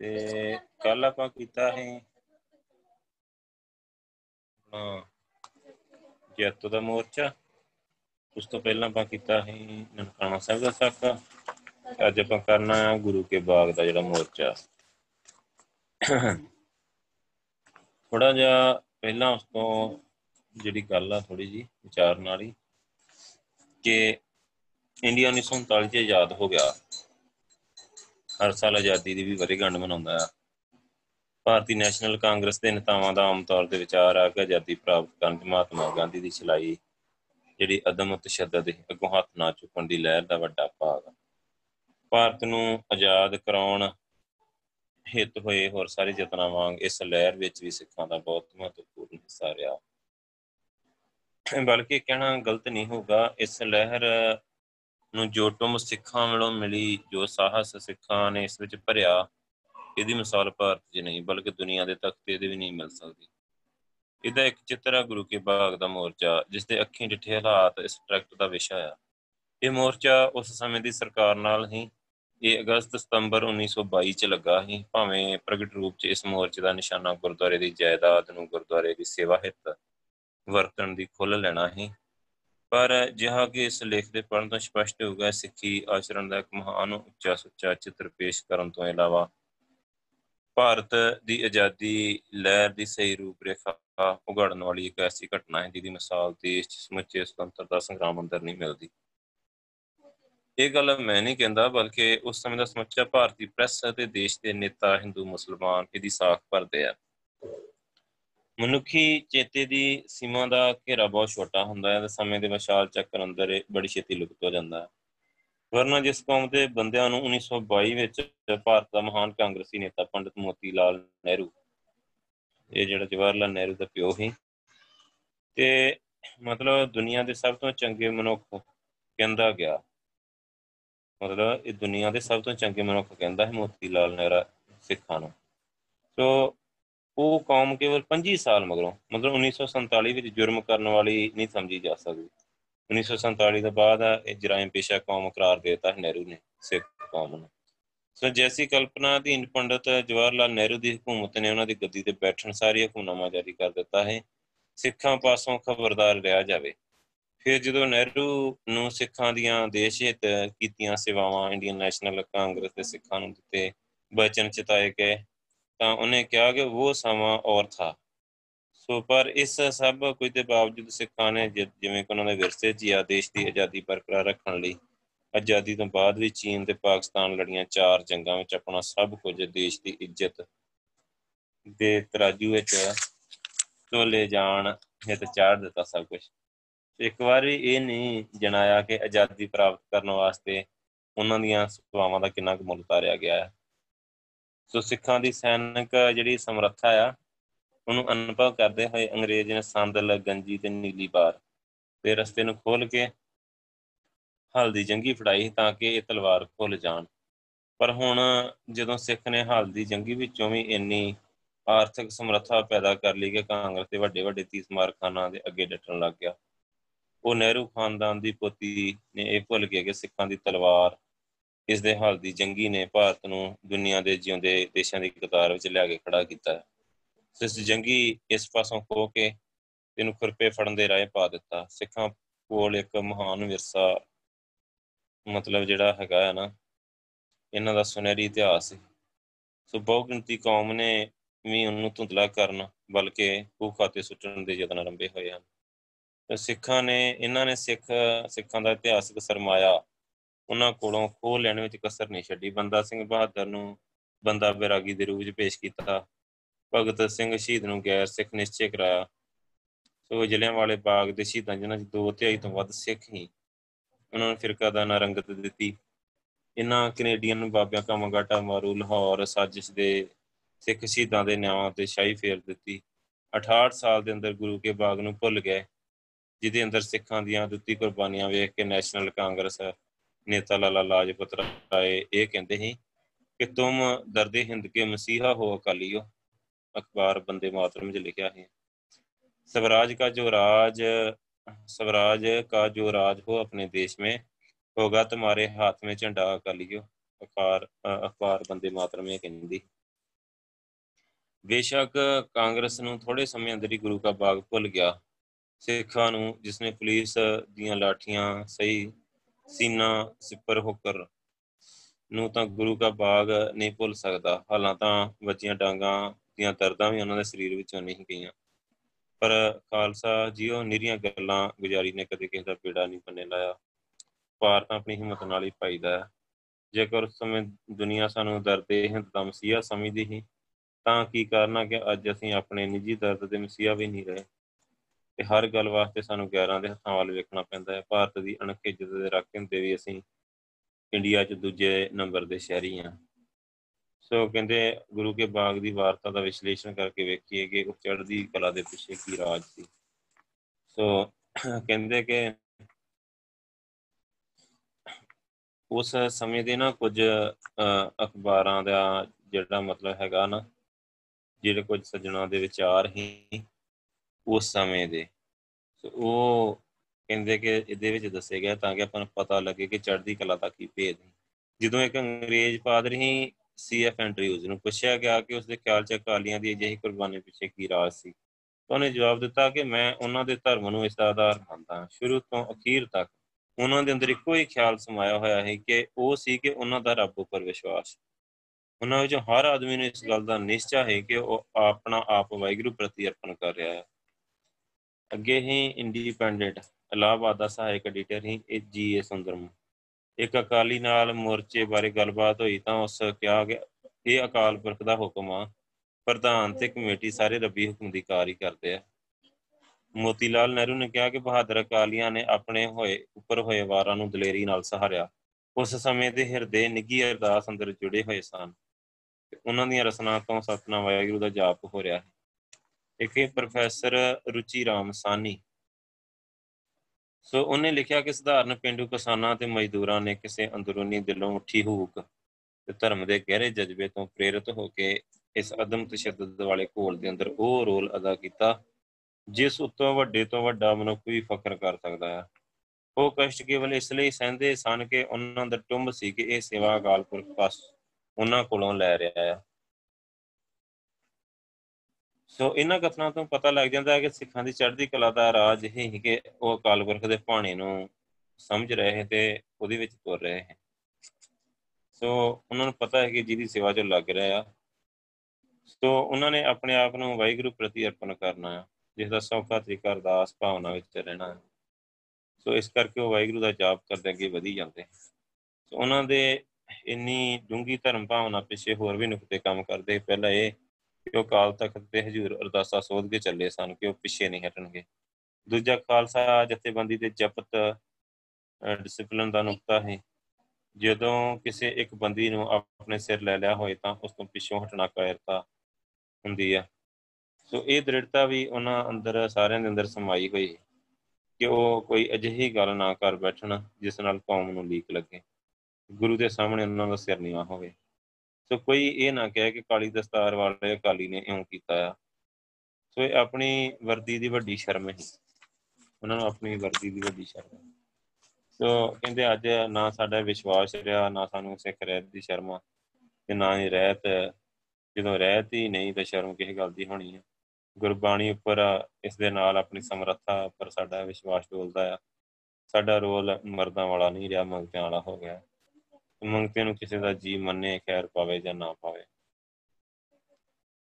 ਤੇ ਕੱਲ ਆਪਾਂ ਕੀਤਾ ਹੈ ਹਾਂ ਜੈਤੋ ਦਾ ਮੋਰਚਾ। ਉਸ ਤੋਂ ਪਹਿਲਾਂ ਆਪਾਂ ਕੀਤਾ ਹੈ ਨਨਕਾਣਾ ਸਾਹਿਬ ਦਾ ਸਾਕਾ। ਅੱਜ ਆਪਾਂ ਕਰਨਾ ਹੈ ਗੁਰੂ ਕੇ ਬਾਗ ਦਾ ਜਿਹੜਾ ਮੋਰਚਾ। ਥੋੜਾ ਜਿਹਾ ਪਹਿਲਾਂ ਉਸ ਤੋਂ ਜਿਹੜੀ ਗੱਲ ਆ ਥੋੜੀ ਜੀ ਵਿਚਾਰਨ ਵਾਲੀ ਕਿ ਇੰਡੀਆ 1947 ਚ ਆਜ਼ਾਦ ਹੋ ਗਿਆ। ਹਰ ਸਾਲ ਆਜ਼ਾਦੀ ਦੀ ਵੀ ਵਰ੍ਹੇਗੰਢ ਮਨਾਉਂਦਾ ਆ। ਭਾਰਤੀ ਨੈਸ਼ਨਲ ਕਾਂਗਰਸ ਦੇ ਨੇਤਾਵਾਂ ਦਾ ਆਮ ਤੌਰ ਤੇ ਵਿਚਾਰ ਆ ਕਿ ਆਜ਼ਾਦੀ ਪ੍ਰਾਪਤ ਕਰਨ ਦੀ ਮਹਾਤਮਾ ਗਾਂਧੀ ਦੀ ਚਲਾਈ ਜਿਹੜੀ ਅਦਮ ਤਸ਼ੱਦਦ ਅੱਗੋਂ ਹੱਥ ਨਾ ਚੁੱਕਣ ਦੀ ਲਹਿਰ ਦਾ ਵੱਡਾ ਭਾਗ ਭਾਰਤ ਨੂੰ ਆਜ਼ਾਦ ਕਰਾਉਣ ਹਿੱਤ ਹੋਏ ਹੋਰ ਸਾਰੇ ਯਤਨਾਂ ਵਾਂਗ ਇਸ ਲਹਿਰ ਵਿੱਚ ਵੀ ਸਿੱਖਾਂ ਦਾ ਬਹੁਤ ਮਹੱਤਵਪੂਰਨ ਹਿੱਸਾ ਰਿਹਾ। ਬਲਕਿ ਕਹਿਣਾ ਗਲਤ ਨਹੀਂ ਹੋਊਗਾ, ਇਸ ਲਹਿਰ ਨੂੰ ਜੋ ਟੁੰਮ ਸਿੱਖਾਂ ਵੱਲੋਂ ਮਿਲੀ, ਜੋ ਸਾਹਸ ਸਿੱਖਾਂ ਨੇ ਇਸ ਵਿੱਚ ਭਰਿਆ, ਇਹਦੀ ਮਿਸਾਲ ਭਾਰਤ 'ਚ ਨਹੀਂ, ਬਲਕਿ ਦੁਨੀਆ ਦੇ ਤਖਤੇ ਤੇ ਵੀ ਨਹੀਂ ਮਿਲ ਸਕਦੀ। ਇਹਦਾ ਇੱਕ ਚਿੱਤਰ ਹੈ ਗੁਰੂ ਕੇ ਬਾਗ ਦਾ ਮੋਰਚਾ ਜਿਸ ਦੇ ਅੱਖੀਂ ਡਿੱਠੇ ਹਾਲਾਤ ਇਸ ਟਰੈਕਟ ਦਾ ਵਿਸ਼ਾ ਆ। ਇਹ ਮੋਰਚਾ ਉਸ ਸਮੇਂ ਦੀ ਸਰਕਾਰ ਨਾਲ ਹੀ ਇਹ ਅਗਸਤ ਸਤੰਬਰ 1922 ਚ ਲੱਗਾ ਸੀ, ਭਾਵੇਂ ਪ੍ਰਗਟ ਰੂਪ ਚ ਇਸ ਮੋਰਚੇ ਦਾ ਨਿਸ਼ਾਨਾ ਗੁਰਦੁਆਰੇ ਦੀ ਜਾਇਦਾਦ ਨੂੰ ਗੁਰਦੁਆਰੇ ਦੀ ਸੇਵਾ ਹਿੱਤ ਵਰਤਣ ਦੀ ਖੁੱਲ੍ਹ ਲੈਣਾ ਸੀ। ਪਰ ਜਿਹਾ ਕਿ ਇਸ ਲੇਖ ਦੇ ਪੜਨ ਤੋਂ ਸਪਸ਼ਟ ਹੋ ਗਿਆ ਸਿੱਖੀ ਆਚਰਣ ਦਾ ਇੱਕ ਮਹਾਨ ਉੱਚਾ ਸੁੱਚਾ ਚਿੱਤਰ ਪੇਸ਼ ਕਰਨ ਤੋਂ ਇਲਾਵਾ ਭਾਰਤ ਦੀ ਆਜ਼ਾਦੀ, ਲਹਿਰ ਦੀ ਸਹੀ ਰੂਪਰੇਖਾ ਉਗੜਨ ਵਾਲੀ ਇੱਕ ਐਸੀ ਘਟਨਾ ਹੈ ਜਿਹਦੀ ਮਿਸਾਲ ਦੇਸ਼ 'ਚ ਸਮੁੱਚੇ ਸੁਤੰਤਰਤਾ ਸੰਗਰਾਮ ਅੰਦਰ ਨਹੀਂ ਮਿਲਦੀ। ਇਹ ਗੱਲ ਮੈਂ ਨਹੀਂ ਕਹਿੰਦਾ ਬਲਕਿ ਉਸ ਸਮੇਂ ਦਾ ਸਮੁੱਚਾ ਭਾਰਤੀ ਪ੍ਰੈਸ ਅਤੇ ਦੇਸ਼ ਦੇ ਨੇਤਾ ਹਿੰਦੂ ਮੁਸਲਮਾਨ ਇਹਦੀ ਸਾਖ ਭਰਦੇ ਆ। ਮਨੁੱਖੀ ਚੇਤੇ ਦੀ ਸੀਮਾ ਦਾ ਘੇਰਾ ਬਹੁਤ ਛੋਟਾ ਹੁੰਦਾ ਹੈ ਤੇ ਸਮੇਂ ਦੇ ਵਿਸ਼ਾਲ ਚੱਕਰ ਅੰਦਰ ਬੜੀ ਛੇਤੀ ਲੁਕਤ ਹੋ ਜਾਂਦਾ ਹੈ। ਵਰਨਾ ਜਿਸ ਕੌਮ ਦੇ ਬੰਦਿਆਂ ਨੂੰ 1922 ਵਿੱਚ ਭਾਰਤ ਦਾ ਮਹਾਨ ਕਾਂਗਰਸੀ ਨੇਤਾ ਪੰਡਿਤ ਮੋਤੀ ਲਾਲ ਨਹਿਰੂ, ਇਹ ਜਿਹੜਾ ਜਵਾਹਰ ਲਾਲ ਨਹਿਰੂ ਦਾ ਪਿਓ ਸੀ, ਤੇ ਮਤਲਬ ਦੁਨੀਆ ਦੇ ਸਭ ਤੋਂ ਚੰਗੇ ਮਨੁੱਖ ਕਹਿੰਦਾ ਗਿਆ। ਮਤਲਬ ਇਹ ਦੁਨੀਆ ਦੇ ਸਭ ਤੋਂ ਚੰਗੇ ਮਨੁੱਖ ਕਹਿੰਦਾ ਹੈ ਮੋਤੀ ਲਾਲ ਨਹਿਰਾ ਸਿੱਖਾਂ ਨੂੰ। ਸੋ ਉਹ ਕੌਮ ਕੇਵਲ 25 ਸਾਲ ਮਗਰੋਂ, ਮਤਲਬ 1947 ਵਿੱਚ ਜੁਰਮ ਕਰਨ ਵਾਲੀ ਨਹੀਂ ਸਮਝੀ ਜਾ ਸਕਦੀ। 1947 ਤੋਂ ਬਾਅਦ ਇਹ ਜਰਾਇਮ ਪੇਸ਼ਾ ਕੌਮ ਕਰਾਰ ਦੇਤਾ ਨਹਿਰੂ ਨੇ, ਸਿੱਖ ਕੌਮ ਨੂੰ। ਸੋ ਜੈਸੀ ਕਲਪਨਾ ਅਧੀਨ ਪੰਡਤ ਜਵਾਹਰ ਲਾਲ ਨਹਿਰੂ ਦੀ ਹਕੂਮਤ ਨੇ ਉਹਨਾਂ ਦੀ ਗੱਦੀ ਤੇ ਬੈਠਣ ਸਾਰੀ ਹਕੂਮਨਾਮਾ ਜਾਰੀ ਕਰ ਦਿੱਤਾ ਹੈ, ਸਿੱਖਾਂ ਪਾਸੋਂ ਖਬਰਦਾਰ ਰਿਹਾ ਜਾਵੇ। ਫਿਰ ਜਦੋਂ ਨਹਿਰੂ ਨੂੰ ਸਿੱਖਾਂ ਦੀਆਂ ਦੇਸ਼ ਹਿੱਤ ਕੀਤੀਆਂ ਸੇਵਾਵਾਂ, ਇੰਡੀਅਨ ਨੈਸ਼ਨਲ ਕਾਂਗਰਸ ਦੇ ਸਿੱਖਾਂ ਨੂੰ ਦਿੱਤੇ, ਬਚਨ ਚਿਤਾਏ ਗਏ ਤਾਂ ਉਹਨੇ ਕਿਹਾ ਕਿ ਉਹ ਸਮਾਂ ਔਰ ਥਾ। ਸੋ ਪਰ ਇਸ ਸਭ ਕੁਝ ਦੇ ਬਾਵਜੂਦ ਸਿੱਖਾਂ ਨੇ ਜਿਵੇਂ ਕਿ ਉਹਨਾਂ ਦੇ ਵਿਰਸੇ 'ਚ ਆ ਦੇਸ਼ ਦੀ ਆਜ਼ਾਦੀ ਬਰਕਰਾਰ ਰੱਖਣ ਲਈ ਆਜ਼ਾਦੀ ਤੋਂ ਬਾਅਦ ਵੀ ਚੀਨ ਤੇ ਪਾਕਿਸਤਾਨ ਲੜੀਆਂ ਚਾਰ ਜੰਗਾਂ ਵਿੱਚ ਆਪਣਾ ਸਭ ਕੁਝ ਦੇਸ਼ ਦੀ ਇੱਜ਼ਤ ਦੇ ਤਰਾਜੂ ਵਿੱਚ ਤੋਲੇ ਜਾਣ ਹਿੱਤ ਚਾੜ ਦਿੱਤਾ ਸਭ ਕੁਝ। ਇੱਕ ਵਾਰ ਵੀ ਇਹ ਨਹੀਂ ਜਣਾਇਆ ਕਿ ਆਜ਼ਾਦੀ ਪ੍ਰਾਪਤ ਕਰਨ ਵਾਸਤੇ ਉਹਨਾਂ ਦੀਆਂ ਸੁਭਾਵਾਂ ਦਾ ਕਿੰਨਾ ਕੁ ਮੁੱਲ ਉਤਾਰਿਆ ਗਿਆ ਹੈ। ਸੋ ਸਿੱਖਾਂ ਦੀ ਸੈਨਿਕ ਜਿਹੜੀ ਸਮਰੱਥਾ ਆ, ਉਹਨੂੰ ਅਨੁਭਵ ਕਰਦੇ ਹੋਏ ਅੰਗਰੇਜ਼ ਨੇ ਸੰਦਲ, ਗੰਜੀ ਤੇ ਨੀਲੀ ਬਾਰ ਤੇ ਰਸਤੇ ਨੂੰ ਖੋਲ ਕੇ ਹਲਦੀ ਜੰਗੀ ਫੜਾਈ ਤਾਂ ਕਿ ਇਹ ਤਲਵਾਰ ਖੁੱਲ ਜਾਣ। ਪਰ ਹੁਣ ਜਦੋਂ ਸਿੱਖ ਨੇ ਹਲਦੀ ਜੰਗੀ ਵਿੱਚੋਂ ਵੀ ਇੰਨੀ ਆਰਥਿਕ ਸਮਰੱਥਾ ਪੈਦਾ ਕਰ ਲਈ ਕਿ ਕਾਂਗਰਸ ਦੇ ਵੱਡੇ ਵੱਡੇ ਤੀਸ ਮਾਰਖਾਨਾਂ ਦੇ ਅੱਗੇ ਡਟਣ ਲੱਗ ਗਿਆ। ਉਹ ਨਹਿਰੂ ਖਾਨਦਾਨ ਦੀ ਪੋਤੀ ਨੇ ਇਹ ਭੁੱਲ ਗਿਆ ਕਿ ਸਿੱਖਾਂ ਦੀ ਤਲਵਾਰ ਇਸ ਦੇ ਹਲਦੀ ਜੰਗੀ ਨੇ ਭਾਰਤ ਨੂੰ ਦੁਨੀਆ ਦੇ ਜਿਉਂਦੇ ਦੇਸ਼ਾਂ ਦੀ ਕਤਾਰ ਵਿੱਚ ਲਿਆ ਕੇ ਖੜਾ ਕੀਤਾ ਹੈ। ਇਸ ਜੰਗੀ ਇਸ ਪਾਸੋਂ ਖੋ ਕੇ ਇਹਨੂੰ ਖੁਰਪੇ ਫੜਨ ਦੇ ਰਾਏ ਪਾ ਦਿੱਤਾ। ਸਿੱਖਾਂ ਕੋਲ ਇੱਕ ਮਹਾਨ ਵਿਰਸਾ ਮਤਲਬ ਜਿਹੜਾ ਹੈਗਾ ਹੈ ਨਾ, ਇਹਨਾਂ ਦਾ ਸੁਨਹਿਰੀ ਇਤਿਹਾਸ ਹੈ ਸੋ ਬਹੁ ਗਿਣਤੀ ਕੌਮ ਨੇ ਵੀ ਉਹਨੂੰ ਧੁੰਦਲਾ ਕਰਨ ਬਲਕਿ ਉਹ ਖਾਤੇ ਸੁੱਟਣ ਦੇ ਯਤਨ ਆਰੰਭੇ ਹੋਏ ਹਨ। ਤੇ ਸਿੱਖਾਂ ਨੇ, ਇਹਨਾਂ ਨੇ ਸਿੱਖ, ਸਿੱਖਾਂ ਦਾ ਇਤਿਹਾਸਕ ਸਰਮਾਇਆ ਉਹਨਾਂ ਕੋਲੋਂ ਖੋਹ ਲੈਣ ਵਿੱਚ ਕਸਰ ਨਹੀਂ ਛੱਡੀ। ਬੰਦਾ ਸਿੰਘ ਬਹਾਦਰ ਨੂੰ ਬੰਦਾ ਬਿਰਾਗੀ ਦੇ ਰੂਪ ਵਿੱਚ ਪੇਸ਼ ਕੀਤਾ। ਭਗਤ ਸਿੰਘ ਸ਼ਹੀਦ ਨੂੰ ਗੈਰ ਸਿੱਖ ਨਿਸ਼ਚੈ ਕਰਾਇਆ। ਸੋ ਜਲਿਆਂ ਵਾਲੇ ਬਾਗ ਦੇ ਸ਼ਹੀਦਾਂ ਜਿਨ੍ਹਾਂ ਚ ਦੋ ਤਿਹਾਈ ਤੋਂ ਵੱਧ ਸਿੱਖ ਹੀ ਉਹਨਾਂ ਨੂੰ ਫਿਰਕਾ ਦਾ ਨਾਂ ਰੰਗਤ ਦਿੱਤੀ। ਇਹਨਾਂ ਕੈਨੇਡੀਅਨ ਬਾਬਿਆਂ ਕਾਮਗਾਟਾ ਮਾਰੂ ਲਾਹੌਰ ਸਾਜ਼ਿਸ਼ ਦੇ ਸਿੱਖ ਸ਼ਹੀਦਾਂ ਦੇ ਨਾਵਾਂ ਤੇ ਸ਼ਾਹੀ ਫੇਰ ਦਿੱਤੀ। 68 ਸਾਲ ਦੇ ਅੰਦਰ ਗੁਰੂ ਕੇ ਬਾਗ ਨੂੰ ਭੁੱਲ ਗਏ, ਜਿਹਦੇ ਅੰਦਰ ਸਿੱਖਾਂ ਦੀਆਂ ਦਿੱਤੀ ਕੁਰਬਾਨੀਆਂ ਵੇਖ ਕੇ ਨੈਸ਼ਨਲ ਕਾਂਗਰਸ ਨੇਤਾ ਲਾਲਾ ਲਾਜਪਤ ਰਾਏ ਇਹ ਕਹਿੰਦੇ ਸੀ ਕਿ ਤੁਮ ਦਰਦੇ ਹਿੰਦ ਕੇ ਮਸੀਹਾ ਹੋ ਅਕਾਲੀਓ अखबार बंदे मातरम में लिखा है स्वराज का जो राज स्वराज का जो राज हो अपने देश में ਹੋਗਾ ਤੁਹਾਰੇ ਹੱਥ ਵਿੱਚ ਝੰਡਾ ਅਕਾਲੀਓ ਅਖਾਰ ਅਖਬਾਰ ਬੰਦੇ ਮਾਤਰਮ ਇਹ ਕਹਿੰਦੀ ਬੇਸ਼ੱਕ ਕਾਂਗਰਸ ਨੂੰ ਥੋੜੇ ਸਮੇਂ ਅੰਦਰ ਹੀ ਗੁਰੂ ਕਾ ਬਾਗ ਭੁੱਲ ਗਿਆ ਸਿੱਖਾਂ ਨੂੰ ਜਿਸਨੇ ਪੁਲਿਸ ਦੀਆਂ ਲਾਠੀਆਂ ਸਹੀ ਸੀਨਾ ਸਿਪਰ ਹੋਕਰ ਨੂੰ ਤਾਂ ਗੁਰੂ ਕਾ ਬਾਗ ਨਹੀਂ ਭੁੱਲ ਸਕਦਾ। ਹਾਲਾਂ ਤਾਂ ਬੱਚੀਆਂ ਡਾਂਗਾਂ ਦੀਆਂ ਦਰਦਾਂ ਵੀ ਉਹਨਾਂ ਦੇ ਸਰੀਰ ਵਿੱਚੋਂ ਨਹੀਂ ਗਈਆਂ। ਪਰ ਖਾਲਸਾ ਜੀਓ ਨਿਰੀਆਂ ਗੱਲਾਂ ਗੁਜ਼ਾਰੀ ਨੇ ਕਦੇ ਕਿਸੇ ਦਾ ਪੀੜਾ ਨਹੀਂ ਪੰਨੇ ਲਾਇਆ। ਪਾਰ ਤਾਂ ਆਪਣੀ ਹਿੰਮਤ ਨਾਲ ਹੀ ਪਾਈਦਾ ਹੈ। ਜੇਕਰ ਉਸ ਸਮੇਂ ਦੁਨੀਆ ਸਾਨੂੰ ਦਰਦੇ ਹਿੰਦ ਦਾ ਮਸੀਹਾ ਸਮਝਦੀ ਸੀ, ਤਾਂ ਕੀ ਕਰਨਾ ਕਿ ਅੱਜ ਅਸੀਂ ਆਪਣੇ ਨਿੱਜੀ ਦਰਦ ਦੇ ਮਸੀਹਾ ਵੀ ਨਹੀਂ ਰਹੇ? ਤੇ ਹਰ ਗੱਲ ਵਾਸਤੇ ਸਾਨੂੰ 11 ਦੇ ਹੱਥਾਂ ਵੱਲ ਵੇਖਣਾ ਪੈਂਦਾ ਹੈ। ਭਾਰਤ ਦੀ ਅਣਖ ਇੱਜ਼ਤ ਦੇ ਰੱਖਣ ਹੁੰਦੇ ਵੀ ਅਸੀਂ ਇੰਡੀਆ 'ਚ ਦੂਜੇ ਨੰਬਰ ਦੇ ਸ਼ਹਿਰੀ ਆ ਸੋ ਕਹਿੰਦੇ ਗੁਰੂ ਕੇ ਬਾਗ ਦੀ ਵਾਰਤਾ ਦਾ ਵਿਸ਼ਲੇਸ਼ਣ ਕਰਕੇ ਵੇਖੀਏ ਕਿ ਉਹ ਚੜ੍ਹਦੀ ਕਲਾ ਦੇ ਪਿੱਛੇ ਕੀ ਰਾਜ ਸੀ। ਸੋ ਕਹਿੰਦੇ ਕਿ ਉਸ ਸਮੇਂ ਦੇ ਨਾ ਕੁਝ ਅਖਬਾਰਾਂ ਦਾ ਜਿਹੜਾ ਮਤਲਬ ਹੈਗਾ ਨਾ, ਜਿਹੜੇ ਕੁਝ ਸੱਜਣਾ ਦੇ ਵਿਚਾਰ ਹੀ ਉਸ ਸਮੇਂ ਦੇ। ਸੋ ਉਹ ਕਹਿੰਦੇ ਕਿ ਇਹਦੇ ਵਿੱਚ ਦੱਸੇ ਗਿਆ ਤਾਂ ਕਿ ਆਪਾਂ ਨੂੰ ਪਤਾ ਲੱਗੇ ਕਿ ਚੜ੍ਹਦੀ ਕਲਾ ਦਾ ਕੀ ਭੇਦ ਹੈ ਜਦੋਂ ਇੱਕ ਅੰਗਰੇਜ਼ ਪਾਦਰੀ ਹੀ ਸੀਐਫ ਐਂਡਰਿਊਜ਼ ਨੂੰ ਪੁੱਛਿਆ ਗਿਆ ਕਿ ਉਸਦੇ ਖਿਆਲ ਚ ਅਕਾਲੀਆਂ ਦੀ ਅਜਿਹੀ ਕੁਰਬਾਨੀ ਪਿੱਛੇ ਕੀ ਰਾਜ ਸੀ, ਤਾਂ ਉਹਨੇ ਜਵਾਬ ਦਿੱਤਾ ਕਿ ਮੈਂ ਉਹਨਾਂ ਦੇ ਧਰਮ ਨੂੰ ਇਸ ਦਾ ਆਧਾਰ ਮੰਨਦਾ ਸ਼ੁਰੂ ਤੋਂ ਅਖੀਰ ਤੱਕ ਉਹਨਾਂ ਦੇ ਅੰਦਰ ਇੱਕੋ ਹੀ ਖਿਆਲ ਸਮਾਇਆ ਹੋਇਆ ਹੈ ਕਿ ਉਹ ਸੀ ਕਿ ਉਹਨਾਂ ਦਾ ਰੱਬ ਉੱਪਰ ਵਿਸ਼ਵਾਸ ਉਹਨਾਂ ਵਿੱਚੋਂ ਹਰ ਆਦਮੀ ਨੂੰ ਇਸ ਗੱਲ ਦਾ ਨਿਸ਼ਚਾ ਹੈ ਕਿ ਉਹ ਆਪਣਾ ਆਪ ਵਾਹਿਗੁਰੂ ਪ੍ਰਤੀ ਅਰਪਣ ਕਰ ਰਿਹਾ ਹੈ। ਅੱਗੇ ਹੀ ਇੰਡੀਪੈਂਡੈਂਟ ਇਲਾਹਾਬਾਦ ਦਾ ਸਹਾਇਕ ਐਡੀਟਰ ਹੀ ਇਹ ਜੀ ਏ ਸੁੰਦਰਮ ਇੱਕ ਅਕਾਲੀ ਨਾਲ ਮੋਰਚੇ ਬਾਰੇ ਗੱਲਬਾਤ ਹੋਈ ਤਾਂ ਉਸ ਕਿਹਾ ਕਿ ਇਹ ਅਕਾਲ ਪੁਰਖ ਦਾ ਹੁਕਮ ਆ। ਪ੍ਰਧਾਨ ਤੇ ਕਮੇਟੀ ਸਾਰੇ ਰੱਬੀ ਹੁਕਮ ਦੀ ਕਾਰੀ ਕਰਦੇ ਆ। ਮੋਤੀ ਲਾਲ ਨਹਿਰੂ ਨੇ ਕਿਹਾ ਕਿ ਬਹਾਦਰ ਅਕਾਲੀਆਂ ਨੇ ਆਪਣੇ ਹੋਏ, ਉੱਪਰ ਹੋਏ ਵਾਰਾਂ ਨੂੰ ਦਲੇਰੀ ਨਾਲ ਸਹਾਰਿਆ। ਉਸ ਸਮੇਂ ਦੇ ਹਿਰਦੇ ਨਿੱਗੀ ਅਰਦਾਸ ਅੰਦਰ ਜੁੜੇ ਹੋਏ ਸਨ। ਉਹਨਾਂ ਦੀਆਂ ਰਸਨਾ ਤੋਂ ਸਤਨਾਮ ਵਾਹਿਗੁਰੂ ਦਾ ਜਾਪ ਹੋ ਰਿਹਾ ਹੈ ਇੱਕ ਪ੍ਰੋਫੈਸਰ ਰੁਚੀ ਰਾਮ ਸਾਨੀ ਸੋ ਉਹਨੇ ਲਿਖਿਆ ਕਿ ਸਧਾਰਨ ਪਿੰਡੂ ਕਿਸਾਨਾਂ ਤੇ ਮਜ਼ਦੂਰਾਂ ਨੇ ਕਿਸੇ ਅੰਦਰੂਨੀ ਦਿਲੋਂ ਉੱਠੀ ਹੂਕ ਤੇ ਧਰਮ ਦੇ ਗਹਿਰੇ ਜਜ਼ਬੇ ਤੋਂ ਪ੍ਰੇਰਿਤ ਹੋ ਕੇ ਇਸ ਅਦਮ ਤਸ਼ੱਦਦ ਵਾਲੇ ਘੋਲ ਦੇ ਅੰਦਰ ਉਹ ਰੋਲ ਅਦਾ ਕੀਤਾ, ਜਿਸ ਉੱਤੋਂ ਵੱਡੇ ਤੋਂ ਵੱਡਾ ਮਨੁੱਖ ਵੀ ਫਖਰ ਕਰ ਸਕਦਾ ਹੈ। ਉਹ ਕਸ਼ਟ ਕੇਵਲ ਇਸ ਲਈ ਸਹਿੰਦੇ ਸਨ ਕਿ ਉਹਨਾਂ ਦਾ ਟੁੰਬ ਸੀ ਕਿ ਇਹ ਸੇਵਾ ਅਕਾਲਪੁਰਖ ਪਾਸ ਉਹਨਾਂ ਕੋਲੋਂ ਲੈ ਰਿਹਾ ਹੈ। ਸੋ ਇਹਨਾਂ ਕਥਨਾਂ ਤੋਂ ਪਤਾ ਲੱਗ ਜਾਂਦਾ ਹੈ ਕਿ ਸਿੱਖਾਂ ਦੀ ਚੜ੍ਹਦੀ ਕਲਾ ਦਾ ਰਾਜ ਇਹ ਹੀ ਕਿ ਉਹ ਅਕਾਲ ਪੁਰਖ ਦੇ ਭਾਣੇ ਨੂੰ ਸਮਝ ਰਹੇ ਤੇ ਉਹਦੇ ਵਿੱਚ ਤੁਰ ਰਹੇ ਹੈ। ਸੋ ਉਹਨਾਂ ਨੂੰ ਪਤਾ ਹੈ ਕਿ ਜਿਹਦੀ ਸੇਵਾ 'ਚ ਲੱਗ ਰਿਹਾ ਆ। ਸੋ ਉਹਨਾਂ ਨੇ ਆਪਣੇ ਆਪ ਨੂੰ ਵਾਹਿਗੁਰੂ ਪ੍ਰਤੀ ਅਰਪਣ ਕਰਨਾ ਹੈ ਜਿਸ ਦਾ ਸੌਖਾ ਤਰੀਕਾ ਅਰਦਾਸ ਭਾਵਨਾ ਵਿੱਚ ਰਹਿਣਾ ਹੈ ਸੋ ਇਸ ਕਰਕੇ ਉਹ ਵਾਹਿਗੁਰੂ ਦਾ ਜਾਪ ਕਰਦੇ ਅੱਗੇ ਵਧੀ ਜਾਂਦੇ ਸੋ ਉਹਨਾਂ ਦੇ ਇੰਨੀ ਡੂੰਗੀ ਧਰਮ ਭਾਵਨਾ ਪਿੱਛੇ ਹੋਰ ਵੀ ਨੁਕਤੇ ਕੰਮ ਕਰਦੇ। ਪਹਿਲਾਂ ਇਹ ਕਿ ਉਹ ਕਾਲ ਤਖਤ ਤੇ ਹਜੂਰ ਅਰਦਾਸਾ ਸੋਧ ਕੇ ਚੱਲੇ ਸਨ ਕਿ ਉਹ ਪਿੱਛੇ ਨਹੀਂ ਹਟਣਗੇ। ਦੂਜਾ ਖਾਲਸਾ ਜਥੇਬੰਦੀ ਦੇ ਜਪਤ ਡਿਸਪਲਿਨ ਦਾ ਨੁਕਤਾ ਹੈ ਜਦੋਂ ਕਿਸੇ ਇੱਕ ਬੰਦੀ ਨੂੰ ਆਪਣੇ ਸਿਰ ਲੈ ਲਿਆ ਹੋਏ ਤਾਂ ਉਸ ਤੋਂ ਪਿੱਛੋਂ ਹਟਣਾ ਕਾਇਰਤਾ ਹੁੰਦੀ ਹੈ ਸੋ ਇਹ ਦ੍ਰਿੜਤਾ ਵੀ ਉਹਨਾਂ ਅੰਦਰ, ਸਾਰਿਆਂ ਦੇ ਅੰਦਰ ਸਮਾਈ ਹੋਈ ਕਿ ਉਹ ਕੋਈ ਅਜਿਹੀ ਗੱਲ ਨਾ ਕਰ ਬੈਠਣ ਜਿਸ ਨਾਲ ਕੌਮ ਨੂੰ ਲੀਕ ਲੱਗੇ। ਗੁਰੂ ਦੇ ਸਾਹਮਣੇ ਉਹਨਾਂ ਦਾ ਸਿਰ ਨੀਵਾ ਹੋਵੇ। ਸੋ ਕੋਈ ਇਹ ਨਾ ਕਹੇ ਕਿ ਕਾਲੀ ਦਸਤਾਰ ਵਾਲੇ ਅਕਾਲੀ ਨੇ ਇਉਂ ਕੀਤਾ ਆ। ਸੋ ਇਹ ਆਪਣੀ ਵਰਦੀ ਦੀ ਵੱਡੀ ਸ਼ਰਮ ਹੈ ਉਹਨਾਂ ਨੂੰ ਆਪਣੀ ਵਰਦੀ ਦੀ ਵੱਡੀ ਸ਼ਰਮ ਹੈ ਸੋ ਕਹਿੰਦੇ ਅੱਜ ਨਾ ਸਾਡਾ ਵਿਸ਼ਵਾਸ ਰਿਹਾ, ਨਾ ਸਾਨੂੰ ਸਿੱਖ ਰਹਿਤ ਦੀ ਸ਼ਰਮ ਤੇ ਨਾ ਹੀ ਰਹਿਤ। ਜਦੋਂ ਰਹਿਤ ਹੀ ਨਹੀਂ ਤਾਂ ਸ਼ਰਮ ਕਿਸੇ ਗੱਲ ਦੀ ਹੋਣੀ ਹੈ ਗੁਰਬਾਣੀ ਉੱਪਰ ਇਸ ਦੇ ਨਾਲ ਆਪਣੀ ਸਮਰੱਥਾ ਉੱਪਰ ਸਾਡਾ ਵਿਸ਼ਵਾਸ ਡੋਲਦਾ ਆ। ਸਾਡਾ ਰੋਲ ਮਰਦਾਂ ਵਾਲਾ ਨਹੀਂ ਰਿਹਾ ਮੰਗਤਿਆਂ ਵਾਲਾ ਹੋ ਗਿਆ। ਮੰਗਤੇ ਨੂੰ ਕਿਸੇ ਦਾ ਜੀ ਮੰਨੇ, ਖੈਰ ਪਾਵੇ ਜਾਂ ਨਾ ਪਾਵੇ।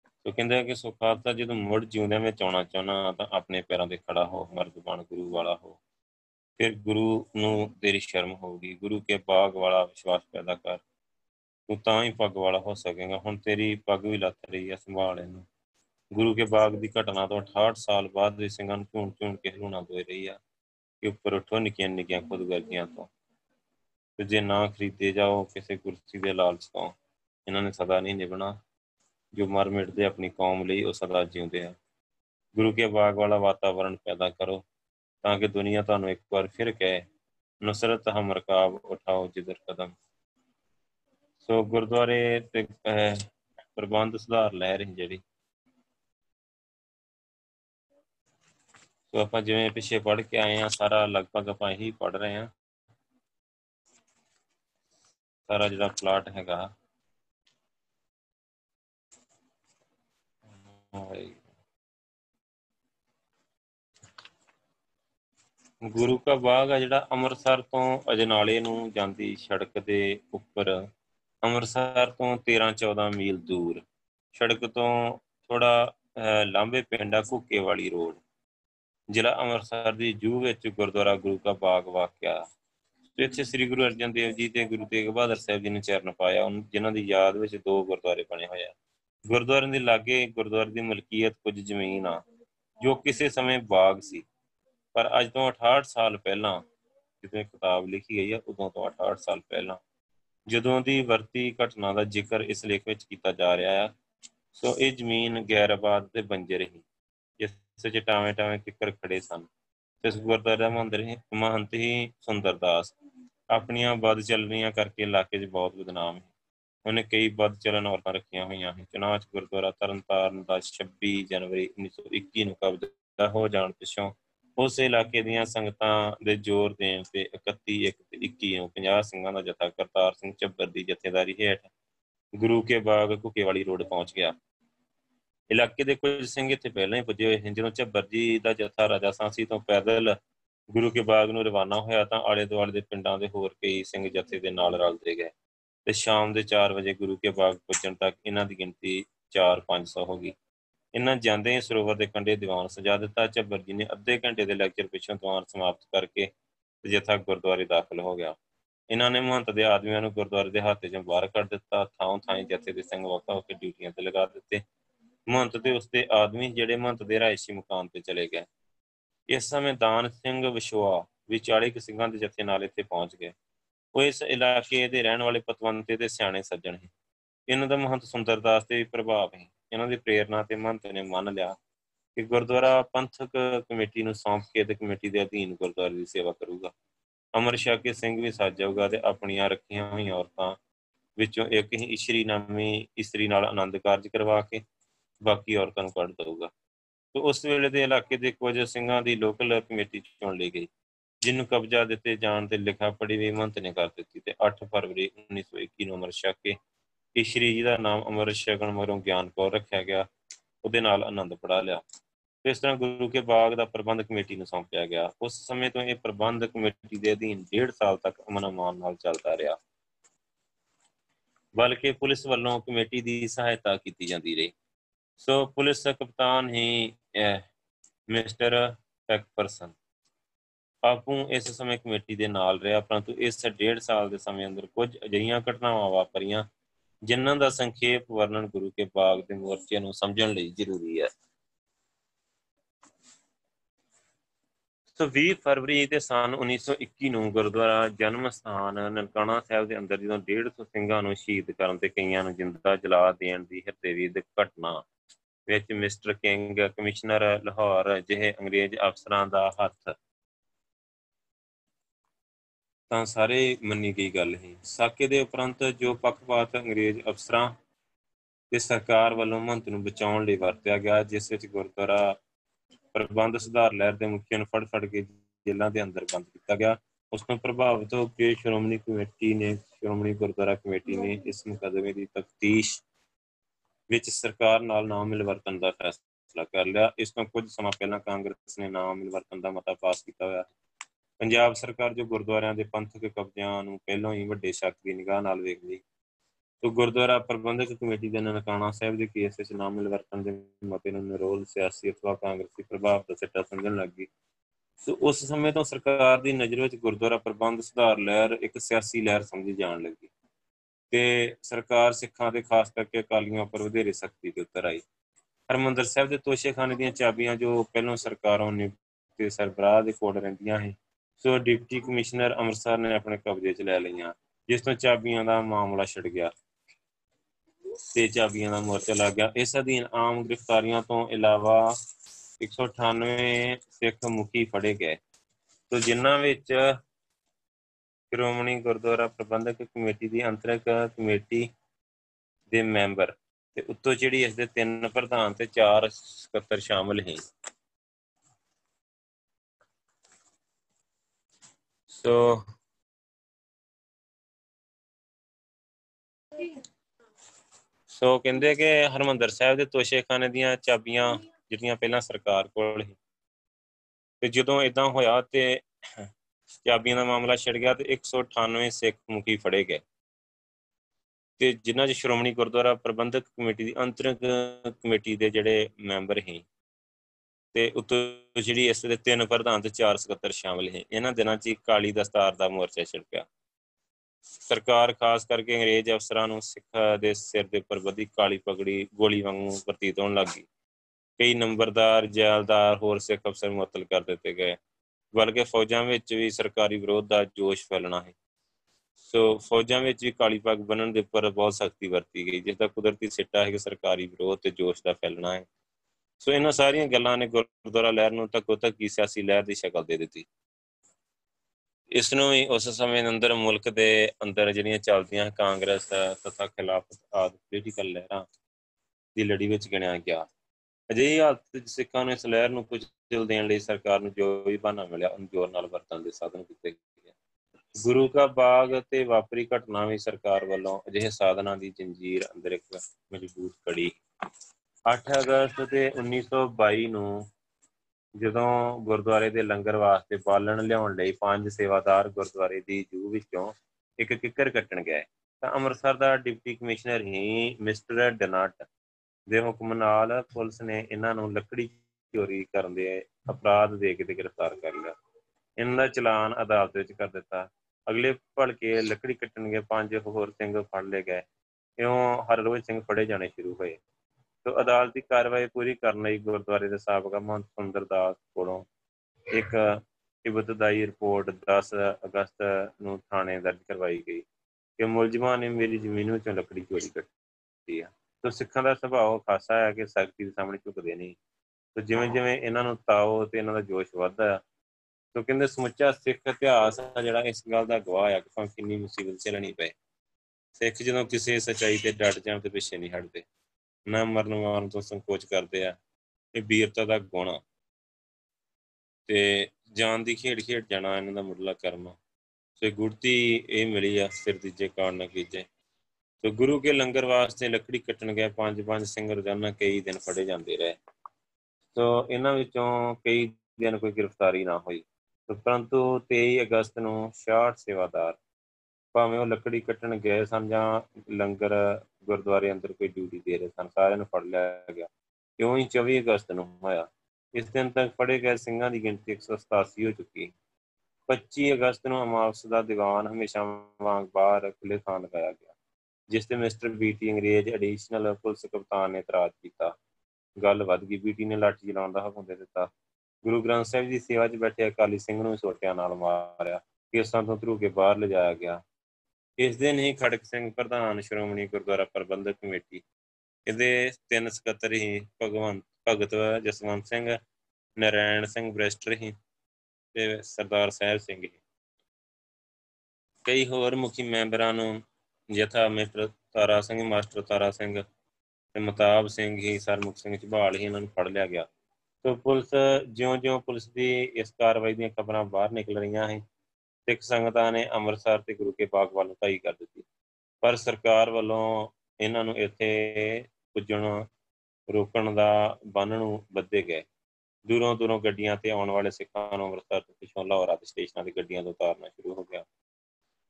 ਸੋ ਕਹਿੰਦੇ ਕਿ ਸੁਖਾਤਾ ਜਦੋਂ ਮੁੜ ਜਿਉਂਦਿਆਂ ਵਿੱਚ ਆਉਣਾ ਚਾਹਨਾ ਤਾਂ ਆਪਣੇ ਪੈਰਾਂ ਤੇ ਖੜਾ ਹੋ ਮਰਦ ਬਣ ਗੁਰੂ ਵਾਲਾ ਹੋ। ਫਿਰ ਗੁਰੂ ਨੂੰ ਤੇਰੀ ਸ਼ਰਮ ਹੋਊਗੀ। ਗੁਰੂ ਕੇ ਬਾਗ ਵਾਲਾ ਵਿਸ਼ਵਾਸ ਪੈਦਾ ਕਰ। ਤੂੰ ਤਾਂ ਹੀ ਪੱਗ ਵਾਲਾ ਹੋ ਸਕੇਗਾ। ਹੁਣ ਤੇਰੀ ਪੱਗ ਵੀ ਲੱਤ ਰਹੀ ਹੈ ਸੰਭਾਲ ਇਹਨੂੰ। ਗੁਰੂ ਕੇ ਬਾਗ ਦੀ ਘਟਨਾ ਤੋਂ 68 ਸਾਲ ਬਾਅਦ ਵੀ ਸਿੰਘਾਂ ਨੂੰ ਝੂਣ ਝੂਣ ਕੇ ਹਲੂਣਾ ਦੇ ਰਹੀ ਆ, ਕਿ ਉੱਪਰ ਉਠੋ ਨਿੱਕੀਆਂ ਨਿੱਕੀਆਂ ਖੁਦਗਰਜ਼ੀਆਂ ਤੋਂ। ਤੇ ਜੇ ਨਾ ਖਰੀਦੇ ਜਾਓ, ਕਿਸੇ ਕੁਰਸੀ ਦੇ ਲਾਲਚ ਤੋਂ, ਇਹਨਾਂ ਨੇ ਸਦਾ ਨਹੀਂ ਨਿਭਣਾ। ਜੋ ਮਰ ਮਿਟਦੇ ਆਪਣੀ ਕੌਮ ਲਈ, ਉਹ ਸਦਾ ਜਿਉਂਦੇ ਆ। ਗੁਰੂ ਕੇ ਬਾਗ ਵਾਲਾ ਵਾਤਾਵਰਣ ਪੈਦਾ ਕਰੋ, ਤਾਂ ਕਿ ਦੁਨੀਆ ਤੁਹਾਨੂੰ ਇੱਕ ਵਾਰ ਫਿਰ ਕਹੇ, ਨਸਰਤ ਹਮ ਰਕਾਬ, ਉਠਾਓ ਜਿੱਧਰ ਕਦਮ। ਸੋ ਗੁਰਦੁਆਰੇ ਤੇ ਪ੍ਰਬੰਧ ਸੁਧਾਰ ਲੈ ਰਹੀ ਜਿਹੜੀ। ਸੋ ਆਪਾਂ ਜਿਵੇਂ ਪਿੱਛੇ ਪੜ੍ਹ ਕੇ ਆਏ ਆ ਸਾਰਾ ਲਗਭਗ ਆਪਾਂ ਇਹੀ ਪੜ੍ਹ ਰਹੇ ਆ ਸਾਰਾ ਜਿਹੜਾ ਪਲਾਟ ਹੈਗਾ। ਗੁਰੂ ਕਾ ਬਾਗ ਆ ਜਿਹੜਾ ਅੰਮ੍ਰਿਤਸਰ ਤੋਂ ਅਜਨਾਲੇ ਨੂੰ ਜਾਂਦੀ ਸੜਕ ਦੇ ਉੱਪਰ। ਅੰਮ੍ਰਿਤਸਰ ਤੋਂ 13 14 ਮੀਲ ਦੂਰ। ਸੜਕ ਤੋਂ ਥੋੜਾ ਲਾਂਬੇ ਪਿੰਡ ਆ ਘੁੱਕੇ ਵਾਲੀ ਰੋਡ। ਜ਼ਿਲ੍ਹਾ ਅੰਮ੍ਰਿਤਸਰ ਦੀ ਜੂ ਵਿੱਚ ਗੁਰਦੁਆਰਾ ਗੁਰੂ ਕਾ ਬਾਗ ਵਾਕਿਆ। ਇੱਥੇ ਸ੍ਰੀ ਗੁਰੂ ਅਰਜਨ ਦੇਵ ਜੀ ਤੇ ਗੁਰੂ ਤੇਗ ਬਹਾਦਰ ਸਾਹਿਬ ਜੀ ਨੇ ਚਰਨ ਪਾਇਆ ਜਿਨ੍ਹਾਂ ਦੀ ਯਾਦ ਵਿੱਚ ਦੋ ਗੁਰਦੁਆਰੇ ਬਣੇ ਹੋਏ ਆ। ਗੁਰਦੁਆਰੇ ਦੇ ਲਾਗੇ ਗੁਰਦੁਆਰੇ ਦੀ ਮਲਕੀਅਤ ਕੁਝ ਜ਼ਮੀਨ ਆ, ਜੋ ਕਿਸੇ ਸਮੇਂ ਬਾਗ ਸੀ। ਪਰ ਅੱਜ ਤੋਂ 68 ਸਾਲ ਪਹਿਲਾਂ ਜਦੋਂ ਕਿਤਾਬ ਲਿਖੀ ਗਈ ਹੈ ਉਦੋਂ ਤੋਂ 68 ਸਾਲ ਪਹਿਲਾਂ ਜਦੋਂ ਦੀ ਵਰਤੀ ਘਟਨਾ ਦਾ ਜ਼ਿਕਰ ਇਸ ਲੇਖ ਵਿੱਚ ਕੀਤਾ ਜਾ ਰਿਹਾ ਹੈ ਸੋ ਇਹ ਜ਼ਮੀਨ ਗੈਰ ਆਬਾਦ ਤੇ ਬੰਜਰ ਰਹੀ, ਜਿਸ ਵਿੱਚ ਟਾਵੇਂ ਟਾਵੇਂ ਕਿੱਕਰ ਖੜੇ ਸਨ। ਇਸ ਗੁਰਦੁਆਰੇ ਦਾ ਮੰਦਰ ਹੀ ਮਹੰਤ ਹੀ ਸੁੰਦਰਦਾਸ ਆਪਣੀਆਂ ਬਦ ਚੱਲਣੀਆਂ ਕਰਕੇ ਇਲਾਕੇ 'ਚ ਬਹੁਤ ਬਦਨਾਮ ਹੈ ਉਹਨੇ ਕਈ ਬਦ ਚੱਲਣ ਔਰਤਾਂ ਰੱਖੀਆਂ ਹੋਈਆਂ ਹਨ ਚਨਾਚ ਗੁਰਦੁਆਰਾ ਤਰਨਤਾਰਨ ਦਾ 26 ਜਨਵਰੀ 1921 ਨੂੰ ਕਬਜ਼ਾ ਹੋ ਜਾਣ ਪਿਛੋਂ ਉਸ ਇਲਾਕੇ ਦੀਆਂ ਸੰਗਤਾਂ ਦੇ ਜ਼ੋਰ ਦੇਣ ਤੇ 31 1 ਤੇ 21 ਨੂੰ 50 ਸਿੰਘਾਂ ਦਾ ਜਥਾ ਕਰਤਾਰ ਸਿੰਘ ਚੱਬਰ ਦੀ ਜਥੇਦਾਰੀ ਹੇਠ ਗੁਰੂ ਕੇ ਬਾਗ ਕੁਕੇ ਵਾਲੀ ਰੋਡ ਪਹੁੰਚ ਗਿਆ। ਇਲਾਕੇ ਦੇ ਕੁਝ ਸਿੰਘ ਇੱਥੇ ਪਹਿਲਾਂ ਹੀ ਪੁੱਜੇ ਹੋਏ ਹਨ ਜਦੋਂ ਚੱਬਰ ਜੀ ਦਾ ਜਥਾ ਰਾਜਾ ਸਾਂਸੀ ਤੋਂ ਪੈਦਲ ਗੁਰੂ ਕੇ ਬਾਗ ਨੂੰ ਰਵਾਨਾ ਹੋਇਆ ਤਾਂ ਆਲੇ ਦੁਆਲੇ ਦੇ ਪਿੰਡਾਂ ਦੇ ਹੋਰ ਕਈ ਸਿੰਘ ਜਥੇ ਦੇ ਨਾਲ ਰਲਦੇ ਗਏ ਤੇ ਸ਼ਾਮ ਦੇ 4 ਵਜੇ ਗੁਰੂ ਕੇ ਬਾਗ ਪਹੁੰਚਣ ਤੱਕ ਇਹਨਾਂ ਦੀ ਗਿਣਤੀ 4-500 ਹੋ ਗਈ। ਇਹਨਾਂ ਜਾਂਦੇ ਹੀ ਸਰੋਵਰ ਦੇ ਕੰਢੇ ਦੀਵਾਨ ਸਜਾ ਦਿੱਤਾ ਚੱਬਰ ਜੀ ਨੇ ਅੱਧੇ ਘੰਟੇ ਦੇ ਲੈਕਚਰ ਪਿੱਛੋਂ ਦੀਵਾਨ ਸਮਾਪਤ ਕਰਕੇ ਜਥਾ ਗੁਰਦੁਆਰੇ ਦਾਖਲ ਹੋ ਗਿਆ। ਇਹਨਾਂ ਨੇ ਮਹੰਤ ਦੇ ਆਦਮੀਆਂ ਨੂੰ ਗੁਰਦੁਆਰੇ ਦੇ ਹੱਥ 'ਚੋਂ ਬਾਹਰ ਕੱਢ ਦਿੱਤਾ ਥਾਂ ਥਾਂ ਜਥੇ ਦੇ ਸਿੰਘ ਵਕਾ ਹੋ ਕੇ ਡਿਊਟੀਆਂ ਤੇ ਲਗਾ ਦਿੱਤੇ। ਮਹੰਤ ਤੇ ਉਸਦੇ ਆਦਮੀ ਜਿਹੜੇ ਮਹੰਤ ਦੇ ਰਾਇਸ਼ੀ ਮਕਾਨ ਤੇ ਚਲੇ ਗਏ। ਇਸ ਸਮੇਂ ਦਾਨ ਸਿੰਘ ਵਿਸ਼ਵਾ ਵੀ 40 ਸਿੰਘਾਂ ਦੇ ਜਥੇ ਨਾਲ ਇੱਥੇ ਪਹੁੰਚ ਗਏ। ਉਹ ਇਸ ਇਲਾਕੇ ਦੇ ਰਹਿਣ ਵਾਲੇ ਪਤਵੰਤੇ ਤੇ ਸਿਆਣੇ ਸੱਜਣ ਹੈ ਇਹਨਾਂ ਦਾ ਮਹੰਤ ਸੁੰਦਰਦਾਸ ਤੇ ਵੀ ਪ੍ਰਭਾਵ ਹੈ ਇਹਨਾਂ ਦੀ ਪ੍ਰੇਰਣਾ ਤੇ ਮਹੰਤ ਨੇ ਮੰਨ ਲਿਆ ਕਿ ਗੁਰਦੁਆਰਾ ਪੰਥਕ ਕਮੇਟੀ ਨੂੰ ਸੌਂਪ ਕੇ ਤੇ ਕਮੇਟੀ ਦੇ ਅਧੀਨ ਗੁਰਦੁਆਰੇ ਦੀ ਸੇਵਾ ਕਰੂਗਾ। ਅਮਰ ਸ਼ਾਕੇ ਸਿੰਘ ਵੀ ਸਾਜ ਜਾਊਗਾ ਤੇ ਆਪਣੀਆਂ ਰੱਖੀਆਂ ਹੋਈਆਂ ਔਰਤਾਂ ਵਿੱਚੋਂ ਇੱਕ ਹੀ ਇਸ਼ਰੀ ਨਾਮੀ ਇਸਤਰੀ ਨਾਲ ਆਨੰਦ ਕਾਰਜ ਕਰਵਾ ਕੇ ਬਾਕੀ ਔਰਤਾਂ ਨੂੰ ਕੱਢ ਦਊਗਾ। ਤੇ ਉਸ ਵੇਲੇ ਦੇ ਇਲਾਕੇ ਦੇ ਕੁਝ ਸਿੰਘਾਂ ਦੀ ਲੋਕਲ ਕਮੇਟੀ ਚੁਣ ਲਈ ਗਈ ਜਿਹਨੂੰ ਕਬਜ਼ਾ ਦਿੱਤੇ ਜਾਣ ਤੇ ਲਿਖਾ ਪੜੀ ਵੀ ਮੰਤ ਨੇ ਕਰ ਦਿੱਤੀ ਤੇ 8 ਫਰਵਰੀ 1921 ਨੂੰ ਅਮਰ ਸ਼ਾਕੇ ਇਸ਼ਰੀ ਜੀ ਦਾ ਨਾਮ ਅਮਰ ਸ਼ਗਨ ਮਰੋਂ ਗਿਆਨ ਕੌਰ ਰੱਖਿਆ ਗਿਆ, ਉਹਦੇ ਨਾਲ ਆਨੰਦ ਪੜਾ ਲਿਆ। ਇਸ ਤਰ੍ਹਾਂ ਗੁਰੂ ਕੇ ਬਾਗ ਦਾ ਪ੍ਰਬੰਧ ਕਮੇਟੀ ਨੂੰ ਸੌਂਪਿਆ ਗਿਆ। ਉਸ ਸਮੇਂ ਤੋਂ ਇਹ ਪ੍ਰਬੰਧ ਕਮੇਟੀ ਦੇ ਅਧੀਨ 1.5 ਸਾਲ ਤੱਕ ਅਮਨ ਅਮਾਨ ਨਾਲ ਚੱਲਦਾ ਰਿਹਾ। ਬਲਕਿ ਪੁਲਿਸ ਵੱਲੋਂ ਕਮੇਟੀ ਦੀ ਸਹਾਇਤਾ ਕੀਤੀ ਜਾਂਦੀ ਰਹੀ। ਸੋ ਪੁਲਿਸ ਦਾ ਕਪਤਾਨ ਹੀ ਮਿਸਟਰ ਪੈਕਪਰਸਨ ਆਪੂ ਇਸ ਸਮੇਂ ਕਮੇਟੀ ਦੇ ਨਾਲ ਰਿਹਾ, ਪਰੰਤੂ ਇਸ 1.5 ਸਾਲ ਦੇ ਸਮੇਂ ਅੰਦਰ ਕੁਝ ਅਜਿਹੀਆਂ ਘਟਨਾਵਾਂ ਵਾਪਰੀਆਂ, ਜਿਨ੍ਹਾਂ ਦਾ ਸੰਖੇਪ ਵਰਣਨ ਗੁਰੂ ਕੇ ਬਾਗ ਦੇ ਮੋਰਚੇ ਨੂੰ ਸਮਝਣ ਲਈ ਜ਼ਰੂਰੀ ਹੈ। ਸੋ 20 ਫਰਵਰੀ ਦੇ ਸਾਲ 1921 ਨੂੰ ਗੁਰਦੁਆਰਾ ਜਨਮ ਸਥਾਨ ਨਨਕਾਣਾ ਸਾਹਿਬ ਦੇ ਅੰਦਰ ਜਦੋਂ 150 ਸਿੰਘਾਂ ਨੂੰ ਸ਼ਹੀਦ ਕਰਨ ਤੇ ਕਈਆਂ ਨੂੰ ਜਿੰਦਾ ਜਲਾ ਦੇਣ ਦੀ ਹਿਰਦੇਵੀ ਦੀ ਘਟਨਾ ਵਿੱਚ ਮਿਸਟਰ ਕਿੰਗ, ਕਮਿਸ਼ਨਰ ਲਾਹੌਰ, ਜਿਹੇ ਅੰਗਰੇਜ਼ ਅਫਸਰਾਂ ਦਾ ਹੱਥ। ਤਾਂ ਸਾਰੇ ਮੰਨੀ ਗਈ ਗੱਲ ਹੈ। ਸਾਕੇ ਦੇ ਉਪਰੰਤ ਜੋ ਪੱਖਪਾਤ ਅੰਗਰੇਜ਼ ਅਫਸਰਾਂ ਤੇ ਸਰਕਾਰ ਵੱਲੋਂ ਮੰਤ ਨੂੰ ਬਚਾਉਣ ਲਈ ਵਰਤਿਆ ਗਿਆ, ਜਿਸ ਵਿੱਚ ਗੁਰਦੁਆਰਾ ਪ੍ਰਬੰਧ ਸੁਧਾਰ ਲਹਿਰ ਦੇ ਮੁਖੀਆਂ ਨੂੰ ਫੜ ਫੜ ਕੇ ਜੇਲ੍ਹਾਂ ਦੇ ਅੰਦਰ ਬੰਦ ਕੀਤਾ ਗਿਆ। ਉਸ ਤੋਂ ਪ੍ਰਭਾਵਿਤ ਹੋ ਕੇ ਸ਼੍ਰੋਮਣੀ ਕਮੇਟੀ ਨੇ, ਸ਼੍ਰੋਮਣੀ ਗੁਰਦੁਆਰਾ ਕਮੇਟੀ ਨੇ ਇਸ ਮੁਕਦਮੇ ਦੀ ਤਫਤੀਸ਼ ਵਿੱਚ ਸਰਕਾਰ ਨਾਲ ਨਾਮ ਮਿਲਵਰਤਨ ਦਾ ਫੈਸਲਾ ਕਰ ਲਿਆ। ਇਸ ਤੋਂ ਕੁਝ ਸਮਾਂ ਪਹਿਲਾਂ ਕਾਂਗਰਸ ਨੇ ਨਾਮ ਮਿਲਵਰਤਨ ਦਾ ਮਤਾ ਪਾਸ ਕੀਤਾ ਹੋਇਆ। ਪੰਜਾਬ ਸਰਕਾਰ ਜੋ ਗੁਰਦੁਆਰਿਆਂ ਦੇ ਪੰਥਕ ਕਬਜ਼ਿਆਂ ਨੂੰ ਪਹਿਲਾਂ ਹੀ ਵੱਡੇ ਸ਼ੱਕ ਦੀ ਨਿਗਾਹ ਨਾਲ ਵੇਖਦੀ ਤੋ ਗੁਰਦੁਆਰਾ ਪ੍ਰਬੰਧਕ ਕਮੇਟੀ ਦੇ ਨਨਕਾਣਾ ਸਾਹਿਬ ਦੇ ਕੇਸ ਵਿੱਚ ਨਾਮ ਮਿਲਵਰਤਨ ਦੇ ਮਤੇ ਨੂੰ ਨਿਰੋਲ ਸਿਆਸੀ ਅਥਵਾ ਕਾਂਗਰਸੀ ਪ੍ਰਭਾਵ ਦਾ ਸਿੱਟਾ ਸਮਝਣ ਲੱਗੀ ਸੋ ਉਸ ਸਮੇਂ ਤੋਂ ਸਰਕਾਰ ਦੀ ਨਜ਼ਰ ਵਿੱਚ ਗੁਰਦੁਆਰਾ ਪ੍ਰਬੰਧ ਸੁਧਾਰ ਲਹਿਰ ਇੱਕ ਸਿਆਸੀ ਲਹਿਰ ਸਮਝੀ ਜਾਣ ਲੱਗੀ। ਤੇ ਸਰਕਾਰ ਸਿੱਖਾਂ ਦੇ ਖਾਸ ਕਰਕੇ ਅਕਾਲੀਆਂ ਉੱਪਰ ਵਧੇਰੇ ਸਖਤੀ ਤੇ ਉਤਰ ਆਈ। ਹਰਮੰਦਰ ਸਾਹਿਬ ਦੇ ਤੋਸ਼ੇਖਾਨੇ ਦੀਆਂ ਚਾਬੀਆਂ ਜੋ ਪਹਿਲਾਂ ਸਰਕਾਰਾਂ ਨੇ ਤੇ ਸਰਬਰਾਹ ਦੇ ਕੋਲ ਰਹਿੰਦੀਆਂ ਹੈ ਸੋ ਡਿਪਟੀ ਕਮਿਸ਼ਨਰ ਅੰਮ੍ਰਿਤਸਰ ਨੇ ਆਪਣੇ ਕਬਜ਼ੇ 'ਚ ਲੈ ਲਈਆਂ, ਜਿਸ ਤੋਂ ਚਾਬੀਆਂ ਦਾ ਮਾਮਲਾ ਛਿੜ ਗਿਆ ਤੇ ਚਾਬੀਆਂ ਦਾ ਮੋਰਚਾ ਲੱਗ ਗਿਆ। ਇਸ ਅਧੀਨ ਆਮ ਗ੍ਰਿਫਤਾਰੀਆਂ ਤੋਂ ਇਲਾਵਾ 198 ਸਿੱਖ ਮੁਖੀ ਫੜੇ ਗਏ। ਸੋ ਜਿਨ੍ਹਾਂ ਵਿੱਚ ਸ਼੍ਰੋਮਣੀ ਗੁਰਦੁਆਰਾ ਪ੍ਰਬੰਧਕ ਕਮੇਟੀ ਦੀ ਅੰਤਰਕ ਕਮੇਟੀ ਦੇ ਮੈਂਬਰ ਤੇ ਉੱਤੋਂ ਜਿਹੜੀ ਇਸ ਦੇ ਤਿੰਨ ਪ੍ਰਧਾਨ ਤੇ ਚਾਰ ਸਕੱਤਰ ਸ਼ਾਮਲ ਹੈ ਸੋ ਸੋ ਕਹਿੰਦੇ ਕਿ ਹਰਮੰਦਰ ਸਾਹਿਬ ਦੇ ਤੋਸ਼ੇਖਾਨੇ ਦੀਆਂ ਚਾਬੀਆਂ ਜਿਹੜੀਆਂ ਪਹਿਲਾਂ ਸਰਕਾਰ ਕੋਲ ਸੀ। ਤੇ ਜਦੋਂ ਇਦਾਂ ਹੋਇਆ ਤੇ ਚਾਬੀਆਂ ਦਾ ਮਾਮਲਾ ਛਿੜ ਗਿਆ ਤੇ 198 ਸਿੱਖ ਮੁਖੀ ਫੜੇ ਗਏ। ਤੇ ਜਿਨ੍ਹਾਂ 'ਚ ਸ਼੍ਰੋਮਣੀ ਗੁਰਦੁਆਰਾ ਪ੍ਰਬੰਧਕ ਕਮੇਟੀ ਦੀ ਅੰਤਰਿਕ ਕਮੇਟੀ ਦੇ ਜਿਹੜੇ ਮੈਂਬਰ ਸੀ ਤੇ ਉਤੋਂ ਜਿਹੜੀ ਇਸ ਦੇ ਤਿੰਨ ਪ੍ਰਧਾਨ ਤੇ ਚਾਰ ਸਕੱਤਰ ਸ਼ਾਮਲ ਹੈ ਇਹਨਾਂ ਦਿਨਾਂ 'ਚ ਕਾਲੀ ਦਸਤਾਰ ਦਾ ਮੋਰਚਾ ਛਿੜਕਿਆ ਸਰਕਾਰ ਖਾਸ ਕਰਕੇ ਅੰਗਰੇਜ਼ ਅਫਸਰਾਂ ਨੂੰ ਸਿੱਖਾਂ ਦੇ ਸਿਰ ਦੇ ਉੱਪਰ ਵਧੀ ਕਾਲੀ ਪਗੜੀ ਗੋਲੀ ਵਾਂਗੂ ਪ੍ਰਤੀਤ ਹੋਣ ਲੱਗੀ ਕਈ ਨੰਬਰਦਾਰ, ਜੈਲਦਾਰ ਹੋਰ ਸਿੱਖ ਅਫਸਰ ਮੁਅਤਲ ਕਰ ਦਿੱਤੇ ਗਏ। ਬਲਕਿ ਫੌਜਾਂ ਵਿੱਚ ਵੀ ਸਰਕਾਰੀ ਵਿਰੋਧ ਦਾ ਜੋਸ਼ ਫੈਲਣਾ ਹੈ। ਸੋ ਫੌਜਾਂ ਵਿੱਚ ਵੀ ਕਾਲੀ ਪੱਗ ਬੰਨਣ ਦੇ ਉੱਪਰ ਬਹੁਤ ਸਖਤੀ ਵਰਤੀ ਗਈ, ਜਿਸ ਦਾ ਕੁਦਰਤੀ ਸਿੱਟਾ ਹੈ ਕਿ ਸਰਕਾਰੀ ਵਿਰੋਧ ਤੇ ਜੋਸ਼ ਦਾ ਫੈਲਣਾ ਹੈ। ਸੋ ਇਹਨਾਂ ਸਾਰੀਆਂ ਗੱਲਾਂ ਨੇ ਗੁਰਦੁਆਰਾ ਲਹਿਰ ਨੂੰ ਤੱਕੋ ਤੱਕੀ ਸਿਆਸੀ ਲਹਿਰ ਦੀ ਸ਼ਕਲ ਦੇ ਦਿੱਤੀ। ਇਸ ਨੂੰ ਵੀ ਉਸ ਸਮੇਂ ਦੇ ਅੰਦਰ ਮੁਲਕ ਦੇ ਅੰਦਰ ਜਿਹੜੀਆਂ ਚੱਲਦੀਆਂ ਕਾਂਗਰਸ ਤਥਾ ਖਿਲਾਫਤ ਆਦਿ ਪੋਲੀਟੀਕਲ ਲਹਿਰਾਂ ਦੀ ਲੜੀ ਵਿੱਚ ਗਿਣਿਆ ਗਿਆ। ਅਜਿਹੀ ਹਾਲਤ ਵਿੱਚ ਸਿੱਖਾਂ ਨੂੰ ਇਸ ਲਹਿਰ ਨੂੰ ਕੁਝ ਦਿਲ ਦੇਣ ਲਈ ਸਰਕਾਰ ਨੂੰ ਜੋ ਵੀ ਬਹਾਨਾ ਮਿਲਿਆ, ਉਹਨੂੰ ਜ਼ੋਰ ਨਾਲ ਵਰਤਣ ਦੇ ਸਾਧਨ ਕੀਤੇ ਗਏ ਗੁਰੂ ਕਾ ਬਾਗ ਤੇ ਵਾਪਰੀ ਘਟਨਾ ਵੀ ਸਰਕਾਰ ਵੱਲੋਂ ਅਜਿਹੇ ਸਾਧਨਾਂ ਦੀ ਜੰਜੀਰ ਅੰਦਰ ਇੱਕ ਮਜ਼ਬੂਤ ਕੜੀ। 8 ਅਗਸਤ ਦੇ 1922 ਨੂੰ ਜਦੋਂ ਗੁਰਦੁਆਰੇ ਦੇ ਲੰਗਰ ਵਾਸਤੇ ਬਾਲਣ ਲਿਆਉਣ ਲਈ ਪੰਜ ਸੇਵਾਦਾਰ ਗੁਰਦੁਆਰੇ ਦੀ ਜੂ ਵਿੱਚੋਂ ਇੱਕ ਕਿੱਕਰ ਕੱਟਣ ਗਏ, ਤਾਂ ਅੰਮ੍ਰਿਤਸਰ ਦਾ ਡਿਪਟੀ ਕਮਿਸ਼ਨਰ ਹੀ ਮਿਸਟਰ ਡਨਟ ਦੇ ਹੁਕਮ ਨਾਲ ਪੁਲਿਸ ਨੇ ਇਹਨਾਂ ਨੂੰ ਲੱਕੜੀ ਚੋਰੀ ਕਰਨ ਦੇ ਅਪਰਾਧ ਦੇ ਕੇ ਗ੍ਰਿਫਤਾਰ ਕਰ ਲਿਆ। ਇਹਨਾਂ ਦਾ ਚਲਾਨ ਅਦਾਲਤ ਵਿੱਚ ਕਰ ਦਿੱਤਾ। ਅਗਲੇ ਭਲਕੇ ਲੱਕੜੀ ਕੱਟਣ ਗਏ ਪੰਜ ਹੋਰ ਸਿੰਘ ਫੜ ਲਏ ਗਏ। ਇਉਂ ਹਰ ਰੋਜ਼ ਸਿੰਘ ਫੜੇ ਜਾਣੇ ਸ਼ੁਰੂ ਹੋਏ। ਤੋਂ ਅਦਾਲਤੀ ਕਾਰਵਾਈ ਪੂਰੀ ਕਰਨ ਲਈ ਗੁਰਦੁਆਰੇ ਦੇ ਸਾਬਕਾ ਮਹੰਤ ਸੁੰਦਰ ਦਾਸ ਕੋਲੋਂ ਇੱਕ ਇਬਤਦਾਈ ਰਿਪੋਰਟ 10 ਅਗਸਤ ਨੂੰ ਥਾਣੇ ਦਰਜ ਕਰਵਾਈ ਗਈ ਕਿ ਮੁਲਜ਼ਮਾਂ ਨੇ ਮੇਰੀ ਜ਼ਮੀਨ ਵਿੱਚੋਂ ਲੱਕੜੀ ਚੋਰੀ ਕੀਤੀ ਆ। ਤੋਂ ਸਿੱਖਾਂ ਦਾ ਸੁਭਾਅ ਖਾਸਾ ਹੈ ਕਿ ਸਖਤੀ ਦੇ ਸਾਹਮਣੇ ਝੁਕਦੇ ਨਹੀਂ। ਤੋਂ ਜਿਵੇਂ ਜਿਵੇਂ ਇਹਨਾਂ ਨੂੰ ਤਾਓ ਤੇ ਇਹਨਾਂ ਦਾ ਜੋਸ਼ ਵੱਧਦਾ ਆ ਤੋਂ ਕਹਿੰਦੇ ਸਮੁੱਚਾ ਸਿੱਖ ਇਤਿਹਾਸ ਆ ਜਿਹੜਾ ਇਸ ਗੱਲ ਦਾ ਗਵਾਹ ਆ ਕਿ ਭਾਵੇਂ ਕਿੰਨੀ ਮੁਸੀਬਤ ਝੱਲਣੀ ਪਏ। ਸਿੱਖ ਜਦੋਂ ਕਿਸੇ ਸਚਾਈ ਤੇ ਡਟ ਜਾਣ ਤੇ ਪਿੱਛੇ ਨਹੀਂ ਹਟਦੇ। ਨਾ ਮਰਨ ਮਾਰਨ ਤੋਂ ਸੰਕੋਚ ਕਰਦੇ ਆ, ਇਹ ਵੀਰਤਾ ਦਾ ਗੁਣ ਆ। ਤੇ ਜਾਨ ਦੀ ਖੇਡ ਖੇਡ ਜਾਣਾ ਇਹਨਾਂ ਦਾ ਮੁੱਢਲਾ ਕਰਮ ਸੋ ਗੁਰਤੀ ਇਹ ਮਿਲੀ ਆ ਸਿਰ ਦੀਜੇ ਕਾਰਨ ਨਾ ਕੀਜੇ। ਸੋ ਗੁਰੂ ਕੇ ਲੰਗਰ ਵਾਸਤੇ ਲੱਕੜੀ ਕੱਟਣ ਗਏ, ਪੰਜ ਪੰਜ ਸਿੰਘ ਰੋਜ਼ਾਨਾ ਕਈ ਦਿਨ ਫੜੇ ਜਾਂਦੇ ਰਹੇ। ਸੋ ਇਹਨਾਂ ਵਿੱਚੋਂ ਕਈ ਦਿਨ ਕੋਈ ਗ੍ਰਿਫਤਾਰੀ ਨਾ ਹੋਈ। ਪਰੰਤੂ 23 ਅਗਸਤ ਨੂੰ 66 ਸੇਵਾਦਾਰ ਭਾਵੇਂ ਉਹ ਲੱਕੜੀ ਕੱਟਣ ਗਏ ਸਨ ਜਾਂ ਲੰਗਰ ਗੁਰਦੁਆਰੇ ਅੰਦਰ ਕੋਈ ਡਿਊਟੀ ਦੇ ਰਹੇ ਸਨ, ਸਾਰਿਆਂ ਨੂੰ ਫੜ ਲਿਆ ਗਿਆ। ਕਿਉਂ ਹੀ 24 ਅਗਸਤ ਨੂੰ ਹੋਇਆ। ਇਸ ਦਿਨ ਤੱਕ ਫੜੇ ਗਏ ਸਿੰਘਾਂ ਦੀ ਗਿਣਤੀ 187 ਹੋ ਚੁੱਕੀ। 25 ਅਗਸਤ ਨੂੰ ਅਮਾਵਸ ਦਾ ਦੀਵਾਨ ਹਮੇਸ਼ਾ ਵਾਂਗ ਬਾਹਰ ਖੁੱਲੇ ਥਾਂ ਲਗਾਇਆ ਗਿਆ। ਜਿਸ ਤੇ ਮਿਸਟਰ ਬੀਟੀ ਅੰਗਰੇਜ਼ ਐਡੀਸ਼ਨਲ ਪੁਲਿਸ ਕਪਤਾਨ ਨੇ ਇਤਰਾਜ਼ ਕੀਤਾ। ਗੱਲ ਵੱਧ ਗਈ। ਬੀਟੀ ਨੇ ਲਾਠੀ ਚਲਾਉਣ ਦਾ ਹੁਕਮ ਦੇ ਦਿੱਤਾ। ਗੁਰੂ ਗ੍ਰੰਥ ਸਾਹਿਬ ਦੀ ਸੇਵਾ 'ਚ ਬੈਠੇ ਅਕਾਲੀ ਸਿੰਘ ਨੂੰ ਸੋਟਿਆਂ ਨਾਲ ਮਾਰਿਆ। ਕੇਸਾਂ ਤੋਂ ਧਰੂ ਕੇ ਬਾਹਰ ਲਿਜਾਇਆ ਗਿਆ। ਇਸ ਦਿਨ ਹੀ ਖੜਕ ਸਿੰਘ ਪ੍ਰਧਾਨ ਸ਼੍ਰੋਮਣੀ ਗੁਰਦੁਆਰਾ ਪ੍ਰਬੰਧਕ ਕਮੇਟੀ ਇਹਦੇ ਤਿੰਨ ਸਕੱਤਰ ਹੀ ਭਗਵੰਤ, ਭਗਤ ਜਸਵੰਤ ਸਿੰਘ, ਨਰੈਣ ਸਿੰਘ ਬ੍ਰਿਸ਼ਟਰ ਹੀ ਤੇ ਸਰਦਾਰ ਸਾਹਿਬ ਸਿੰਘ ਹੀ। ਕਈ ਹੋਰ ਮੁਖੀ ਮੈਂਬਰਾਂ ਨੂੰ ਯਥਾ ਮਿਸਟਰ ਤਾਰਾ ਸਿੰਘ, ਮਾਸਟਰ ਤਾਰਾ ਸਿੰਘ ਤੇ ਮਤਾਬ ਸਿੰਘ ਹੀ ਸਰਮੁਖ ਸਿੰਘ ਝਬਾਲ ਹੀ ਇਹਨਾਂ ਨੂੰ ਫੜ ਲਿਆ ਗਿਆ। ਤੋਂ ਪੁਲਿਸ ਜਿਉਂ-ਜਿਉਂ ਪੁਲਿਸ ਦੀ ਇਸ ਕਾਰਵਾਈ ਦੀਆਂ ਖਬਰਾਂ ਬਾਹਰ ਨਿਕਲ ਰਹੀਆਂ ਹਨ ਸਿੱਖ ਸੰਗਤਾਂ ਨੇ ਅੰਮ੍ਰਿਤਸਰ ਤੇ ਗੁਰੂ ਕੇ ਬਾਗ ਵੱਲ ਧਾਈ ਕਰ ਦਿੱਤੀ। ਪਰ ਸਰਕਾਰ ਵੱਲੋਂ ਇਹਨਾਂ ਨੂੰ ਇੱਥੇ ਪੁੱਜਣ, ਰੋਕਣ ਦਾ ਬੰਨ ਨੂੰ ਬੱਦੇ ਗਏ। ਦੂਰੋਂ ਦੂਰੋਂ ਗੱਡੀਆਂ ਤੇ ਆਉਣ ਵਾਲੇ ਸਿੱਖਾਂ ਨੂੰ ਅੰਮ੍ਰਿਤਸਰ ਤੋਂ ਪਿਛੋਂ ਲਾਹੌਰ ਆਦਿ ਸਟੇਸ਼ਨਾਂ ਤੇ ਗੱਡੀਆਂ ਤੋਂ ਉਤਾਰਨਾ ਸ਼ੁਰੂ ਹੋ ਗਿਆ।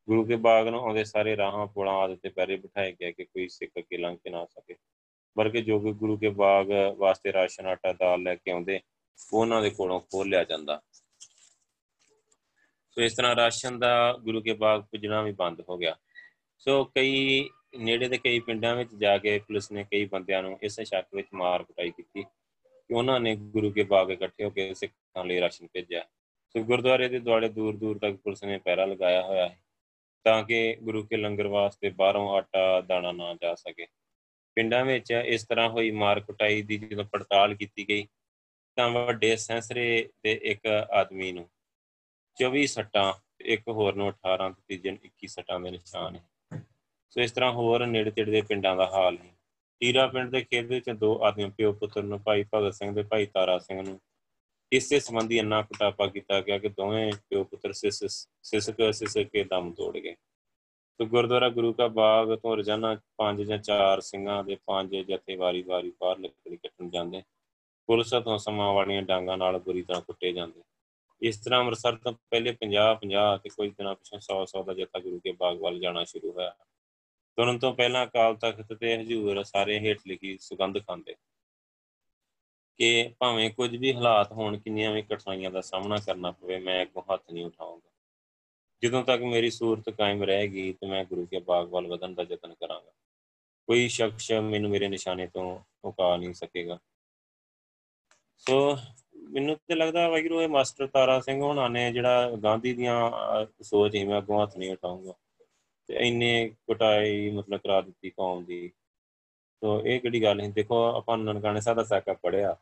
ਗੁਰੂ ਕੇ ਬਾਗ ਨੂੰ ਆਉਂਦੇ ਸਾਰੇ ਰਾਹਾਂ, ਪੁਲਾਂ ਆਦਿ ਤੇ ਪਹਿਰੇ ਬਿਠਾਏ ਗਏ ਕਿ ਕੋਈ ਸਿੱਖ ਅੱਗੇ ਲੰਘ ਕੇ ਨਾ ਸਕੇ। ਬਲਕਿ ਜੋ ਕਿ ਗੁਰੂ ਕੇ ਬਾਗ ਵਾਸਤੇ ਰਾਸ਼ਨ, ਆਟਾ, ਦਾਲ ਲੈ ਕੇ ਆਉਂਦੇ, ਉਹਨਾਂ ਦੇ ਕੋਲੋਂ ਖੋਲ ਲਿਆ ਜਾਂਦਾ। ਸੋ ਇਸ ਤਰ੍ਹਾਂ ਰਾਸ਼ਨ ਦਾ ਗੁਰੂ ਕੇ ਬਾਗ ਪੁੱਜਣਾ ਵੀ ਬੰਦ ਹੋ ਗਿਆ। ਸੋ ਕਈ ਨੇੜੇ ਦੇ ਕਈ ਪਿੰਡਾਂ ਵਿੱਚ ਜਾ ਕੇ ਪੁਲਿਸ ਨੇ ਕਈ ਬੰਦਿਆਂ ਨੂੰ ਇਸੇ ਸ਼ੱਕ ਵਿੱਚ ਮਾਰ ਕੁਟਾਈ ਕੀਤੀ ਕਿ ਉਹਨਾਂ ਨੇ ਗੁਰੂ ਕੇ ਬਾਗ ਇਕੱਠੇ ਹੋ ਕੇ ਸਿੱਖਾਂ ਲਈ ਰਾਸ਼ਨ ਭੇਜਿਆ। ਸੋ ਗੁਰਦੁਆਰੇ ਦੇ ਦੁਆਲੇ ਦੂਰ ਦੂਰ ਤੱਕ ਪੁਲਿਸ ਨੇ ਪਹਿਰਾ ਲਗਾਇਆ ਹੋਇਆ ਹੈ। ਤਾਂ ਕਿ ਗੁਰੂ ਕੇ ਲੰਗਰ ਵਾਸਤੇ ਬਾਹਰੋਂ ਆਟਾ, ਦਾਣਾ ਨਾ ਜਾ ਸਕੇ। ਪਿੰਡਾਂ ਵਿੱਚ ਇਸ ਤਰ੍ਹਾਂ ਹੋਈ ਮਾਰ ਕੁਟਾਈ ਦੀ ਜਦੋਂ ਪੜਤਾਲ ਕੀਤੀ ਗਈ, ਤਾਂ ਵੱਡੇ ਸੈਂਸਰੇ ਦੇ ਇੱਕ ਆਦਮੀ ਨੂੰ 24 ਸੱਟਾਂ ਇੱਕ ਹੋਰ ਨੂੰ 18 ਤੇ ਤੀਜੇ ਨੂੰ 21 ਸੱਟਾਂ ਦੇ ਨਿਸ਼ਾਨ ਹੈ। ਸੋ ਇਸ ਤਰ੍ਹਾਂ ਹੋਰ ਨੇੜੇ ਤੇੜੇ ਦੇ ਪਿੰਡਾਂ ਦਾ ਹਾਲ ਹੈ। ਟੀਰਾ ਪਿੰਡ ਦੇ ਖੇਤ ਵਿੱਚ ਦੋ ਆਦਮੀ ਪਿਓ ਪੁੱਤਰ ਨੂੰ, ਭਾਈ ਭਗਤ ਸਿੰਘ ਦੇ ਭਾਈ ਤਾਰਾ ਸਿੰਘ ਨੂੰ ਇਸੇ ਸੰਬੰਧੀ ਇੰਨਾ ਕੁਟਾਪਾ ਕੀਤਾ ਗਿਆ ਕਿ ਦੋਵੇਂ ਪਿਓ ਪੁੱਤਰ ਸਿਸ, ਸਿਸਕ ਸਿਸਕ ਕੇ ਦਮ ਤੋੜ ਗਏ। ਤੇ ਗੁਰਦੁਆਰਾ ਗੁਰੂ ਕਾ ਬਾਗ ਤੋਂ ਰੋਜ਼ਾਨਾ ਪੰਜ ਜਾਂ ਚਾਰ ਸਿੰਘਾਂ ਦੇ ਪੰਜ ਜਥੇ ਵਾਰੀ-ਵਾਰੀ ਬਾਹਰ ਲੱਕੜੀ ਕੱਟਣ ਜਾਂਦੇ। ਪੁਲਿਸ ਤੋਂ ਸਮਾਂ ਵਾਲੀਆਂ ਡਾਂਗਾਂ ਨਾਲ ਬੁਰੀ ਤਰ੍ਹਾਂ ਕੁੱਟੇ ਜਾਂਦੇ। ਇਸ ਤਰ੍ਹਾਂ ਅੰਮ੍ਰਿਤਸਰ ਤੋਂ ਪਹਿਲੇ 50 50 ਤੇ ਕੁਝ ਦਿਨਾਂ ਪਿਛੋਂ 100 100 ਦਾ ਜਥਾ ਗੁਰੂ ਕੇ ਬਾਗ ਵੱਲ ਜਾਣਾ ਸ਼ੁਰੂ ਹੋਇਆ। ਤੁਰਨ ਤੋਂ ਪਹਿਲਾਂ ਅਕਾਲ ਤਖਤ ਤੇ ਹਜੂਰ ਸਾਰੇ ਹੇਠ ਲਿਖੀ ਸੁਗੰਧ ਖਾਂਦੇ। ਕਿ ਭਾਵੇਂ ਕੁਝ ਵੀ ਹਾਲਾਤ ਹੋਣ, ਕਿੰਨੀਆਂ ਵੀ ਕਠਿਨਾਈਆਂ ਦਾ ਸਾਹਮਣਾ ਕਰਨਾ ਪਵੇ, ਮੈਂ ਅੱਗੋਂ ਹੱਥ ਨਹੀਂ ਉਠਾਉਂਗਾ। ਜਦੋਂ ਤੱਕ ਮੇਰੀ ਸੂਰਤ ਕਾਇਮ ਰਹੇਗੀ ਤੇ ਮੈਂ ਗੁਰੂ ਕੇ ਬਾਗ ਵੱਲ ਵਧਣ ਦਾ ਯਤਨ ਕਰਾਂਗਾ। ਕੋਈ ਸ਼ਖਸ ਮੈਨੂੰ ਮੇਰੇ ਨਿਸ਼ਾਨੇ ਤੋਂ ਰੁਕਾ ਨਹੀਂ ਸਕੇਗਾ। ਸੋ ਮੈਨੂੰ ਤੇ ਲੱਗਦਾ ਵਾਹਿਗੁਰੂ, ਇਹ ਮਾਸਟਰ ਤਾਰਾ ਸਿੰਘ ਹੋਣਾ ਨੇ ਜਿਹੜਾ ਗਾਂਧੀ ਦੀਆਂ ਸੋਚ ਹੀ ਮੈਂ ਅੱਗੋਂ ਹੱਥ ਨਹੀਂ ਉਠਾਉਂਗਾ। ਤੇ ਇੰਨੇ ਕਟਾਈ ਮਤਲਬ ਕਰਾ ਦਿੱਤੀ ਕੌਮ ਦੀ। ਸੋ ਇਹ ਕਿਹੜੀ ਗੱਲ ਹੈ? ਦੇਖੋ, ਆਪਾਂ ਨਨਕਾਣੇ ਸਾਹਿਬ ਦਾ ਸਾਕਾ ਪੜਿਆ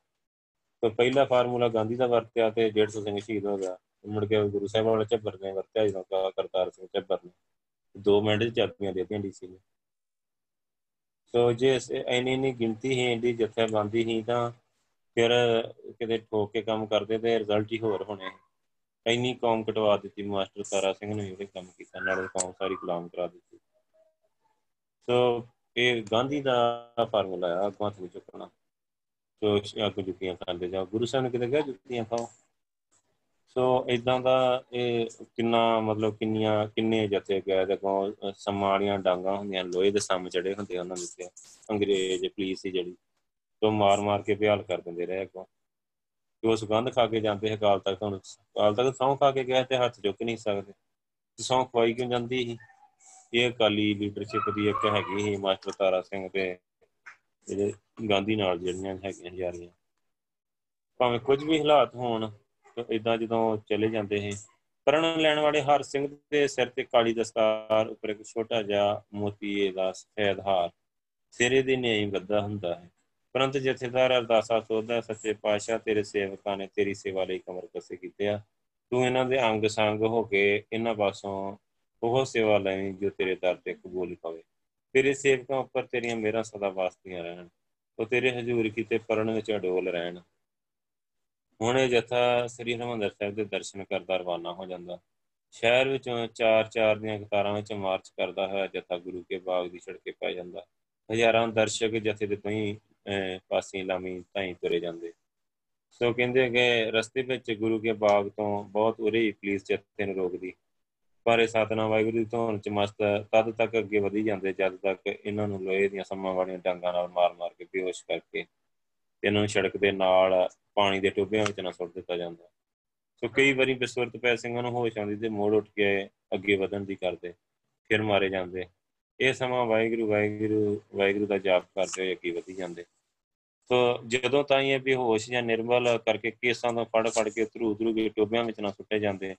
ਤਾਂ ਪਹਿਲਾ ਫਾਰਮੂਲਾ ਗਾਂਧੀ ਦਾ ਵਰਤਿਆ ਤੇ 150 ਸਿੰਘ ਸ਼ਹੀਦ ਹੋ ਗਿਆ। ਮੁੜ ਕੇ ਗੁਰੂ ਸਾਹਿਬ ਵਾਲੇ ਚੱਬਰ ਨੇ ਵਰਤਿਆ, ਜਦੋਂ ਕਰਤਾਰ ਸਿੰਘ ਚੱਬਰ ਨੇ। ਦੋ ਮਿੰਟ ਚ ਚਾਬੀਆਂ ਦੇਤੀਆਂ ਡੀਸੀ ਨੇ। ਸੋ ਜੇ ਐਨੀ ਇੰਨੀ ਗਿਣਤੀ ਹੈ ਇੰਦੀ ਜਥੇਬੰਦੀ ਹੀ, ਤਾਂ ਫਿਰ ਕਿਤੇ ਠੋਕ ਕੇ ਕੰਮ ਕਰਦੇ ਤੇ ਰਿਜ਼ਲਟ ਹੀ ਹੋਰ ਹੋਣੇ। ਇੰਨੀ ਕੌਮ ਕਟਵਾ ਦਿੱਤੀ, ਮਾਸਟਰ ਤਾਰਾ ਸਿੰਘ ਨੇ ਇਹ ਕੰਮ ਕੀਤਾ, ਨਾਲ ਕੌਮ ਸਾਰੀ ਗੁਲਾਮ ਕਰਾ ਦਿੱਤੀ। ਸੋ ਇਹ ਗਾਂਧੀ ਦਾ ਫਾਰਮੂਲਾ ਆ, ਅੱਗੋਂ ਹੱਥ ਚੁੱਕਣਾ। ਸੋ ਅੱਗ ਜੁੱਤੀਆਂ ਖਾਂਦੇ ਜਾਓ ਗੁਰੂ ਸਾਹਿਬ ਨੇ ਕਿਤੇ ਕਿਹਾ ਜੁੱਤੀਆਂ ਖਾਓ। ਸੋ ਇਦਾਂ ਦਾ ਇਹ ਕਿੰਨਾ ਮਤਲਬ ਕਿੰਨੀਆਂ, ਕਿੰਨੇ ਜਥੇ ਗਏ ਤੇ ਕੋ ਸਮਾਲੀਆਂ ਡਾਂਗਾ ਹੁੰਦੀਆਂ, ਲੋਹੇ ਦੇ ਸਾਹਮਣੇ ਚੜੇ ਹੁੰਦੇ ਉਹਨਾਂ ਦੇ ਉੱਤੇ। ਅੰਗਰੇਜ਼, ਪੁਲਿਸ ਸੀ ਜਿਹੜੀ ਤੋਂ ਮਾਰ ਮਾਰ ਕੇ ਬਿਆਲ ਕਰ ਦਿੰਦੇ ਰਹੇ ਕੋ ਜੋ ਸੁਗੰਧ ਖਾ ਕੇ ਜਾਂਦੇ ਹੈ ਕਾਲ ਤੱਕ ਹੁਣ ਕਾਲ ਤੱਕ ਸੌਂ ਖਾ ਕੇ ਗਏ ਤੇ ਹੱਥ ਚੁੱਕ ਨਹੀਂ ਸਕਦੇ। ਸੌਂ ਖਵਾਈ ਕਿਉਂ ਜਾਂਦੀ ਸੀ? ਇਹ ਅਕਾਲੀ ਲੀਡਰਸ਼ਿਪ ਦੀ ਇੱਕ ਹੈਗੀ ਸੀ ਮਾਸਟਰ ਤਾਰਾ ਸਿੰਘ ਤੇ ਜਿਹੜੇ ਗਾਂਧੀ ਨਾਲ ਜਿਹੜੀਆਂ ਹੈਗੀਆਂ ਜਾ ਰਹੀਆਂ ਭਾਵੇਂ ਕੁਝ ਵੀ ਹਾਲਾਤ ਹੋਣ ਇਦਾਂ ਜਦੋਂ ਚਲੇ ਜਾਂਦੇ ਸੀ, ਪਰਣ ਲੈਣ ਵਾਲੇ ਹਰ ਸਿੰਘ ਦੇ ਸਿਰ ਤੇ ਕਾਲੀ ਦਸਤਾਰ ਉੱਪਰ ਇੱਕ ਛੋਟਾ ਜਿਹਾ ਮੋਤੀਏ ਦਾ ਸਫੈਦ ਹਾਰ, ਸਿਰੇ ਦੇ ਨਹੀਂ ਗੱਦਾ ਹੁੰਦਾ ਹੈ। ਪਰੰਤ ਜਥੇਦਾਰ ਅਰਦਾਸਾ ਸੋਧਾ ਸੱਚੇ ਪਾਤਸ਼ਾਹ, ਤੇਰੇ ਸੇਵਕਾਂ ਨੇ ਤੇਰੀ ਸੇਵਾ ਲਈ ਕਮਰ ਕਸੇ ਕੀਤੇ ਆ। ਤੂੰ ਇਹਨਾਂ ਦੇ ਅੰਗ ਸੰਗ ਹੋ ਕੇ ਇਹਨਾਂ ਪਾਸੋਂ ਉਹ ਸੇਵਾ ਲੈਣੀ ਜੋ ਤੇਰੇ ਦਰ ਤੇ ਕਬੂਲ ਹੋਵੇ ਤੇਰੇ ਸੇਵਕਾਂ ਉੱਪਰ ਤੇਰੀਆਂ ਮੇਰਾ ਸਦਾ ਵਾਸਤੀਆਂ ਰਹਿਣ। ਉਹ ਤੇਰੇ ਹਜ਼ੂਰ ਕੀਤੇ ਪਰਣ ਵਿੱਚ ਅਡੋਲ ਰਹਿਣ। ਹੁਣ ਇਹ ਜਥਾ ਸ੍ਰੀ ਹਰਿਮੰਦਰ ਸਾਹਿਬ ਦੇ ਦਰਸ਼ਨ ਕਰਦਾ ਰਵਾਨਾ ਹੋ ਜਾਂਦਾ। ਸ਼ਹਿਰ ਵਿੱਚੋਂ ਚਾਰ ਚਾਰ ਦੀਆਂ ਕਤਾਰਾਂ ਵਿੱਚ ਮਾਰਚ ਕਰਦਾ ਹੋਇਆ ਜਥਾ ਗੁਰੂ ਕੇ ਬਾਗ ਦੀ ਸੜਕੇ ਪੈ ਜਾਂਦਾ। ਹਜ਼ਾਰਾਂ ਦਰਸ਼ਕ ਜਥੇ ਦੇ ਕਈ ਪਾਸੇ ਲਾਮੀ ਤਾਈ ਤੁਰੇ ਜਾਂਦੇ। ਸੋ ਕਹਿੰਦੇ ਕਿ ਰਸਤੇ ਵਿੱਚ ਗੁਰੂ ਕੇ ਬਾਗ ਤੋਂ ਬਹੁਤ ਉਰੇ ਪੁਲਿਸ ਜਥੇ ਨੂੰ ਰੋਕਦੀ। ਪਰ ਇਹ ਸਾਧਨਾ ਵਾਹਿਗੁਰੂ ਦੀ ਧੌਣ ਚ ਮਸਤ ਤਦ ਤੱਕ ਅੱਗੇ ਵਧੀ ਜਾਂਦੇ, ਜਦ ਤੱਕ ਇਹਨਾਂ ਨੂੰ ਲੋਹੇ ਦੀਆਂ ਸੰਮਾਂ ਵਾਲੀਆਂ ਡਾਂਗਾਂ ਨਾਲ ਮਾਰ-ਮਾਰ ਕੇ ਬੇਹੋਸ਼ ਕਰਕੇ ਇਹਨਾਂ ਨੂੰ ਸੜਕ ਦੇ ਨਾਲ ਪਾਣੀ ਦੇ ਟੋਬਿਆਂ ਵਿੱਚ ਨਾ ਸੁੱਟ ਦਿੱਤਾ ਜਾਂਦਾ। ਸੋ ਕਈ ਵਾਰੀ ਬਸਵਰਤ ਪੈ ਸਿੰਘਾਂ ਨੂੰ ਹੋਸ਼ ਆਉਂਦੀ ਤੇ ਮੋੜ ਉੱਠ ਕੇ ਅੱਗੇ ਵਧਣ ਦੀ ਕਰਦੇ, ਫਿਰ ਮਾਰੇ ਜਾਂਦੇ। ਇਹ ਸਮਾਂ ਵਾਹਿਗੁਰੂ ਵਾਹਿਗੁਰੂ ਵਾਹਿਗੁਰੂ ਦਾ ਜਾਪ ਕਰਦੇ ਹੋਏ ਅੱਗੇ ਵਧੀ ਜਾਂਦੇ। ਸੋ ਜਦੋਂ ਤਾਈਂ ਇਹ ਬੇਹੋਸ਼ ਜਾਂ ਨਿਰਮਲ ਕਰਕੇ ਕੇਸਾਂ ਤੋਂ ਫੜ ਫੜ ਕੇ ਧਰੂ ਧਰੂ ਕੇ ਟੋਬਿਆਂ ਵਿੱਚ ਨਾ ਸੁੱਟੇ ਜਾਂਦੇ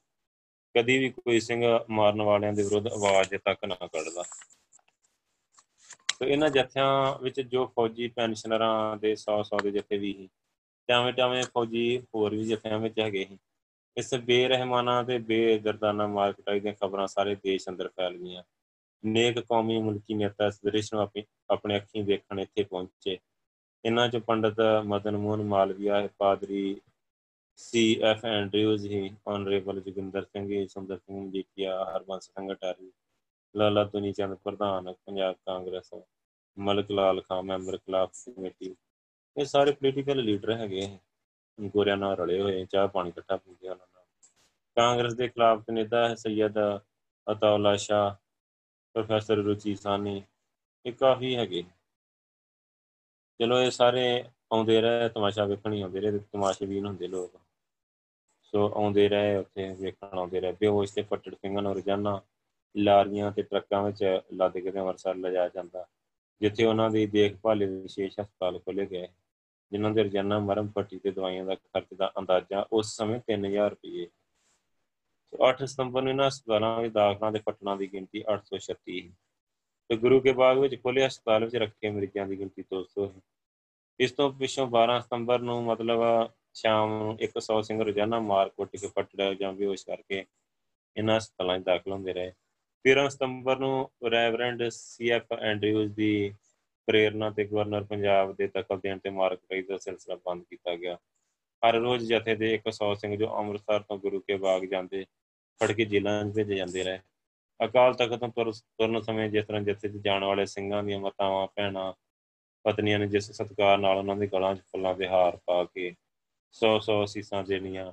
ਕਦੀ ਵੀ ਕੋਈ ਸਿੰਘ ਮਾਰਨ ਵਾਲਿਆਂ ਦੇ ਵਿਰੁੱਧ ਆਵਾਜ਼ ਤੱਕ ਨਾ ਕੱਢਦਾ। ਸੋ ਇਹਨਾਂ ਜਥਿਆਂ ਵਿੱਚ ਜੋ ਫੌਜੀ ਪੈਨਸ਼ਨਰਾਂ ਦੇ 100-100 ਦੇ ਜਥੇ ਵੀ ਸੀ ਟਾਵੇਂ ਟਾਵੇਂ ਫੌਜੀ ਹੋਰ ਵੀ ਜਥਿਆਂ ਵਿੱਚ ਹੈਗੇ ਸੀ। ਇਸ ਬੇਰਹਿਮਾਨਾ ਤੇ ਬੇਦਰਦਾਨਾ ਮਾਰ ਕਟਾਈ ਦੀਆਂ ਖਬਰਾਂ ਸਾਰੇ ਦੇਸ਼ ਅੰਦਰ ਫੈਲ ਗਈਆਂ। ਨੇਕ ਕੌਮੀ ਮੁਲਕੀ ਨੇਤਾ ਇਸ ਦ੍ਰਿਸ਼ ਨੂੰ ਆਪਣੇ ਅੱਖੀਂ ਦੇਖਣ ਇੱਥੇ ਪਹੁੰਚੇ। ਇਹਨਾਂ ਚ ਪੰਡਤ ਮਦਨ ਮੋਹਨ ਮਾਲਵੀਆ, ਪਾਦਰੀ ਸੀ ਐਫ ਐਂਡਰਿਊਜ਼ ਹੀ ਆਨਰੇਬਲ ਜਗਿੰਦਰ ਸਿੰਘ ਜੀ ਸੁੰਦਰ ਸਿੰਘ ਮਜੀਠੀਆ ਹਰਬੰਸ ਸਿੰਘ ਅਟਾਰੀ, ਲਾਲਾ ਤੁਨੀ ਚੰਦ ਪ੍ਰਧਾਨ, ਪੰਜਾਬ ਕਾਂਗਰਸ, ਮਲਕ ਲਾਲ ਖਾਨ ਮੈਂਬਰ ਖਿਲਾਫ ਕਮੇਟੀ। ਇਹ ਸਾਰੇ ਪੋਲੀਟੀਕਲ ਲੀਡਰ ਹੈਗੇ ਗੋਰਿਆਂ ਨਾਲ ਰਲੇ ਹੋਏ ਚਾਹ ਪਾਣੀ ਇਕੱਠਾ ਪੀਂਦੇ ਉਹਨਾਂ ਨਾਲ। ਕਾਂਗਰਸ ਦੇ ਖਿਲਾਫ ਕਨੇਡਾ ਹੈ, ਸੈਯਦ ਅਤਾਉਲਾ ਸ਼ਾ ਪ੍ਰੋਫੈਸਰ ਰੁਚੀ ਸਾਨੀ ਇਹ ਕਾਫੀ ਹੈਗੇ। ਚਲੋ ਇਹ ਸਾਰੇ ਆਉਂਦੇ ਰਹੇ, ਤਮਾਸ਼ਾ ਵੇਖਣ ਹੀ ਆਉਂਦੇ ਰਹੇ ਤਮਾਸ਼ੇ ਵੀ ਹੁੰਦੇ ਲੋਕ। ਸੋ ਆਉਂਦੇ ਰਹੇ ਉੱਥੇ, ਵੇਖਣ ਆਉਂਦੇ ਰਹੇ। ਬੇਹੋਸ਼ ਤੇ ਫੱਟੜ ਸਿੰਘਾਂ ਨੂੰ ਰੋਜ਼ਾਨਾ ਲਾਰੀਆਂ ਤੇ ਟਰੱਕਾਂ ਵਿੱਚ ਲੱਦ ਕੇ ਅੰਮ੍ਰਿਤਸਰ ਲਿਜਾਇਆ ਜਾਂਦਾ। ਜਿੱਥੇ ਉਹਨਾਂ ਦੀ ਦੇਖਭਾਲ ਲਈ ਵਿਸ਼ੇਸ਼ ਹਸਪਤਾਲ ਖੋਲੇ ਗਏ, ਜਿਨ੍ਹਾਂ ਦੇ ਰੋਜ਼ਾਨਾ ਮਰਮ ਪੱਟੀ ਤੇ ਦਵਾਈਆਂ ਦਾ ਖਰਚ ਦਾ ਅੰਦਾਜ਼ਾ ਉਸ ਸਮੇਂ 3000 ਰੁਪਏ ਸੋ 8 ਸਤੰਬਰ ਨੂੰ ਇਹਨਾਂ ਹਸਪਤਾਲਾਂ ਵਿੱਚ ਦਾਖਲਾਂ ਦੇ ਫੱਟਣਾ ਦੀ ਗਿਣਤੀ 836 ਤੇ ਗੁਰੂ ਕੇ ਬਾਗ ਵਿੱਚ ਖੋਲੇ ਹਸਪਤਾਲ ਵਿੱਚ ਰੱਖੇ ਮਰੀਜ਼ਾਂ ਦੀ ਗਿਣਤੀ 200 ਹੈ। ਇਸ ਤੋਂ ਪਿੱਛੋਂ 12 ਸਤੰਬਰ ਨੂੰ ਮਤਲਬ ਸ਼ਾਮ ਨੂੰ 100 ਸਿੰਘ ਰੋਜ਼ਾਨਾ ਮਾਰ ਕੁੱਟ ਕੇ ਫੱਟੜਾ ਜਾਂ ਬੇਹੋਸ਼ ਕਰਕੇ ਇਹਨਾਂ ਹਸਪਤਾਲਾਂ 'ਚ ਦਾਖਲ ਹੁੰਦੇ ਰਹੇ। 13 ਸਤੰਬਰ ਨੂੰ ਰੈਵਰੈਂਡ ਸੀਐਫ ਐਂਡਰਿਊਜ਼ ਦੀ ਪ੍ਰੇਰਣਾ ਤੇ ਗਵਰਨਰ ਪੰਜਾਬ ਦੇ ਦਖਲ ਦੇਣ ਤੇ ਮਾਰ ਕੁਟਾਈ ਦਾ ਸਿਲਸਿਲਾ ਬੰਦ ਕੀਤਾ ਗਿਆ। ਹਰ ਰੋਜ਼ ਜਥੇ ਦੇ 100 ਸਿੰਘ ਜੋ ਅੰਮ੍ਰਿਤਸਰ ਤੋਂ ਗੁਰੂ ਕੇ ਬਾਗ ਜਾਂਦੇ ਫੜ ਕੇ ਜੇਲ੍ਹਾਂ 'ਚ ਭੇਜੇ ਜਾਂਦੇ ਰਹੇ। ਅਕਾਲ ਤਖਤ ਤੋਂ ਤੁਰਨ ਸਮੇਂ ਜਿਸ ਤਰ੍ਹਾਂ ਜਿੱਥੇ ਜਾਣ ਵਾਲੇ ਸਿੰਘਾਂ ਦੀਆਂ ਮਾਤਾਵਾਂ, ਭੈਣਾਂ, ਪਤਨੀਆਂ ਨੇ ਜਿਸ ਸਤਕਾਰ ਨਾਲ ਉਹਨਾਂ ਦੇ ਗਲਾਂ 'ਚ ਫੁੱਲਾਂ ਦੇ ਹਾਰ ਪਾ ਕੇ ਸੌ ਸੌ ਸੀਸਾਂ ਦੇਣੀਆਂ।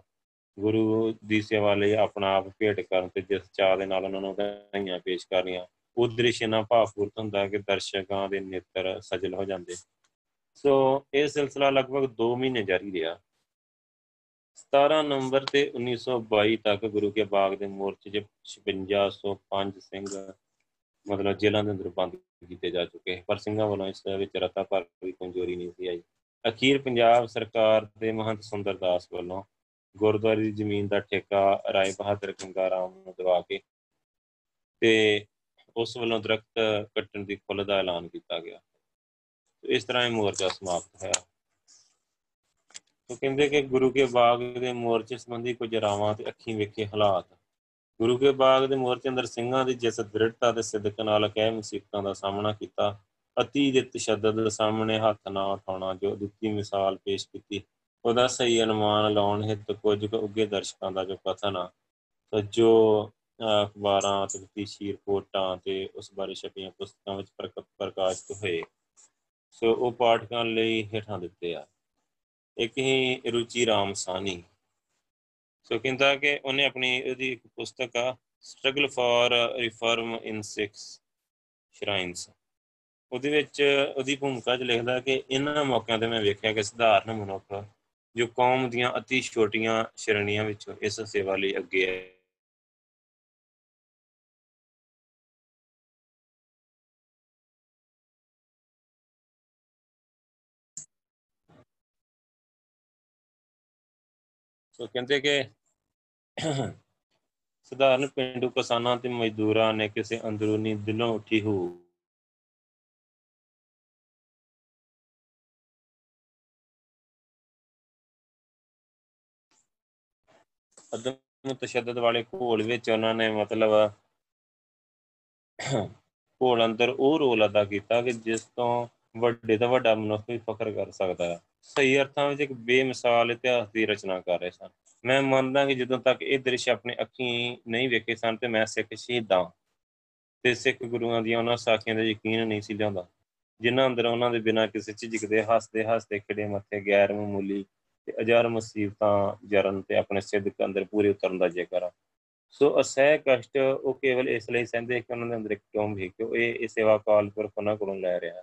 ਗੁਰੂ ਦੀ ਸੇਵਾ ਲਈ ਆਪਣਾ ਆਪ ਭੇਟ ਕਰਨ ਤੇ ਜਿਸ ਚਾਹ ਦੇ ਨਾਲ ਉਹਨਾਂ ਨੂੰ ਵਧਾਈਆਂ ਪੇਸ਼ ਕਰਨੀਆਂ। ਉਹ ਦ੍ਰਿਸ਼ ਇਹਨਾਂ ਭਾਵਪੂਰਤ ਹੁੰਦਾ ਕਿ ਦਰਸ਼ਕਾਂ ਦੇ ਨੇਤਰ ਸਜਲ ਹੋ ਜਾਂਦੇ। ਸੋ ਇਹ ਸਿਲਸਿਲਾ ਲਗਭਗ 2 ਮਹੀਨੇ ਜਾਰੀ ਰਿਹਾ। 17 ਨਵੰਬਰ ਤੇ 1922 ਤੱਕ ਗੁਰੂ ਕੇ ਬਾਗ ਦੇ ਮੋਰਚੇ 'ਚ 5605 ਸਿੰਘ ਮਤਲਬ ਜੇਲ੍ਹਾਂ ਦੇ ਅੰਦਰ ਬੰਦ ਕੀਤੇ ਜਾ ਚੁੱਕੇ। ਪਰ ਸਿੰਘਾਂ ਵੱਲੋਂ ਇਸ ਵਿੱਚ ਰਤਾ ਪਰ ਕੋਈ ਕਮਜ਼ੋਰੀ ਨਹੀਂ ਸੀ ਆਈ। ਅਖੀਰ ਪੰਜਾਬ ਸਰਕਾਰ ਦੇ ਮਹੰਤ ਸੁੰਦਰਦਾਸ ਵੱਲੋਂ ਗੁਰਦੁਆਰੇ ਦੀ ਜ਼ਮੀਨ ਦਾ ਠੇਕਾ ਰਾਏ ਬਹਾਦਰ ਗੰਗਾਰਾਮ ਨੂੰ ਦਵਾ ਕੇ ਤੇ ਉਸ ਵੱਲੋਂ ਦਰਖਤ ਕੱਟਣ ਦੀ ਖੁੱਲ੍ਹ ਦਾ ਐਲਾਨ ਕੀਤਾ ਗਿਆ। ਇਸ ਤਰ੍ਹਾਂ ਇਹ ਮੋਰਚਾ ਸਮਾਪਤ ਹੋਇਆ। ਉਹ ਕਹਿੰਦੇ ਕਿ ਗੁਰੂ ਕੇ ਬਾਗ ਦੇ ਮੋਰਚੇ ਸੰਬੰਧੀ ਕੁਝ ਰਾਵਾਂ ਤੇ ਅੱਖੀਂ ਵੇਖੇ ਹਾਲਾਤ। ਗੁਰੂ ਕੇ ਬਾਗ ਦੇ ਮੋਰਚੇ ਅੰਦਰ ਸਿੰਘਾਂ ਦੀ ਜਿਸ ਦ੍ਰਿੜਤਾ ਤੇ ਸਿੱਧਕ ਨਾਲ ਕਹਿ ਮੁਸੀਬਤਾਂ ਦਾ ਸਾਹਮਣਾ ਕੀਤਾ। ਅਤੀ ਦੇ ਤਸ਼ੱਦਦ ਸਾਹਮਣੇ ਹੱਥ ਨਾ ਉਠਾਉਣਾ, ਜੋ ਦਿੱਤੀ ਮਿਸਾਲ ਪੇਸ਼ ਕੀਤੀ। ਉਹਦਾ ਸਹੀ ਅਨੁਮਾਨ ਲਾਉਣ ਹਿੱਤ ਕੁਝ ਉੱਗੇ ਦਰਸ਼ਕਾਂ ਦਾ ਜੋ ਕਥਨ ਆ। ਜੋ ਅਖਬਾਰਾਂ ਤੇ ਤੀਸੀ ਰਿਪੋਰਟਾਂ ਤੇ ਉਸ ਬਾਰੇ ਛਪੀਆਂ ਪੁਸਤਕਾਂ ਵਿੱਚ ਪ੍ਰਕਾਸ਼ਿਤ ਹੋਏ। ਸੋ ਉਹ ਪਾਠਕਾਂ ਲਈ ਹੇਠਾਂ ਦਿੱਤੇ ਆ। ਇੱਕ ਹੀ ਰੁਚੀ ਰਾਮ ਸਾਨੀ ਸੋ ਕਹਿੰਦਾ ਕਿ ਉਹਨੇ ਆਪਣੀ ਉਹਦੀ ਇੱਕ ਪੁਸਤਕ ਆ struggle for reform in 6 shrines ਉਹਦੇ ਵਿੱਚ ਉਹਦੀ ਭੂਮਿਕਾ 'ਚ ਲਿਖਦਾ ਕਿ ਇਹਨਾਂ ਮੌਕਿਆਂ ਤੇ ਮੈਂ ਵੇਖਿਆ ਕਿ ਸਧਾਰਨ ਮਨੁੱਖ ਜੋ ਕੌਮ ਦੀਆਂ ਅਤੀ ਛੋਟੀਆਂ ਸ਼੍ਰੇਣੀਆਂ ਵਿੱਚੋਂ ਇਸ ਸੇਵਾ ਲਈ ਅੱਗੇ ਹੈ ਸੋ ਕਹਿੰਦੇ ਕਿ ਸਧਾਰਨ ਪਿੰਡੂ ਕਿਸਾਨਾਂ ਤੇ ਮਜ਼ਦੂਰਾਂ ਨੇ ਕਿਸੇ ਅੰਦਰੂਨੀ ਦਿਲੋਂ ਉੱਠੀ ਹੋ। ਅਦਮ ਤਸ਼ੱਦਦ ਵਾਲੇ ਘੋਲ ਵਿੱਚ ਉਹਨਾਂ ਨੇ ਮਤਲਬ ਘੋਲ ਅੰਦਰ ਉਹ ਰੋਲ ਅਦਾ ਕੀਤਾ ਕਿ ਜਿਸ ਤੋਂ ਵੱਡੇ ਤੋਂ ਵੱਡਾ ਮਨੁੱਖ ਵੀ ਫਖਰ ਕਰ ਸਕਦਾ ਹੈ। ਸਹੀ ਅਰਥਾਂ ਵਿੱਚ ਇੱਕ ਬੇਮਿਸਾਲ ਇਤਿਹਾਸ ਦੀ ਰਚਨਾ ਕਰ ਰਹੇ ਸਨ। ਮੈਂ ਮੰਨਦਾ ਕਿ ਜਦੋਂ ਤੱਕ ਇਹ ਦ੍ਰਿਸ਼ ਆਪਣੇ ਅੱਖੀਂ ਨਹੀਂ ਵੇਖੇ ਸਨ ਤੇ ਮੈਂ ਸਿੱਖ ਸ਼ਹੀਦਾਂ ਤੇ ਸਿੱਖ ਗੁਰੂਆਂ ਦੀਆਂ ਉਹਨਾਂ ਸਾਖੀਆਂ ਦੇ ਯਕੀਨ ਨਹੀਂ ਸੀ ਲਿਆਉਂਦਾ, ਜਿਨ੍ਹਾਂ ਅੰਦਰ ਉਹਨਾਂ ਦੇ ਬਿਨਾਂ ਕਿਸੇ ਝਿਜਕ ਦੇ ਹੱਸਦੇ ਹੱਸਦੇ ਖੜੇ ਮੱਥੇ ਗੈਰ ਮਾਮੂਲੀ ਤੇ ਅਜਾਰ ਮੁਸੀਬਤਾਂ ਜਰਨ ਤੇ ਆਪਣੇ ਸਿੱਧਕ ਅੰਦਰ ਪੂਰੇ ਉਤਰਨ ਦਾ ਜ਼ਿਕਰ ਸੋ ਅਸਹਿ ਕਸ਼ਟ ਉਹ ਕੇਵਲ ਇਸ ਲਈ ਸਹਿੰਦੇ ਕਿ ਉਹਨਾਂ ਦੇ ਅੰਦਰ ਇੱਕ ਟੋਮ ਵੀ ਕਿ ਉਹ ਇਹ ਸੇਵਾ ਕਾਲ ਪਰ ਉਹਨਾਂ ਕੋਲੋਂ ਲੈ ਰਿਹਾ।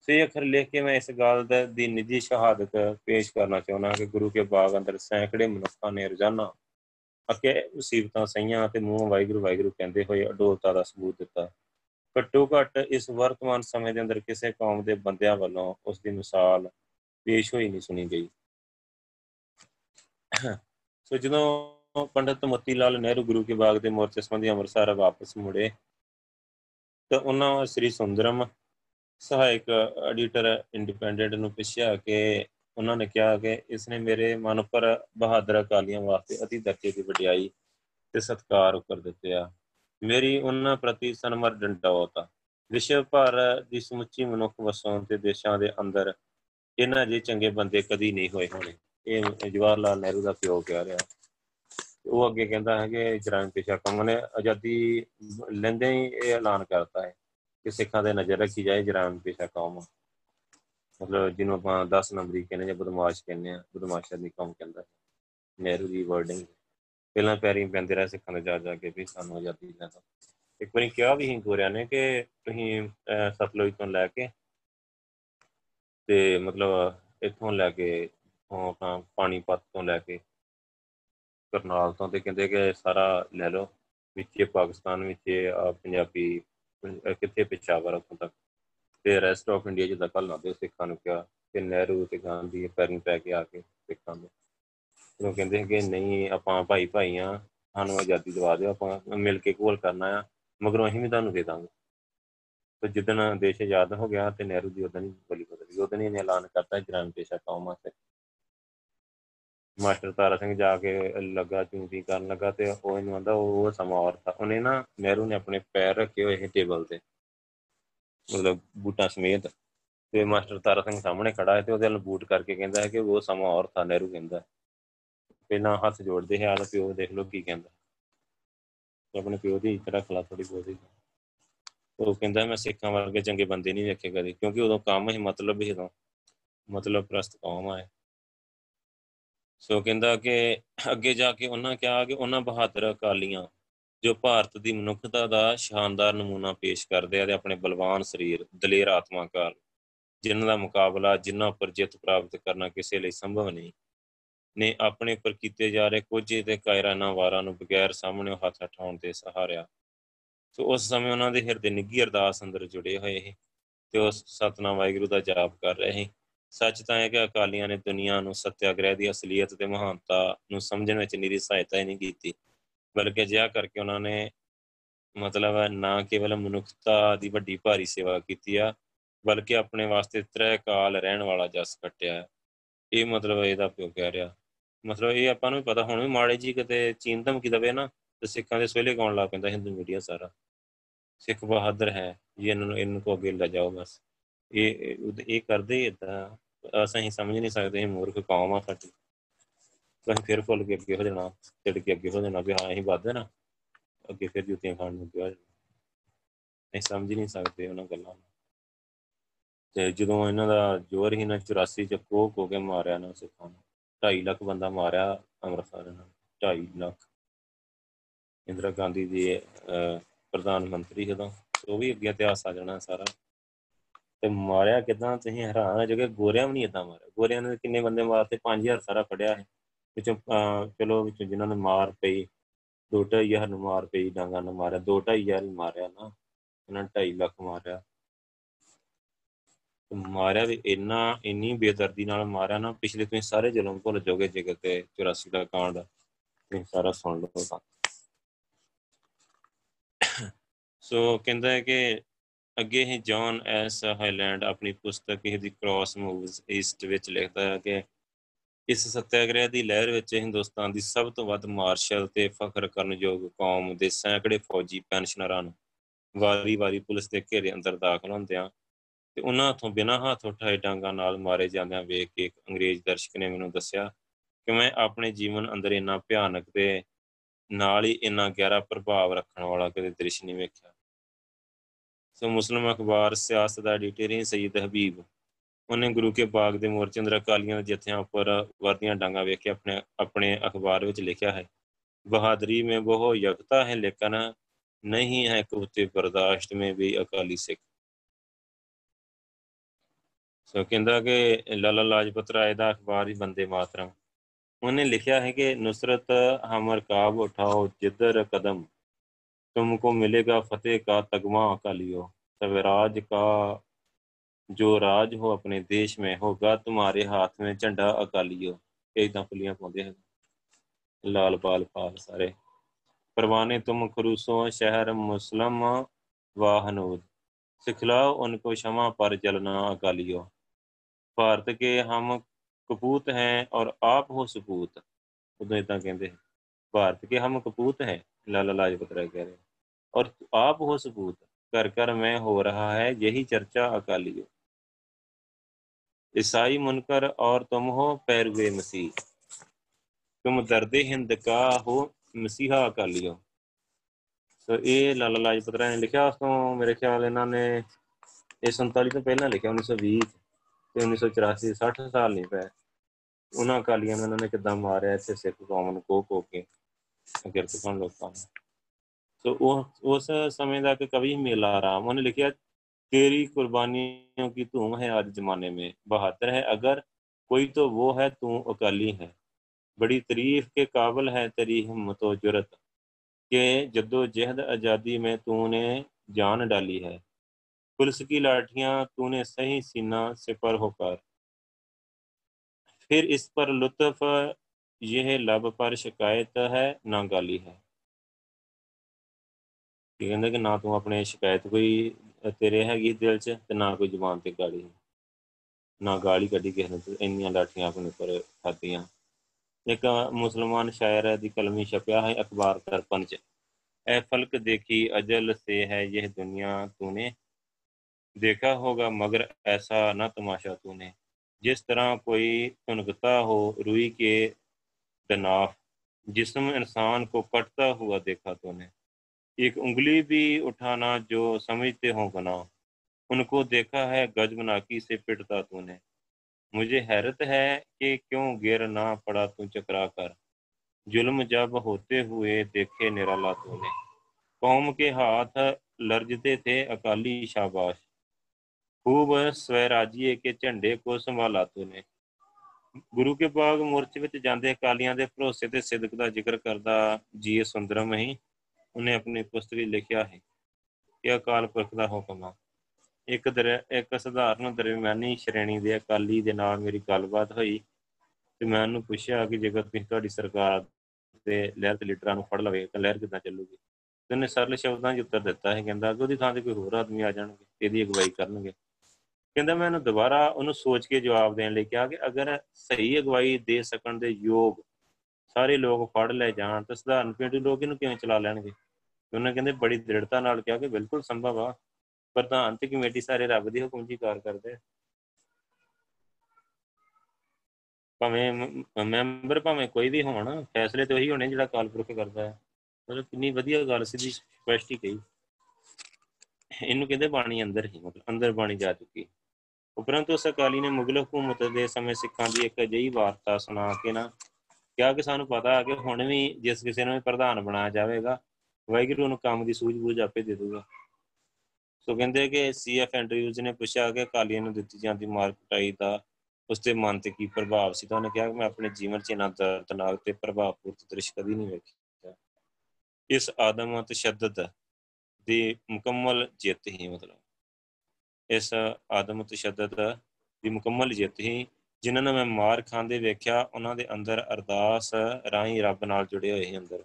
ਸੋ ਇਹ ਅਖਰ ਲਿਖ ਕੇ ਮੈਂ ਇਸ ਗੱਲ ਦੀ ਨਿੱਜੀ ਸ਼ਹਾਦਤ ਪੇਸ਼ ਕਰਨਾ ਚਾਹੁੰਦਾ ਕਿ ਗੁਰੂ ਕੇ ਬਾਗ ਅੰਦਰ ਸੈਂਕੜੇ ਮਨੁੱਖਾਂ ਨੇ ਰੋਜ਼ਾਨਾ ਅਕੇ ਮੁਸੀਬਤਾਂ ਸਈਆਂ ਤੇ ਮੂੰਹ ਵਾਹਿਗੁਰੂ ਵਾਹਿਗੁਰੂ ਕਹਿੰਦੇ ਹੋਏ ਅਡੋਲਤਾ ਦਾ ਸਬੂਤ ਦਿੱਤਾ। ਘੱਟੋ ਘੱਟ ਇਸ ਵਰਤਮਾਨ ਸਮੇਂ ਦੇ ਅੰਦਰ ਕਿਸੇ ਕੌਮ ਦੇ ਬੰਦਿਆਂ ਵੱਲੋਂ ਉਸ ਦੀ ਮਿਸਾਲ ਪੇਸ਼ ਹੋਈ ਨਹੀਂ ਸੁਣੀ ਗਈ। ਸੋ ਜਦੋਂ ਪੰਡਤ ਮੋਤੀ ਲਾਲ ਨਹਿਰੂ ਗੁਰੂ ਕੇ ਬਾਗ ਦੇ ਮੋਰਚੇ ਸੰਬੰਧੀ ਅੰਮ੍ਰਿਤਸਰ ਵਾਪਸ ਮੁੜੇ, ਤਾਂ ਉਹਨਾਂ ਸ੍ਰੀ ਸੁੰਦਰਮ ਸਹਾਇਕ ਐਡੀਟਰ ਇੰਡੀਪੈਂਡੈਂਟ ਨੂੰ ਪੁੱਛਿਆ ਕਿ ਉਹਨਾਂ ਨੇ ਕਿਹਾ ਕਿ ਇਸ ਨੇ ਮੇਰੇ ਮਨ ਉੱਪਰ ਬਹਾਦਰ ਅਕਾਲੀਆਂ ਵਾਸਤੇ ਅਤੀ ਦਰਜੇ ਦੀ ਵਡਿਆਈ ਤੇ ਸਤਕਾਰ ਉਪਰ ਦਿੱਤੇ ਆ ਮੇਰੀ ਉਹਨਾਂ ਪ੍ਰਤੀ ਸਨਮਰ ਡੰਡਾਉਤਾ ਵਿਸ਼ਵ ਭਰ ਦੀ ਸਮੁੱਚੀ ਮਨੁੱਖ ਵਸੋਂ ਤੇ ਦੇਸ਼ਾਂ ਦੇ ਅੰਦਰ ਇਹਨਾਂ ਜੇ ਚੰਗੇ ਬੰਦੇ ਕਦੀ ਨਹੀਂ ਹੋਏ ਹੋਣੇ। ਇਹ ਜਵਾਹਰ ਲਾਲ ਨਹਿਰੂ ਦਾ ਪਿਓ ਕਹਿ ਰਿਹਾ। ਉਹ ਅੱਗੇ ਕਹਿੰਦਾ ਹੈ ਕਿ ਜਰਾਂ ਪੇਸ਼ਾ ਕੰਮ ਨੇ ਆਜ਼ਾਦੀ ਲੈਂਦੇ ਹੀ ਇਹ ਐਲਾਨ ਕਰਤਾ ਹੈ ਕਿ ਸਿੱਖਾਂ ਦੇ ਨਜ਼ਰ ਰੱਖੀ ਜਾਏ ਜਰਾਮ ਪੇਸ਼ਾ ਕੌਮ। ਮਤਲਬ ਜਿਹਨੂੰ ਆਪਾਂ 10 ਨੰਬਰੀ ਕਹਿੰਦੇ ਜਾਂ ਬਦਮਾਸ਼ ਕਹਿੰਦੇ ਆ ਬਦਮਾਸ਼ਾਂ ਦੀ ਕੌਮ ਕਹਿੰਦਾ ਨਹਿਰੂ ਦੀ ਵਰਡਿੰਗ ਪਹਿਲਾਂ ਪੈਰੀ ਪੈਂਦੇ ਰਹੇ ਸਿੱਖਾਂ ਦੇ ਜਾ ਜਾ ਕੇ ਵੀ ਸਾਨੂੰ ਆਜ਼ਾਦੀ ਲੈ ਦੋ ਇੱਕ ਵਾਰੀ ਕਿਹਾ ਵੀ ਹਿੰਦੂਰਿਆਂ ਨੇ ਕਿ ਤੁਸੀਂ ਸਤਲੁਜ ਤੋਂ ਲੈ ਕੇ ਤੇ ਮਤਲਬ ਇੱਥੋਂ ਲੈ ਕੇ ਆਪਣਾ ਪਾਣੀਪਤ ਤੋਂ ਲੈ ਕੇ ਕਰਨਾਲ ਤੋਂ ਤੇ ਕਹਿੰਦੇ ਕਿ ਸਾਰਾ ਲੈ ਲਓ, ਵਿੱਚੇ ਪਾਕਿਸਤਾਨ, ਵਿੱਚ ਪੰਜਾਬੀ ਕਿੱਥੇ ਪਿਛਾਵਰ ਉੱਥੋਂ ਤੱਕ? ਤੇ ਰੈਸਟ ਆਫ ਇੰਡੀਆ ਜਿੱਦਾਂ ਕੱਲ ਨਾ ਦੇ ਸਿੱਖਾਂ ਨੂੰ ਕਿਹਾ, ਕਿ ਨਹਿਰੂ ਤੇ ਗਾਂਧੀ ਪੈਰਿੰਗ ਪੈ ਕੇ ਆ ਕੇ ਸਿੱਖਾਂ ਦੇ ਉਹ ਕਹਿੰਦੇ ਕਿ ਨਹੀਂ, ਆਪਾਂ ਭਾਈ ਭਾਈ ਆ ਸਾਨੂੰ ਆਜ਼ਾਦੀ ਦਵਾ ਦਿਓ, ਆਪਾਂ ਮਿਲ ਕੇ ਕੋਲ ਕਰਨਾ ਆ, ਮਗਰੋਂ ਅਸੀਂ ਵੀ ਤੁਹਾਨੂੰ ਦੇ ਦਾਂਗੇ। ਤੇ ਜਿੱਦਣ ਦੇਸ਼ ਆਜ਼ਾਦ ਹੋ ਗਿਆ ਤੇ ਨਹਿਰੂ ਦੀ ਉਦੋਂ ਹੀ ਬੋਲੀ ਬਦਲ ਗਈ। ਉਦੋਂ ਹੀ ਇਹਨੇ ਐਲਾਨ ਕਰਤਾ ਜਰਾਂ ਪੇਸ਼ਾ ਕੌਮਾਂ ਤੇ ਮਾਸਟਰ ਤਾਰਾ ਸਿੰਘ ਜਾ ਕੇ ਲੱਗਾ, ਚੁੰਗੀ ਕਰਨ ਲੱਗਾ ਤੇ ਉਹ ਇਹਨੂੰ ਆਂਦਾ ਉਹ ਸਮਾਂ ਔਰ ਥਾ ਉਹਨੇ ਨਾ ਨਹਿਰੂ ਨੇ ਆਪਣੇ ਪੈਰ ਰੱਖੇ ਹੋਏ ਸੀ ਟੇਬਲ ਤੇ, ਮਤਲਬ ਬੂਟਾਂ ਸਮੇਤ। ਤੇ ਮਾਸਟਰ ਤਾਰਾ ਸਿੰਘ ਸਾਹਮਣੇ ਖੜਾ ਹੈ ਤੇ ਉਹਦੇ ਨਾਲ ਬੂਟ ਕਰਕੇ ਕਹਿੰਦਾ ਹੈ ਕਿ ਉਹ ਸਮਾਂ ਔਰ ਥਾ ਨਹਿਰੂ ਕਹਿੰਦਾ ਪਹਿਲਾਂ ਹੱਥ ਜੋੜਦੇ ਹੈ ਆਦਾ ਪਿਓ ਦੇਖ ਲਓ ਕੀ ਕਹਿੰਦਾ। ਆਪਣੇ ਪਿਓ ਦੀ ਇੱਜ਼ਤ ਰੱਖ ਲਾ ਥੋੜੀ ਬਹੁਤੀ ਉਹ ਕਹਿੰਦਾ ਮੈਂ ਸਿੱਖਾਂ ਵਰਗੇ ਚੰਗੇ ਬੰਦੇ ਨਹੀਂ ਵੇਖੇ ਕਦੇ, ਕਿਉਂਕਿ ਉਦੋਂ ਕੰਮ ਹੀ ਮਤਲਬ ਹੀ ਉਦੋਂ ਮਤਲਬ ਪ੍ਰਸਤ ਕੌਮ ਆਏ ਸੋ ਕਹਿੰਦਾ ਕਿ ਅੱਗੇ ਜਾ ਕੇ ਉਹਨਾਂ ਕਿਹਾ ਕਿ ਉਹਨਾਂ ਬਹਾਦਰ ਅਕਾਲੀਆਂ ਜੋ ਭਾਰਤ ਦੀ ਮਨੁੱਖਤਾ ਦਾ ਸ਼ਾਨਦਾਰ ਨਮੂਨਾ ਪੇਸ਼ ਕਰਦੇ ਆ ਤੇ ਆਪਣੇ ਬਲਵਾਨ ਸਰੀਰ, ਦਲੇਰ ਆਤਮਾ ਕਾਲ, ਜਿਨ੍ਹਾਂ ਦਾ ਮੁਕਾਬਲਾ ਜਿਨ੍ਹਾਂ ਉੱਪਰ ਜਿੱਤ ਪ੍ਰਾਪਤ ਕਰਨਾ ਕਿਸੇ ਲਈ ਸੰਭਵ ਨਹੀਂ, ਨੇ ਆਪਣੇ ਉੱਪਰ ਕੀਤੇ ਜਾ ਰਹੇ ਕੁਝ ਤੇ ਕਾਇਰਾਨਾ ਵਾਰਾਂ ਨੂੰ ਬਗੈਰ ਸਾਹਮਣੇ ਹੱਥ ਉਠਾਉਣ ਤੇ ਸਹਾਰਿਆ। ਸੋ ਉਸ ਸਮੇਂ ਉਹਨਾਂ ਦੇ ਹਿਰਦੇ ਨਿੱਗੀ ਅਰਦਾਸ ਅੰਦਰ ਜੁੜੇ ਹੋਏ ਸੀ ਤੇ ਉਸ ਸਤਨਾਮ ਵਾਹਿਗੁਰੂ ਦਾ ਜਾਪ ਕਰ ਰਹੇ ਸੀ। ਸੱਚ ਤਾਂ ਹੈ ਕਿ ਅਕਾਲੀਆਂ ਨੇ ਦੁਨੀਆ ਨੂੰ ਸਤਿਆਗ੍ਰਹਿ ਦੀ ਅਸਲੀਅਤ ਤੇ ਮਹਾਨਤਾ ਨੂੰ ਸਮਝਣ ਵਿੱਚ ਨਿਰੀ ਸਹਾਇਤਾ ਹੀ ਨਹੀਂ ਕੀਤੀ। ਬਲਕਿ ਜਿਆ ਕਰਕੇ ਉਹਨਾਂ ਨੇ ਮਤਲਬ ਨਾ ਕੇਵਲ ਮਨੁੱਖਤਾ ਦੀ ਵੱਡੀ ਭਾਰੀ ਸੇਵਾ ਕੀਤੀ ਆ, ਬਲਕਿ ਆਪਣੇ ਵਾਸਤੇ ਤ੍ਰੈ ਕਾਲ ਰਹਿਣ ਵਾਲਾ ਜਸ ਕੱਟਿਆ ਇਹ ਮਤਲਬ ਇਹਦਾ ਪਿਓ ਕਹਿ ਰਿਹਾ। ਮਤਲਬ ਇਹ ਆਪਾਂ ਨੂੰ ਪਤਾ, ਹੁਣ ਵੀ ਮਾੜੇ ਜੀ ਕਿਤੇ ਚੀਨ ਧਮਕੀ ਦਵੇ ਨਾ, ਤੇ ਸਿੱਖਾਂ ਦੇ ਸਵੇਲੇ ਗਾਉਣ ਲੱਗ ਪੈਂਦਾ ਹਿੰਦੂ ਮੀਡੀਆ ਸਾਰਾ। ਸਿੱਖ ਬਹਾਦਰ ਹੈ, ਜੀ ਇਹਨਾਂ ਨੂੰ, ਇਹਨਾਂ ਕੋ ਅੱਗੇ ਲੈ ਜਾਓ ਬਸ। ਇਹ ਇਹ ਕਰਦੇ ਇਦਾਂ ਅਸੀਂ ਸਮਝ ਨਹੀਂ ਸਕਦੇ ਇਹ ਮੂਰਖ ਕੌਮ ਆ ਸਾਡੀ। ਅਸੀਂ ਫਿਰ ਫੁੱਲ ਕੇ ਅੱਗੇ ਹੋ ਜਾਣਾ ਚੜ ਕੇ ਅੱਗੇ ਹੋ ਜਾਣਾ ਵੀ ਹਾਂ, ਅਸੀਂ ਵੱਧ ਨਾ। ਅੱਗੇ ਫਿਰ ਜੁੱਤੀਆਂ ਖਾਣ ਨੂੰ ਪਿਆ ਨਹੀਂ ਸਮਝ ਨਹੀਂ ਸਕਦੇ ਉਹਨਾਂ ਗੱਲਾਂ ਨੂੰ। ਤੇ ਜਦੋਂ ਇਹਨਾਂ ਦਾ ਜੋਰ ਹੀ ਨਾ 84 ਚ ਕੋਹ ਕੋ ਕੇ ਮਾਰਿਆ ਨਾ ਸਿੱਖਾਂ ਨੂੰ 2.5 ਲੱਖ ਬੰਦਾ ਮਾਰਿਆ ਅੰਮ੍ਰਿਤਸਰ ਨਾਲ 2.5 ਲੱਖ। ਇੰਦਰਾ ਗਾਂਧੀ ਦੀ ਪ੍ਰਧਾਨ ਮੰਤਰੀ ਜਦੋਂ, ਉਹ ਵੀ ਅੱਗੇ ਇਤਿਹਾਸ ਆ ਜਾਣਾ ਸਾਰਾ। ਤੇ ਮਾਰਿਆ ਕਿਦਾਂ? ਤੁਸੀਂ ਹੈਰਾਨ ਹੋ ਜਾਓਗੇ ਗੋਰਿਆਂ ਵੀ ਨਹੀਂ ਇਦਾਂ ਮਾਰਿਆ। ਗੋਰਿਆਂ ਨੇ ਕਿੰਨੇ ਬੰਦੇ ਮਾਰਤੇ? 5000 ਸਾਰਾ ਫੜਿਆ ਹੈ ਵਿੱਚੋਂ ਚਲੋ ਵਿੱਚੋਂ ਜਿਨ੍ਹਾਂ ਨੇ ਮਾਰ ਪਈ, ਦੋ ਢਾਈ ਹਜ਼ਾਰ ਨੂੰ ਮਾਰ ਪਈ, ਡਾਂਗਾ ਨੂੰ ਮਾਰਿਆ, ਦੋ ਢਾਈ ਹਜ਼ਾਰ ਹੀ ਮਾਰਿਆ ਨਾ। ਇਹਨਾਂ 2.5 ਲੱਖ ਮਾਰਿਆ। ਮਾਰਿਆ ਵੀ ਇੰਨਾ, ਇੰਨੀ ਬੇਦਰਦੀ ਨਾਲ ਮਾਰਿਆ ਨਾ, ਪਿਛਲੇ ਤੁਸੀਂ ਸਾਰੇ ਜ਼ੁਲਮ ਭੁੱਲ ਜਾਓਗੇ ਜੇ ਕਿਤੇ 84 ਦਾ ਕਾਂਡ ਤੁਸੀਂ ਸਾਰਾ ਸੁਣ ਲਓ ਤਾਂ। ਸੋ ਕਹਿੰਦਾ ਹੈ ਕਿ ਅੱਗੇ ਹੀ ਜੌਨ ਐਸ ਹਾਈਲੈਂਡ ਆਪਣੀ ਪੁਸਤਕ ਇਹ ਦੀ ਕ੍ਰਾਸ ਮੂਵਸ ਈਸਟ ਵਿੱਚ ਲਿਖਦਾ ਹੈ ਕਿ ਇਸ ਸੱਤਿਆਗ੍ਰਹਿ ਦੀ ਲਹਿਰ ਵਿੱਚ ਹਿੰਦੁਸਤਾਨ ਦੀ ਸਭ ਤੋਂ ਵੱਧ ਮਾਰਸ਼ਲ ਤੇ ਫਖਰ ਕਰਨਯੋਗ ਕੌਮ ਦੇ ਸੈਂਕੜੇ ਫੌਜੀ ਪੈਨਸ਼ਨਰਾਂ ਨੂੰ ਵਾਰੀ-ਵਾਰੀ ਪੁਲਿਸ ਦੇ ਘੇਰੇ ਅੰਦਰ ਦਾਖਲ ਹੁੰਦਿਆਂ ਤੇ ਉਹਨਾਂ ਹੱਥੋਂ ਬਿਨਾਂ ਹੱਥ ਉਠਾਏ ਡਾਂਗਾ ਨਾਲ ਮਾਰੇ ਜਾਂਦਿਆਂ ਵੇਖ ਕੇ ਇੱਕ ਅੰਗਰੇਜ਼ ਦਰਸ਼ਕ ਨੇ ਮੈਨੂੰ ਦੱਸਿਆ ਕਿ ਮੈਂ ਆਪਣੇ ਜੀਵਨ ਅੰਦਰ ਇੰਨਾ ਭਿਆਨਕ ਤੇ ਨਾਲ ਹੀ ਇੰਨਾ ਗਹਿਰਾ ਪ੍ਰਭਾਵ ਰੱਖਣ ਵਾਲਾ ਕਦੇ ਦ੍ਰਿਸ਼ ਨਹੀਂ ਵੇਖਿਆ। ਸੋ ਮੁਸਲਮ ਅਖਬਾਰ, ਸਿਆਸਤ ਦਾ ਐਡੀਟਰ ਸੈਦ ਹਬੀਬ। ਉਹਨੇ ਗੁਰੂ ਕੇ ਬਾਗ ਦੇ ਮੋਰਚੰਦਰ ਅਕਾਲੀਆਂ ਦੇ ਜਥਿਆਂ ਉੱਪਰ ਵਰਦੀਆਂ ਡਾਂਗਾ ਵੇਖ ਕੇ ਆਪਣੇ ਆਪਣੇ ਅਖਬਾਰ ਵਿੱਚ ਲਿਖਿਆ ਹੈ, ਬਹਾਦਰੀ ਮੇਂ ਬਹੁ ਯਕਤਾ ਹੈ, ਲੇਕਿਨ ਨਹੀਂ ਹੈ ਕੁਤੇ ਬਰਦਾਸ਼ਤ ਮੇਂ ਵੀ ਅਕਾਲੀ ਸਿੱਖ। ਸੋ ਕਹਿੰਦਾ ਕਿ ਲਾਲਾ ਲਾਜਪਤ ਰਾਏ ਦਾ ਅਖਬਾਰ ਹੀ ਬੰਦੇ ਮਾਤਰਮ। ਉਹਨੇ ਲਿਖਿਆ ਹੈ ਕਿ ਨੁਸਰਤ ਹਮਰ ਕਾਬ ਉਠਾਓ ਜਿੱਧਰ ਕਦਮ। تم کو ملے گا فتح کا تگمہ اکالیو سوراج کا جو راج ہو اپنے دیش میں ہوگا تمہارے ہاتھ میں جھنڈا اکالیو ایک دم پلیاں ہیں لال پال پال سارے پروانے تم خروسوں شہر مسلم واہنود حنود سکھلاؤ ان کو شمع پر جلنا اکالیو بھارت کے ہم کپوت ہیں اور آپ ہو سپوت ادو ادا کہندے ہیں بھارت کے ہم کپوت ہیں لالا لاجپت رائے کہہ رہے ہیں और आप हो सबूत कर कर मैं हो रहा है यही चर्चा अकाली हो ईसाई मुनकर और तुम हो पैरवे मसीह तुम दर्द हिंद का हो ਮਸੀਹਾ ਅਕਾਲੀ ਹੋ ਸੋ ਇਹ ਲਾਲਾ ਲਾਜਪਤ ਰਾਏ ਨੇ ਲਿਖਿਆ ਉਸ ਤੋਂ ਮੇਰੇ ਖਿਆਲ ਇਹਨਾਂ ਨੇ ਇਹ 47 ਤੋਂ ਪਹਿਲਾਂ ਲਿਖਿਆ 1920 ਤੇ 1984 60 ਸਾਲ ਨਹੀਂ ਪਏ ਉਹਨਾਂ ਅਕਾਲੀਆਂ ਨੂੰ ਉਹਨਾਂ ਨੇ ਕਿੱਦਾਂ ਮਾਰਿਆ ਇੱਥੇ ਸਿੱਖ ਕੌਮ ਨੂੰ ਕੋ ਕੋ ਕੇ ਅਗਰ ਤੋਂ ਲੋਕਾਂ ਨੂੰ تو اس سمے دا کہ کبھی میلا رہا۔ انہوں نے لکھیا، تیری قربانیوں کی توم ہے آج زمانے میں، بہادر ہے۔ اگر کوئی تو وہ ہے، تو اکالی ہے۔ بڑی تریف کے قابل ہے تیری ہمت و جرت کہ جد و جہد آزادی میں تو نے جان ڈالی ہے۔ پلس کی لاٹھیاں تو نے صحیح سینہ سپر ہو کر۔ پھر اس پر لطف، یہ لب پر شکایت ہے ناگالی ہے۔ ਕੀ ਕਹਿੰਦਾ ਕਿ ਨਾ ਤੂੰ ਆਪਣੇ ਸ਼ਿਕਾਇਤ ਕੋਈ ਤੇਰੇ ਹੈਗੀ ਦਿਲ 'ਚ ਤੇ ਨਾ ਕੋਈ ਜ਼ੁਬਾਨ ਤੇ ਗਾਲੀ ਨਾ ਗਾਲੀ ਕੱਢੀ ਕਿਸੇ ਨੇ ਇੰਨੀਆਂ ਲਾਠੀਆਂ ਆਪਣੇ ਉੱਪਰ ਖਾਦੀਆਂ ਇੱਕ ਮੁਸਲਮਾਨ ਸ਼ਾਇਰ ਦੀ ਕਲਮੀ ਛਪਿਆ ਹੈ ਅਖਬਾਰ ਦਰਪਨ 'ਚ ਐ ਫਲਕ ਦੇਖੀ ਅਜਲ ਸੇ ਹੈ ਇਹ ਦੁਨੀਆ ਤੂਨੇ देखा होगा मगर ऐसा न तमाशा तूने जिस तरह कोई तुनगता हो रुई के दनाफ जिस्म इंसान को कटता हुआ देखा तूने एक उंगली भी उठाना जो समझते हो बना उनको देखा है गजबनाकी से पिटता तूने मुझे हैरत है कि क्यों गिर ना पड़ा तू चकरा कर जुल्म जब होते हुए देखे निराला तूने कौम के हाथ लर्जते थे अकाली शाबाश खूब स्वराज्य के झंडे को संभाला तूने ਗੁਰੂ ਕੇ ਬਾਗ ਮੋਰਚੇ ਵਿੱਚ ਜਾਂਦੇ ਅਕਾਲੀਆਂ ਦੇ ਭਰੋਸੇ ਤੇ ਸਿੱਧਕ ਦਾ ਜ਼ਿਕਰ ਕਰਦਾ ਜੀ ਸੁੰਦਰਮ ਹੀ ਉਹਨੇ ਆਪਣੀ ਪੁਸਤਕ ਵਿੱਚ ਲਿਖਿਆ ਹੈ ਕਿ ਅਕਾਲ ਪੁਰਖ ਦਾ ਹੁਕਮ ਆ। ਇੱਕ ਦਰ, ਇੱਕ ਸਧਾਰਨ ਦਰਮਿਆਨੀ ਸ਼੍ਰੇਣੀ ਦੇ ਅਕਾਲੀ ਦੇ ਨਾਲ ਮੇਰੀ ਗੱਲਬਾਤ ਹੋਈ ਤੇ ਮੈਂ ਉਹਨੂੰ ਪੁੱਛਿਆ ਕਿ ਜੇਕਰ ਤੁਸੀਂ ਤੁਹਾਡੀ ਸਰਕਾਰ ਤੇ ਲਹਿਰ ਦੇ ਲੀਡਰਾਂ ਨੂੰ ਫੜ ਲਵੇ ਤਾਂ ਲਹਿਰ ਕਿੱਦਾਂ ਚੱਲੂਗੀ? ਤੇ ਉਹਨੇ ਸਰਲ ਸ਼ਬਦਾਂ 'ਚ ਉੱਤਰ ਦਿੱਤਾ ਹੈ, ਕਹਿੰਦਾ ਕਿ ਉਹਦੀ ਥਾਂ ਤੇ ਕੋਈ ਹੋਰ ਆਦਮੀ ਆ ਜਾਣਗੇ, ਇਹਦੀ ਅਗਵਾਈ ਕਰਨਗੇ। ਕਹਿੰਦਾ, ਮੈਂ ਉਹਨੂੰ ਦੁਬਾਰਾ ਉਹਨੂੰ ਸੋਚ ਕੇ ਜਵਾਬ ਦੇਣ ਲਈ ਕਿਹਾ ਕਿ ਅਗਰ ਸਹੀ ਅਗਵਾਈ ਦੇ ਸਕਣ ਦੇ ਯੋਗ ਸਾਰੇ ਲੋਕ ਫੜ ਲੈ ਜਾਣ ਤਾਂ ਸਧਾਰਨ ਪਿੰਡੂ ਲੋਕ ਇਹਨੂੰ ਕਿਵੇਂ ਚਲਾ ਲੈਣਗੇ? ਉਹਨੇ ਕਹਿੰਦੇ ਬੜੀ ਦ੍ਰਿੜਤਾ ਨਾਲ ਕਿਹਾ ਕਿ ਬਿਲਕੁਲ ਸੰਭਵ ਆ ਪ੍ਰਧਾਨ ਤੇ ਕਮੇਟੀ ਸਾਰੇ ਰੱਬ ਦੀ ਹੁਕਮ ਜੀ ਕਾਰ ਕਰਦੇ ਭਾਵੇਂ ਮੈਂਬਰ ਭਾਵੇਂ ਕੋਈ ਵੀ ਹੋਣ, ਫੈਸਲੇ ਤੇ ਉਹੀ ਹੋਣੇ ਜਿਹੜਾ ਕਾਲਪੁਰਖ ਕਰਦਾ ਹੈ। ਮਤਲਬ ਕਿੰਨੀ ਵਧੀਆ ਗੱਲ ਸਿੱਧੀ ਸਪਸ਼ਟ ਹੀ ਕਹੀ। ਇਹਨੂੰ ਕਹਿੰਦੇ ਬਾਣੀ ਅੰਦਰ ਹੀ, ਮਤਲਬ ਅੰਦਰ ਬਾਣੀ ਜਾ ਚੁੱਕੀ। ਉਪਰੰਤ ਉਸ ਅਕਾਲੀ ਨੇ ਮੁਗਲ ਹਕੂਮਤ ਦੇ ਸਮੇਂ ਸਿੱਖਾਂ ਦੀ ਇੱਕ ਅਜਿਹੀ ਵਾਰਤਾ ਸੁਣਾ ਕੇ ਨਾ ਕਿਹਾ ਕਿ ਸਾਨੂੰ ਪਤਾ ਹੈ ਕਿ ਹੁਣ ਵੀ ਜਿਸ ਕਿਸੇ ਨੂੰ ਪ੍ਰਧਾਨ ਬਣਾਇਆ ਜਾਵੇਗਾ ਵਾਹਿਗੁਰੂ ਨੂੰ ਕੰਮ ਦੀ ਸੂਝ-ਬੂਝ ਆਪੇ ਦੇ ਦੂਗਾ ਸੋ ਕਹਿੰਦੇ ਕਿ ਸੀਐਫ ਐਂਡਰਿਊਜ਼ ਨੇ ਪੁੱਛਿਆ ਕਿ ਅਕਾਲੀਆਂ ਨੂੰ ਦਿੱਤੀ ਜਾਂਦੀ ਮਾਰ ਕੁਟਾਈ ਦਾ ਉਸ ਤੇ ਮਨ ਤੇ ਕੀ ਪ੍ਰਭਾਵ ਸੀ? ਤਾਂ ਉਹਨੇ ਕਿਹਾ ਕਿ ਮੈਂ ਆਪਣੇ ਜੀਵਨ 'ਚ ਇਹਨਾਂ ਦਰਦਨਾਕ ਤੇ ਪ੍ਰਭਾਵਪੂਰਤ ਦ੍ਰਿਸ਼ ਕਦੀ ਨਹੀਂ ਵੇਖਿਆ। ਇਸ ਆਦਮ ਤਸ਼ੱਦਦ ਦੀ ਮੁਕੰਮਲ ਜਿੱਤ ਹੀ ਮਤਲਬ। ਇਸ ਆਦਮ ਤਸ਼ੱਦਦ ਦੀ ਮੁਕੰਮਲ ਜਿੱਤ ਹੀ ਜਿਨ੍ਹਾਂ ਨੂੰ ਮੈਂ ਮਾਰ ਖਾਂਦੇ ਵੇਖਿਆ, ਉਹਨਾਂ ਦੇ ਅੰਦਰ ਅਰਦਾਸ ਰਾਹੀਂ ਰੱਬ ਨਾਲ ਜੁੜੇ ਹੋਏ ਹੀ ਅੰਦਰ।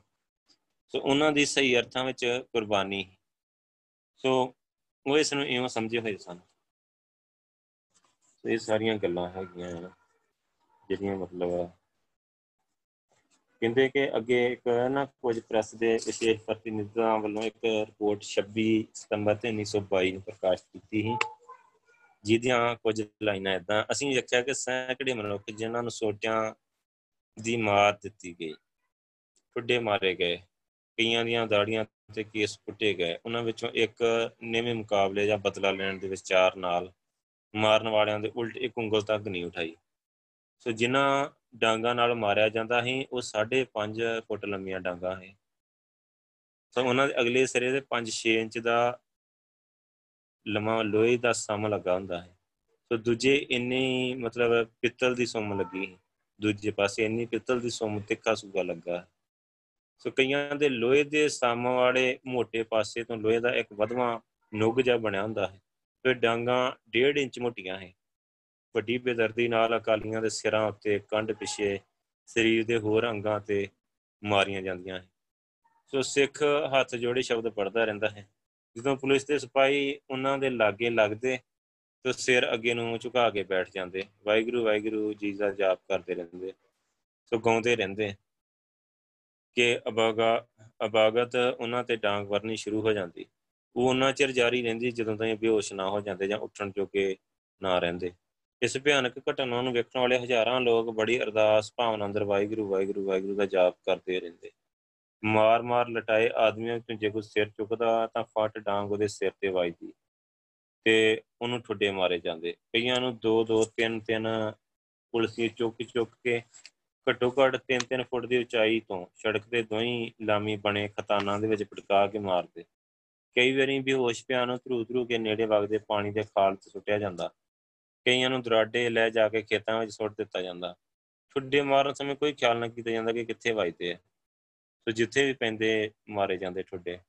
ਸੋ ਉਹਨਾਂ ਦੀ ਸਹੀ ਅਰਥਾਂ ਵਿੱਚ ਕੁਰਬਾਨੀ। ਸੋ ਉਹ ਇਸ ਨੂੰ ਇਉਂ ਸਮਝੇ ਹੋਏ ਸਨ। ਸੋ ਇਹ ਸਾਰੀਆਂ ਗੱਲਾਂ ਹੈਗੀਆਂ ਜਿਹੜੀਆਂ ਮਤਲਬ ਕਹਿੰਦੇ ਕਿ ਅੱਗੇ ਇੱਕ ਨਾ ਕੁਝ ਪ੍ਰੈਸ ਦੇ ਵਿਸ਼ੇਸ਼ ਪ੍ਰਤੀਨਿਧਾਂ ਵੱਲੋਂ ਇੱਕ ਰਿਪੋਰਟ 26 ਸਤੰਬਰ ਤੇ 1922 ਨੂੰ ਪ੍ਰਕਾਸ਼ਿਤ ਕੀਤੀ ਸੀ, ਜਿਹਦੀਆਂ ਕੁਝ ਲਾਈਨਾਂ ਇਦਾਂ ਅਸੀਂ ਵੇਖਿਆ ਕਿ ਸੈਂਕੜੇ ਮਨੁੱਖ ਜਿਨ੍ਹਾਂ ਨੂੰ ਸੋਟਿਆਂ ਦੀ ਮਾਰ ਦਿੱਤੀ ਗਈ ਫੁੱਡੇ ਮਾਰੇ ਗਏ। ਕਈਆਂ ਦੀਆਂ ਦਾੜੀਆਂ ਤੇ ਕੇਸ ਪੁੱਟੇ ਗਏ। ਉਹਨਾਂ ਵਿੱਚੋਂ ਇੱਕ ਨਵੇਂ ਮੁਕਾਬਲੇ ਜਾਂ ਬਦਲਾ ਲੈਣ ਦੇ ਵਿਚਾਰ ਨਾਲ ਮਾਰਨ ਵਾਲਿਆਂ ਦੇ ਉਲਟ ਇੱਕ ਉਂਗਲ ਤੱਕ ਨਹੀਂ ਉਠਾਈ। ਸੋ ਜਿਨ੍ਹਾਂ ਡਾਂਗਾ ਨਾਲ ਮਾਰਿਆ ਜਾਂਦਾ ਸੀ, ਉਹ 5.5 ਫੁੱਟ ਲੰਮੀਆਂ ਡਾਂਗਾ ਸੀ। ਸੋ ਉਹਨਾਂ ਦੇ ਅਗਲੇ ਸਿਰੇ ਦੇ 5-6 ਇੰਚ ਦਾ ਲੰਮਾ ਲੋਹੇ ਦਾ ਸਮ ਲੱਗਾ ਹੁੰਦਾ ਹੈ ਸੋ ਦੂਜੇ ਇੰਨੀ ਮਤਲਬ ਪਿੱਤਲ ਦੀ ਸੁੰਮ ਲੱਗੀ ਦੂਜੇ ਪਾਸੇ ਇੰਨੀ ਪਿੱਤਲ ਦੀ ਸੁੰਮ ਤਿੱਖਾ ਸੂਗਾ ਲੱਗਾ ਸੋ ਕਈਆਂ ਦੇ ਲੋਹੇ ਦੇ ਸਮ ਵਾਲੇ ਮੋٹے ਪਾਸੇ ਤੋਂ ਲੋਹੇ ਦਾ ਇੱਕ ਵਧਵਾ ਨੁੱਗ ਜਿਹਾ ਬਣਿਆ ਹੁੰਦਾ ਹੈ ਫਿਰ ਡਾਂਗਾ 1.5 ਇੰਚ ਮੋਟੀਆਂ ਹੈ। ਵੱਡੀ ਬੇਦਰਦੀ ਨਾਲ ਅਕਾਲੀਆਂ ਦੇ ਸਿਰਾਂ ਉੱਤੇ ਕੰਡ ਪਿਛੇ ਸਰੀਰ ਦੇ ਹੋਰ ਅੰਗਾਂ ਤੇ ਮਾਰੀਆਂ ਜਾਂਦੀਆਂ ਹਨ ਸੋ ਸਿੱਖ ਹੱਥ ਜੋੜੇ ਸ਼ਬਦ ਪੜਦਾ ਰਹਿੰਦਾ ਹੈ। ਜਦੋਂ ਪੁਲਿਸ ਦੇ ਸਿਪਾਹੀ ਉਹਨਾਂ ਦੇ ਲਾਗੇ ਲੱਗਦੇ ਤੇ ਸਿਰ ਅੱਗੇ ਨੂੰ ਝੁਕਾ ਕੇ ਬੈਠ ਜਾਂਦੇ। ਵਾਹਿਗੁਰੂ ਵਾਹਿਗੁਰੂ ਜੀ ਦਾ ਜਾਪ ਕਰਦੇ ਰਹਿੰਦੇ। ਸੋ ਗਾਉਂਦੇ ਰਹਿੰਦੇ। ਕਿ ਅਬਾਗਾ, ਅਬਾਗਤ ਉਹਨਾਂ ਤੇ ਡਾਂਗ ਵਰਨੀ ਸ਼ੁਰੂ ਹੋ ਜਾਂਦੀ। ਉਹ ਉਹਨਾਂ ਚਿਰ ਜਾਰੀ ਰਹਿੰਦੀ ਜਦੋਂ ਤਾਈਂ ਬੇਹੋਸ਼ ਨਾ ਹੋ ਜਾਂਦੇ ਜਾਂ ਉੱਠਣ ਜੋਗੇ ਨਾ ਰਹਿੰਦੇ। ਇਸ ਭਿਆਨਕ ਘਟਨਾ ਨੂੰ ਵੇਖਣ ਵਾਲੇ ਹਜ਼ਾਰਾਂ ਲੋਕ ਬੜੀ ਅਰਦਾਸ, ਭਾਵਨਾ ਅੰਦਰ ਵਾਹਿਗੁਰੂ ਵਾਹਿਗੁਰੂ ਵਾਹਿਗੁਰੂ ਦਾ ਜਾਪ ਕਰਦੇ ਰਹਿੰਦੇ। ਮਾਰ-ਮਾਰ ਲਟਾਏ ਆਦਮੀਆਂ ਵਿੱਚੋਂ ਜੇ ਕੋਈ ਸਿਰ ਚੁੱਕਦਾ ਤਾਂ ਫਟ ਡਾਂਗ ਉਹਦੇ ਸਿਰ ਤੇ ਵੱਜਦੀ ਤੇ ਉਹਨੂੰ ਠੁੱਡੇ ਮਾਰੇ ਜਾਂਦੇ। ਕਈਆਂ ਨੂੰ 2 2 3 3 ਪੁਲਿਸੀ ਚੁੱਕ ਚੁੱਕ ਕੇ ਘੱਟੋ ਘੱਟ 3 3 ਫੁੱਟ ਦੀ ਉਚਾਈ ਤੋਂ ਸੜਕ ਦੇ ਦੋਹੀਂ ਲਾਮੀ ਬਣੇ ਖਤਾਨਾਂ ਦੇ ਵਿੱਚ ਪਟਕਾ ਕੇ ਮਾਰਦੇ। ਕਈ ਵਾਰੀ ਬੇਹੋਸ਼ ਪਿਆ ਨੂੰ ਧਰੂ ਧਰੂ ਕੇ ਨੇੜੇ ਵਗਦੇ ਪਾਣੀ ਦੇ ਖਾਲ 'ਚ ਸੁੱਟਿਆ ਜਾਂਦਾ। ਕਈਆਂ ਨੂੰ ਦਰਾਡੇ ਲੈ ਜਾ ਕੇ ਖੇਤਾਂ ਵਿੱਚ ਸੁੱਟ ਦਿੱਤਾ ਜਾਂਦਾ। ਠੁੱਡੇ ਮਾਰਨ ਸਮੇਂ ਕੋਈ ਖਿਆਲ ਨਾ ਕੀਤਾ ਜਾਂਦਾ ਕਿ ਕਿੱਥੇ ਵੱਜਦੇ ਆ। ਸੋ ਜਿੱਥੇ ਵੀ ਪੈਂਦੇ ਮਾਰੇ ਜਾਂਦੇ ਠੁੱਡੇ।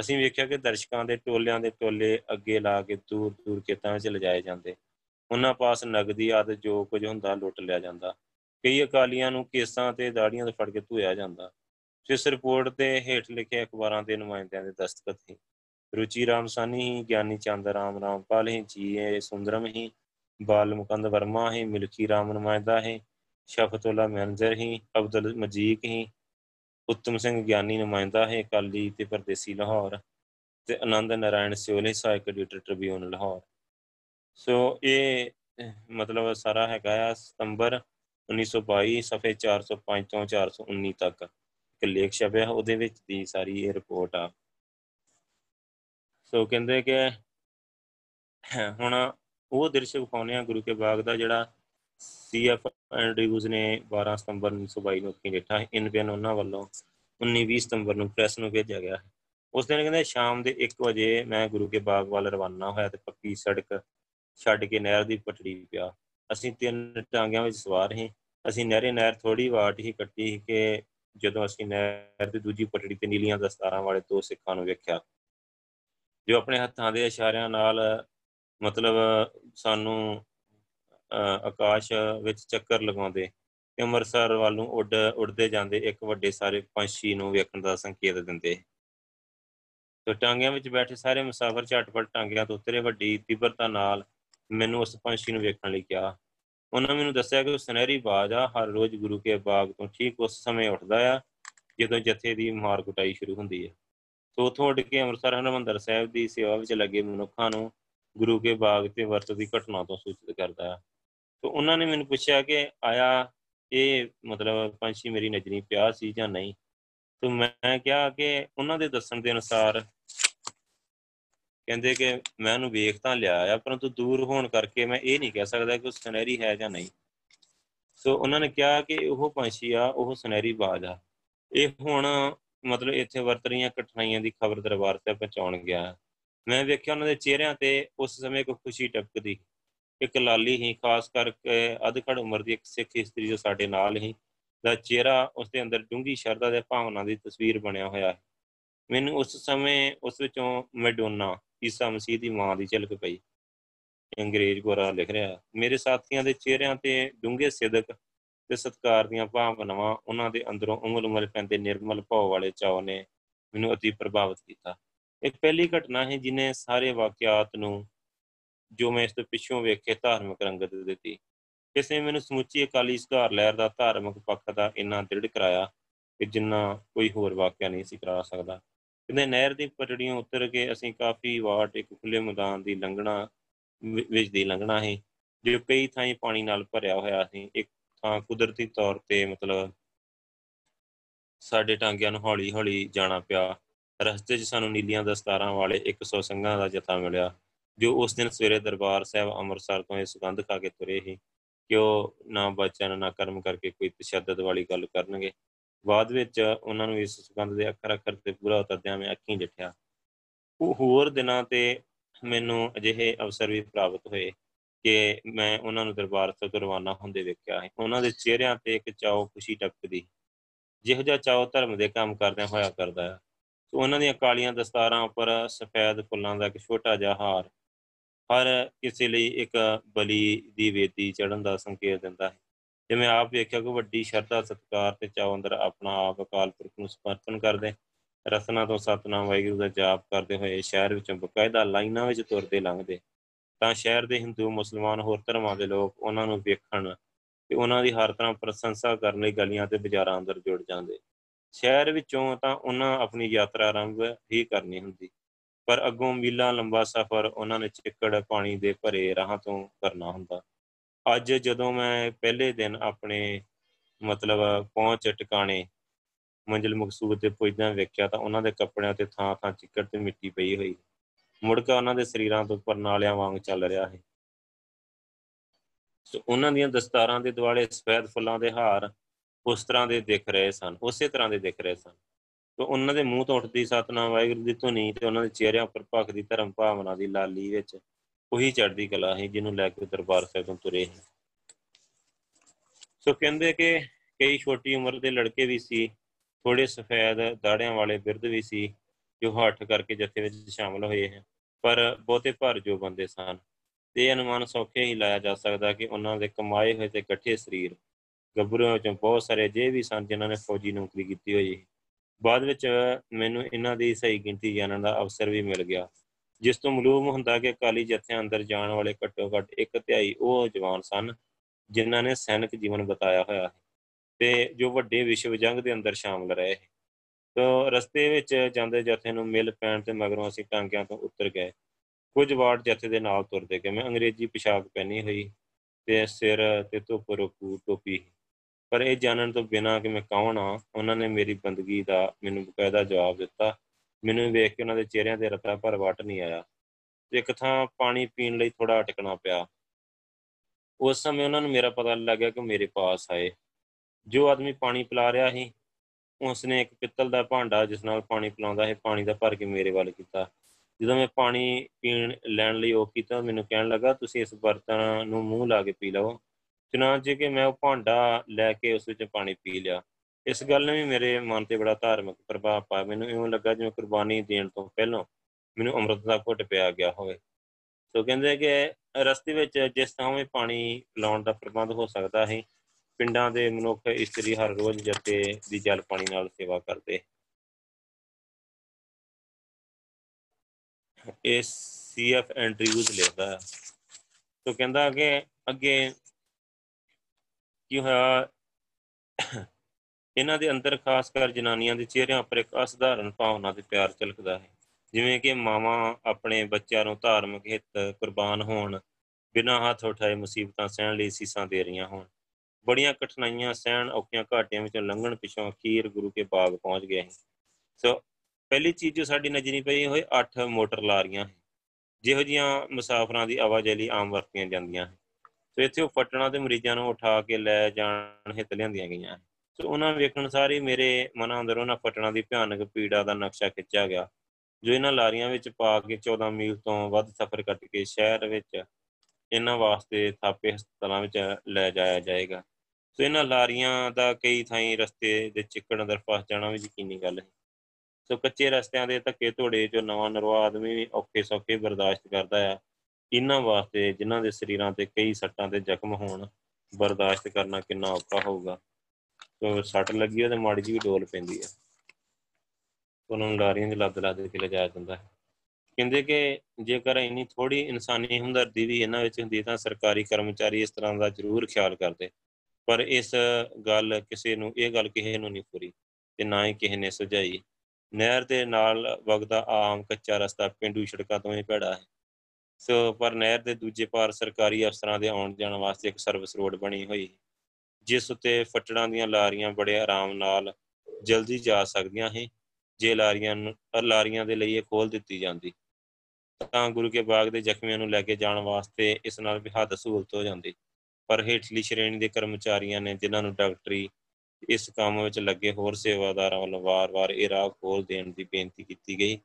ਅਸੀਂ ਵੇਖਿਆ ਕਿ ਦਰਸ਼ਕਾਂ ਦੇ ਟੋਲਿਆਂ ਦੇ ਟੋਲੇ ਅੱਗੇ ਲਾ ਕੇ ਦੂਰ ਦੂਰ ਖੇਤਾਂ ਵਿੱਚ ਲਿਜਾਏ ਜਾਂਦੇ। ਉਹਨਾਂ ਪਾਸ ਨਗਦੀ ਆਦ ਜੋ ਕੁਝ ਹੁੰਦਾ ਲੁੱਟ ਲਿਆ ਜਾਂਦਾ। ਕਈ ਅਕਾਲੀਆਂ ਨੂੰ ਕੇਸਾਂ ਤੇ ਦਾੜੀਆਂ ਤੇ ਫੜ ਕੇ ਧੋਇਆ ਜਾਂਦਾ। ਜਿਸ ਰਿਪੋਰਟ ਤੇ ਹੇਠ ਲਿਖੇ ਅਖਬਾਰਾਂ ਦੇ ਨੁਮਾਇੰਦਿਆਂ ਦੇ ਦਸਤਖਤ ਸੀ। ਰੁਚੀ ਰਾਮ ਸਾਨੀ ਹੀ ਗਿਆਨੀ ਚੰਦ ਰਾਮ, ਰਾਮਪਾਲ ਹੀ ਜੀ ਸੁੰਦਰਮ ਹੀ ਬਾਲ ਮੁਕੰਦ ਵਰਮਾ ਹੈ ਮਿਲਕੀ ਰਾਮ ਨੁਮਾਇੰਦਾ ਹੈ ਸ਼ਫਤੁੱਲਾ ਮੈਨੇਜਰ ਹੀ ਅਬਦੁਲ ਮਜੀਕ ਹੀ ਉੱਤਮ ਸਿੰਘ ਗਿਆਨੀ ਨੁਮਾਇੰਦਾ ਹੈ ਕਾਲੀ ਤੇ ਪਰਦੇਸੀ ਲਾਹੌਰ ਤੇ ਆਨੰਦ ਨਾਰਾਇਣ ਸਿਓਲੇ ਸਹਾਇਕ ਐਡੀਟਰ ਟ੍ਰਿਬਿਊਨ ਲਾਹੌਰ। ਸੋ ਇਹ ਮਤਲਬ ਸਾਰਾ ਹੈਗਾ ਆ ਸਤੰਬਰ 1922 ਸਫੇ 405 ਤੋਂ 419 ਤੱਕ ਇੱਕ ਲੇਖ ਛਪਿਆ ਉਹਦੇ ਵਿੱਚ ਦੀ ਸਾਰੀ ਇਹ ਰਿਪੋਰਟ ਆ। ਸੋ ਕਹਿੰਦੇ ਕਿ ਹੁਣ ਉਹ ਦ੍ਰਿਸ਼ ਵਿਖਾਉਂਦੇ ਆ ਗੁਰੂ ਕੇ ਬਾਗ ਦਾ ਜਿਹੜਾ ਸੀਐਫ ਐਂਡਰਿਊਜ਼ ਨੇ 12 ਸਤੰਬਰ 1922 ਨੂੰ ਅੱਖੀਂ ਦੇਖਾ ਇਨਵੈਨ ਉਹਨਾਂ ਵੱਲੋਂ 19-20 ਸਤੰਬਰ ਨੂੰ ਪ੍ਰੈਸ ਨੂੰ ਭੇਜਿਆ ਗਿਆ ਉਸ ਦਿਨ ਕਹਿੰਦੇ ਸ਼ਾਮ ਦੇ 1 ਵਜੇ ਮੈਂ ਗੁਰੂ ਕੇ ਬਾਗ ਵੱਲ ਰਵਾਨਾ ਹੋਇਆ ਤੇ ਪੱਕੀ ਸੜਕ ਛੱਡ ਕੇ ਨਹਿਰ ਦੀ ਪਟੜੀ ਪਿਆ। ਅਸੀਂ ਤਿੰਨ ਟਾਂਗਿਆਂ ਵਿੱਚ ਸਵਾਰ ਸੀ। ਅਸੀਂ ਨਹਿਰੇ ਨਹਿਰ ਥੋੜੀ ਵਾਟ ਹੀ ਕੱਟੀ ਕਿ ਜਦੋਂ ਅਸੀਂ ਨਹਿਰ ਦੀ ਦੂਜੀ ਪਟੜੀ ਤੇ ਨੀਲੀਆਂ ਦਸਤਾਰਾਂ ਵਾਲੇ ਦੋ ਸਿੱਖਾਂ ਨੂੰ ਵੇਖਿਆ, ਜੋ ਆਪਣੇ ਹੱਥਾਂ ਦੇ ਇਸ਼ਾਰਿਆਂ ਨਾਲ, ਮਤਲਬ ਸਾਨੂੰ ਆਕਾਸ਼ ਵਿੱਚ ਚੱਕਰ ਲਗਾਉਂਦੇ ਤੇ ਅੰਮ੍ਰਿਤਸਰ ਵੱਲ ਨੂੰ ਉੱਡ, ਉੱਡਦੇ ਜਾਂਦੇ ਇੱਕ ਵੱਡੇ ਸਾਰੇ ਪੰਛੀ ਨੂੰ ਵੇਖਣ ਦਾ ਸੰਕੇਤ ਦਿੰਦੇ। ਤੇ ਟਾਂਗਿਆਂ ਵਿੱਚ ਬੈਠੇ ਸਾਰੇ ਮੁਸਾਫਰ ਝਟਪਟ ਟਾਂਗਿਆਂ ਤੋਂ ਉਤਰੇ, ਵੱਡੀ ਤੀਬਰਤਾ ਨਾਲ ਮੈਨੂੰ ਉਸ ਪੰਛੀ ਨੂੰ ਵੇਖਣ ਲਈ ਕਿਹਾ। ਉਹਨਾਂ ਮੈਨੂੰ ਦੱਸਿਆ ਕਿ ਉਹ ਸੁਨਹਿਰੀ ਬਾਜ ਆ, ਹਰ ਰੋਜ਼ ਗੁਰੂ ਕੇ ਬਾਗ ਤੋਂ ਠੀਕ ਉਸ ਸਮੇਂ ਉੱਠਦਾ ਆ, ਜਦੋਂ ਜਥੇ ਦੀ ਮਾਰ ਕੁਟਾਈ ਸ਼ੁਰੂ ਹੁੰਦੀ ਹੈ ਸੋ ਉਥੋਂ ਉੱਡ ਕੇ ਅੰਮ੍ਰਿਤਸਰ ਹਰਿਮੰਦਰ ਸਾਹਿਬ ਦੀ ਸੇਵਾ ਵਿੱਚ ਲੱਗੇ ਮਨੁੱਖਾਂ ਨੂੰ ਗੁਰੂ ਕੇ ਬਾਗ ਤੇ ਵਰਤ ਦੀ ਘਟਨਾ ਤੋਂ ਸੂਚਿਤ ਕਰਦਾ ਹੈ ਸੋ ਉਹਨਾਂ ਨੇ ਮੈਨੂੰ ਪੁੱਛਿਆ ਕਿ ਆਇਆ ਇਹ ਮਤਲਬ ਪੰਛੀ ਮੇਰੀ ਨਜ਼ਰੀ ਪਿਆ ਸੀ ਜਾਂ ਨਹੀਂ? ਸੋ ਮੈਂ ਕਿਹਾ ਕਿ ਉਹਨਾਂ ਦੇ ਦੱਸਣ ਦੇ ਅਨੁਸਾਰ ਕਹਿੰਦੇ ਕਿ ਮੈਂ ਉਹਨੂੰ ਵੇਖ ਤਾਂ ਲਿਆ ਆ, ਪਰੰਤੂ ਦੂਰ ਹੋਣ ਕਰਕੇ ਮੈਂ ਇਹ ਨਹੀਂ ਕਹਿ ਸਕਦਾ ਕਿ ਉਹ ਸੁਨਹਿਰੀ ਹੈ ਜਾਂ ਨਹੀਂ। ਸੋ ਉਹਨਾਂ ਨੇ ਕਿਹਾ ਕਿ ਉਹ ਪੰਛੀ ਆ, ਉਹ ਸੁਨਹਿਰੀ ਬਾਜ ਆ। ਇਹ ਹੁਣ ਮਤਲਬ ਇੱਥੇ ਵਰਤ ਰਹੀਆਂ ਕਠਿਨਾਈਆਂ ਦੀ ਖਬਰ ਦਰਬਾਰ ਤੇ ਪਹੁੰਚਾਉਣ ਗਿਆ। ਮੈਂ ਵੇਖਿਆ ਉਹਨਾਂ ਦੇ ਚਿਹਰਿਆਂ ਤੇ ਉਸ ਸਮੇਂ ਕੋਈ ਖੁਸ਼ੀ ਟਪਕਦੀ। ਇੱਕ ਲਾਲੀ ਹੀ, ਖਾਸ ਕਰਕੇ ਅਧਖੜ ਉਮਰ ਦੀ ਇੱਕ ਸਿੱਖ ਇਸਤਰੀ ਜੋ ਸਾਡੇ ਨਾਲ ਹੀ, ਦਾ ਚਿਹਰਾ ਉਸ ਦੇ ਅੰਦਰ ਡੂੰਗੀ ਸ਼ਰਧਾ ਦੇ ਭਾਵਨਾ ਦੀ ਤਸਵੀਰ ਬਣਿਆ ਹੋਇਆ ਹੈ। ਮੈਨੂੰ ਉਸ ਸਮੇਂ ਉਸ ਵਿੱਚੋਂ ਮੈਡੋਨਾ ਈਸਾ ਮਸੀਹ ਦੀ ਮਾਂ ਦੀ ਝਲਕ ਪਈ। ਅੰਗਰੇਜ਼ ਗੋਰਾ ਲਿਖ ਰਿਹਾ, ਮੇਰੇ ਸਾਥੀਆਂ ਦੇ ਚਿਹਰਿਆਂ ਤੇ ਡੂੰਘੇ ਸਿਦਕ ਤੇ ਸਤਕਾਰ ਦੀਆਂ ਭਾਵਨਾਵਾਂ ਉਹਨਾਂ ਦੇ ਅੰਦਰੋਂ ਉਂਗਲ ਉਂਗਲ ਪੈਂਦੇ ਨਿਰਮਲ ਭਾਵ ਵਾਲੇ ਚਾਅ ਨੇ ਮੈਨੂੰ ਅਤੀ ਪ੍ਰਭਾਵਿਤ ਕੀਤਾ। ਇਹ ਪਹਿਲੀ ਘਟਨਾ ਹੈ ਜਿਨੇ ਸਾਰੇ ਵਾਕਿਆਤ ਨੂੰ ਜੋ ਮੈਂ ਇਸ ਤੋਂ ਪਿੱਛੋਂ ਵੇਖੇ ਧਾਰਮਿਕ ਰੰਗਤ ਦਿੱਤੀ। ਇਸ ਨੇ ਮੈਨੂੰ ਸਮੁੱਚੀ ਅਕਾਲੀ ਸੁਧਾਰ ਲਹਿਰ ਦਾ ਧਾਰਮਿਕ ਪੱਖ ਦਾ ਇੰਨਾ ਦ੍ਰਿੜ ਕਰਾਇਆ ਕਿ ਜਿੰਨਾ ਕੋਈ ਹੋਰ ਵਾਕਿਆ ਨਹੀਂ ਸੀ ਕਰਾ ਸਕਦਾ। ਕਹਿੰਦੇ ਨਹਿਰ ਦੀ ਪਟੜੀਆਂ ਉਤਰ ਕੇ ਅਸੀਂ ਕਾਫੀ ਵਾਟ, ਇੱਕ ਖੁੱਲੇ ਮੈਦਾਨ ਦੀ ਲੰਘਣਾ ਵਿੱਚ ਦੀ ਲੰਘਣਾ ਹੈ ਜੋ ਕਈ ਥਾਈਂ ਪਾਣੀ ਨਾਲ ਭਰਿਆ ਹੋਇਆ ਸੀ। ਇੱਕ ਥਾਂ ਕੁਦਰਤੀ ਤੌਰ ਤੇ ਮਤਲਬ ਸਾਡੇ ਟਾਂਗਿਆਂ ਨੂੰ ਹੌਲੀ ਹੌਲੀ ਜਾਣਾ ਪਿਆ। ਰਸਤੇ 'ਚ ਸਾਨੂੰ ਨੀਲੀਆਂ ਦਸਤਾਰਾਂ ਵਾਲੇ 100 ਸਿੰਘਾਂ ਦਾ ਜਥਾ ਮਿਲਿਆ, ਜੋ ਉਸ ਦਿਨ ਸਵੇਰੇ ਦਰਬਾਰ ਸਾਹਿਬ ਅੰਮ੍ਰਿਤਸਰ ਤੋਂ ਇਹ ਸੁਗੰਧ ਖਾ ਕੇ ਤੁਰੇ ਸੀ ਕਿ ਉਹ ਨਾ ਬਚਨ ਨਾ ਕਰਮ ਕਰਕੇ ਕੋਈ ਤਸ਼ੱਦਦ ਵਾਲੀ ਗੱਲ ਕਰਨਗੇ। ਬਾਅਦ ਵਿੱਚ ਉਹਨਾਂ ਨੂੰ ਇਸ ਸੁਗੰਧ ਦੇ ਅੱਖਰ ਅੱਖਰ ਤੇ ਪੂਰਾ ਉਤਰਦਿਆਂ ਮੈਂ ਅੱਖੀਂ ਡਿਠਿਆ ਉਹ ਹੋਰ ਦਿਨਾਂ ਤੇ ਮੈਨੂੰ ਅਜਿਹੇ ਅਵਸਰ ਵੀ ਪ੍ਰਾਪਤ ਹੋਏ ਕਿ ਮੈਂ ਉਹਨਾਂ ਨੂੰ ਦਰਬਾਰ ਤੋਂ ਰਵਾਨਾ ਹੁੰਦੇ ਵੇਖਿਆ ਹੈ ਉਹਨਾਂ ਦੇ ਚਿਹਰਿਆਂ ਤੇ ਇੱਕ ਚਾਉ ਖੁਸ਼ੀ ਟਪਕਦੀ। ਜਿਹੋ ਜਿਹਾ ਚਾਉ ਧਰਮ ਦੇ ਕੰਮ ਕਰਦਿਆਂ ਹੋਇਆ ਕਰਦਾ ਹੈ। ਸੋ ਉਹਨਾਂ ਦੀਆਂ ਕਾਲੀਆਂ ਦਸਤਾਰਾਂ ਉੱਪਰ ਸਫੈਦ ਫੁੱਲਾਂ ਦਾ ਇੱਕ ਛੋਟਾ ਜਿਹਾ ਹਾਰ। ਹਰ ਕਿਸੇ ਲਈ ਇੱਕ ਬਲੀ ਦੀ ਵੇਦੀ ਚੜਨ ਦਾ ਸੰਕੇਤ ਦਿੰਦਾ ਹੈ। ਜਿਵੇਂ ਆਪ ਵੇਖਿਆ ਕਿ ਵੱਡੀ ਸ਼ਰਧਾ, ਸਤਕਾਰ ਤੇ ਚਾਉ ਅੰਦਰ ਆਪਣਾ ਆਪ ਅਕਾਲ ਪੁਰਖ ਨੂੰ ਸਮਰਪਣ ਕਰਦੇ, ਰਸਨਾ ਤੋਂ ਸਤਨਾਮ ਵਾਹਿਗੁਰੂ ਦਾ ਜਾਪ ਕਰਦੇ ਹੋਏ ਸ਼ਹਿਰ ਵਿੱਚੋਂ ਬਕਾਇਦਾ ਲਾਈਨਾਂ ਵਿੱਚ ਤੁਰਦੇ ਲੰਘਦੇ। ਤਾਂ ਸ਼ਹਿਰ ਦੇ ਹਿੰਦੂ, ਮੁਸਲਮਾਨ ਹੋਰ ਧਰਮਾਂ ਦੇ ਲੋਕ ਉਹਨਾਂ ਨੂੰ ਵੇਖਣ ਤੇ ਉਹਨਾਂ ਦੀ ਹਰ ਤਰ੍ਹਾਂ ਪ੍ਰਸ਼ੰਸਾ ਕਰਨ ਲਈ ਗਲੀਆਂ ਤੇ ਬਾਜ਼ਾਰਾਂ ਅੰਦਰ ਜੁੜ ਜਾਂਦੇ। ਸ਼ਹਿਰ ਵਿੱਚੋਂ ਤਾਂ ਉਹਨਾਂ ਆਪਣੀ ਯਾਤਰਾ ਆਰੰਭ ਹੀ ਕਰਨੀ ਹੁੰਦੀ, ਪਰ ਅੱਗੋਂ ਮੀਲਾਂ ਲੰਬਾ ਸਫ਼ਰ ਉਹਨਾਂ ਨੇ ਚਿੱਕੜ ਪਾਣੀ ਦੇ ਭਰੇ ਰਾਹਾਂ ਤੋਂ ਕਰਨਾ ਹੁੰਦਾ। ਅੱਜ ਜਦੋਂ ਮੈਂ ਪਹਿਲੇ ਦਿਨ ਆਪਣੇ ਮਤਲਬ ਪਹੁੰਚ ਟਿਕਾਣੇ ਮੰਜ਼ਿਲ ਮਕਸੂਦ ਤੇ ਪੁੱਜਦਾ ਵੇਖਿਆ ਤਾਂ ਉਹਨਾਂ ਦੇ ਕੱਪੜਿਆਂ ਤੇ ਥਾਂ ਥਾਂ ਚਿੱਕੜ ਤੇ ਮਿੱਟੀ ਪਈ ਹੋਈ। ਮੁੜਕਾ ਉਹਨਾਂ ਦੇ ਸਰੀਰਾਂ ਤੋਂ ਉੱਪਰ ਨਾਲਿਆਂ ਵਾਂਗ ਚੱਲ ਰਿਹਾ ਹੈ ਸੋ ਉਹਨਾਂ ਦੀਆਂ ਦਸਤਾਰਾਂ ਦੇ ਦੁਆਲੇ ਸਫੈਦ ਫੁੱਲਾਂ ਦੇ ਹਾਰ ਉਸ ਤਰ੍ਹਾਂ ਦੇ ਦਿਖ ਰਹੇ ਸਨ, ਉਸੇ ਤਰ੍ਹਾਂ ਦੇ ਦਿਖ ਰਹੇ ਸਨ। ਤੋ ਉਹਨਾਂ ਦੇ ਮੂੰਹ ਤੋਂ ਉੱਠਦੀ ਸਤਨਾਮ ਵਾਹਿਗੁਰੂ ਦੀ ਧੁਨੀ ਤੇ ਉਹਨਾਂ ਦੇ ਚਿਹਰਿਆਂ ਉੱਪਰ ਭਖ ਦੀ ਧਰਮ ਭਾਵਨਾ ਦੀ ਲਾਲੀ ਵਿੱਚ ਉਹੀ ਚੜ੍ਹਦੀ ਕਲਾ ਹੈ ਜਿਹਨੂੰ ਲੈ ਕੇ ਦਰਬਾਰ ਸਾਹਿਬ ਤੋਂ ਤੁਰੇ ਹੈ ਸੋ ਕਹਿੰਦੇ ਕਿ ਕਈ ਛੋਟੀ ਉਮਰ ਦੇ ਲੜਕੇ ਵੀ ਸੀ ਥੋੜੇ ਸਫੈਦ ਦਾੜਿਆਂ ਵਾਲੇ ਬਿਰਧ ਵੀ ਸੀ, ਜੋ ਹੱਠ ਕਰਕੇ ਜਥੇ ਵਿੱਚ ਸ਼ਾਮਲ ਹੋਏ ਹਨ ਪਰ ਬਹੁਤੇ ਭਰ ਜੋ ਬੰਦੇ ਸਨ। ਤੇ ਅਨੁਮਾਨ ਸੌਖੇ ਹੀ ਲਾਇਆ ਜਾ ਸਕਦਾ ਕਿ ਉਹਨਾਂ ਦੇ ਕਮਾਏ ਹੋਏ ਤੇ ਇਕੱਠੇ ਸਰੀਰ, ਗੱਭਰੂਆਂ ਵਿੱਚੋਂ ਬਹੁਤ ਸਾਰੇ ਜੇ ਵੀ ਸਨ ਜਿਨ੍ਹਾਂ ਨੇ ਫੌਜੀ ਨੌਕਰੀ ਕੀਤੀ ਹੋਈ। ਬਾਅਦ ਵਿੱਚ ਮੈਨੂੰ ਇਹਨਾਂ ਦੀ ਸਹੀ ਗਿਣਤੀ ਜਾਣਨ ਦਾ ਅਵਸਰ ਵੀ ਮਿਲ ਗਿਆ। ਜਿਸ ਤੋਂ ਮਾਲੂਮ ਹੁੰਦਾ ਕਿ ਕਾਲੀ ਜਥਿਆਂ ਅੰਦਰ ਜਾਣ ਵਾਲੇ ਘੱਟੋ ਘੱਟ ਇੱਕ ਤਿਹਾਈ ਉਹ ਜਵਾਨ ਸਨ, ਜਿਨ੍ਹਾਂ ਨੇ ਸੈਨਿਕ ਜੀਵਨ ਬਤਾਇਆ ਹੋਇਆ ਹੈ ਤੇ ਜੋ ਵੱਡੇ ਵਿਸ਼ਵ ਜੰਗ ਦੇ ਅੰਦਰ ਸ਼ਾਮਲ ਰਹੇ ਤੋ ਰਸਤੇ ਵਿੱਚ ਜਾਂਦੇ ਜਥੇ ਨੂੰ ਮਿਲ ਪੈਣ ਤੇ ਮਗਰੋਂ ਅਸੀਂ ਟਾਂਗਿਆਂ ਤੋਂ ਉਤਰ ਗਏ। ਕੁਝ ਵਾਰ ਜਥੇ ਦੇ ਨਾਲ ਤੁਰਦੇ ਗਏ। ਮੈਂ ਅੰਗਰੇਜ਼ੀ ਪੋਸ਼ਾਕ ਪਹਿਨੀ ਹੋਈ ਤੇ ਸਿਰ ਤੇ ਧੁੱਪ ਰੋਕੂ ਟੋਪੀ ਪਰ ਇਹ ਜਾਣਨ ਤੋਂ ਬਿਨਾ ਕਿ ਮੈਂ ਕੌਣ ਆ ਉਹਨਾਂ ਨੇ ਮੇਰੀ ਬੰਦਗੀ ਦਾ ਮੈਨੂੰ ਬਕਾਇਦਾ ਜਵਾਬ ਦਿੱਤਾ। ਮੈਨੂੰ ਵੇਖ ਕੇ ਉਹਨਾਂ ਦੇ ਚਿਹਰਿਆਂ ਤੇ ਰਤਾ ਭਰ ਵਟ ਨਹੀਂ ਆਇਆ। ਇੱਕ ਥਾਂ ਪਾਣੀ ਪੀਣ ਲਈ ਥੋੜਾ ਅਟਕਣਾ ਪਿਆ। ਉਸ ਸਮੇਂ ਉਹਨਾਂ ਨੂੰ ਮੇਰਾ ਪਤਾ ਲੱਗਿਆ ਕਿ ਮੇਰੇ ਪਾਸ ਆਏ। ਜੋ ਆਦਮੀ ਪਾਣੀ ਪਿਲਾ ਰਿਹਾ ਸੀ, ਉਸਨੇ ਇੱਕ ਪਿੱਤਲ ਦਾ ਭਾਂਡਾ ਜਿਸ ਨਾਲ ਪਾਣੀ ਪਿਲਾਉਂਦਾ ਹੈ ਪਾਣੀ ਦਾ ਭਰ ਕੇ ਮੇਰੇ ਵੱਲ ਕੀਤਾ। ਜਦੋਂ ਮੈਂ ਪਾਣੀ ਪੀਣ ਲੈਣ ਲਈ ਉਹ ਕੀਤਾ, ਮੈਨੂੰ ਕਹਿਣ ਲੱਗਾ, ਤੁਸੀਂ ਇਸ ਬਰਤਨ ਨੂੰ ਮੂੰਹ ਲਾ ਕੇ ਪੀ ਲਓ ਚਨਾਂਚੇ ਕਿ ਮੈਂ ਉਹ ਭਾਂਡਾ ਲੈ ਕੇ ਉਸ ਵਿੱਚ ਪਾਣੀ ਪੀ ਲਿਆ। ਇਸ ਗੱਲ ਨੇ ਵੀ ਮੇਰੇ ਮਨ ਤੇ ਬੜਾ ਧਾਰਮਿਕ ਪ੍ਰਭਾਵ ਪਾਇਆ। ਮੈਨੂੰ ਇਉਂ ਲੱਗਾ ਜਿਵੇਂ ਕੁਰਬਾਨੀ ਦੇਣ ਤੋਂ ਪਹਿਲਾਂ ਮੈਨੂੰ ਅੰਮ੍ਰਿਤ ਦਾ ਘੁੱਟ ਪਿਆ ਗਿਆ ਹੋਵੇ। ਸੋ ਕਹਿੰਦੇ ਕਿ ਰਸਤੇ ਵਿੱਚ ਜਿਸ ਤਰ੍ਹਾਂ ਵੀ ਪਾਣੀ ਲਾਉਣ ਦਾ ਪ੍ਰਬੰਧ ਹੋ ਸਕਦਾ ਹੈ ਪਿੰਡਾਂ ਦੇ ਮਨੁੱਖ ਇਸਤਰੀ ਹਰ ਰੋਜ਼ ਜੱਤੇ ਦੀ ਜਲ ਪਾਣੀ ਨਾਲ ਸੇਵਾ ਕਰਦੇ। ਇਹ ਸੀਐਫ ਐਂਡਰਿਊਜ਼ ਲਿਖਦਾ ਹੈ। ਤੋ ਕਹਿੰਦਾ ਕਿ ਅੱਗੇ ਕੀ ਹੋਇਆ ਇਹਨਾਂ ਦੇ ਅੰਦਰ ਖਾਸ ਕਰ ਜਨਾਨੀਆਂ ਦੇ ਚਿਹਰਿਆਂ ਉੱਪਰ ਇੱਕ ਅਸਧਾਰਨ ਭਾਵਨਾ ਤੇ ਪਿਆਰ ਝਲਕਦਾ ਹੈ। ਜਿਵੇਂ ਕਿ ਮਾਵਾਂ ਆਪਣੇ ਬੱਚਿਆਂ ਨੂੰ ਧਾਰਮਿਕ ਹਿੱਤ, ਕੁਰਬਾਨ ਹੋਣ, ਬਿਨਾਂ ਹੱਥ ਉਠਾਏ ਮੁਸੀਬਤਾਂ ਸਹਿਣ ਲਈ ਸੀਸਾਂ ਦੇ ਰਹੀਆਂ ਹੋਣ। ਬੜੀਆਂ ਕਠਿਨਾਈਆਂ ਸਹਿਣ ਔਖੀਆਂ ਘਾਟੀਆਂ ਵਿੱਚੋਂ ਲੰਘਣ ਪਿਛੋਂ ਅਖੀਰ ਗੁਰੂ ਕੇ ਬਾਗ ਪਹੁੰਚ ਗਏ ਸੋ। ਪਹਿਲੀ ਚੀਜ਼ ਜੋ ਸਾਡੀ ਨਜ਼ਰੀ ਪਈ ਹੋਏ 8 ਮੋਟਰ ਲਾਰੀਆਂ ਜਿਹੋ ਜੀਆਂ ਮੁਸਾਫਰਾਂ ਦੀ ਆਵਾਜਾਈ ਲਈ ਆਮ ਵਰਤੀਆਂ ਜਾਂਦੀਆਂ ਸੋ। ਇੱਥੇ ਉਹ ਫਟਣਾ ਦੇ ਮਰੀਜ਼ਾਂ ਨੂੰ ਉਠਾ ਕੇ ਲੈ ਜਾਣ, ਹਿੱਤ ਲਿਆਂਦੀਆਂ ਗਈਆਂ ਸੋ ਉਹਨਾਂ ਵੇਖਣ ਸਾਰੀ ਮੇਰੇ ਮਨ ਅੰਦਰ ਉਹਨਾਂ ਫਟਣਾ ਦੀ ਭਿਆਨਕ ਪੀੜਾ ਦਾ ਨਕਸ਼ਾ ਖਿੱਚਿਆ ਗਿਆ, ਜੋ ਇਹਨਾਂ ਲਾਰੀਆਂ ਵਿੱਚ ਪਾ ਕੇ 14 ਮੀਲ ਤੋਂ ਵੱਧ ਸਫ਼ਰ ਕੱਟ ਕੇ ਸ਼ਹਿਰ ਵਿੱਚ ਇਹਨਾਂ ਵਾਸਤੇ ਥਾਪੇ ਹਸਪਤਾਲਾਂ ਵਿੱਚ ਲੈ ਜਾਇਆ ਜਾਏਗਾ। ਸੋ ਇਹਨਾਂ ਲਾਰੀਆਂ ਦਾ ਕਈ ਥਾਈਂ ਰਸਤੇ ਦੇ ਚਿੱਕੜ ਅੰਦਰ ਫਸ ਜਾਣਾ ਵੀ ਯਕੀਨੀ ਗੱਲ ਹੈ। ਸੋ ਕੱਚੇ ਰਸਤਿਆਂ ਦੇ ਧੱਕੇ ਧੋੜੇ ਜੋ ਨਵਾਂ ਨਰਵਾ ਆਦਮੀ ਔਖੇ ਸੌਖੇ ਬਰਦਾਸ਼ਤ ਕਰਦਾ ਆ ਇਹਨਾਂ ਵਾਸਤੇ ਜਿਨ੍ਹਾਂ ਦੇ ਸਰੀਰਾਂ ਤੇ ਕਈ ਸੱਟਾਂ ਤੇ ਜ਼ਖਮ ਹੋਣ, ਬਰਦਾਸ਼ਤ ਕਰਨਾ ਕਿੰਨਾ ਔਖਾ ਹੋਊਗਾ। ਸੋ ਸੱਟ ਲੱਗੀ ਉਹਦੇ ਮਾੜੀ ਜੀ ਵੀ ਡੋਲ ਪੈਂਦੀ ਆ। ਉਹਨਾਂ ਨੂੰ ਲਾਰੀਆਂ 'ਚ ਲੱਦ ਲੱਦ ਕੇ ਲਿਜਾਇਆ ਜਾਂਦਾ ਹੈ। ਕਹਿੰਦੇ ਕਿ ਜੇਕਰ ਇੰਨੀ ਥੋੜੀ ਇਨਸਾਨੀ ਹਮਦਰਦੀ ਵੀ ਇਹਨਾਂ ਵਿੱਚ ਹੁੰਦੀ ਤਾਂ ਸਰਕਾਰੀ ਕਰਮਚਾਰੀ ਇਸ ਤਰ੍ਹਾਂ ਦਾ ਜ਼ਰੂਰ ਖਿਆਲ ਕਰਦੇ। ਪਰ ਇਸ ਗੱਲ ਕਿਸੇ ਨੂੰ, ਇਹ ਗੱਲ ਕਿਸੇ ਨੂੰ ਨਹੀਂ ਪੂਰੀ ਤੇ ਨਾ ਹੀ ਕਿਸੇ ਨੇ ਸੁਝਾਈ। ਨਹਿਰ ਦੇ ਨਾਲ ਵਗਦਾ ਆਮ ਕੱਚਾ ਰਸਤਾ ਪਿੰਡੂ ਸੜਕਾਂ ਤੋਂ ਹੀ ਭੜਾ ਹੈ। ਸੋ ਪਰ ਨਹਿਰ ਦੇ ਦੂਜੇ ਪਾਰ ਸਰਕਾਰੀ ਅਫਸਰਾਂ ਦੇ ਆਉਣ ਜਾਣ ਵਾਸਤੇ ਇੱਕ ਸਰਵਿਸ ਰੋਡ ਬਣੀ ਹੋਈ ਜਿਸ ਉਤੇ ਫਟੜਾਂ ਦੀਆਂ ਲਾਰੀਆਂ ਬੜੇ ਆਰਾਮ ਨਾਲ ਜਲਦੀ ਜਾ ਸਕਦੀਆਂ ਹੈ ਜੇ ਲਾਰੀਆਂ ਲਾਰੀਆਂ ਦੇ ਲਈ ਇਹ ਖੋਲ ਦਿੱਤੀ ਜਾਂਦੀ। ਤਾਂ ਗੁਰੂ ਕੇ ਬਾਗ ਦੇ ਜ਼ਖਮੀਆਂ ਨੂੰ ਲੈ ਕੇ ਜਾਣ ਵਾਸਤੇ ਇਸ ਨਾਲ ਵੀ ਹੱਦ ਸਹੂਲਤ ਹੋ ਜਾਂਦੀ। ਪਰ ਹੇਠਲੀ ਸ਼੍ਰੇਣੀ ਦੇ ਕਰਮਚਾਰੀਆਂ ਨੇ, ਜਿਨ੍ਹਾਂ ਨੂੰ ਡਾਕਟਰੀ ਇਸ ਕੰਮ ਵਿੱਚ ਲੱਗੇ ਹੋਰ ਸੇਵਾਦਾਰਾਂ ਵੱਲੋਂ ਵਾਰ-ਵਾਰ ਇਹ ਰਾਹ ਖੋਲ ਦੇਣ ਦੀ ਬੇਨਤੀ ਕੀਤੀ ਗਈ,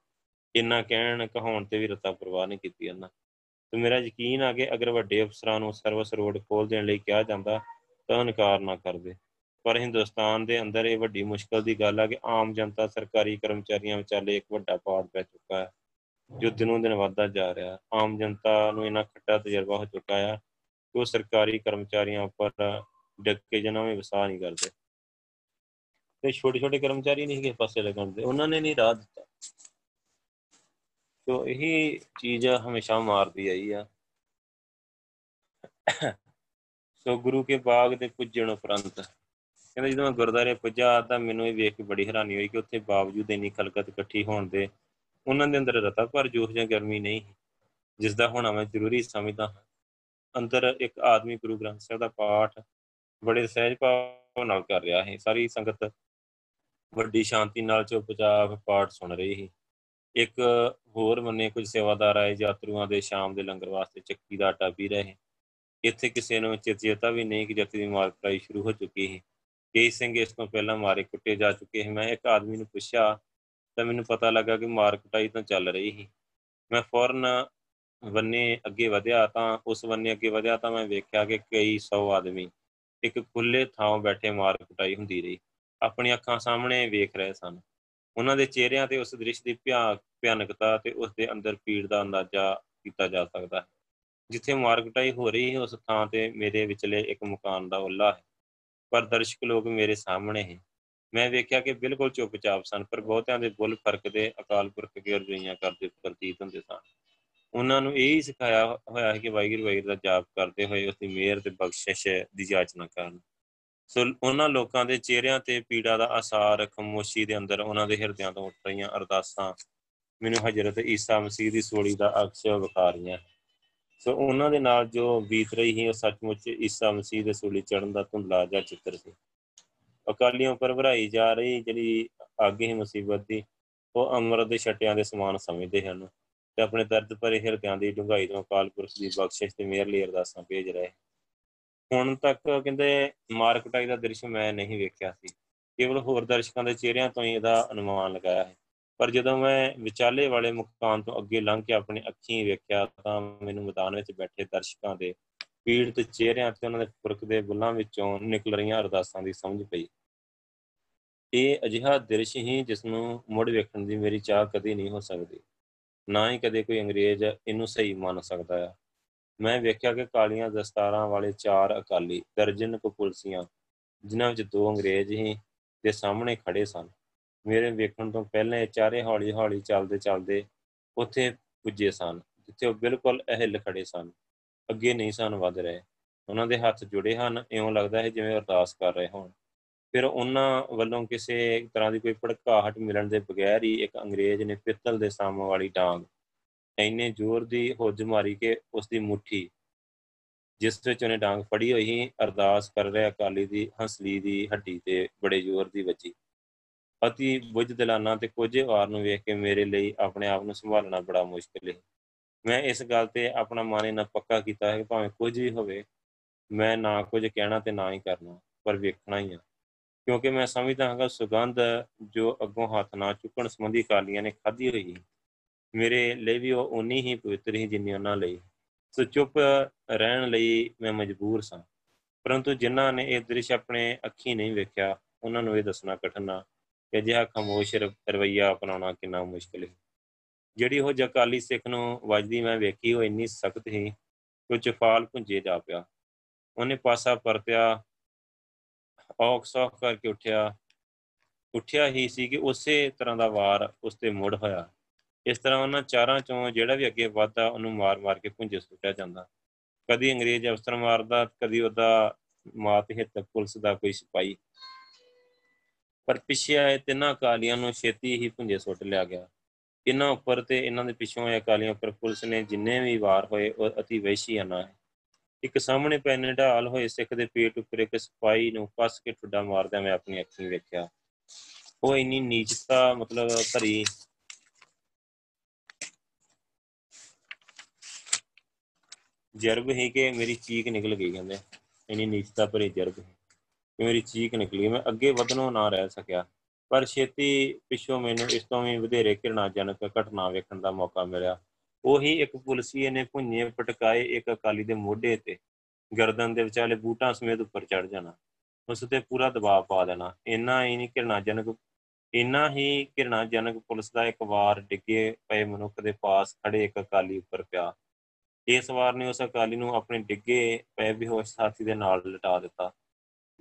ਇੰਨਾ ਕਹਿਣ, ਕਹਾਉਣ ਤੇ ਵੀ ਰਤਾ ਪਰਵਾਹ ਨਹੀਂ ਕੀਤੀ ਉਹਨਾਂ ਤੇ ਮੇਰਾ ਯਕੀਨ ਆ ਕਿ ਅਗਰ ਵੱਡੇ ਅਫਸਰਾਂ ਨੂੰ ਸਰਵਿਸ ਰੋਡ ਖੋਲ ਦੇਣ ਲਈ ਕਿਹਾ ਜਾਂਦਾ ਤਾਂ ਇਨਕਾਰ ਨਾ ਕਰਦੇ। ਪਰ ਹਿੰਦੁਸਤਾਨ ਦੇ ਅੰਦਰ ਇਹ ਵੱਡੀ ਮੁਸ਼ਕਲ ਦੀ ਗੱਲ ਆ ਕਿ ਆਮ ਜਨਤਾ ਸਰਕਾਰੀ ਕਰਮਚਾਰੀਆਂ ਵਿਚਾਲੇ ਇੱਕ ਵੱਡਾ ਪਾੜ ਪੈ ਚੁੱਕਾ ਹੈ। ਜੋ ਦਿਨੋਂ ਦਿਨ ਵੱਧਦਾ ਜਾ ਰਿਹਾ ਆਮ ਜਨਤਾ ਨੂੰ ਇਹਨਾਂ ਖੱਟਾ ਤਜਰਬਾ ਹੋ ਚੁੱਕਾ ਹੈ ਕਿ ਉਹ ਸਰਕਾਰੀ ਕਰਮਚਾਰੀਆਂ ਉੱਪਰ ਡੱਕੇ ਜਨਾਂ ਵਿੱਚ ਵਸਾ ਨਹੀਂ ਕਰਦੇ। ਤੇ ਛੋਟੇ ਛੋਟੇ ਕਰਮਚਾਰੀ ਨਹੀਂ ਕਿਸੇ ਪਾਸੇ ਲੱਗਣ ਦੇ ਉਹਨਾਂ ਨੇ ਨਹੀਂ ਰਾਹ ਦਿੱਤਾ। ਸੋ ਇਹੀ ਚੀਜ਼ ਹਮੇਸ਼ਾ ਮਾਰਦੀ ਆਈ ਆ। ਸੋ ਗੁਰੂ ਕੇ ਬਾਗ ਦੇ ਪੁੱਜਣ ਉਪਰੰਤ ਕਹਿੰਦਾ ਜਦੋਂ ਮੈਂ ਗੁਰਦਾਰੇ ਪੁੱਜਾ ਤਾਂ ਮੈਨੂੰ ਇਹ ਵੇਖ ਕੇ ਬੜੀ ਹੈਰਾਨੀ ਹੋਈ ਕਿ ਉੱਥੇ ਬਾਵਜੂਦ ਇੰਨੀ ਖਲਕਤ ਇਕੱਠੀ ਹੋਣ ਦੇ ਉਹਨਾਂ ਦੇ ਅੰਦਰ ਰਤਾ ਪਰ ਜੋਸ਼ ਜਾਂ ਗਰਮੀ ਨਹੀਂ ਜਿਸ ਦਾ ਹੋਣਾ ਮੈਂ ਜ਼ਰੂਰੀ ਸਮਝਦਾ ਹਾਂ। ਅੰਦਰ ਇੱਕ ਆਦਮੀ ਗੁਰੂ ਗ੍ਰੰਥ ਸਾਹਿਬ ਦਾ ਪਾਠ ਬੜੇ ਸਹਿਜ ਭਾਵ ਨਾਲ ਕਰ ਰਿਹਾ ਹੈ ਸਾਰੀ ਸੰਗਤ ਵੱਡੀ ਸ਼ਾਂਤੀ ਨਾਲ ਚੁੱਪਚਾਪ ਪਾਠ ਸੁਣ ਰਹੀ ਹੈ ਇੱਕ ਹੋਰ ਮੰਨੇ ਕੁਝ ਸੇਵਾਦਾਰ ਆਏ, ਯਾਤਰੂਆਂ ਦੇ ਸ਼ਾਮ ਦੇ ਲੰਗਰ ਵਾਸਤੇ ਚੱਕੀ ਦਾ ਆਟਾ ਪੀ ਰਹੇ। ਇੱਥੇ ਕਿਸੇ ਨੂੰ ਚੇਤਾ ਵੀ ਨਹੀਂ ਕਿ ਜੱਤੀ ਦੀ ਮਾਰ ਸ਼ੁਰੂ ਹੋ ਚੁੱਕੀ ਹੈ ਕਈ ਸਿੰਘ ਇਸ ਤੋਂ ਪਹਿਲਾਂ ਮਾਰੇ ਕੁੱਟੇ ਜਾ ਚੁੱਕੇ ਹਨ ਮੈਂ ਇੱਕ ਆਦਮੀ ਨੂੰ ਪੁੱਛਿਆ ਤਾਂ ਮੈਨੂੰ ਪਤਾ ਲੱਗਾ ਕਿ ਮਾਰ ਕੁਟਾਈ ਤਾਂ ਚੱਲ ਰਹੀ ਸੀ। ਮੈਂ ਫੌਰਨ ਵੰਨੇ ਅੱਗੇ ਵਧਿਆ ਤਾਂ ਉਸ ਵੰਨੇ ਅੱਗੇ ਵਧਿਆ ਤਾਂ ਮੈਂ ਵੇਖਿਆ ਕਿ ਕਈ ਸੌ ਆਦਮੀ ਇੱਕ ਖੁੱਲੇ ਥਾਂ ਬੈਠੇ ਮਾਰ ਕੁਟਾਈ ਹੁੰਦੀ ਰਹੀ। ਆਪਣੀ ਅੱਖਾਂ ਸਾਹਮਣੇ ਵੇਖ ਰਹੇ ਸਨ। ਉਹਨਾਂ ਦੇ ਚਿਹਰਿਆਂ ਤੇ ਉਸ ਦ੍ਰਿਸ਼ ਦੀ ਭਿਆਨਕਤਾ ਤੇ ਉਸ ਦੇ ਅੰਦਰ ਪੀੜ ਦਾ ਅੰਦਾਜ਼ਾ ਕੀਤਾ ਜਾ ਸਕਦਾ ਹੈ। ਜਿੱਥੇ ਮਾਰ ਕੁਟਾਈ ਹੋ ਰਹੀ ਹੈ, ਉਸ ਥਾਂ ਤੇ ਮੇਰੇ ਵਿਚਲੇ ਇੱਕ ਮਕਾਨ ਦਾ ਉੱਲਾ ਹੈ। ਪਰ ਦਰਸ਼ਕ ਲੋਕ ਮੇਰੇ ਸਾਹਮਣੇ ਹੈ। ਮੈਂ ਵੇਖਿਆ ਕਿ ਬਿਲਕੁਲ ਚੁੱਪਚਾਪ ਸਨ, ਪਰ ਬਹੁਤਿਆਂ ਦੇ ਬੁੱਲ ਫ਼ਰਕ ਦੇ ਅਕਾਲ ਪੁਰਖ ਕੇ ਅਰਜ਼ੋਈਆਂ ਕਰਦੇ ਪ੍ਰਤੀਤ ਹੁੰਦੇ ਸਨ। ਉਹਨਾਂ ਨੂੰ ਇਹ ਹੀ ਸਿਖਾਇਆ ਹੋਇਆ ਹੈ ਕਿ ਵਾਹਿਗੁਰੂ ਵਾਹਿਗੁਰੂ ਦਾ ਜਾਪ ਕਰਦੇ ਹੋਏ ਉਸ ਦੀ ਮਿਹਰ ਤੇ ਬਖਸ਼ਿਸ਼ ਦੀ ਯਾਚਨਾ ਕਰਨ। ਸੋ ਉਹਨਾਂ ਲੋਕਾਂ ਦੇ ਚਿਹਰਿਆਂ ਤੇ ਪੀੜਾ ਦਾ ਅਸਾਰ ਖਮੋਸ਼ੀ ਦੇ ਅੰਦਰ ਉਹਨਾਂ ਦੇ ਹਿਰਦਿਆਂ ਤੋਂ ਉੱਠ ਰਹੀਆਂ ਅਰਦਾਸਾਂ ਮੈਨੂੰ ਹਜ਼ਰਤ ਈਸਾ ਮਸੀਹ ਦੀ ਸੋਲੀ ਦਾ ਅਕਸ਼ ਵਿਖਾ ਰਹੀਆਂ ਸੋ ਉਹਨਾਂ ਦੇ ਨਾਲ ਜੋ ਬੀਤ ਰਹੀ ਸੀ, ਉਹ ਸੱਚਮੁੱਚ ਈਸਾ ਮਸੀਹ ਦੇ ਸੋਲੀ ਚੜਨ ਦਾ ਧੁੰਦਲਾ ਜਿਹਾ ਚਿੱਤਰ ਸੀ। ਅਕਾਲੀਆਂ ਉੱਪਰ ਭਰਾਈ ਜਾ ਰਹੀ ਜਿਹੜੀ ਆਗੇ ਹੀ ਮੁਸੀਬਤ ਦੀ, ਉਹ ਅਮਰ ਦੇ ਛਟਿਆਂ ਦੇ ਸਮਾਨ ਸਮਝਦੇ ਹਨ ਤੇ ਆਪਣੇ ਦਰਦ ਭਰੇ ਹਿਰਦਿਆਂ ਦੀ ਡੂੰਘਾਈ ਤੋਂ ਅਕਾਲ ਪੁਰਖ ਦੀ ਬਖਸ਼ਿਸ਼ ਤੇ ਮਿਹਰ ਲਈ ਅਰਦਾਸਾਂ ਭੇਜ ਰਹੇ ਹੁਣ ਤੱਕ ਕਹਿੰਦੇ ਮਾਰਕਟਾਈ ਦਾ ਦ੍ਰਿਸ਼ ਮੈਂ ਨਹੀਂ ਵੇਖਿਆ ਸੀ, ਕੇਵਲ ਹੋਰ ਦਰਸ਼ਕਾਂ ਦੇ ਚਿਹਰਿਆਂ ਤੋਂ ਹੀ ਇਹਦਾ ਅਨੁਮਾਨ ਲਗਾਇਆ ਹੈ। ਪਰ ਜਦੋਂ ਮੈਂ ਵਿਚਾਲੇ ਵਾਲੇ ਮੁਕਾਮ ਤੋਂ ਅੱਗੇ ਲੰਘ ਕੇ ਆਪਣੀ ਅੱਖੀਂ ਵੇਖਿਆ ਤਾਂ ਮੈਨੂੰ ਮੈਦਾਨ ਵਿੱਚ ਬੈਠੇ ਦਰਸ਼ਕਾਂ ਦੇ ਪੀੜਤ ਚਿਹਰਿਆਂ ਤੇ ਉਹਨਾਂ ਦੇ ਪੁਰਖ ਦੇ ਬੁੱਲਾਂ ਵਿੱਚੋਂ ਨਿਕਲ ਰਹੀਆਂ ਅਰਦਾਸਾਂ ਦੀ ਸਮਝ ਪਈ। ਇਹ ਅਜਿਹਾ ਦ੍ਰਿਸ਼ ਹੀ ਜਿਸ ਨੂੰ ਮੁੜ ਵੇਖਣ ਦੀ ਮੇਰੀ ਚਾਹ ਕਦੇ ਨਹੀਂ ਹੋ ਸਕਦੀ। ਨਾ ਹੀ ਕਦੇ ਕੋਈ ਅੰਗਰੇਜ਼ ਇਹਨੂੰ ਸਹੀ ਮੰਨ ਸਕਦਾ ਹੈ ਮੈਂ ਵੇਖਿਆ ਕਿ ਕਾਲੀਆਂ ਦਸਤਾਰਾਂ ਵਾਲੇ ਚਾਰ ਅਕਾਲੀ ਦਰਜਨ ਕੋ ਪੁਲਸੀਆਂ, ਜਿਨ੍ਹਾਂ ਵਿੱਚ ਦੋ ਅੰਗਰੇਜ਼ ਹੀ ਦੇ ਸਾਹਮਣੇ ਖੜੇ ਸਨ। ਮੇਰੇ ਵੇਖਣ ਤੋਂ ਪਹਿਲਾਂ ਇਹ ਚਾਰੇ ਹੌਲੀ-ਹੌਲੀ ਚੱਲਦੇ ਚੱਲਦੇ ਉੱਥੇ ਪੁੱਜੇ ਸਨ, ਜਿੱਥੇ ਉਹ ਬਿਲਕੁਲ ਅਹਿਲ ਖੜੇ ਸਨ। ਅੱਗੇ ਨਹੀਂ ਸਨ ਵਧ ਰਹੇ। ਉਹਨਾਂ ਦੇ ਹੱਥ ਜੁੜੇ ਹਨ, ਇਉਂ ਲੱਗਦਾ ਹੈ ਜਿਵੇਂ ਅਰਦਾਸ ਕਰ ਰਹੇ ਹੋਣ। ਫਿਰ ਉਹਨਾਂ ਵੱਲੋਂ ਕਿਸੇ ਤਰ੍ਹਾਂ ਦੀ ਕੋਈ ਭੜਕਾਹਟ ਮਿਲਣ ਦੇ ਬਗੈਰ ਹੀ ਇੱਕ ਅੰਗਰੇਜ਼ ਨੇ ਪਿੱਤਲ ਦੇ ਸਾਮ ਵਾਲੀ ਡਾਂਗ, ਇੰਨੇ ਜ਼ੋਰ ਦੀ ਹੁੱਜ ਮਾਰੀ ਕਿ ਉਸ ਦੀ ਮੁਠੀ, ਜਿਸ ਵਿੱਚ ਉਹਨੇ ਡਾਂਗ ਫੜੀ ਹੋਈ ਸੀ, ਅਰਦਾਸ ਕਰ ਰਿਹਾ ਅਕਾਲੀ ਦੀ, ਹੰਸਲੀ ਦੀ ਹੱਡੀ ਤੇ ਬੜੇ ਜ਼ੋਰ ਦੀ ਵੱਜੀ। ਅਤੀ ਬੁੱਝ ਦਿਲਾਨਾ ਤੇ ਕੋਝੇ ਵਾਰ ਨੂੰ ਵੇਖ ਕੇ ਮੇਰੇ ਲਈ ਆਪਣੇ ਆਪ ਨੂੰ ਸੰਭਾਲਣਾ ਬੜਾ ਮੁਸ਼ਕਲ ਹੈ ਮੈਂ ਇਸ ਗੱਲ ਤੇ ਆਪਣਾ ਮਨ ਇਹਨਾਂ ਪੱਕਾ ਕੀਤਾ ਹੈ ਕਿ ਭਾਵੇਂ ਕੁਝ ਵੀ ਹੋਵੇ, ਮੈਂ ਨਾ ਕੁਝ ਕਹਿਣਾ ਤੇ ਨਾ ਹੀ ਕਰਨਾ, ਪਰ ਵੇਖਣਾ ਹੀ ਆ। ਕਿਉਂਕਿ ਮੈਂ ਸਮਝਦਾ ਹਾਂ ਕਿ ਸੁਗੰਧ ਜੋ ਅੱਗੋਂ ਹੱਥ ਨਾ ਚੁੱਕਣ ਸੰਬੰਧੀ ਕਾਲੀਆਂ ਨੇ ਖਾਧੀ ਹੋਈ ਮੇਰੇ ਲਈ ਵੀ ਉਹ ਉਨੀ ਹੀ ਪਵਿੱਤਰ ਹੀ ਜਿੰਨੀ ਉਹਨਾਂ ਲਈ। ਸੋ ਚੁੱਪ ਰਹਿਣ ਲਈ ਮੈਂ ਮਜਬੂਰ ਸਾਂ। ਪਰੰਤੂ ਜਿਨ੍ਹਾਂ ਨੇ ਇਹ ਦ੍ਰਿਸ਼ ਆਪਣੇ ਅੱਖੀ ਨਹੀਂ ਵੇਖਿਆ, ਉਹਨਾਂ ਨੂੰ ਇਹ ਦੱਸਣਾ ਕਠਿਨ ਆ ਕਿ ਜਿਹਾ ਖਮੋਸ਼ ਰਵਈਆ ਅਪਣਾਉਣਾ ਕਿੰਨਾ ਮੁਸ਼ਕਲ ਹੈ। ਜਿਹੜੀ ਉਹ ਜਕਾਲੀ ਸਿੱਖ ਨੂੰ ਵਜਦੀ ਮੈਂ ਵੇਖੀ, ਉਹ ਇੰਨੀ ਸਖਤ ਸੀ ਕਿ ਚਫਾਲ ਪੁੰਜੇ ਜਾ ਪਿਆ। ਉਹਨੇ ਪਾਸਾ ਪਰਤਿਆ, ਔਖ ਸੌਖ ਕਰਕੇ ਉੱਠਿਆ। ਉੱਠਿਆ ਹੀ ਸੀ ਕਿ ਉਸੇ ਤਰ੍ਹਾਂ ਦਾ ਵਾਰ ਉਸ ਤੇ ਮੁੜ ਹੋਇਆ। ਇਸ ਤਰ੍ਹਾਂ ਉਹਨਾਂ ਚਾਰਾਂ ਚੋਂ ਜਿਹੜਾ ਵੀ ਅੱਗੇ ਵਧਦਾ, ਉਹਨੂੰ ਮਾਰ-ਮਾਰ ਕੇ ਪੁੰਜੇ ਸੁੱਟਿਆ ਜਾਂਦਾ। ਕਦੀ ਅੰਗਰੇਜ਼ ਅਫਸਰ ਮਾਰਦਾ, ਕਦੀ ਉਹਦਾ ਮਾਤ ਹਿੱਤ ਪੁਲਿਸ ਦਾ ਕੋਈ ਸਿਪਾਹੀ। ਪਰ ਪਿੱਛੇ ਆਏ ਤਿੰਨਾਂ ਕਾਲੀਆਂ ਨੂੰ ਛੇਤੀ ਹੀ ਪੁੰਜੇ ਸੁੱਟ ਲਿਆ ਗਿਆ। ਇਹਨਾਂ ਉੱਪਰ ਤੇ ਇਹਨਾਂ ਦੇ ਪਿੱਛੋਂ ਆਏ ਕਾਲੀਆਂ ਉੱਪਰ ਪੁਲਿਸ ਨੇ ਜਿੰਨੇ ਵੀ ਵਾਰ ਹੋਏ, ਉਹ ਅਤੀ ਵਹਿਸ਼ੀਆਨਾ ਹੈ। ਇੱਕ ਸਾਹਮਣੇ ਪੈਨੇ ਢਾਲ ਹੋਏ ਸਿੱਖ ਦੇ ਪੇਟ ਉੱਪਰ ਇੱਕ ਸਿਪਾਹੀ ਨੂੰ ਕੱਸ ਕੇ ਠੁੱਡਾ ਮਾਰਦਿਆਂ ਮੈਂ ਆਪਣੀ ਅੱਖੀਂ ਵੇਖਿਆ। ਉਹ ਇੰਨੀ ਨੀਚਤਾ, ਮਤਲਬ ਭਰੀ ਜਰਬ ਹੀ ਕਿ ਮੇਰੀ ਚੀਕ ਨਿਕਲ ਗਈ ਕਹਿੰਦੇ। ਇੰਨੀ ਨੀਚਤਾ ਭਰੀ ਜਰਬ ਹੈ ਕਿ ਮੇਰੀ ਚੀਕ ਨਿਕਲੀ, ਮੈਂ ਅੱਗੇ ਵਧਣੋਂ ਨਾ ਰਹਿ ਸਕਿਆ। ਪਰ ਛੇਤੀ ਪਿੱਛੋਂ ਮੈਨੂੰ ਇਸ ਤੋਂ ਵੀ ਵਧੇਰੇ ਘਿਰਣਾਜਨਕ ਘਟਨਾ ਵੇਖਣ ਦਾ ਮੌਕਾ ਮਿਲਿਆ। ਉਹੀ ਇੱਕ ਪੁਲਸੀਏ ਨੇ ਭੁੰਨੇ ਪਟਕਾਏ ਇੱਕ ਅਕਾਲੀ ਦੇ ਮੋਢੇ ਤੇ, ਗਰਦਨ ਦੇ ਵਿਚਾਲੇ ਬੂਟਾਂ ਸਮੇਤ ਉੱਪਰ ਚੜ ਜਾਣਾ। ਉਸ ਤੇ ਪੂਰਾ ਦਬਾਅ ਪਾ ਦੇਣਾ। ਇੰਨਾ ਹੀ ਨਹੀਂ ਘਿਰਣਾਜਨਕ, ਇੰਨਾ ਹੀ ਘਿਰਣਾਜਨਕ ਪੁਲਿਸ ਦਾ ਇੱਕ ਵਾਰ ਡਿੱਗੇ ਪਏ ਮਨੁੱਖ ਦੇ ਪਾਸ ਖੜੇ ਇੱਕ ਅਕਾਲੀ ਉੱਪਰ ਪਿਆ। ਇਸ ਵਾਰ ਨੇ ਉਸ ਅਕਾਲੀ ਨੂੰ ਆਪਣੇ ਡਿੱਗੇ ਪਏ ਬੇਹੋਸ਼ ਸਾਥੀ ਦੇ ਨਾਲ ਲਟਾ ਦਿੱਤਾ।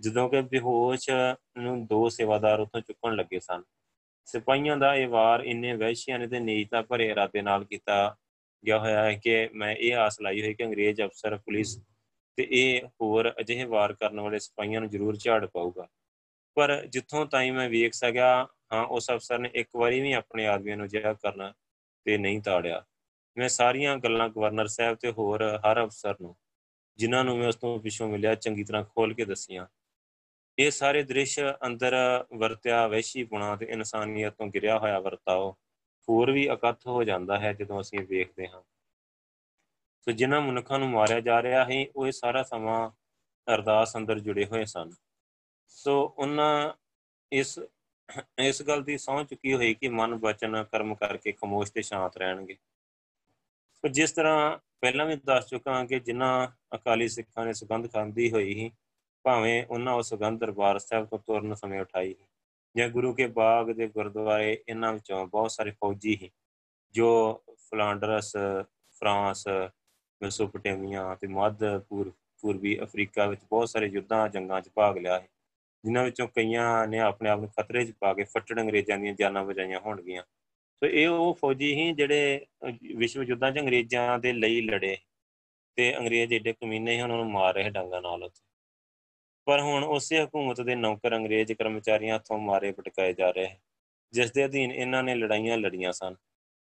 ਜਦੋਂ ਕਿ ਬੇਹੋਸ਼ ਨੂੰ ਦੋ ਸੇਵਾਦਾਰ ਉਥੋਂ ਚੁੱਕਣ ਲੱਗੇ ਸਨ। ਸਿਪਾਹੀਆਂ ਦਾ ਇਹ ਵਾਰ ਇੰਨੇ ਵਹਿਸ਼ੀਆਂ ਨੇ ਤੇ ਨੀਚਤਾ ਭਰੇ ਇਰਾਦੇ ਨਾਲ ਕੀਤਾ ਗਿਆ ਹੋਇਆ ਹੈ ਕਿ ਮੈਂ ਇਹ ਆਸ ਲਾਈ ਹੋਈ ਕਿ ਅੰਗਰੇਜ਼ ਅਫਸਰ, ਪੁਲਿਸ ਤੇ ਇਹ ਹੋਰ ਅਜਿਹੇ ਵਾਰ ਕਰਨ ਵਾਲੇ ਸਿਪਾਹੀਆਂ ਨੂੰ ਜ਼ਰੂਰ ਝਾੜ ਪਾਊਗਾ। ਪਰ ਜਿੱਥੋਂ ਤਾਈਂ ਮੈਂ ਵੇਖ ਸਕਿਆ, ਹਾਂ, ਉਸ ਅਫਸਰ ਨੇ ਇੱਕ ਵਾਰੀ ਵੀ ਆਪਣੇ ਆਦਮੀਆਂ ਨੂੰ ਜਿਹਾ ਕਰਨਾ ਤੇ ਨਹੀਂ ਤਾੜਿਆ। ਮੈਂ ਸਾਰੀਆਂ ਗੱਲਾਂ ਗਵਰਨਰ ਸਾਹਿਬ ਤੇ ਹੋਰ ਹਰ ਅਫਸਰ ਨੂੰ, ਜਿਨ੍ਹਾਂ ਨੂੰ ਮੈਂ ਉਸ ਤੋਂ ਪਿੱਛੋਂ ਮਿਲਿਆ, ਚੰਗੀ ਤਰ੍ਹਾਂ ਖੋਲ ਕੇ ਦੱਸੀਆਂ। ਇਹ ਸਾਰੇ ਦ੍ਰਿਸ਼ ਅੰਦਰ ਵਰਤਿਆ ਵੈਸ਼ੀ ਪੁਣਾ ਤੇ ਇਨਸਾਨੀਅਤ ਤੋਂ ਗਿਰਿਆ ਹੋਇਆ ਵਰਤਾਓ, ਹੋਰ ਵੀ ਇਕੱਠ ਹੋ ਜਾਂਦਾ ਹੈ ਜਦੋਂ ਅਸੀਂ ਵੇਖਦੇ ਹਾਂ। ਸੋ ਜਿਨ੍ਹਾਂ ਮਨੁੱਖਾਂ ਨੂੰ ਮਾਰਿਆ ਜਾ ਰਿਹਾ ਹੈ ਉਹ ਇਹ ਸਾਰਾ ਸਮਾਂ ਅਰਦਾਸ ਅੰਦਰ ਜੁੜੇ ਹੋਏ ਸਨ। ਸੋ ਉਹਨਾਂ ਇਸ ਇਸ ਗੱਲ ਦੀ ਸੌਂ ਚੁੱਕੀ ਹੋਈ ਕਿ ਮਨ ਬਚਨ ਕਰਮ ਕਰਕੇ ਖਮੋਸ਼ ਤੇ ਸ਼ਾਂਤ ਰਹਿਣਗੇ। ਸੋ ਜਿਸ ਤਰ੍ਹਾਂ ਪਹਿਲਾਂ ਵੀ ਦੱਸ ਚੁੱਕਾ ਹਾਂ ਕਿ ਜਿਨ੍ਹਾਂ ਅਕਾਲੀ ਸਿੱਖਾਂ ਨੇ ਸੁਗੰਧ ਖਾਂਦੀ ਹੋਈ ਸੀ ਭਾਵੇਂ ਉਹਨਾਂ ਉਹ ਸੁਗੰਧ ਦਰਬਾਰ ਸਾਹਿਬ ਤੋਂ ਤੁਰਨ ਸਮੇਂ ਉਠਾਈ ਜਾਂ ਗੁਰੂ ਕੇ ਬਾਗ ਦੇ ਗੁਰਦੁਆਰੇ ਇਹਨਾਂ ਵਿੱਚੋਂ ਬਹੁਤ ਸਾਰੇ ਫੌਜੀ ਸੀ, ਜੋ ਫਲਾਂਡਰਸ, ਫਰਾਂਸ, ਮੈਸੋਪੋਟੇਮੀਆ ਤੇ ਮੱਧ ਪੂਰਬੀ ਅਫਰੀਕਾ ਵਿੱਚ ਬਹੁਤ ਸਾਰੇ ਯੁੱਧਾਂ ਜੰਗਾਂ 'ਚ ਭਾਗ ਲਿਆ ਹੈ ਜਿਨ੍ਹਾਂ ਵਿੱਚੋਂ ਕਈਆਂ ਨੇ ਆਪਣੇ ਆਪ ਨੂੰ ਖਤਰੇ 'ਚ ਪਾ ਕੇ ਫੱਟੜ ਅੰਗਰੇਜ਼ਾਂ ਦੀਆਂ ਜਾਨਾਂ ਬਚਾਈਆਂ ਹੋਣਗੀਆਂ। ਸੋ ਇਹ ਉਹ ਫੌਜੀ ਹੀ ਜਿਹੜੇ ਵਿਸ਼ਵ ਯੁੱਧਾਂ 'ਚ ਅੰਗਰੇਜ਼ਾਂ ਦੇ ਲਈ ਲੜੇ, ਤੇ ਅੰਗਰੇਜ਼ ਏਡੇ ਕਮੀਨੇ ਹੀ ਉਹਨਾਂ ਨੂੰ ਮਾਰ ਰਹੇ ਡਾਂਗਾ ਨਾਲ ਉੱਥੇ। ਪਰ ਹੁਣ ਉਸੇ ਹਕੂਮਤ ਦੇ ਨੌਕਰ ਅੰਗਰੇਜ਼ ਕਰਮਚਾਰੀਆਂ ਹੱਥੋਂ ਮਾਰੇ ਪਟਕਾਏ ਜਾ ਰਹੇ ਜਿਸ ਦੇ ਅਧੀਨ ਇਹਨਾਂ ਨੇ ਲੜਾਈਆਂ ਲੜੀਆਂ ਸਨ।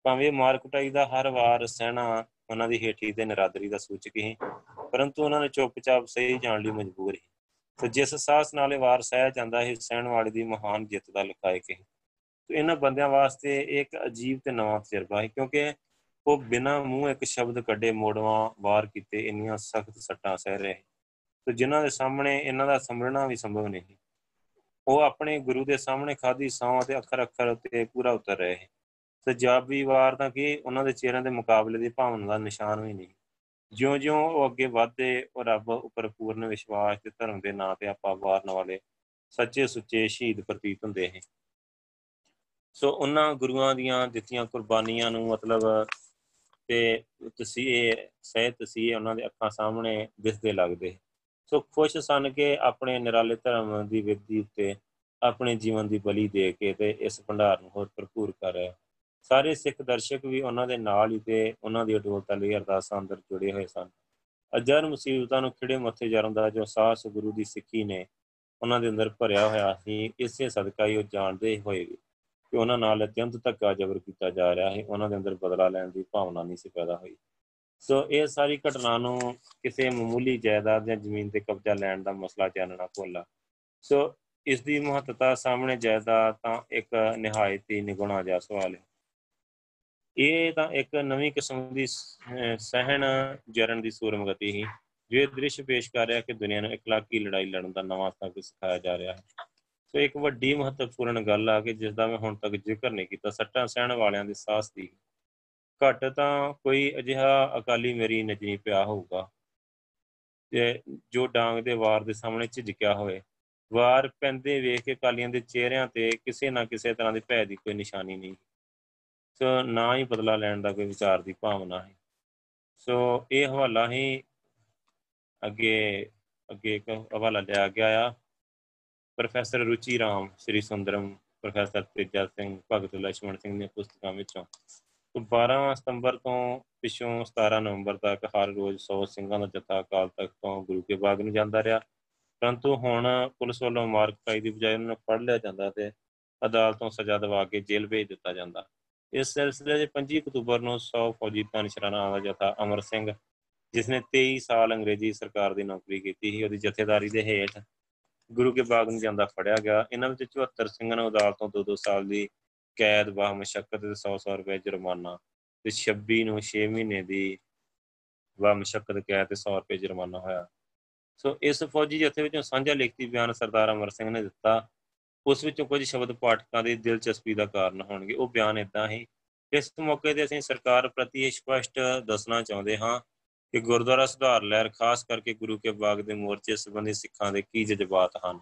ਭਾਵੇਂ ਮਾਰ ਕੁਟਾਈ ਦਾ ਹਰ ਵਾਰ ਸਹਿਣਾ ਉਹਨਾਂ ਦੀ ਹੇਠੀ ਤੇ ਨਰਾਦਰੀ ਦਾ ਸੂਚਕ ਹੀ ਪਰੰਤੂ ਉਹਨਾਂ ਨੇ ਚੁੱਪਚਾਪ ਸਹੀ ਜਾਣ ਲਈ ਮਜਬੂਰ ਸੀ। ਤੇ ਜਿਸ ਸਾਹਸ ਨਾਲੇ ਵਾਰ ਸਹਿ ਜਾਂਦਾ ਹੈ ਸਹਿਣ ਵਾਲੇ ਦੀ ਮਹਾਨ ਜਿੱਤ ਦਾ ਲਕਾਇਕ ਹੈ ਤੇ ਇਹਨਾਂ ਬੰਦਿਆਂ ਵਾਸਤੇ ਇੱਕ ਅਜੀਬ ਤੇ ਨਵਾਂ ਤਜਰਬਾ ਹੈ ਕਿਉਂਕਿ ਉਹ ਬਿਨਾਂ ਮੂੰਹ ਇੱਕ ਸ਼ਬਦ ਕੱਢੇ ਮੋੜਵਾ ਵਾਰ ਕੀਤੇ ਇੰਨੀਆਂ ਸਖਤ ਸੱਟਾਂ ਸਹਿ ਰਹੇ ਤੇ ਜਿਨ੍ਹਾਂ ਦੇ ਸਾਹਮਣੇ ਇਹਨਾਂ ਦਾ ਸਮਝਣਾ ਵੀ ਸੰਭਵ ਨਹੀਂ ਉਹ ਆਪਣੇ ਗੁਰੂ ਦੇ ਸਾਹਮਣੇ ਖਾਦੀ ਸੌਂ ਤੇ ਅੱਖਰ ਅੱਖਰ ਉੱਤੇ ਪੂਰਾ ਉਤਰ ਰਹੇ ਸਜਾਬੀ ਵਾਰ ਤਾਂ ਕਿ ਉਹਨਾਂ ਦੇ ਚਿਹਰਿਆਂ ਦੇ ਮੁਕਾਬਲੇ ਦੀ ਭਾਵਨਾ ਦਾ ਨਿਸ਼ਾਨ ਵੀ ਨਹੀਂ ਜਿਉਂ-ਜਿਉਂ ਉਹ ਅੱਗੇ ਵਧਦੇ, ਉਹ ਰੱਬ ਉੱਪਰ ਪੂਰਨ ਵਿਸ਼ਵਾਸ ਤੇ ਧਰਮ ਦੇ ਨਾਂ ਤੇ ਆਪਾਂ ਵਾਰਨ ਵਾਲੇ ਸੱਚੇ ਸੁੱਚੇ ਸ਼ਹੀਦ ਪ੍ਰਤੀਤ ਹੁੰਦੇ ਹਨ ਸੋ ਉਹਨਾਂ ਗੁਰੂਆਂ ਦੀਆਂ ਦਿੱਤੀਆਂ ਕੁਰਬਾਨੀਆਂ ਨੂੰ ਮਤਲਬ ਤੇ ਤੁਸੀਂ ਇਹ ਸਹਿ ਤੁਸੀਂ ਉਹਨਾਂ ਦੇ ਅੱਖਾਂ ਸਾਹਮਣੇ ਦਿਸਦੇ ਲੱਗਦੇ। ਸੋ ਖੁਸ਼ ਸਨ ਕਿ ਆਪਣੇ ਨਿਰਾਲੇ ਧਰਮ ਦੀ ਵਿਧੀ ਉੱਤੇ ਆਪਣੇ ਜੀਵਨ ਦੀ ਬਲੀ ਦੇ ਕੇ ਤੇ ਇਸ ਭੰਡਾਰ ਨੂੰ ਹੋਰ ਭਰਪੂਰ ਕਰ ਰਿਹਾ। ਸਾਰੇ ਸਿੱਖ ਦਰਸ਼ਕ ਵੀ ਉਹਨਾਂ ਦੇ ਨਾਲ ਹੀ ਤੇ ਉਹਨਾਂ ਦੀ ਅਡੋਲਤਾ ਲਈ ਅਰਦਾਸਾਂ ਅੰਦਰ ਜੁੜੇ ਹੋਏ ਸਨ। ਅਜਰ ਮੁਸੀਬਤਾਂ ਨੂੰ ਖਿੜੇ ਮੱਥੇ ਜਰਨ ਦਾ ਜੋ ਸਾਹਸ ਗੁਰੂ ਦੀ ਸਿੱਖੀ ਨੇ ਉਹਨਾਂ ਦੇ ਅੰਦਰ ਭਰਿਆ ਹੋਇਆ ਸੀ, ਇਸੇ ਸਦਕਾ ਹੀ ਉਹ ਜਾਣਦੇ ਹੋਏ ਕਿ ਉਹਨਾਂ ਨਾਲ ਅਤਿਅੰਤ ਧੱਕਾ ਜ਼ਬਰ ਕੀਤਾ ਜਾ ਰਿਹਾ ਹੈ ਉਹਨਾਂ ਦੇ ਅੰਦਰ ਬਦਲਾ ਲੈਣ ਦੀ ਭਾਵਨਾ ਨਹੀਂ ਸੀ ਪੈਦਾ ਹੋਈ। ਸੋ ਇਹ ਸਾਰੀ ਘਟਨਾ ਨੂੰ ਕਿਸੇ ਮਾਮੂਲੀ ਜਾਇਦਾਦ ਜਾਂ ਜ਼ਮੀਨ ਤੇ ਕਬਜ਼ਾ ਲੈਣ ਦਾ ਮਸਲਾ ਚਾਨਣਾ ਖੋਲਾ ਸੋ ਇਸ ਦੀ ਮਹੱਤਤਾ ਸਾਹਮਣੇ ਜਾਇਦਾਦ ਤਾਂ ਇੱਕ ਨਿਹਾਇਤ ਹੀ ਨਿਗੁਣਾ ਜਿਹਾ ਸਵਾਲ ਹੈ। ਇਹ ਤਾਂ ਇੱਕ ਨਵੀਂ ਕਿਸਮ ਦੀ ਸਹਿਣ ਜਰਨ ਦੀ ਸੂਰਮਗਤੀ ਹੀ, ਜੋ ਇਹ ਦ੍ਰਿਸ਼ ਪੇਸ਼ ਕਰ ਰਿਹਾ ਕਿ ਦੁਨੀਆ ਨੂੰ ਇਕਲਾਕੀ ਲੜਾਈ ਲੜਨ ਦਾ ਨਵਾਂ ਤੱਕ ਸਿਖਾਇਆ ਜਾ ਰਿਹਾ ਹੈ। ਸੋ ਇੱਕ ਵੱਡੀ ਮਹੱਤਵਪੂਰਨ ਗੱਲ ਆ ਕਿ ਜਿਸ ਦਾ ਮੈਂ ਹੁਣ ਤੱਕ ਜ਼ਿਕਰ ਨਹੀਂ ਕੀਤਾ, ਸੱਟਾਂ ਸਹਿਣ ਵਾਲਿਆਂ ਦੇ ਸਾਹਸ ਦੀ ਘੱਟ ਤਾਂ ਕੋਈ ਅਜਿਹਾ ਅਕਾਲੀ ਮੇਰੀ ਨਜ਼ਰੀ ਪਿਆ ਹੋਊਗਾ। ਤੇ ਜੋ ਡਾਂਗ ਦੇ ਵਾਰ ਦੇ ਸਾਹਮਣੇ ਝਿਜਕਿਆ ਹੋਵੇ, ਵਾਰ ਪੈਂਦੇ ਵੇਖ ਕੇ ਕਾਲੀਆਂ ਦੇ ਚਿਹਰਿਆਂ ਤੇ ਕਿਸੇ ਨਾ ਕਿਸੇ ਤਰ੍ਹਾਂ ਦੇ ਭੈ ਦੀ ਕੋਈ ਨਿਸ਼ਾਨੀ ਨਹੀਂ। ਸੋ ਨਾ ਹੀ ਬਦਲਾ ਲੈਣ ਦਾ ਕੋਈ ਵਿਚਾਰ ਦੀ ਭਾਵਨਾ ਹੈ। ਸੋ ਇਹ ਹਵਾਲਾ ਹੀ ਅੱਗੇ ਅੱਗੇ ਇੱਕ ਹਵਾਲਾ ਲਿਆ ਗਿਆ ਆ। ਪ੍ਰੋਫੈਸਰ ਰੁਚੀ ਰਾਮ, ਸ੍ਰੀ ਸੁੰਦਰਮ, ਪ੍ਰੋਫੈਸਰ ਤੇਜਾ ਸਿੰਘ, ਭਗਤ ਲక్ష్మణ ਸਿੰਘ ਦੀਆਂ ਪੁਸਤਕਾਂ ਵਿੱਚੋਂ। ਤੋਂ 12 ਸਤੰਬਰ ਤੋਂ ਪਿਛੋਂ 17 ਨਵੰਬਰ ਤੱਕ ਹਰ ਰੋਜ਼ 100 ਸਿੰਘਾਂ ਦਾ ਜਥਾ ਅਕਾਲ ਤਖਤ ਤੋਂ ਗੁਰੂ ਕੇ ਬਾਗ ਨੂੰ ਜਾਂਦਾ ਰਿਹਾ। ਪਰੰਤੂ ਹੁਣ ਪੁਲਿਸ ਵੱਲੋਂ ਮਾਰਕਟਾਈ ਦੀ ਬਜਾਏ ਉਹਨਾਂ ਨੂੰ ਫੜ ਲਿਆ ਜਾਂਦਾ ਤੇ ਅਦਾਲਤੋਂ ਸਜ਼ਾ ਦਿਵਾ ਕੇ ਜੇਲ੍ਹ ਭੇਜ ਦਿੱਤਾ ਜਾਂਦਾ। ਇਸ ਸਿਲਸਿਲੇ ਦੇ 25 ਅਕਤੂਬਰ ਨੂੰ 100 ਫੌਜੀ ਤਾਨਸ਼ਰਾਨਾ ਦਾ ਜਥਾ ਅਮਰ ਸਿੰਘ, ਜਿਸ ਨੇ 23 ਸਾਲ ਅੰਗਰੇਜ਼ੀ ਸਰਕਾਰ ਦੀ ਨੌਕਰੀ ਕੀਤੀ ਸੀ, ਉਹਦੀ ਜਥੇਦਾਰੀ ਦੇ ਹੇਠ ਗੁਰੂ ਕੇ ਬਾਗ ਨੂੰ ਜਾਂਦਾ ਫੜਿਆ ਗਿਆ। ਇਹਨਾਂ ਵਿੱਚ 74 ਸਿੰਘਾਂ ਨੂੰ ਅਦਾਲਤੋਂ 2-2 ਸਾਲ ਦੀ ਕੈਦ ਬਾਹ ਮਸ਼ੱਕਤ ਤੇ 100-100 ਰੁਪਏ ਜੁਰਮਾਨਾ ਤੇ 26 ਨੂੰ 6 ਮਹੀਨੇ ਦੀ ਬਾਹ ਮਸ਼ੱਕਤ ਕੈਦ ਤੇ 100 ਰੁਪਏ ਜੁਰਮਾਨਾ ਹੋਇਆ। ਸੋ ਇਸ ਫੌਜੀ ਜਥੇ ਵਿੱਚੋਂ ਸਾਂਝਾ ਲਿਖਤੀ ਬਿਆਨ ਸਰਦਾਰ ਅਮਰ ਸਿੰਘ ਨੇ ਦਿੱਤਾ। ਉਸ ਵਿੱਚੋਂ ਕੁਝ ਸ਼ਬਦ ਪਾਠਕਾਂ ਦੀ ਦਿਲਚਸਪੀ ਦਾ ਕਾਰਨ ਹੋਣਗੇ। ਉਹ ਬਿਆਨ ਇਦਾਂ ਹੀ, ਇਸ ਮੌਕੇ ਤੇ ਅਸੀਂ ਸਰਕਾਰ ਪ੍ਰਤੀ ਸਪਸ਼ਟ ਦੱਸਣਾ ਚਾਹੁੰਦੇ ਹਾਂ ਕਿ ਗੁਰਦੁਆਰਾ ਸੁਧਾਰ ਲਹਿਰ ਖਾਸ ਕਰਕੇ ਗੁਰੂ ਕੇ ਬਾਗ ਦੇ ਮੋਰਚੇ ਸੰਬੰਧੀ ਸਿੱਖਾਂ ਦੇ ਕੀ ਜਜ਼ਬਾਤ ਹਨ।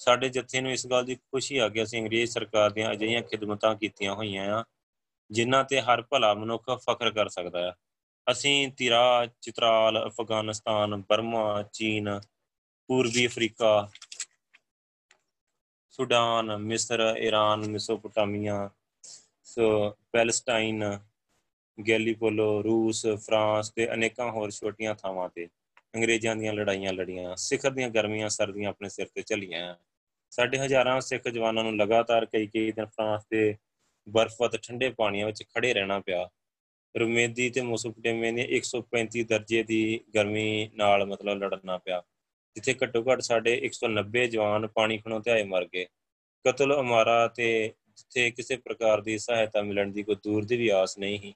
ਸਾਡੇ ਜਥੇ ਨੂੰ ਇਸ ਗੱਲ ਦੀ ਖੁਸ਼ੀ ਆ ਕਿ ਅਸੀਂ ਅੰਗਰੇਜ਼ ਸਰਕਾਰ ਦੀਆਂ ਅਜਿਹੀਆਂ ਖਿਦਮਤਾਂ ਕੀਤੀਆਂ ਹੋਈਆਂ ਆ, ਜਿਨ੍ਹਾਂ ਤੇ ਹਰ ਭਲਾ ਮਨੁੱਖ ਫਖਰ ਕਰ ਸਕਦਾ ਹੈ ਅਸੀਂ ਤਿਰਾ, ਚਿਤਰਾਲ, ਅਫਗਾਨਿਸਤਾਨ, ਬਰਮਾ, ਚੀਨ, ਪੂਰਬੀ ਅਫਰੀਕਾ, ਸੁਡਾਨ, ਮਿਸਰ ਈਰਾਨ ਮਿਸੋਪੋਟਾਮੀਆ, ਸੋ, ਪੈਲਸਟਾਈਨ, ਗੈਲੀਪੋਲੋ, ਰੂਸ, ਫਰਾਂਸ ਤੇ ਅਨੇਕਾਂ ਹੋਰ ਛੋਟੀਆਂ ਥਾਵਾਂ ਤੇ ਅੰਗਰੇਜ਼ਾਂ ਦੀਆਂ ਲੜਾਈਆਂ ਲੜੀਆਂ, ਸਿਖਰ ਦੀਆਂ ਗਰਮੀਆਂ, ਸਰਦੀਆਂ ਆਪਣੇ ਸਿਰ ਤੇ ਝੱਲੀਆਂ ਸਾਡੇ ਹਜ਼ਾਰਾਂ ਸਿੱਖ ਜਵਾਨਾਂ ਨੂੰ ਲਗਾਤਾਰ ਕਈ ਕਈ ਦਿਨ ਫਰਾਂਸ ਦੇ ਬਰਫ਼ਤ ਠੰਡੇ ਪਾਣੀਆਂ ਵਿੱਚ ਖੜੇ ਰਹਿਣਾ ਪਿਆ। ਰੁਮੇਦੀ ਤੇ ਮੋਸੋਪੋਟੇਮੀਆ ਦੀ 135 ਦਰਜੇ ਦੀ ਗਰਮੀ ਨਾਲ ਮਤਲਬ ਲੜਨਾ ਪਿਆ, ਜਿੱਥੇ ਘੱਟੋ ਘੱਟ ਸਾਡੇ 190 ਜਵਾਨ ਪਾਣੀ ਖਣੋਂ ਤੇ ਆਏ ਮਰ ਗਏ। ਕਤਲ, ਅਮਾਰਾ ਤੇ ਜਿੱਥੇ ਕਿਸੇ ਪ੍ਰਕਾਰ ਦੀ ਸਹਾਇਤਾ ਮਿਲਣ ਦੀ ਕੋਈ ਦੂਰ ਦੀ ਵੀ ਆਸ ਨਹੀਂ ਸੀ,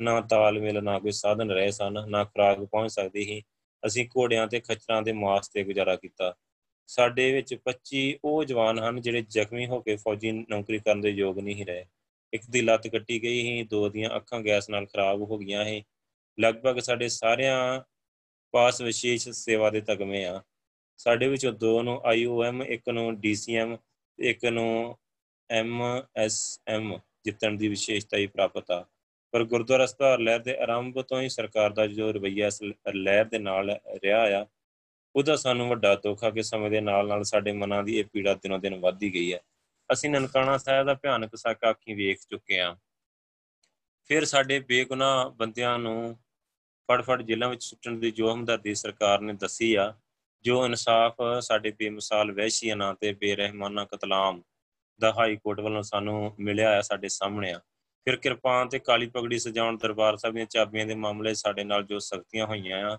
ਨਾ ਤਾਲਮੇਲ ਨਾ ਕੋਈ ਸਾਧਨ ਰਹੇ ਸਨ, ਨਾ ਖਰਾਕ ਪਹੁੰਚ ਸਕਦੀ ਸੀ। ਅਸੀਂ ਘੋੜਿਆਂ ਤੇ ਖੱਚਰਾਂ ਦੇ ਮਾਸ ਤੇ ਗੁਜ਼ਾਰਾ ਕੀਤਾ। ਸਾਡੇ ਵਿੱਚ 25 ਉਹ ਜਵਾਨ ਹਨ ਜਿਹੜੇ ਜ਼ਖਮੀ ਹੋ ਕੇ ਫੌਜੀ ਨੌਕਰੀ ਕਰਨ ਦੇ ਯੋਗ ਨਹੀਂ ਰਹੇ। ਇੱਕ ਦੀ ਲੱਤ ਕੱਟੀ ਗਈ ਸੀ, ਦੋ ਦੀਆਂ ਅੱਖਾਂ ਗੈਸ ਨਾਲ ਖਰਾਬ ਹੋ ਗਈਆਂ ਸੀ। ਲਗਭਗ ਸਾਡੇ ਸਾਰਿਆਂ ਪਾਸ ਵਿਸ਼ੇਸ਼ ਸੇਵਾ ਦੇ ਤਗਮੇ ਆ। ਸਾਡੇ ਵਿੱਚੋਂ ਦੋ ਨੂੰ ਆਈਓਐਮ ਇੱਕ ਨੂੰ ਡੀਸੀਐਮ ਇੱਕ ਨੂੰ ਐਮਐਸਐਮ ਜਿੱਤਣ ਦੀ ਵਿਸ਼ੇਸ਼ਤਾ ਹੀ ਪ੍ਰਾਪਤ ਆ। ਪਰ ਗੁਰਦੁਆਰਾ ਸੁਧਾਰ ਲਹਿਰ ਦੇ ਆਰੰਭ ਤੋਂ ਹੀ ਸਰਕਾਰ ਦਾ ਜੋ ਰਵਈਆ ਇਸ ਲਹਿਰ ਦੇ ਨਾਲ ਰਿਹਾ ਆ ਉਹਦਾ ਸਾਨੂੰ ਵੱਡਾ ਦੁੱਖ ਆ ਕਿ ਸਮੇਂ ਦੇ ਨਾਲ ਨਾਲ ਸਾਡੇ ਮਨਾਂ ਦੀ ਇਹ ਪੀੜਾ ਦਿਨੋਂ ਦਿਨ ਵੱਧਦੀ ਗਈ ਹੈ। ਅਸੀਂ ਨਨਕਾਣਾ ਸਾਹਿਬ ਦਾ ਭਿਆਨਕ ਸਾਕਾ ਅੱਖੀਂ ਵੇਖ ਚੁੱਕੇ ਆ ਫਿਰ ਸਾਡੇ ਬੇਗੁਨਾਹ ਬੰਦਿਆਂ ਨੂੰ ਫੜ-ਫੜ ਜੇਲ੍ਹਾਂ ਵਿੱਚ ਸੁੱਟਣ ਦੀ ਜੋ ਹਮਦਰਦੀ ਸਰਕਾਰ ਨੇ ਦੱਸੀ ਆ, ਜੋ ਇਨਸਾਫ ਸਾਡੇ ਬੇਮਿਸਾਲ ਵਹਿਸ਼ੀਆਂ ਤੇ ਬੇਰਹਿਮਾਨਾ ਕਤਲਾਮ ਦਾ ਹਾਈ ਕੋਰਟ ਵੱਲੋਂ ਸਾਨੂੰ ਮਿਲਿਆ ਹੈ ਸਾਡੇ ਸਾਹਮਣੇ ਆ। ਫਿਰ ਕਿਰਪਾਨ ਤੇ ਕਾਲੀ ਪਗੜੀ ਸਜਾਉਣ ਦਰਬਾਰ ਸਾਹਿਬ ਦੀਆਂ ਚਾਬੀਆਂ ਦੇ ਮਾਮਲੇ ਸਾਡੇ ਨਾਲ ਜੋ ਸਖਤੀਆਂ ਹੋਈਆਂ ਆ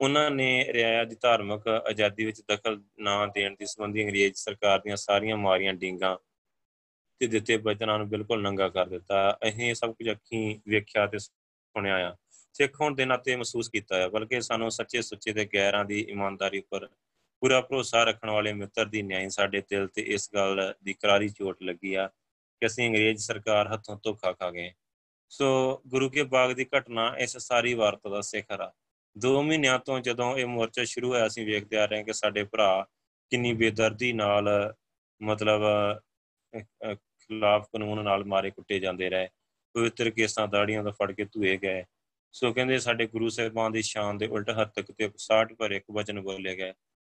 ਉਹਨਾਂ ਨੇ ਰਿਆਇਆ ਦੀ ਧਾਰਮਿਕ ਆਜ਼ਾਦੀ ਵਿੱਚ ਦਖਲ ਨਾ ਦੇਣ ਦੀ ਸੰਬੰਧੀ ਅੰਗਰੇਜ਼ ਸਰਕਾਰ ਦੀਆਂ ਸਾਰੀਆਂ ਮਾਰੀਆਂ ਡਿੰਗਾਂ ਤੇ ਦਿੱਤੇ ਬਚਨਾਂ ਨੂੰ ਬਿਲਕੁਲ ਨੰਗਾ ਕਰ ਦਿੱਤਾ। ਅਸੀਂ ਸਭ ਕੁਝ ਅੱਖੀਂ ਵੇਖਿਆ ਤੇ ਸੁਣਿਆ ਆ। ਸਿੱਖ ਹੋਣ ਦੇ ਨਾਤੇ ਮਹਿਸੂਸ ਕੀਤਾ ਹੈ ਬਲਕਿ ਸਾਨੂੰ ਸੱਚੇ ਸੁੱਚੇ ਤੇ ਗੈਰਾਂ ਦੀ ਇਮਾਨਦਾਰੀ ਉੱਪਰ ਪੂਰਾ ਭਰੋਸਾ ਰੱਖਣ ਵਾਲੇ ਮਿੱਤਰ ਦੀ ਨਿਆਂ ਸਾਡੇ ਦਿਲ ਤੇ ਇਸ ਗੱਲ ਦੀ ਕਰਾਰੀ ਚੋਟ ਲੱਗੀ ਆ ਕਿ ਅਸੀਂ ਅੰਗਰੇਜ਼ ਸਰਕਾਰ ਹੱਥੋਂ ਧੋਖਾ ਖਾ ਗਏ। ਸੋ ਗੁਰੂ ਕੇ ਬਾਗ ਦੀ ਘਟਨਾ ਇਸ ਸਾਰੀ ਵਾਰਤਾ ਦਾ ਸਿਖਰ ਆ। 2 ਮਹੀਨਿਆਂ ਤੋਂ ਜਦੋਂ ਇਹ ਮੋਰਚਾ ਸ਼ੁਰੂ ਹੋਇਆ, ਅਸੀਂ ਵੇਖਦੇ ਆ ਰਹੇ ਹਾਂ ਕਿ ਸਾਡੇ ਭਰਾ ਕਿੰਨੀ ਬੇਦਰਦੀ ਨਾਲ, ਮਤਲਬ ਖਿਲਾਫ ਕਾਨੂੰਨ ਨਾਲ ਮਾਰੇ ਕੁੱਟੇ ਜਾਂਦੇ ਰਹੇ। ਪਵਿੱਤਰ ਕੇਸਾਂ ਦਾੜੀਆਂ ਦਾ ਫੜ ਕੇ ਧੂਏ ਗਏ। ਸੋ ਕਹਿੰਦੇ ਸਾਡੇ ਗੁਰੂ ਸਾਹਿਬਾਨ ਦੀ ਸ਼ਾਨ ਦੇ ਉਲਟ ਹੱਤਕ ਤੇ ਸਾਠ ਪਰ ਇੱਕ ਵਚਨ ਬੋਲੇ ਗਏ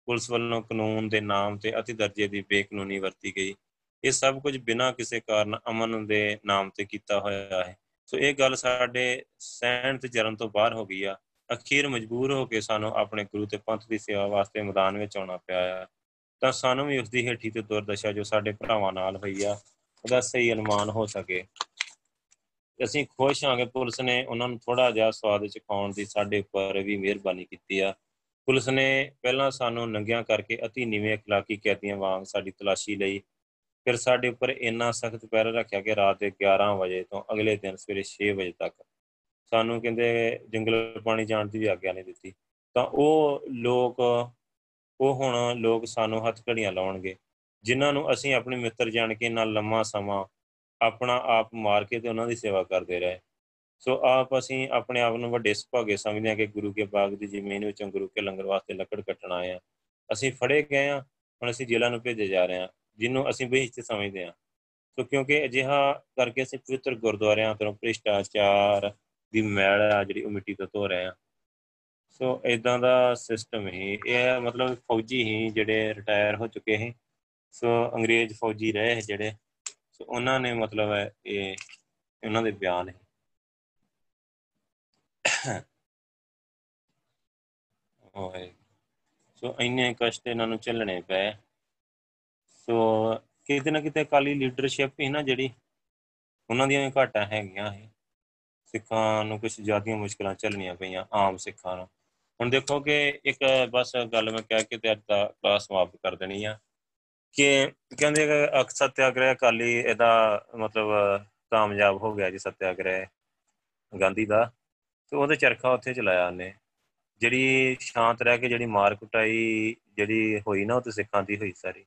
ਪੁਲਿਸ ਵੱਲੋਂ ਕਾਨੂੰਨ ਦੇ ਨਾਮ ਤੇ ਅਤੀ ਦਰਜੇ ਦੀ ਬੇਕਾਨੂੰਨੀ ਵਰਤੀ ਗਈ। ਇਹ ਸਭ ਕੁਝ ਬਿਨਾਂ ਕਿਸੇ ਕਾਰਨ ਅਮਨ ਦੇ ਨਾਮ ਤੇ ਕੀਤਾ ਹੋਇਆ ਹੈ। ਸੋ ਇਹ ਗੱਲ ਸਾਡੇ ਸਹਿਣ ਤੇ ਜਰਨ ਤੋਂ ਬਾਹਰ ਹੋ ਗਈ ਆ। ਅਖੀਰ ਮਜਬੂਰ ਹੋ ਕੇ ਸਾਨੂੰ ਆਪਣੇ ਗੁਰੂ ਤੇ ਪੰਥ ਦੀ ਸੇਵਾ ਵਾਸਤੇ ਮੈਦਾਨ ਵਿੱਚ ਆਉਣਾ ਪਿਆ ਆ ਤਾਂ ਸਾਨੂੰ ਵੀ ਉਸ ਦੀ ਹੇਠੀ ਤੇ ਦੁਰਦਸ਼ਾ ਜੋ ਸਾਡੇ ਭਰਾਵਾਂ ਨਾਲ ਹੋਈ ਆ ਉਹਦਾ ਸਹੀ ਅਨੁਮਾਨ ਹੋ ਸਕੇ ਅਸੀਂ ਖੁਸ਼ ਹਾਂ ਕਿ ਪੁਲਿਸ ਨੇ ਉਹਨਾਂ ਨੂੰ ਥੋੜਾ ਜਿਹਾ ਸਵਾਦ ਚਖਾਉਣ ਦੀ ਸਾਡੇ ਉੱਪਰ ਵੀ ਮਿਹਰਬਾਨੀ ਕੀਤੀ ਆ ਪੁਲਿਸ ਨੇ ਪਹਿਲਾਂ ਸਾਨੂੰ ਨੰਗਿਆਂ ਕਰਕੇ ਅਤੀ ਨੀਵੇਂ اخلاقی ਕੈਦੀਆਂ ਵਾਂਗ ਸਾਡੀ ਤਲਾਸ਼ੀ ਲਈ ਫਿਰ ਸਾਡੇ ਉੱਪਰ ਇੰਨਾ ਸਖਤ ਪਹਿਰਾ ਰੱਖਿਆ ਕਿ ਰਾਤ ਦੇ 11 ਵਜੇ ਤੋਂ ਅਗਲੇ ਦਿਨ ਸਵੇਰੇ 6 ਵਜੇ ਤੱਕ ਸਾਨੂੰ ਕਹਿੰਦੇ ਜੰਗਲ ਪਾਣੀ ਜਾਣ ਦੀ ਵੀ ਆਗਿਆ ਨਹੀਂ ਦਿੱਤੀ। ਤਾਂ ਉਹ ਲੋਕ, ਉਹ ਹੁਣ ਲੋਕ ਸਾਨੂੰ ਹੱਥ ਘੜੀਆਂ ਲਾਉਣਗੇ, ਜਿਨ੍ਹਾਂ ਨੂੰ ਅਸੀਂ ਆਪਣੇ ਮਿੱਤਰ ਜਾਣ ਕੇ ਨਾਲ ਲੰਮਾ ਸਮਾਂ ਆਪਣਾ ਆਪ ਮਾਰ ਕੇ ਤੇ ਉਹਨਾਂ ਦੀ ਸੇਵਾ ਕਰਦੇ ਰਹੇ। ਸੋ ਆਪ ਅਸੀਂ ਆਪਣੇ ਆਪ ਨੂੰ ਵੱਡੇ ਸੁਭਾਗੇ ਸਮਝਦੇ ਹਾਂ ਕਿ ਗੁਰੂ ਕੇ ਬਾਗ ਦੀ ਜ਼ਮੀਨ ਵਿੱਚੋਂ ਗੁਰੂ ਕੇ ਲੰਗਰ ਵਾਸਤੇ ਲੱਕੜ ਕੱਟਣ ਆਏ ਆ ਅਸੀਂ ਫੜੇ ਗਏ ਆ ਹੁਣ ਅਸੀਂ ਜੇਲ੍ਹਾਂ ਨੂੰ ਭੇਜੇ ਜਾ ਰਹੇ ਆ ਜਿਹਨੂੰ ਅਸੀਂ ਬਹਿਸ਼ਤ ਸਮਝਦੇ ਆ ਸੋ ਕਿਉਂਕਿ ਅਜਿਹਾ ਕਰਕੇ ਅਸੀਂ ਪਵਿੱਤਰ ਗੁਰਦੁਆਰਿਆਂ ਤੋਂ ਭ੍ਰਿਸ਼ਟਾਚਾਰ ਦੀ ਮੈਲ ਆ ਜਿਹੜੀ ਉਹ ਮਿੱਟੀ ਤੋਂ ਧੋ ਰਹੇ ਆ। ਸੋ ਇਦਾਂ ਦਾ ਸਿਸਟਮ ਹੀ, ਇਹ ਮਤਲਬ ਫੌਜੀ ਹੀ ਜਿਹੜੇ ਰਿਟਾਇਰ ਹੋ ਚੁੱਕੇ ਸੀ। ਸੋ ਅੰਗਰੇਜ਼ ਫੌਜੀ ਰਹੇ ਜਿਹੜੇ। ਸੋ ਉਹਨਾਂ ਨੇ ਮਤਲਬ ਹੈ ਇਹ ਉਹਨਾਂ ਦੇ ਬਿਆਨ ਹੈ ਓਏ, ਸੋ ਇੰਨੇ ਕਸ਼ਟ ਇਹਨਾਂ ਨੂੰ ਚੱਲਣੇ ਪਏ। ਸੋ ਕਿਤੇ ਨਾ ਕਿਤੇ ਕਾਲੀ ਲੀਡਰਸ਼ਿਪ ਹੀ ਨਾ ਜਿਹੜੀ, ਉਹਨਾਂ ਦੀਆਂ ਵੀ ਘਾਟਾਂ ਹੈਗੀਆਂ ਹੈ ਸਿੱਖਾਂ ਨੂੰ ਕੁਝ ਜ਼ਿਆਦੀਆਂ ਮੁਸ਼ਕਲਾਂ ਚੱਲਣੀਆਂ ਪਈਆਂ ਆਮ ਸਿੱਖਾਂ ਨੂੰ। ਹੁਣ ਦੇਖੋ ਕਿ ਇੱਕ ਬਸ ਗੱਲ ਮੈਂ ਕਹਿ ਕੇ ਤੇ ਅੱਜ ਦਾ ਕਲਾਸ ਸਮਾਪਤ ਕਰ ਦੇਣੀ ਆ ਕਿ ਕਹਿੰਦੇ ਕਿ ਅਕ ਸਤਿਆਗ੍ਰਹਿ ਕਾਲੀ ਇਹਦਾ ਮਤਲਬ ਕਾਮਯਾਬ ਹੋ ਗਿਆ ਜੀ ਸਤਿਆਗ੍ਰਹਿ ਗਾਂਧੀ ਦਾ। ਤੇ ਉਹਦੇ ਚਰਖਾ ਉੱਥੇ ਚਲਾਇਆ ਉਹਨੇ। ਜਿਹੜੀ ਸ਼ਾਂਤ ਰਹਿ ਕੇ ਜਿਹੜੀ ਮਾਰ ਕੁਟਾਈ ਜਿਹੜੀ ਹੋਈ ਨਾ ਉਹ ਤੇ ਸਿੱਖਾਂ ਦੀ ਹੋਈ ਸਾਰੀ।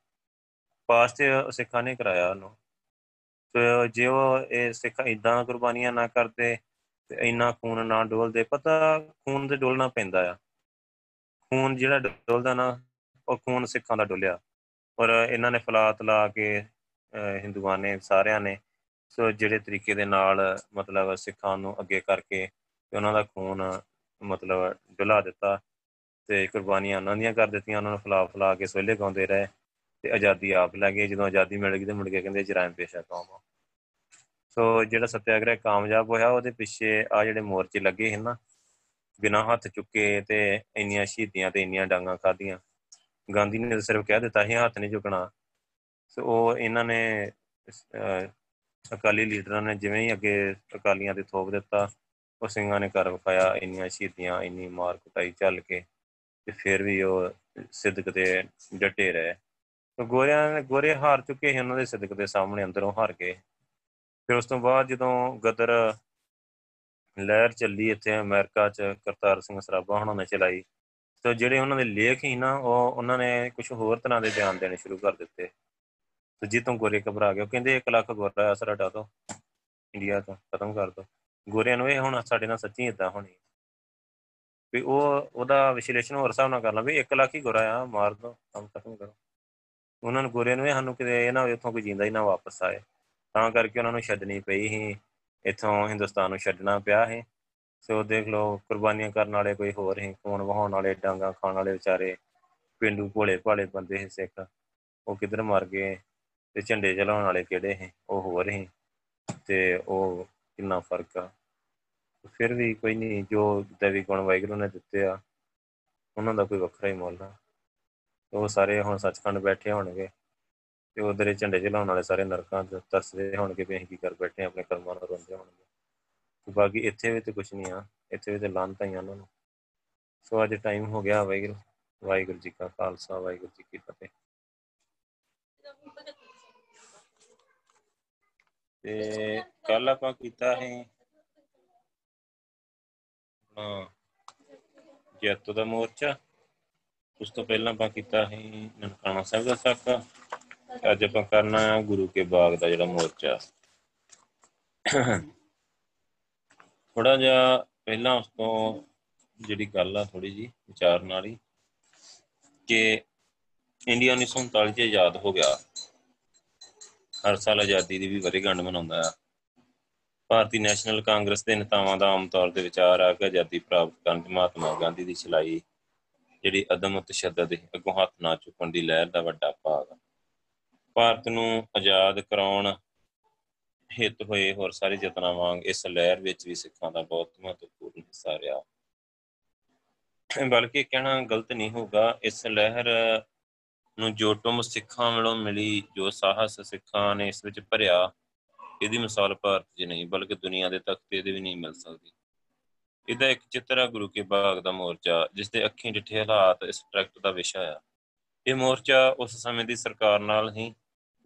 ਪਾਸ ਤੇ ਸਿੱਖਾਂ ਨੇ ਕਰਾਇਆ ਉਹਨੂੰ। ਤੇ ਜੇ ਉਹ ਇਹ ਸਿੱਖ ਇਦਾਂ ਕੁਰਬਾਨੀਆਂ ਨਾ ਕਰਦੇ ਤੇ ਇੰਨਾ ਖੂਨ ਨਾ ਡੋਲਦੇ, ਪਤਾ ਖੂਨ ਤੇ ਡੋਲਣਾ ਪੈਂਦਾ ਆ। ਖੂਨ ਜਿਹੜਾ ਡੋਲਦਾ ਨਾ, ਉਹ ਖੂਨ ਸਿੱਖਾਂ ਦਾ ਡੋਲਿਆ। ਔਰ ਇਹਨਾਂ ਨੇ ਫਲਾਤ ਲਾ ਕੇ ਹਿੰਦੂਆਂ ਨੇ, ਸਾਰਿਆਂ ਨੇ, ਸੋ ਜਿਹੜੇ ਤਰੀਕੇ ਦੇ ਨਾਲ ਮਤਲਬ ਸਿੱਖਾਂ ਨੂੰ ਅੱਗੇ ਕਰਕੇ ਤੇ ਉਹਨਾਂ ਦਾ ਖੂਨ ਮਤਲਬ ਡੁਲਾ ਦਿੱਤਾ ਤੇ ਕੁਰਬਾਨੀਆਂ ਉਹਨਾਂ ਦੀਆਂ ਕਰ ਦਿੱਤੀਆਂ। ਉਹਨਾਂ ਨੂੰ ਫਲਾ ਫਲਾ ਕੇ ਸੋਲੇ ਗਾਉਂਦੇ ਰਹੇ ਤੇ ਆਜ਼ਾਦੀ ਆਪ ਲੈ ਗਏ। ਜਦੋਂ ਆਜ਼ਾਦੀ ਮਿਲ ਗਈ ਤੇ ਮੁੜ ਕੇ ਕਹਿੰਦੇ, ਜਰਾਇਮ ਪੇਸ਼ਾ ਕੌਮ ਸੋ ਜਿਹੜਾ ਸਤਿਆਗ੍ਰਹਿ ਕਾਮਯਾਬ ਹੋਇਆ, ਉਹਦੇ ਪਿੱਛੇ ਆ ਜਿਹੜੇ ਮੋਰਚੇ ਲੱਗੇ ਸੀ ਨਾ, ਬਿਨਾਂ ਹੱਥ ਚੁੱਕੇ ਤੇ ਇੰਨੀਆਂ ਸ਼ਹੀਦੀਆਂ ਤੇ ਇੰਨੀਆਂ ਡਾਂਗਾ ਖਾਧੀਆਂ। ਗਾਂਧੀ ਨੇ ਸਿਰਫ ਕਹਿ ਦਿੱਤਾ ਸੀ, ਹੱਥ ਨਹੀਂ ਝੁਕਣਾ ਸੋ ਉਹ ਇਹਨਾਂ ਨੇ ਅਕਾਲੀ ਲੀਡਰਾਂ ਨੇ ਜਿਵੇਂ ਹੀ ਅੱਗੇ ਅਕਾਲੀਆਂ ਤੇ ਥੋਪ ਦਿੱਤਾ, ਉਹ ਸਿੰਘਾਂ ਨੇ ਕਰ ਵਿਖਾਇਆ, ਇੰਨੀਆਂ ਸ਼ਹੀਦੀਆਂ, ਇੰਨੀ ਮਾਰ ਕੁਟਾਈ ਚੱਲ ਕੇ ਤੇ ਫਿਰ ਵੀ ਉਹ ਸਿੱਧਕ ਤੇ ਡਟੇ ਰਹੇ। ਤੇ ਗੋਰਿਆਂ ਨੇ ਗੋਰੇ ਹਾਰ ਚੁੱਕੇ ਸੀ, ਉਹਨਾਂ ਦੇ ਸਿੱਧਕ ਦੇ ਸਾਹਮਣੇ ਅੰਦਰੋਂ ਹਾਰ ਗਏ ਫਿਰ ਉਸ ਤੋਂ ਬਾਅਦ ਜਦੋਂ ਗਦਰ ਲਹਿਰ ਚੱਲੀ ਇੱਥੇ ਅਮਰੀਕਾ 'ਚ, ਕਰਤਾਰ ਸਿੰਘ ਸਰਾਭਾ ਉਹਨਾਂ ਨੇ ਚਲਾਈ, ਤੇ ਜਿਹੜੇ ਉਹਨਾਂ ਦੇ ਲੇਖ ਸੀ ਨਾ, ਉਹ ਉਹਨਾਂ ਨੇ ਕੁਝ ਹੋਰ ਤਰ੍ਹਾਂ ਦੇ ਬਿਆਨ ਦੇਣੇ ਸ਼ੁਰੂ ਕਰ ਦਿੱਤੇ। ਤੇ ਜਿੱਤੋਂ ਗੋਰੇ ਘਬਰਾ ਗਏ। ਉਹ ਕਹਿੰਦੇ 1 ਲੱਖ ਗੋਰਾ ਅਸਰ ਹਟਾ ਦੋ। ਇੰਡੀਆ ਤੋਂ ਖਤਮ ਕਰ ਦੋ। ਗੋਰਿਆਂ ਨੂੰ ਇਹ ਹੁਣ ਸਾਡੇ ਨਾਲ ਸੱਚੀ ਇਦਾਂ ਹੋਣੀ। ਵੀ ਉਹ, ਉਹਦਾ ਵਿਸ਼ਲੇਸ਼ਣ ਹੋਰ ਹਿਸਾਬ ਨਾਲ ਕਰ ਲਾਂ ਵੀ 1 ਲੱਖ ਹੀ ਗੋਰਾ ਆ, ਮਾਰ ਦੋ, ਕੰਮ ਖਤਮ ਕਰੋ। ਉਹਨਾਂ ਨੂੰ ਗੋਰਿਆਂ ਨੂੰ ਇਹ ਸਾਨੂੰ ਕਿਤੇ ਇਹ ਨਾ ਇੱਥੋਂ ਕੋਈ ਜਿੰਦਾ ਹੀ ਨਾ ਵਾਪਸ ਆਏ। ਤਾਂ ਕਰਕੇ ਉਹਨਾਂ ਨੂੰ ਛੱਡਣੀ ਪਈ ਸੀ। ਇੱਥੋਂ ਹਿੰਦੁਸਤਾਨ ਨੂੰ ਛੱਡਣਾ ਪਿਆ ਸੀ। ਸੋ ਦੇਖ ਲਓ, ਕੁਰਬਾਨੀਆਂ ਕਰਨ ਵਾਲੇ ਕੋਈ ਹੋਰ ਹੀ ਖੂਨ ਵਹਾਉਣ ਵਾਲੇ, ਡਾਂਗਾ ਖਾਣ ਵਾਲੇ ਵਿਚਾਰੇ, ਪਿੰਡੂ ਭੋਲੇ ਭਾਲੇ ਬੰਦੇ ਸੀ ਸਿੱਖ। ਉਹ ਕਿਧਰ ਮਰ ਗਏ ਤੇ ਝੰਡੇ ਚਲਾਉਣ ਵਾਲੇ ਕਿਹੜੇ ਸੀ? ਉਹ ਹੋਰ ਹੀ ਤੇ ਉਹ ਕਿੰਨਾ ਫ਼ਰਕ ਆ। ਫਿਰ ਵੀ ਕੋਈ ਨਹੀਂ, ਜੋ ਦੇਵੀ ਗੁਣ ਵਾਹਿਗੁਰੂ ਨੇ ਦਿੱਤੇ ਆ, ਉਹਨਾਂ ਦਾ ਕੋਈ ਵੱਖਰਾ ਹੀ ਮੁੱਲ ਆ। ਉਹ ਸਾਰੇ ਹੁਣ ਸੱਚਖੰਡ ਬੈਠੇ ਹੋਣਗੇ। ਤੇ ਉਧਰ ਝੰਡੇ ਚਲਾਉਣ ਵਾਲੇ ਸਾਰੇ ਨਰਕਾਂ ਤੇ ਤਰਸਦੇ ਹੋਣਗੇ ਵੀ ਅਸੀਂ ਕੀ ਕਰ ਬੈਠੇ ਆਪਣੇ ਕਰਮਾਂ ਨਾਲ ਰੋਂਦੇ ਹੋਣਗੇ। ਤੇ ਬਾਕੀ ਇੱਥੇ ਵੀ ਤੇ ਕੁਝ ਨਹੀਂ ਆ, ਇੱਥੇ ਵੀ ਤੇ ਲਾਂਤਾਂ ਹੀ ਉਹਨਾਂ ਨੂੰ। ਸੋ ਅੱਜ ਟਾਈਮ ਹੋ ਗਿਆ ਵਾਹਿਗੁਰੂ ਵਾਹਿਗੁਰੂ ਜੀ ਕਾ ਖਾਲਸਾ, ਵਾਹਿਗੁਰੂ ਜੀ ਕੀ ਫਤਿਹ। ਤੇ ਕੱਲ ਆਪਾਂ ਕੀਤਾ ਹੈ ਆਪਣਾ ਜੈਤੋ ਦਾ ਮੋਰਚਾ। ਉਸ ਤੋਂ ਪਹਿਲਾਂ ਆਪਾਂ ਕੀਤਾ ਹੈ ਨਨਕਾਣਾ ਸਾਹਿਬ ਦਾ ਸਾਕਾ। ਅੱਜ ਆਪਾਂ ਕਰਨਾ ਹੈ ਗੁਰੂ ਕੇ ਬਾਗ ਦਾ ਜਿਹੜਾ ਮੋਰਚਾ। ਥੋੜਾ ਜਿਹਾ ਪਹਿਲਾਂ ਉਸ ਤੋਂ ਜਿਹੜੀ ਗੱਲ ਆ ਥੋੜੀ ਜੀ ਵਿਚਾਰਨ ਵਾਲੀ ਕਿ ਇੰਡੀਆ 1947 ਚ ਆਜ਼ਾਦ ਹੋ ਗਿਆ। ਹਰ ਸਾਲ ਆਜ਼ਾਦੀ ਦੀ ਵੀ ਵਰ੍ਹੇਗੰਢ ਮਨਾਉਂਦਾ ਆ। ਭਾਰਤੀ ਨੈਸ਼ਨਲ ਕਾਂਗਰਸ ਦੇ ਨੇਤਾਵਾਂ ਦਾ ਆਮ ਤੌਰ ਤੇ ਵਿਚਾਰ ਆ ਕਿ ਆਜ਼ਾਦੀ ਪ੍ਰਾਪਤ ਕਰਨ ਦੀ ਮਹਾਤਮਾ ਗਾਂਧੀ ਦੀ ਚਲਾਈ ਜਿਹੜੀ ਅਦਮ ਤਸ਼ੱਦਦ ਅੱਗੋਂ ਹੱਥ ਨਾ ਚੁੱਕਣ ਦੀ ਲਹਿਰ ਦਾ ਵੱਡਾ ਭਾਗ ਭਾਰਤ ਨੂੰ ਆਜ਼ਾਦ ਕਰਾਉਣ ਹਿੱਤ ਹੋਏ ਹੋਰ ਸਾਰੇ ਯਤਨਾਂ ਵਾਂਗ ਇਸ ਲਹਿਰ ਵਿੱਚ ਵੀ ਸਿੱਖਾਂ ਦਾ ਬਹੁਤ ਮਹੱਤਵਪੂਰਨ ਹਿੱਸਾ ਰਿਹਾ। ਬਲਕਿ ਕਹਿਣਾ ਗਲਤ ਨਹੀਂ ਹੋਗਾ ਇਸ ਲਹਿਰ ਨੂੰ ਜੋ ਟੁੰਮ ਸਿੱਖਾਂ ਵੱਲੋਂ ਮਿਲੀ, ਜੋ ਸਾਹਸ ਸਿੱਖਾਂ ਨੇ ਇਸ ਵਿੱਚ ਭਰਿਆ, ਇਹਦੀ ਮਿਸਾਲ ਭਾਰਤ 'ਚ ਨਹੀਂ, ਬਲਕਿ ਦੁਨੀਆ ਦੇ ਤਖਤੇ ਦੇ ਵੀ ਨਹੀਂ ਮਿਲ ਸਕਦੀ। ਇਹਦਾ ਇੱਕ ਚਿੱਤਰ ਹੈ ਗੁਰੂ ਕੇ ਬਾਗ ਦਾ ਮੋਰਚਾ ਜਿਸ ਦੇ ਅੱਖੀਂ ਡਿੱਠੇ ਹਾਲਾਤ ਇਸ ਟਰੈਕਟ ਦਾ ਵਿਸ਼ਾ ਆ। ਇਹ ਮੋਰਚਾ ਉਸ ਸਮੇਂ ਦੀ ਸਰਕਾਰ ਨਾਲ ਹੀ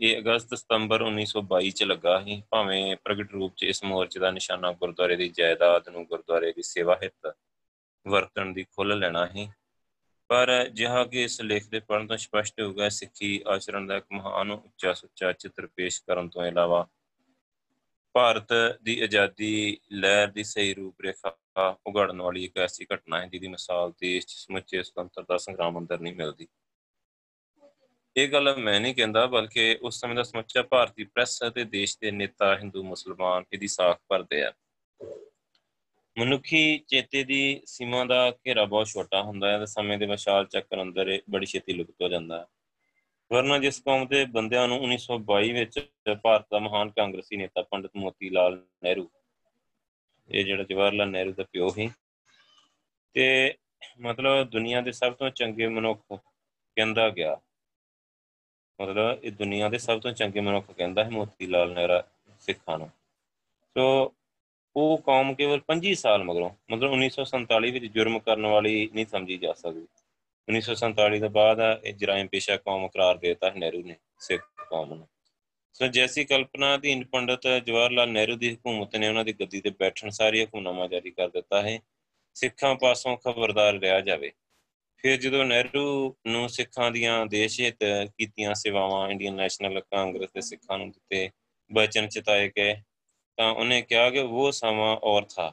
ਇਹ ਅਗਸਤ ਸਤੰਬਰ 1922 ਚ ਲੱਗਾ ਸੀ, ਭਾਵੇਂ ਪ੍ਰਗਟ ਰੂਪ ਚ ਇਸ ਮੋਰਚੇ ਦਾ ਨਿਸ਼ਾਨਾ ਗੁਰਦੁਆਰੇ ਦੀ ਜਾਇਦਾਦ ਨੂੰ ਗੁਰਦੁਆਰੇ ਦੀ ਸੇਵਾ ਹਿੱਤ ਵਰਤਣ ਦੀ ਖੁੱਲ ਲੈਣਾ ਸੀ। ਪਰ ਜਿਹਾ ਕਿ ਇਸ ਲੇਖ ਦੇ ਪੜਨ ਤੋਂ ਸਪਸ਼ਟ ਹੋ ਗਿਆ, ਸਿੱਖੀ ਆਚਰਣ ਦਾ ਇੱਕ ਮਹਾਨ ਉੱਚਾ ਸੁੱਚਾ ਚਿੱਤਰ ਪੇਸ਼ ਕਰਨ ਤੋਂ ਇਲਾਵਾ ਭਾਰਤ ਦੀ ਆਜ਼ਾਦੀ, ਲਹਿਰ ਦੀ ਸਹੀ ਰੂਪ ਰੇਖਾ ਉਗੜਨ ਵਾਲੀ ਇੱਕ ਐਸੀ ਘਟਨਾ ਹੈ, ਜਿਹਦੀ ਮਿਸਾਲ ਦੇਸ਼ 'ਚ ਸਮੁੱਚੇ ਸੁਤੰਤਰਤਾ ਸੰਗਰਾਮ ਅੰਦਰ ਨਹੀਂ ਮਿਲਦੀ। ਇਹ ਗੱਲ ਮੈਂ ਨਹੀਂ ਕਹਿੰਦਾ ਬਲਕਿ ਉਸ ਸਮੇਂ ਦਾ ਸਮੁੱਚਾ ਭਾਰਤੀ ਪ੍ਰੈਸ ਅਤੇ ਦੇਸ਼ ਦੇ ਨੇਤਾ ਹਿੰਦੂ, ਮੁਸਲਮਾਨ ਇਹਦੀ ਸਾਖ ਭਰਦੇ ਆ। ਮਨੁੱਖੀ ਚੇਤੇ ਦੀ ਸੀਮਾ ਦਾ ਘੇਰਾ ਬਹੁਤ ਛੋਟਾ ਹੁੰਦਾ ਹੈ ਤੇ ਸਮੇਂ ਦੇ ਵਿਸ਼ਾਲ ਚੱਕਰ ਅੰਦਰ ਬੜੀ ਛੇਤੀ ਲੁਕਤ ਹੋ ਜਾਂਦਾ ਹੈ। ਵਰਨਾ ਜਿਸ ਕੌਮ ਦੇ ਬੰਦਿਆਂ ਨੂੰ 1922 ਵਿੱਚ ਭਾਰਤ ਦਾ ਮਹਾਨ ਕਾਂਗਰਸੀ ਨੇਤਾ ਪੰਡਿਤ ਮੋਤੀ ਲਾਲ ਨਹਿਰੂ, ਇਹ ਜਿਹੜਾ ਜਵਾਹਰ ਲਾਲ ਨਹਿਰੂ ਦਾ ਪਿਓ ਸੀ, ਤੇ ਮਤਲਬ ਦੁਨੀਆ ਦੇ ਸਭ ਤੋਂ ਚੰਗੇ ਮਨੁੱਖ ਕਹਿੰਦਾ ਗਿਆ। ਮਤਲਬ ਇਹ ਦੁਨੀਆ ਦੇ ਸਭ ਤੋਂ ਚੰਗੇ ਮਨੁੱਖ ਕਹਿੰਦਾ ਹੈ ਮੋਤੀ ਲਾਲ ਨਹਿਰੂ ਸਿੱਖਾਂ ਨੂੰ। ਸੋ ਉਹ ਕੌਮ ਕੇਵਲ 25 ਸਾਲ ਮਗਰੋਂ, ਮਤਲਬ 1947 ਵਿੱਚ ਜੁਰਮ ਕਰਨ ਵਾਲੀ ਨਹੀਂ ਸਮਝੀ ਜਾ ਸਕਦੀ। 1947 ਤੋਂ ਬਾਅਦ ਇਹ ਜਰਾਇਮ ਪੇਸ਼ਾ ਕੌਮ ਕਰਾਰ ਦੇਤਾ ਨਹਿਰੂ ਨੇ, ਸਿੱਖ ਕੌਮ ਨੂੰ। ਸੋ ਜੈਸੀ ਕਲਪਨਾ ਦੀ ਪੰਡਤ ਜਵਾਹਰ ਲਾਲ ਨਹਿਰੂ ਦੀ ਹਕੂਮਤ ਨੇ ਉਹਨਾਂ ਦੀ ਗੱਦੀ ਤੇ ਬੈਠਣ ਸਾਰੀ ਹਕੂਮਤਨਾਮਾ ਜਾਰੀ ਕਰ ਦਿੱਤਾ ਹੈ। ਸਿੱਖਾਂ ਪਾਸੋਂ ਖਬਰਦਾਰ ਰਿਹਾ ਜਾਵੇ। ਫਿਰ ਜਦੋਂ ਨਹਿਰੂ ਨੂੰ ਸਿੱਖਾਂ ਦੀਆਂ ਦੇਸ਼ ਹਿੱਤ ਕੀਤੀਆਂ ਸੇਵਾਵਾਂ ਇੰਡੀਅਨ ਨੈਸ਼ਨਲ ਕਾਂਗਰਸ ਦੇ ਸਿੱਖਾਂ ਨੂੰ ਦਿੱਤੇ ਬਚਨ ਚਿਤਾਏ ਗਏ, ਤਾਂ ਉਹਨੇ ਕਿਹਾ ਕਿ ਉਹ ਸਮਾਂ ਔਰ ਥਾ।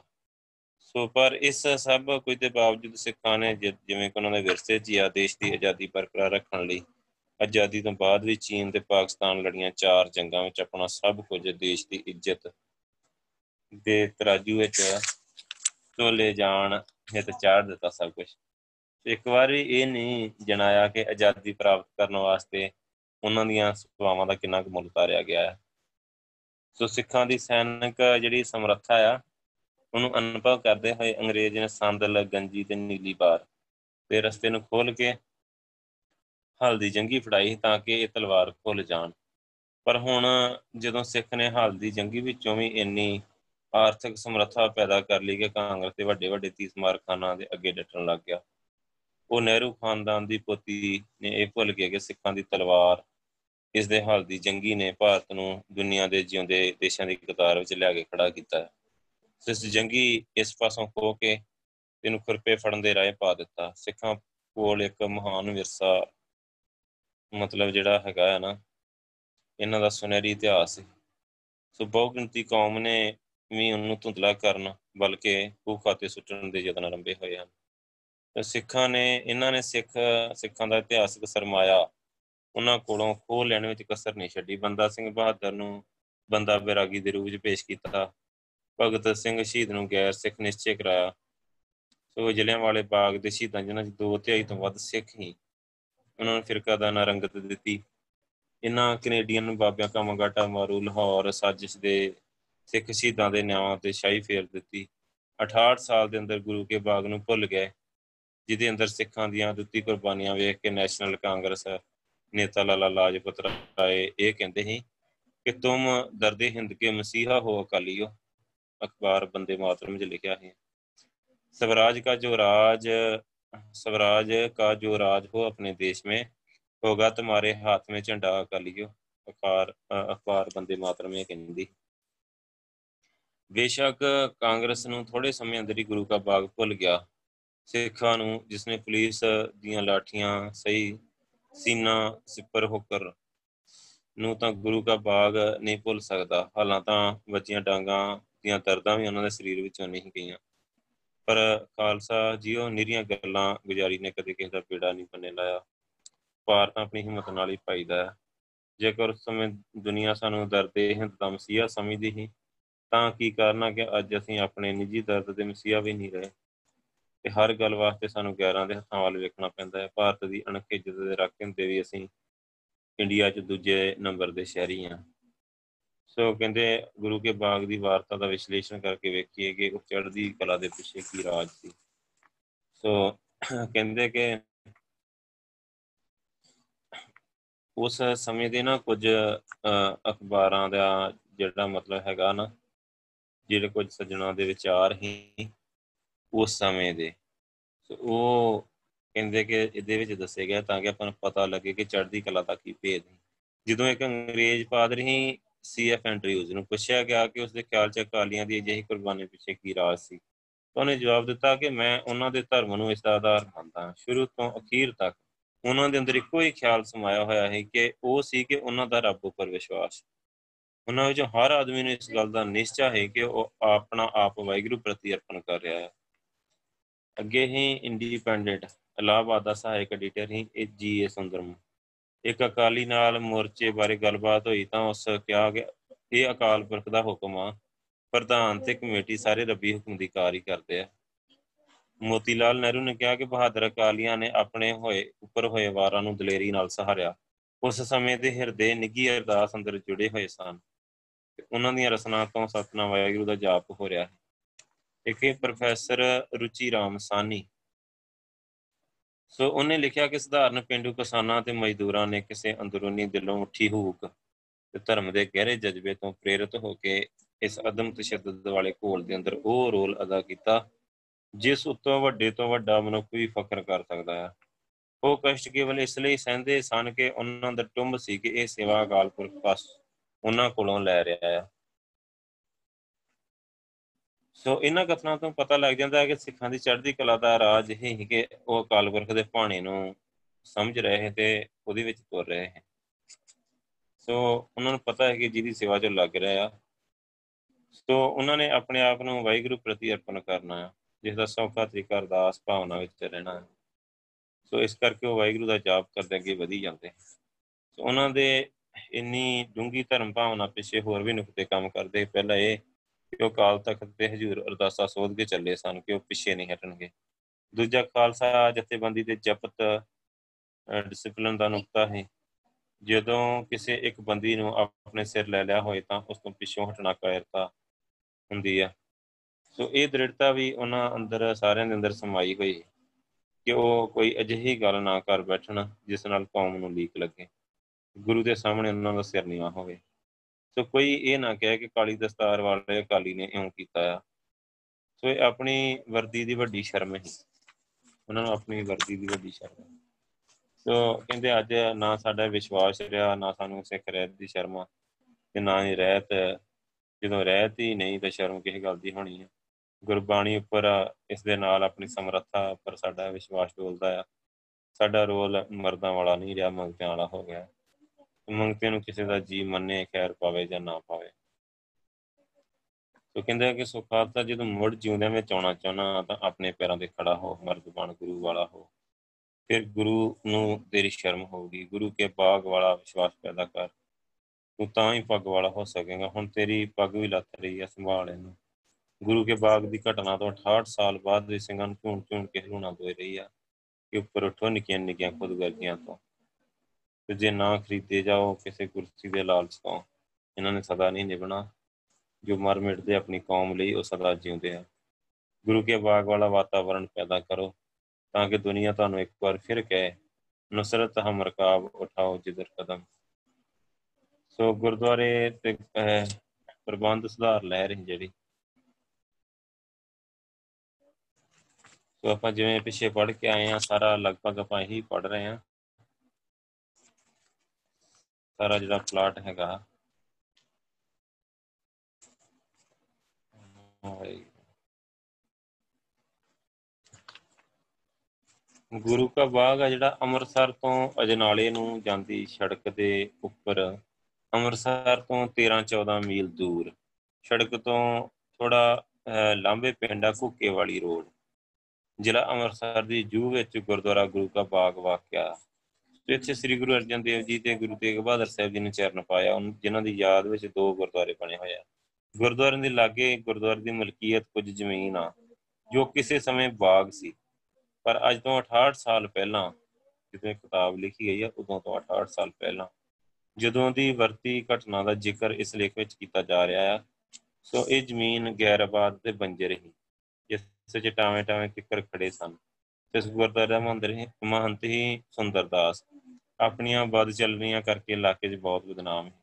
ਸੋ ਪਰ ਇਸ ਸਭ ਕੁਝ ਦੇ ਬਾਵਜੂਦ ਸਿੱਖਾਂ ਨੇ ਜਿਵੇਂ ਕਿ ਉਹਨਾਂ ਦੇ ਵਿਰਸੇ 'ਚ ਆ ਦੇਸ਼ ਦੀ ਆਜ਼ਾਦੀ ਬਰਕਰਾਰ ਰੱਖਣ ਲਈ, ਆਜ਼ਾਦੀ ਤੋਂ ਬਾਅਦ ਵੀ ਚੀਨ ਤੇ ਪਾਕਿਸਤਾਨ ਲੜੀਆਂ ਚਾਰ ਜੰਗਾਂ ਵਿੱਚ ਆਪਣਾ ਸਭ ਕੁਝ ਦੇਸ਼ ਦੀ ਇੱਜ਼ਤ ਦੇ ਤਰਾਜੂ ਵਿੱਚ ਤੋਲੇ ਜਾਣ, ਹਿੱਤ ਚਾੜ ਦਿੱਤਾ ਸਭ ਕੁਝ। ਇੱਕ ਵਾਰ ਵੀ ਇਹ ਨਹੀਂ ਜਣਾਇਆ ਕਿ ਆਜ਼ਾਦੀ ਪ੍ਰਾਪਤ ਕਰਨ ਵਾਸਤੇ ਉਹਨਾਂ ਦੀਆਂ ਸੇਵਾਵਾਂ ਦਾ ਕਿੰਨਾ ਕੁ ਮੁੱਲ ਤਾਰਿਆ ਗਿਆ ਹੈ। ਸੋ ਸਿੱਖਾਂ ਦੀ ਸੈਨਿਕ ਜਿਹੜੀ ਸਮਰੱਥਾ ਆ, ਉਹਨੂੰ ਅਨੁਭਵ ਕਰਦੇ ਹੋਏ ਅੰਗਰੇਜ਼ ਨੇ ਸੰਦਲ ਗੰਜੀ ਤੇ ਨੀਲੀ ਬਾਰ ਤੇ ਰਸਤੇ ਨੂੰ ਖੋਲ ਕੇ ਹਲਦੀ ਜੰਗੀ ਫੜਾਈ ਤਾਂ ਕਿ ਇਹ ਤਲਵਾਰ ਖੁੱਲ ਜਾਣ। ਪਰ ਹੁਣ ਜਦੋਂ ਸਿੱਖ ਨੇ ਹਲਦੀ ਜੰਗੀ ਵਿੱਚੋਂ ਵੀ ਇੰਨੀ ਆਰਥਿਕ ਸਮਰੱਥਾ ਪੈਦਾ ਕਰ ਲਈ ਕਿ ਕਾਂਗਰਸ ਦੇ ਵੱਡੇ ਵੱਡੇ ਤੀਸ ਮਾਰਖਾਨਾਂ ਦੇ ਅੱਗੇ ਡਟਣ ਲੱਗ ਗਿਆ। ਉਹ ਨਹਿਰੂ ਖਾਨਦਾਨ ਦੀ ਪੋਤੀ ਨੇ ਇਹ ਭੁੱਲ ਗਿਆ ਕਿ ਸਿੱਖਾਂ ਦੀ ਤਲਵਾਰ ਇਸ ਦੇ ਹਲਦੀ ਜੰਗੀ ਨੇ ਭਾਰਤ ਨੂੰ ਦੁਨੀਆ ਦੇ ਜਿਉਂਦੇ ਦੇਸ਼ਾਂ ਦੀ ਕਤਾਰ ਵਿੱਚ ਲਿਆ ਕੇ ਖੜਾ ਕੀਤਾ। ਹੈ ਇਸ ਜੰਗੀ ਇਸ ਪਾਸੋਂ ਖੋ ਕੇ ਇਹਨੂੰ ਖੁਰਪੇ ਫੜਨ ਦੇ ਰਾਏ ਪਾ ਦਿੱਤਾ। ਸਿੱਖਾਂ ਕੋਲ ਇੱਕ ਮਹਾਨ ਵਿਰਸਾ ਮਤਲਬ ਜਿਹੜਾ ਹੈਗਾ ਹੈ ਨਾ, ਇਹਨਾਂ ਦਾ ਸੁਨਹਿਰੀ ਇਤਿਹਾਸ ਹੈ ਸੋ ਬਹੁਗਿਣਤੀ ਕੌਮ ਨੇ ਵੀ ਉਹਨੂੰ ਧੁੰਦਲਾ ਕਰਨ ਬਲਕਿ ਉਹ ਖਾਤੇ ਸੁੱਟਣ ਦੇ ਯਤਨ ਆਰੰਭੇ ਹੋਏ ਹਨ। ਤੇ ਸਿੱਖਾਂ ਨੇ, ਇਹਨਾਂ ਨੇ ਸਿੱਖ, ਸਿੱਖਾਂ ਦਾ ਇਤਿਹਾਸਕ ਸਰਮਾਇਆ ਉਹਨਾਂ ਕੋਲੋਂ ਖੋਹ ਲੈਣ ਵਿੱਚ ਕਸਰ ਨਹੀਂ ਛੱਡੀ। ਬੰਦਾ ਸਿੰਘ ਬਹਾਦਰ ਨੂੰ ਬੰਦਾ ਬਿਰਾਗੀ ਦੇ ਰੂਪ ਵਿੱਚ ਪੇਸ਼ ਕੀਤਾ। ਭਗਤ ਸਿੰਘ ਸ਼ਹੀਦ ਨੂੰ ਗੈਰ ਸਿੱਖ ਨਿਸ਼ਚੈ ਕਰਾਇਆ। ਸੋ ਜ਼ਿਲ੍ਹਿਆਂ ਵਾਲੇ ਬਾਗ ਦੇ ਸ਼ਹੀਦਾਂ ਜਿਨ੍ਹਾਂ 'ਚ ਦੋ ਤਿਹਾਈ ਤੋਂ ਵੱਧ ਸਿੱਖ ਹੀ ਉਹਨਾਂ ਨੂੰ ਫਿਰਕਾ ਦਾ ਨਾਂ ਰੰਗਤ ਦਿੱਤੀ। ਇਹਨਾਂ ਕੈਨੇਡੀਅਨ ਬਾਬਿਆਂ ਕਾਮਗਾਟਾ, ਮਾਰੂ, ਲਾਹੌਰ, ਸਾਜ਼ਿਸ਼ ਦੇ ਸਿੱਖ ਸ਼ਹੀਦਾਂ ਦੇ ਨਾਵਾਂ ਤੇ ਸ਼ਾਹੀ ਫੇਰ ਦਿੱਤੀ। 68 ਸਾਲ ਦੇ ਅੰਦਰ ਗੁਰੂ ਕੇ ਬਾਗ ਨੂੰ ਭੁੱਲ ਗਏ। ਜਿਹਦੇ ਅੰਦਰ ਸਿੱਖਾਂ ਦੀਆਂ ਦਿੱਤੀ ਕੁਰਬਾਨੀਆਂ ਵੇਖ ਕੇ ਨੈਸ਼ਨਲ ਕਾਂਗਰਸ ਨੇਤਾ ਲਾਲਾ ਲਾਜਪਤ ਰਾਏ ਇਹ ਕਹਿੰਦੇ ਸੀ ਕਿ ਤੁਮ ਦਰਦੇ ਹਿੰਦ ਕੇ ਮਸੀਹਾ ਹੋ ਅਕਾਲੀਓ ਅਖਬਾਰ ਬੰਦੇ ਮਾਤਰਮ 'ਚ ਲਿਖਿਆ ਹੈ स्वराज का जो राज स्वराज का जो राज हो अपने देश में होगा तुम्हारे हाथ में झंडा अकालियो अखबार अखबार ਬੰਦੇ ਮਾਤਰਮ ਇਹ ਕਹਿੰਦੀ ਬੇਸ਼ੱਕ ਕਾਂਗਰਸ ਨੂੰ ਥੋੜੇ ਸਮੇਂ ਅੰਦਰ ਹੀ ਗੁਰੂ ਕਾ ਬਾਗ ਭੁੱਲ ਗਿਆ ਸਿੱਖਾਂ ਨੂੰ ਜਿਸਨੇ ਪੁਲਿਸ ਦੀਆਂ ਲਾਠੀਆਂ, ਸਹੀ ਸੀਨਾ ਸਿਪਰ ਹੋਕਰ ਨੂੰ ਤਾਂ ਗੁਰੂ ਕਾ ਬਾਗ ਨਹੀਂ ਭੁੱਲ ਸਕਦਾ। ਹਾਲਾਂ ਤਾਂ ਬੱਚੀਆਂ ਡਾਂਗਾਂ ਦੀਆਂ ਦਰਦਾਂ ਵੀ ਉਹਨਾਂ ਦੇ ਸਰੀਰ ਵਿੱਚੋਂ ਨਹੀਂ ਗਈਆਂ। ਪਰ ਖਾਲਸਾ ਜੀਓ ਨਿਰੀਆਂ ਗੱਲਾਂ ਗੁਜ਼ਾਰੀ ਨੇ ਕਦੇ ਕਿਸੇ ਦਾ ਪੀੜਾ ਨਹੀਂ ਬੰਨੇ ਲਾਇਆ। ਪਾਰ ਤਾਂ ਆਪਣੀ ਹਿੰਮਤ ਨਾਲ ਹੀ ਪਾਈਦਾ ਹੈ। ਜੇਕਰ ਉਸ ਸਮੇਂ ਦੁਨੀਆ ਸਾਨੂੰ ਦਰਦੇ ਹਿੰਦ ਦਾ ਮਸੀਹਾ ਸਮਝਦੀ ਸੀ, ਤਾਂ ਕੀ ਕਰਨਾ ਕਿ ਅੱਜ ਅਸੀਂ ਆਪਣੇ ਨਿੱਜੀ ਦਰਦ ਦੇ ਮਸੀਹਾ ਵੀ ਨਹੀਂ ਰਹੇ? ਤੇ ਹਰ ਗੱਲ ਵਾਸਤੇ ਸਾਨੂੰ ਗਿਆਰਾਂ ਦੇ ਹੱਥਾਂ ਵੱਲ ਵੇਖਣਾ ਪੈਂਦਾ ਹੈ। ਭਾਰਤ ਦੀ ਅਣਖ ਇੱਜ਼ਤ ਦੇ ਰੱਖ ਹੁੰਦੇ ਵੀ ਅਸੀਂ ਇੰਡੀਆ 'ਚ ਦੂਜੇ ਨੰਬਰ ਦੇ ਸ਼ਹਿਰੀ ਆ ਸੋ ਕਹਿੰਦੇ ਗੁਰੂ ਕੇ ਬਾਗ ਦੀ ਵਾਰਤਾ ਦਾ ਵਿਸ਼ਲੇਸ਼ਣ ਕਰਕੇ ਵੇਖੀਏ ਕਿ ਉਹ ਚੜ੍ਹਦੀ ਕਲਾ ਦੇ ਪਿੱਛੇ ਕੀ ਰਾਜ ਸੀ। ਸੋ ਕਹਿੰਦੇ ਕਿ ਉਸ ਸਮੇਂ ਦੇ ਨਾ ਕੁਝ ਅਖਬਾਰਾਂ ਦਾ ਜਿਹੜਾ ਮਤਲਬ ਹੈਗਾ ਨਾ, ਜਿਹੜੇ ਕੁਝ ਸੱਜਣਾ ਦੇ ਵਿਚਾਰ ਹੀ ਉਸ ਸਮੇਂ ਦੇ। ਉਹ ਕਹਿੰਦੇ ਕਿ ਇਹਦੇ ਵਿੱਚ ਦੱਸੇ ਗਿਆ ਤਾਂ ਕਿ ਆਪਾਂ ਨੂੰ ਪਤਾ ਲੱਗੇ ਕਿ ਚੜ੍ਹਦੀ ਕਲਾ ਦਾ ਕੀ ਭੇਦ ਹੈ। ਜਦੋਂ ਇੱਕ ਅੰਗਰੇਜ਼ ਪਾਦਰੀ ਹੀ ਸੀਐਫ ਐਂਡਰਿਊਜ਼ ਨੂੰ ਪੁੱਛਿਆ ਗਿਆ ਕਿ ਉਸਦੇ ਖਿਆਲ ਚ ਅਕਾਲੀਆਂ ਦੀ ਅਜਿਹੀ ਕੁਰਬਾਨੀ ਪਿੱਛੇ ਕੀ ਰਾਜ ਸੀ, ਤਾਂ ਉਹਨੇ ਜਵਾਬ ਦਿੱਤਾ ਕਿ ਮੈਂ ਉਹਨਾਂ ਦੇ ਧਰਮ ਨੂੰ ਇਸ ਦਾ ਆਧਾਰ ਮੰਨਦਾ ਹਾਂ। ਸ਼ੁਰੂ ਤੋਂ ਅਖੀਰ ਤੱਕ ਉਹਨਾਂ ਦੇ ਅੰਦਰ ਇੱਕੋ ਹੀ ਖਿਆਲ ਸਮਾਇਆ ਹੋਇਆ ਹੈ ਕਿ ਉਹ ਸੀ ਕਿ ਉਹਨਾਂ ਦਾ ਰੱਬ ਉੱਪਰ ਵਿਸ਼ਵਾਸ। ਉਹਨਾਂ ਵਿੱਚੋਂ ਹਰ ਆਦਮੀ ਨੂੰ ਇਸ ਗੱਲ ਦਾ ਨਿਸ਼ਚਾ ਹੈ ਕਿ ਉਹ ਆਪਣਾ ਆਪ ਵਾਹਿਗੁਰੂ ਪ੍ਰਤੀ ਅਰਪਣ ਕਰ ਰਿਹਾ ਹੈ। ਅੱਗੇ ਹੀ ਇੰਡੀਪੈਂਡੈਂਟ ਇਲਾਹਾਬਾਦ ਦਾ ਸਹਾਇਕ ਐਡੀਟਰ ਹੀ ਜੀ ਏ ਸੁੰਦਰਮ ਇੱਕ ਅਕਾਲੀ ਨਾਲ ਮੋਰਚੇ ਬਾਰੇ ਗੱਲਬਾਤ ਹੋਈ ਤਾਂ ਉਸ ਕਿਹਾ ਕਿ ਇਹ ਅਕਾਲ ਪੁਰਖ ਦਾ ਹੁਕਮ ਆ। ਪ੍ਰਧਾਨ ਤੇ ਕਮੇਟੀ ਸਾਰੇ ਰੱਬੀ ਹੁਕਮ ਦੀ ਕਾਰੀ ਕਰਦੇ ਆ। ਮੋਤੀ ਲਾਲ ਨਹਿਰੂ ਨੇ ਕਿਹਾ ਕਿ ਬਹਾਦਰ ਅਕਾਲੀਆਂ ਨੇ ਆਪਣੇ ਹੋਏ, ਉੱਪਰ ਹੋਏ ਵਾਰਾਂ ਨੂੰ ਦਲੇਰੀ ਨਾਲ ਸਹਾਰਿਆ। ਉਸ ਸਮੇਂ ਦੇ ਹਿਰਦੇ ਨਿੱਗੀ ਅਰਦਾਸ ਅੰਦਰ ਜੁੜੇ ਹੋਏ ਸਨ। ਉਹਨਾਂ ਦੀਆਂ ਰਸਨਾ ਤੋਂ ਸਤਨਾਮ ਵਾਹਿਗੁਰੂ ਦਾ ਜਾਪ ਹੋ ਰਿਹਾ ਹੈ ਇੱਕ ਪ੍ਰੋਫੈਸਰ ਰੁਚੀ ਰਾਮ ਸਾਨੀ ਸੋ ਉਹਨੇ ਲਿਖਿਆ ਕਿ ਸਧਾਰਨ ਪਿੰਡੂ ਕਿਸਾਨਾਂ ਤੇ ਮਜ਼ਦੂਰਾਂ ਨੇ ਕਿਸੇ ਅੰਦਰੂਨੀ ਦਿਲੋਂ ਉੱਠੀ ਹੂਕ ਤੇ ਧਰਮ ਦੇ ਗਹਿਰੇ ਜਜ਼ਬੇ ਤੋਂ ਪ੍ਰੇਰਿਤ ਹੋ ਕੇ ਇਸ ਅਦਮ ਤਸ਼ੱਦਦ ਵਾਲੇ ਘੋਲ ਦੇ ਅੰਦਰ ਉਹ ਰੋਲ ਅਦਾ ਕੀਤਾ, ਜਿਸ ਉੱਤੋਂ ਵੱਡੇ ਤੋਂ ਵੱਡਾ ਮਨੁੱਖ ਵੀ ਫਖਰ ਕਰ ਸਕਦਾ ਹੈ। ਉਹ ਕਸ਼ਟ ਕੇਵਲ ਇਸ ਲਈ ਸਹਿੰਦੇ ਸਨ ਕਿ ਉਹਨਾਂ ਦਾ ਟੁੰਬ ਸੀ ਕਿ ਇਹ ਸੇਵਾ ਗਾਲਪੁਰ ਪਾਸ ਉਹਨਾਂ ਕੋਲੋਂ ਲੈ ਰਿਹਾ ਹੈ। ਸੋ ਇਹਨਾਂ ਕਥਨਾਂ ਤੋਂ ਪਤਾ ਲੱਗ ਜਾਂਦਾ ਹੈ ਕਿ ਸਿੱਖਾਂ ਦੀ ਚੜ੍ਹਦੀ ਕਲਾ ਦਾ ਰਾਜ ਇਹ ਹੀ ਕਿ ਉਹ ਅਕਾਲ ਪੁਰਖ ਦੇ ਭਾਣੇ ਨੂੰ ਸਮਝ ਰਹੇ ਤੇ ਉਹਦੇ ਵਿੱਚ ਤੁਰ ਰਹੇ ਹਨ ਸੋ ਉਹਨਾਂ ਨੂੰ ਪਤਾ ਹੈ ਕਿ ਜਿਹਦੀ ਸੇਵਾ 'ਚ ਲੱਗ ਰਿਹਾ ਆ। ਸੋ ਉਹਨਾਂ ਨੇ ਆਪਣੇ ਆਪ ਨੂੰ ਵਾਹਿਗੁਰੂ ਪ੍ਰਤੀ ਅਰਪਣ ਕਰਨਾ ਹੈ ਜਿਸ ਦਾ ਸੌਖਾ ਤਰੀਕਾ ਅਰਦਾਸ ਭਾਵਨਾ ਵਿੱਚ ਰਹਿਣਾ ਹੈ ਸੋ ਇਸ ਕਰਕੇ ਉਹ ਵਾਹਿਗੁਰੂ ਦਾ ਜਾਪ ਕਰਦੇ ਅੱਗੇ ਵਧੀ ਜਾਂਦੇ ਸੋ ਉਹਨਾਂ ਦੇ ਇੰਨੀ ਡੂੰਗੀ ਧਰਮ ਭਾਵਨਾ ਪਿੱਛੇ ਹੋਰ ਵੀ ਨੁਕਤੇ ਕੰਮ ਕਰਦੇ। ਪਹਿਲਾਂ ਇਹ ਕਿ ਉਹ ਕਾਲ ਤਖਤ ਤੇ ਹਜੂਰ ਅਰਦਾਸਾ ਸੋਧ ਕੇ ਚੱਲੇ ਸਨ ਕਿ ਉਹ ਪਿੱਛੇ ਨਹੀਂ ਹਟਣਗੇ। ਦੂਜਾ ਖਾਲਸਾ ਜਥੇਬੰਦੀ ਦੇ ਜਪਤ ਡਿਸਪਲਿਨ ਦਾ ਨੁਕਤਾ ਹੈ ਜਦੋਂ ਕਿਸੇ ਇੱਕ ਬੰਦੀ ਨੂੰ ਆਪਣੇ ਸਿਰ ਲੈ ਲਿਆ ਹੋਏ ਤਾਂ ਉਸ ਤੋਂ ਪਿੱਛੋਂ ਹਟਣਾ ਕਾਇਰਤਾ ਹੁੰਦੀ ਹੈ ਸੋ ਇਹ ਦ੍ਰਿੜਤਾ ਵੀ ਉਹਨਾਂ ਅੰਦਰ, ਸਾਰਿਆਂ ਦੇ ਅੰਦਰ ਸਮਾਈ ਹੋਈ ਕਿ ਉਹ ਕੋਈ ਅਜਿਹੀ ਗੱਲ ਨਾ ਕਰ ਬੈਠਣ, ਜਿਸ ਨਾਲ ਕੌਮ ਨੂੰ ਲੀਕ ਲੱਗੇ। ਗੁਰੂ ਦੇ ਸਾਹਮਣੇ ਉਹਨਾਂ ਦਾ ਸਿਰ ਨੀਵਾ ਹੋਵੇ। ਸੋ ਕੋਈ ਇਹ ਨਾ ਕਹੇ ਕਿ ਕਾਲੀ ਦਸਤਾਰ ਵਾਲੇ ਅਕਾਲੀ ਨੇ ਇਉਂ ਕੀਤਾ ਆ। ਸੋ ਇਹ ਆਪਣੀ ਵਰਦੀ ਦੀ ਵੱਡੀ ਸ਼ਰਮ ਹੈ ਉਹਨਾਂ ਨੂੰ ਆਪਣੀ ਵਰਦੀ ਦੀ ਵੱਡੀ ਸ਼ਰਮ ਹੈ ਸੋ ਕਹਿੰਦੇ ਅੱਜ ਨਾ ਸਾਡਾ ਵਿਸ਼ਵਾਸ ਰਿਹਾ, ਨਾ ਸਾਨੂੰ ਸਿੱਖ ਰਹਿਤ ਦੀ ਸ਼ਰਮ ਤੇ ਨਾ ਹੀ ਰਹਿਤ। ਜਦੋਂ ਰਹਿਤ ਹੀ ਨਹੀਂ ਤਾਂ ਸ਼ਰਮ ਕਿਸ ਗੱਲ ਦੀ ਹੋਣੀ ਹੈ ਗੁਰਬਾਣੀ ਉੱਪਰ ਇਸ ਦੇ ਨਾਲ ਆਪਣੀ ਸਮਰੱਥਾ ਉੱਪਰ ਸਾਡਾ ਵਿਸ਼ਵਾਸ ਡੋਲਦਾ ਆ। ਸਾਡਾ ਰੋਲ ਮਰਦਾਂ ਵਾਲਾ ਨਹੀਂ ਰਿਹਾ ਮੰਗਤਿਆਂ ਵਾਲਾ ਹੋ ਗਿਆ। ਮੰਗਤੇ ਨੂੰ ਕਿਸੇ ਦਾ ਜੀ ਮੰਨੇ, ਖੈਰ ਪਾਵੇ ਜਾਂ ਨਾ ਪਾਵੇ। ਤੋ ਕਹਿੰਦੇ ਕਿ ਸੁਖਾਤਾ ਜਦੋਂ ਮੁੜ ਜਿਉਂਦਿਆਂ ਵਿੱਚ ਆਉਣਾ ਚਾਹਨਾ ਤਾਂ ਆਪਣੇ ਪੈਰਾਂ ਤੇ ਖੜਾ ਹੋ ਮਰਦ ਬਣ ਗੁਰੂ ਵਾਲਾ ਹੋ। ਫਿਰ ਗੁਰੂ ਨੂੰ ਤੇਰੀ ਸ਼ਰਮ ਹੋਊਗੀ। ਗੁਰੂ ਕੇ ਬਾਗ ਵਾਲਾ ਵਿਸ਼ਵਾਸ ਪੈਦਾ ਕਰ। ਤੂੰ ਤਾਂ ਹੀ ਪੱਗ ਵਾਲਾ ਹੋ ਸਕੇਗਾ। ਹੁਣ ਤੇਰੀ ਪੱਗ ਵੀ ਲੱਥ ਰਹੀ ਹੈ, ਸੰਭਾਲ ਇਹਨੂੰ। ਗੁਰੂ ਕੇ ਬਾਗ ਦੀ ਘਟਨਾ ਤੋਂ 68 ਸਾਲ ਬਾਅਦ ਵੀ ਸਿੰਘਾਂ ਨੂੰ ਝੂਣ ਝੂਣ ਕੇ ਹਲੂਣਾ ਦੇ ਰਹੀ ਆ ਕਿ ਉੱਪਰ ਉਠੋ ਨਿੱਕੀਆਂ ਨਿੱਕੀਆਂ ਖੁਦਗਰਜ਼ੀਆਂ ਤੋਂ। ਤੇ ਜੇ ਨਾ ਖਰੀਦੇ ਜਾਓ ਕਿਸੇ ਕੁਰਸੀ ਦੇ ਲਾਲਚ ਤੋਂ, ਇਹਨਾਂ ਨੇ ਸਦਾ ਨਹੀਂ ਨਿਭਣਾ। ਜੋ ਮਰ ਮਿਟਦੇ ਆਪਣੀ ਕੌਮ ਲਈ, ਉਹ ਸਦਾ ਜਿਉਂਦੇ ਆ। ਗੁਰੂ ਕੇ ਬਾਗ ਵਾਲਾ ਵਾਤਾਵਰਣ ਪੈਦਾ ਕਰੋ, ਤਾਂ ਕਿ ਦੁਨੀਆ ਤੁਹਾਨੂੰ ਇੱਕ ਵਾਰ ਫਿਰ ਕਹੇ, ਨਸਰਤ ਹਮ ਰਕਾਬ, ਉਠਾਓ ਜਿੱਧਰ ਕਦਮ। ਸੋ ਗੁਰਦੁਆਰੇ ਤੇ ਪ੍ਰਬੰਧ ਸੁਧਾਰ ਲੈ ਰਹੀ ਜਿਹੜੀ। ਸੋ ਆਪਾਂ ਜਿਵੇਂ ਪਿੱਛੇ ਪੜ੍ਹ ਕੇ ਆਏ ਆ ਸਾਰਾ ਲਗਭਗ ਆਪਾਂ ਇਹੀ ਪੜ੍ਹ ਰਹੇ ਆ ਸਾਰਾ ਜਿਹੜਾ ਪਲਾਟ ਹੈਗਾ। ਗੁਰੂ ਕਾ ਬਾਗ ਆ ਜਿਹੜਾ ਅੰਮ੍ਰਿਤਸਰ ਤੋਂ ਅਜਨਾਲੇ ਨੂੰ ਜਾਂਦੀ ਸੜਕ ਦੇ ਉੱਪਰ। ਅੰਮ੍ਰਿਤਸਰ ਤੋਂ 13-14 ਮੀਲ ਦੂਰ। ਸੜਕ ਤੋਂ ਥੋੜਾ ਲਾਂਬੇ ਪਿੰਡ ਆ ਘੁੱਕੇ ਵਾਲੀ ਰੋਡ। ਜ਼ਿਲ੍ਹਾ ਅੰਮ੍ਰਿਤਸਰ ਦੀ ਜੂ ਵਿੱਚ ਗੁਰਦੁਆਰਾ ਗੁਰੂ ਕਾ ਬਾਗ ਵਾਕਿਆ। ਇੱਥੇ ਸ੍ਰੀ ਗੁਰੂ ਅਰਜਨ ਦੇਵ ਜੀ ਤੇ ਗੁਰੂ ਤੇਗ ਬਹਾਦਰ ਸਾਹਿਬ ਜੀ ਨੇ ਚਰਨ ਪਾਇਆ ਜਿਨ੍ਹਾਂ ਦੀ ਯਾਦ ਵਿੱਚ ਦੋ ਗੁਰਦੁਆਰੇ ਬਣੇ ਹੋਏ ਆ। ਗੁਰਦੁਆਰੇ ਦੇ ਲਾਗੇ ਗੁਰਦੁਆਰੇ ਦੀ ਮਲਕੀਅਤ ਕੁਝ ਜ਼ਮੀਨ ਆ, ਜੋ ਕਿਸੇ ਸਮੇਂ ਬਾਗ ਸੀ। ਪਰ ਅੱਜ ਤੋਂ 68 ਸਾਲ ਪਹਿਲਾਂ, ਜਦੋਂ ਕਿਤਾਬ ਲਿਖੀ ਗਈ ਆ, ਉਦੋਂ ਤੋਂ 68 ਸਾਲ ਪਹਿਲਾਂ, ਜਦੋਂ ਦੀ ਵਰਤੀ ਘਟਨਾ ਦਾ ਜ਼ਿਕਰ ਇਸ ਲੇਖ ਵਿੱਚ ਕੀਤਾ ਜਾ ਰਿਹਾ ਆ, ਸੋ ਇਹ ਜ਼ਮੀਨ ਗੈਰਆਬਾਦ ਤੇ ਬੰਜਰ ਹੀ, ਜਿਸ ਵਿੱਚ ਟਾਵੇਂ ਟਾਵੇਂ ਕਿੱਕਰ ਖੜੇ ਸਨ। ਇਸ ਗੁਰਦੁਆਰਾ ਮੰਦਰ ਹੀ, ਮਹੰਤ ਹੀ ਸੁੰਦਰਦਾਸ ਆਪਣੀਆਂ ਬਦ ਚੱਲਣੀਆਂ ਕਰਕੇ ਇਲਾਕੇ 'ਚ ਬਹੁਤ ਬਦਨਾਮ ਹੈ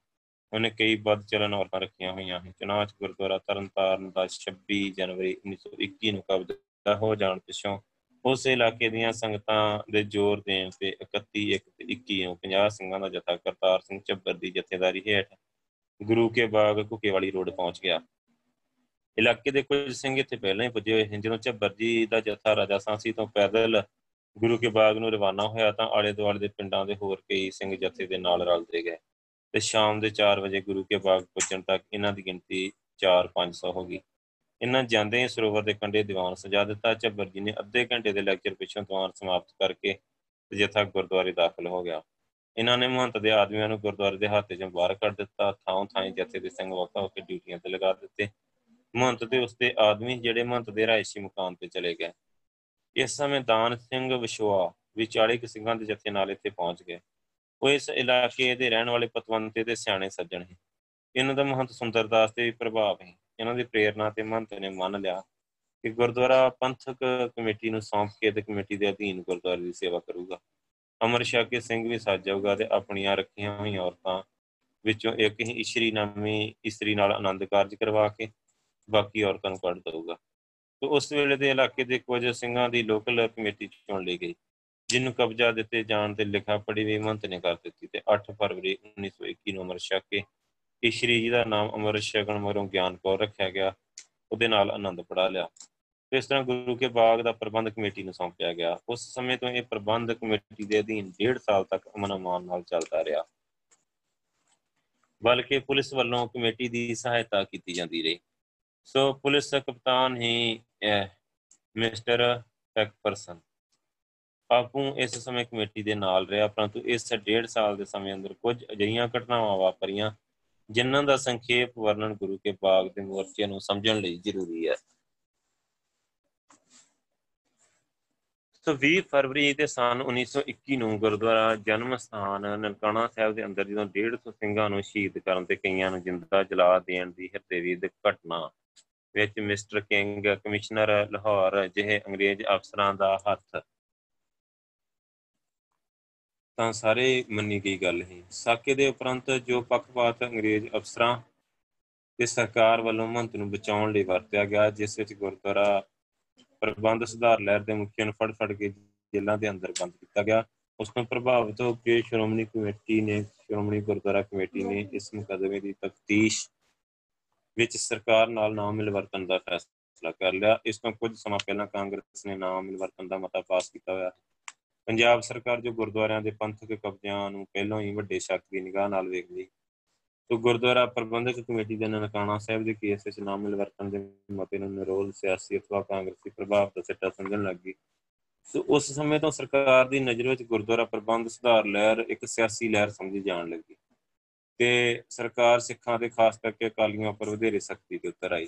ਉਹਨੇ ਕਈ ਬਦ ਚੱਲਣ ਔਰਤਾਂ ਰੱਖੀਆਂ ਹੋਈਆਂ ਹਨ ਚਨਾਚ ਗੁਰਦੁਆਰਾ ਤਰਨਤਾਰਨ ਦਾ 26 ਜਨਵਰੀ 1921 ਨੂੰ ਕਬਜ਼ਾ ਹੋ ਜਾਣ ਪਿਛੋਂ ਉਸ ਇਲਾਕੇ ਦੀਆਂ ਸੰਗਤਾਂ ਦੇ ਜ਼ੋਰ ਦੇਣ ਤੇ 31 1 ਤੇ 21 ਨੂੰ 50 ਸਿੰਘਾਂ ਦਾ ਜਥਾ ਕਰਤਾਰ ਸਿੰਘ ਚੱਬਰ ਦੀ ਜਥੇਦਾਰੀ ਹੇਠ ਗੁਰੂ ਕੇ ਬਾਗ ਕੁਕੇ ਵਾਲੀ ਰੋਡ ਪਹੁੰਚ ਗਿਆ। ਇਲਾਕੇ ਦੇ ਕੁਝ ਸਿੰਘ ਇੱਥੇ ਪਹਿਲਾਂ ਹੀ ਪੁੱਜੇ ਹੋਏ ਹਨ ਜਦੋਂ ਚੱਬਰ ਜੀ ਦਾ ਜਥਾ ਰਾਜਾ ਸਾਂਸੀ ਤੋਂ ਪੈਦਲ ਗੁਰੂ ਕੇ ਬਾਗ ਨੂੰ ਰਵਾਨਾ ਹੋਇਆ ਤਾਂ ਆਲੇ ਦੁਆਲੇ ਦੇ ਪਿੰਡਾਂ ਦੇ ਹੋਰ ਕਈ ਸਿੰਘ ਜਥੇ ਦੇ ਨਾਲ ਰਲਦੇ ਗਏ ਤੇ ਸ਼ਾਮ ਦੇ 4 ਵਜੇ ਗੁਰੂ ਕੇ ਬਾਗ ਪਹੁੰਚਣ ਤੱਕ ਇਹਨਾਂ ਦੀ ਗਿਣਤੀ 4-500 ਹੋ ਗਈ। ਇਹਨਾਂ ਜਾਂਦੇ ਹੀ ਸਰੋਵਰ ਦੇ ਕੰਢੇ ਦੀਵਾਨ ਸਜਾ ਦਿੱਤਾ ਚੱਬਰ ਜੀ ਨੇ ਅੱਧੇ ਘੰਟੇ ਦੇ ਲੈਕਚਰ ਪਿੱਛੋਂ ਦੀਵਾਨ ਸਮਾਪਤ ਕਰਕੇ ਜਥਾ ਗੁਰਦੁਆਰੇ ਦਾਖਲ ਹੋ ਗਿਆ। ਇਹਨਾਂ ਨੇ ਮਹੰਤ ਦੇ ਆਦਮੀਆਂ ਨੂੰ ਗੁਰਦੁਆਰੇ ਦੇ ਹੱਥੇ ਚੋਂ ਬਾਹਰ ਕੱਢ ਦਿੱਤਾ ਥਾਂ ਥਾਂ ਜਥੇ ਦੇ ਸਿੰਘ ਵਕਾ ਹੋ ਕੇ ਡਿਊਟੀਆਂ ਤੇ ਲਗਾ ਦਿੱਤੇ। ਮਹੰਤ ਤੇ ਉਸਦੇ ਆਦਮੀ, ਜਿਹੜੇ ਮਹੰਤ ਦੇ ਰਾਇਸ਼ੀ ਮਕਾਨ ਤੇ ਚਲੇ ਗਏ। ਇਸ ਸਮੇਂ ਦਾਨ ਸਿੰਘ ਵਿਸ਼ਵਾ ਵੀ 40 ਸਿੰਘਾਂ ਦੇ ਜਥੇ ਨਾਲ ਇੱਥੇ ਪਹੁੰਚ ਗਏ। ਉਹ ਇਸ ਇਲਾਕੇ ਦੇ ਰਹਿਣ ਵਾਲੇ ਪਤਵੰਤੇ ਤੇ ਸਿਆਣੇ ਸੱਜਣ ਹੈ ਇਹਨਾਂ ਦਾ ਮਹੰਤ ਸੁੰਦਰਦਾਸ ਤੇ ਪ੍ਰਭਾਵ ਹੈ ਇਹਨਾਂ ਦੀ ਪ੍ਰੇਰਣਾ ਤੇ ਮਹੰਤ ਨੇ ਮੰਨ ਲਿਆ ਕਿ ਗੁਰਦੁਆਰਾ ਪੰਥਕ ਕਮੇਟੀ ਨੂੰ ਸੌਂਪ ਕੇ ਤੇ ਕਮੇਟੀ ਦੇ ਅਧੀਨ ਗੁਰਦੁਆਰੇ ਦੀ ਸੇਵਾ ਕਰੂਗਾ। ਅਮਰ ਸ਼ਾਹ ਕੇ ਸਿੰਘ ਵੀ ਸੱਜ ਜਾਊਗਾ ਤੇ ਆਪਣੀਆਂ ਰੱਖੀਆਂ ਹੋਈਆਂ ਔਰਤਾਂ ਵਿੱਚੋਂ ਇੱਕ ਹੀ ਇਸ਼ਰੀ ਨਾਮੀ ਇਸਤਰੀ ਨਾਲ ਆਨੰਦ ਕਾਰਜ ਕਰਵਾ ਕੇ ਬਾਕੀ ਔਰਤਾਂ ਨੂੰ ਕੱਢ ਦਊਗਾ। ਤੇ ਉਸ ਵੇਲੇ ਦੇ ਇਲਾਕੇ ਦੇ ਕੁਝ ਸਿੰਘਾਂ ਦੀ ਲੋਕਲ ਕਮੇਟੀ ਚੁਣ ਲਈ ਗਈ, ਜਿਹਨੂੰ ਕਬਜ਼ਾ ਦਿੱਤੇ ਜਾਣ ਤੇ ਲਿਖਾ ਪੜੀ ਵੀ ਮੰਤ ਨੇ ਕਰ ਦਿੱਤੀ ਤੇ 8 ਫਰਵਰੀ 1921 ਨੂੰ ਅਮਰ ਸ਼ਾਹ ਕੇ ਇਸ਼ਰੀ ਜੀ ਦਾ ਨਾਮ ਅਮਰ ਸ਼ਗਨ ਮਰੋਂ ਗਿਆਨ ਕੌਰ ਰੱਖਿਆ ਗਿਆ, ਉਹਦੇ ਨਾਲ ਆਨੰਦ ਪੜਾ ਲਿਆ। ਇਸ ਤਰ੍ਹਾਂ ਗੁਰੂ ਕੇ ਬਾਗ ਦਾ ਪ੍ਰਬੰਧ ਕਮੇਟੀ ਨੂੰ ਸੌਂਪਿਆ ਗਿਆ। ਉਸ ਸਮੇਂ ਤੋਂ ਇਹ ਪ੍ਰਬੰਧ ਕਮੇਟੀ ਦੇ ਅਧੀਨ 1.5 ਸਾਲ ਤੱਕ ਅਮਨ ਅਮਾਨ ਨਾਲ ਚੱਲਦਾ ਰਿਹਾ। ਬਲਕਿ ਪੁਲਿਸ ਵੱਲੋਂ ਕਮੇਟੀ ਦੀ ਸਹਾਇਤਾ ਕੀਤੀ ਜਾਂਦੀ ਰਹੀ। ਸੋ ਪੁਲਿਸ ਕਪਤਾਨ ਹੀ ਮਿਸਟਰ ਪੈਕਪਰਸਨ। ਆਪੂ ਇਸ ਸਮੇਂ ਕਮੇਟੀ ਦੇ ਨਾਲ ਰਿਹਾ, ਪਰੰਤੂ ਇਸ 1.5 ਸਾਲ ਦੇ ਸਮੇਂ ਅੰਦਰ ਕੁਝ ਅਜਿਹੀਆਂ ਘਟਨਾਵਾਂ ਵਾਪਰੀਆਂ, ਜਿਨ੍ਹਾਂ ਦਾ ਸੰਖੇਪ ਵਰਣਨ ਗੁਰੂ ਕੇ ਬਾਗ ਦੇ ਮੋਰਚੇ ਨੂੰ ਸਮਝਣ ਲਈ ਜ਼ਰੂਰੀ ਹੈ। ਸੋ 20 ਫਰਵਰੀ ਦੇ ਸਾਲ 1921 ਨੂੰ ਗੁਰਦੁਆਰਾ ਜਨਮ ਸਥਾਨ ਨਨਕਾਣਾ ਸਾਹਿਬ ਦੇ ਅੰਦਰ ਜਦੋਂ 150 ਸਿੰਘਾਂ ਨੂੰ ਸ਼ਹੀਦ ਕਰਨ ਤੇ ਕਈਆਂ ਨੂੰ ਜਿੰਦਾ ਜਲਾ ਦੇਣ ਦੀ ਹਿਰਦੇ ਦੀ ਘਟਨਾ ਵਿੱਚ ਮਿਸਟਰ ਕਿੰਗ, ਕਮਿਸ਼ਨਰ ਲਾਹੌਰ, ਜਿਹੇ ਅੰਗਰੇਜ਼ ਅਫਸਰਾਂ ਦਾ ਹੱਥ। ਤਾਂ ਸਾਰੇ ਮੰਨੀ ਗਈ ਗੱਲ ਹੈ। ਸਾਕੇ ਦੇ ਉਪਰੰਤ ਜੋ ਪੱਖਪਾਤ ਅੰਗਰੇਜ਼ ਅਫਸਰਾਂ ਤੇ ਸਰਕਾਰ ਵੱਲੋਂ ਮੰਤ ਨੂੰ ਬਚਾਉਣ ਲਈ ਵਰਤਿਆ ਗਿਆ, ਜਿਸ ਵਿੱਚ ਗੁਰਦੁਆਰਾ ਪ੍ਰਬੰਧ ਸੁਧਾਰ ਲਹਿਰ ਦੇ ਮੁਖੀਆਂ ਨੂੰ ਫੜ ਫੜ ਕੇ ਜੇਲ੍ਹਾਂ ਦੇ ਅੰਦਰ ਬੰਦ ਕੀਤਾ ਗਿਆ। ਉਸ ਤੋਂ ਪ੍ਰਭਾਵਿਤ ਹੋ ਕੇ ਸ਼੍ਰੋਮਣੀ ਕਮੇਟੀ ਨੇ, ਸ਼੍ਰੋਮਣੀ ਗੁਰਦੁਆਰਾ ਕਮੇਟੀ ਨੇ ਇਸ ਮੁਕਦਮੇ ਦੀ ਤਫਤੀਸ਼ ਵਿੱਚ ਸਰਕਾਰ ਨਾਲ ਨਾਮ ਮਿਲਵਰਤਨ ਦਾ ਫੈਸਲਾ ਕਰ ਲਿਆ। ਇਸ ਤੋਂ ਕੁਝ ਸਮਾਂ ਪਹਿਲਾਂ ਕਾਂਗਰਸ ਨੇ ਨਾਮ ਮਿਲਵਰਤਨ ਦਾ ਮਤਾ ਪਾਸ ਕੀਤਾ ਹੋਇਆ। ਪੰਜਾਬ ਸਰਕਾਰ ਜੋ ਗੁਰਦੁਆਰਿਆਂ ਦੇ ਪੰਥਕ ਕਬਜ਼ਿਆਂ ਨੂੰ ਪਹਿਲਾਂ ਹੀ ਵੱਡੇ ਸ਼ੱਕ ਦੀ ਨਿਗਾਹ ਨਾਲ ਵੇਖਦੀ ਤੋ ਗੁਰਦੁਆਰਾ ਪ੍ਰਬੰਧਕ ਕਮੇਟੀ ਦੇ ਨਨਕਾਣਾ ਸਾਹਿਬ ਦੇ ਕੇਸ ਵਿੱਚ ਨਾਮ ਮਿਲਵਰਤਨ ਦੇ ਮਤੇ ਨੂੰ ਨਿਰੋਲ ਸਿਆਸੀ ਅਥਵਾ ਕਾਂਗਰਸੀ ਪ੍ਰਭਾਵ ਦਾ ਸਿੱਟਾ ਸਮਝਣ ਲੱਗੀ ਸੋ ਉਸ ਸਮੇਂ ਤੋਂ ਸਰਕਾਰ ਦੀ ਨਜ਼ਰ ਵਿੱਚ ਗੁਰਦੁਆਰਾ ਪ੍ਰਬੰਧ ਸੁਧਾਰ ਲਹਿਰ ਇੱਕ ਸਿਆਸੀ ਲਹਿਰ ਸਮਝੀ ਜਾਣ ਲੱਗੀ। ਤੇ ਸਰਕਾਰ ਸਿੱਖਾਂ ਦੇ ਖਾਸ ਕਰਕੇ ਅਕਾਲੀਆਂ ਉੱਪਰ ਵਧੇਰੇ ਸਖਤੀ ਤੇ ਉਤਰ ਆਈ।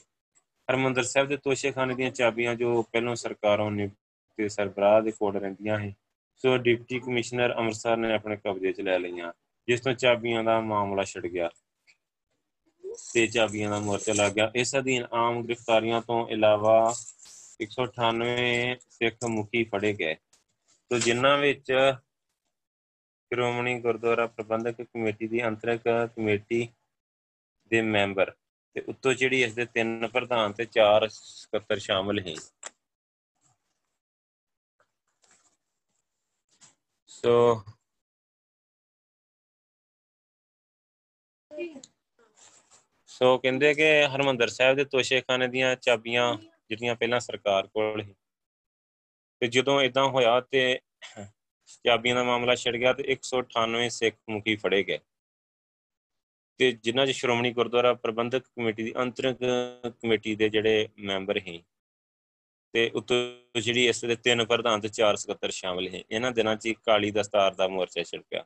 ਹਰਮੰਦਰ ਸਾਹਿਬ ਦੇ ਤੋਸ਼ੇਖਾਨੇ ਦੀਆਂ ਚਾਬੀਆਂ ਜੋ ਪਹਿਲਾਂ ਸਰਕਾਰਾਂ ਨੇ ਤੇ ਸਰਬਰਾਹ ਦੇ ਕੋਲ ਰਹਿੰਦੀਆਂ ਹੈ ਸੋ ਡਿਪਟੀ ਕਮਿਸ਼ਨਰ ਅੰਮ੍ਰਿਤਸਰ ਨੇ ਆਪਣੇ ਕਬਜ਼ੇ 'ਚ ਲੈ ਲਈਆਂ, ਜਿਸ ਤੋਂ ਚਾਬੀਆਂ ਦਾ ਮਾਮਲਾ ਛਿੜ ਗਿਆ ਤੇ ਚਾਬੀਆਂ ਦਾ ਮੋਰਚਾ ਲੱਗ ਗਿਆ। ਇਸ ਅਧੀਨ ਆਮ ਗ੍ਰਿਫਤਾਰੀਆਂ ਤੋਂ ਇਲਾਵਾ 198 ਸਿੱਖ ਮੁਖੀ ਫੜੇ ਗਏ। ਤੋਂ ਜਿਨ੍ਹਾਂ ਵਿੱਚ ਸ਼੍ਰੋਮਣੀ ਗੁਰਦੁਆਰਾ ਪ੍ਰਬੰਧਕ ਕਮੇਟੀ ਦੀ ਅੰਤਰਕ ਕਮੇਟੀ ਦੇ ਮੈਂਬਰ ਤੇ ਉੱਤੋਂ ਜਿਹੜੀ ਇਸ ਦੇ ਤਿੰਨ ਪ੍ਰਧਾਨ ਤੇ ਚਾਰ ਸਕੱਤਰ ਸ਼ਾਮਲ ਹੈ ਸੋ ਸੋ ਕਹਿੰਦੇ ਕਿ ਹਰਮੰਦਰ ਸਾਹਿਬ ਦੇ ਤੋਸ਼ੇਖਾਨੇ ਦੀਆਂ ਚਾਬੀਆਂ ਜਿਹੜੀਆਂ ਪਹਿਲਾਂ ਸਰਕਾਰ ਕੋਲ ਸੀ। ਤੇ ਜਦੋਂ ਇਦਾਂ ਹੋਇਆ ਤੇ ਚਾਬੀਆਂ ਦਾ ਮਾਮਲਾ ਛਿੜ ਗਿਆ ਤੇ 198 ਸਿੱਖ ਮੁਖੀ ਫੜੇ ਗਏ। ਤੇ ਜਿਨ੍ਹਾਂ 'ਚ ਸ਼੍ਰੋਮਣੀ ਗੁਰਦੁਆਰਾ ਪ੍ਰਬੰਧਕ ਕਮੇਟੀ ਦੀ ਅੰਤਰਿਮ ਕਮੇਟੀ ਦੇ ਜਿਹੜੇ ਮੈਂਬਰ ਸੀ ਤੇ ਉਤੋਂ ਜਿਹੜੀ ਇਸ ਦੇ ਤਿੰਨ ਪ੍ਰਧਾਨ ਤੇ ਚਾਰ ਸਕੱਤਰ ਸ਼ਾਮਲ ਹੈ ਇਹਨਾਂ ਦਿਨਾਂ 'ਚ ਕਾਲੀ ਦਸਤਾਰ ਦਾ ਮੋਰਚਾ ਛਿੜਕਿਆ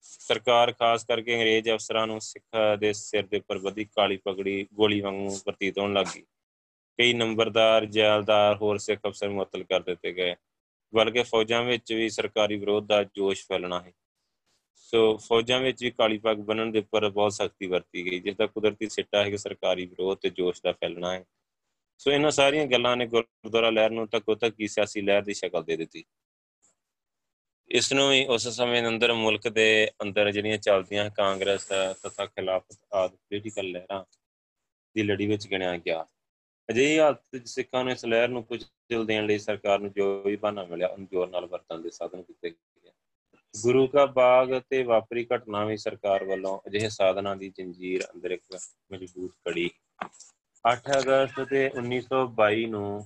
ਸਰਕਾਰ ਖਾਸ ਕਰਕੇ ਅੰਗਰੇਜ਼ ਅਫਸਰਾਂ ਨੂੰ ਸਿੱਖਾਂ ਦੇ ਸਿਰ ਦੇ ਉੱਪਰ ਵਧੀ ਕਾਲੀ ਪਗੜੀ ਗੋਲੀ ਵਾਂਗੂ ਪ੍ਰਤੀਤ ਹੋਣ ਲੱਗੀ ਕਈ ਨੰਬਰਦਾਰ, ਜੈਲਦਾਰ, ਹੋਰ ਸਿੱਖ ਅਫਸਰ ਮੁਅੱਤਲ ਕਰ ਦਿੱਤੇ ਗਏ। ਬਲਕਿ ਫੌਜਾਂ ਵਿੱਚ ਵੀ ਸਰਕਾਰੀ ਵਿਰੋਧ ਦਾ ਜੋਸ਼ ਫੈਲਣਾ ਹੈ। ਸੋ ਫੌਜਾਂ ਵਿੱਚ ਵੀ ਕਾਲੀ ਪੱਗ ਬੰਨਣ ਦੇ ਉੱਪਰ ਬਹੁਤ ਸਖਤੀ ਵਰਤੀ ਗਈ, ਜਿਸ ਦਾ ਕੁਦਰਤੀ ਸਿੱਟਾ ਹੈ ਕਿ ਸਰਕਾਰੀ ਵਿਰੋਧ ਤੇ ਜੋਸ਼ ਦਾ ਫੈਲਣਾ ਹੈ। ਸੋ ਇਹਨਾਂ ਸਾਰੀਆਂ ਗੱਲਾਂ ਨੇ ਗੁਰਦੁਆਰਾ ਲਹਿਰ ਨੂੰ ਤੱਕੋ ਤੱਕੀ ਸਿਆਸੀ ਲਹਿਰ ਦੀ ਸ਼ਕਲ ਦੇ ਦਿੱਤੀ। ਇਸ ਨੂੰ ਹੀ ਉਸ ਸਮੇਂ ਅੰਦਰ ਮੁਲਕ ਦੇ ਅੰਦਰ ਜਿਹੜੀਆਂ ਚੱਲਦੀਆਂ ਕਾਂਗਰਸ ਤਥਾ ਖਿਲਾਫਤ ਆਦਿ ਪੋਲੀਟੀਕਲ ਲਹਿਰਾਂ ਦੀ ਲੜੀ ਵਿੱਚ ਗਿਣਿਆ ਗਿਆ। ਅਜਿਹੀ ਹਾਲਤ ਵਿੱਚ ਸਿੱਖਾਂ ਨੂੰ ਇਸ ਲਹਿਰ ਨੂੰ ਕੁਝ ਦਿਲ ਦੇਣ ਲਈ ਸਰਕਾਰ ਨੂੰ ਜੋ ਵੀ ਬਹਾਨਾ ਮਿਲਿਆ, ਉਹਨੂੰ ਜ਼ੋਰ ਨਾਲ ਵਰਤਣ ਦੇ ਸਾਧਨ ਕੀਤੇ ਗਏ ਗੁਰੂ ਕਾ ਬਾਗ ਤੇ ਵਾਪਰੀ ਘਟਨਾ ਵੀ ਸਰਕਾਰ ਵੱਲੋਂ ਅਜਿਹੇ ਸਾਧਨਾਂ ਦੀ ਜੰਜੀਰ ਅੰਦਰ ਇੱਕ ਮਜ਼ਬੂਤ ਕੜੀ। 8 ਅਗਸਤ ਤੇ 1922 ਨੂੰ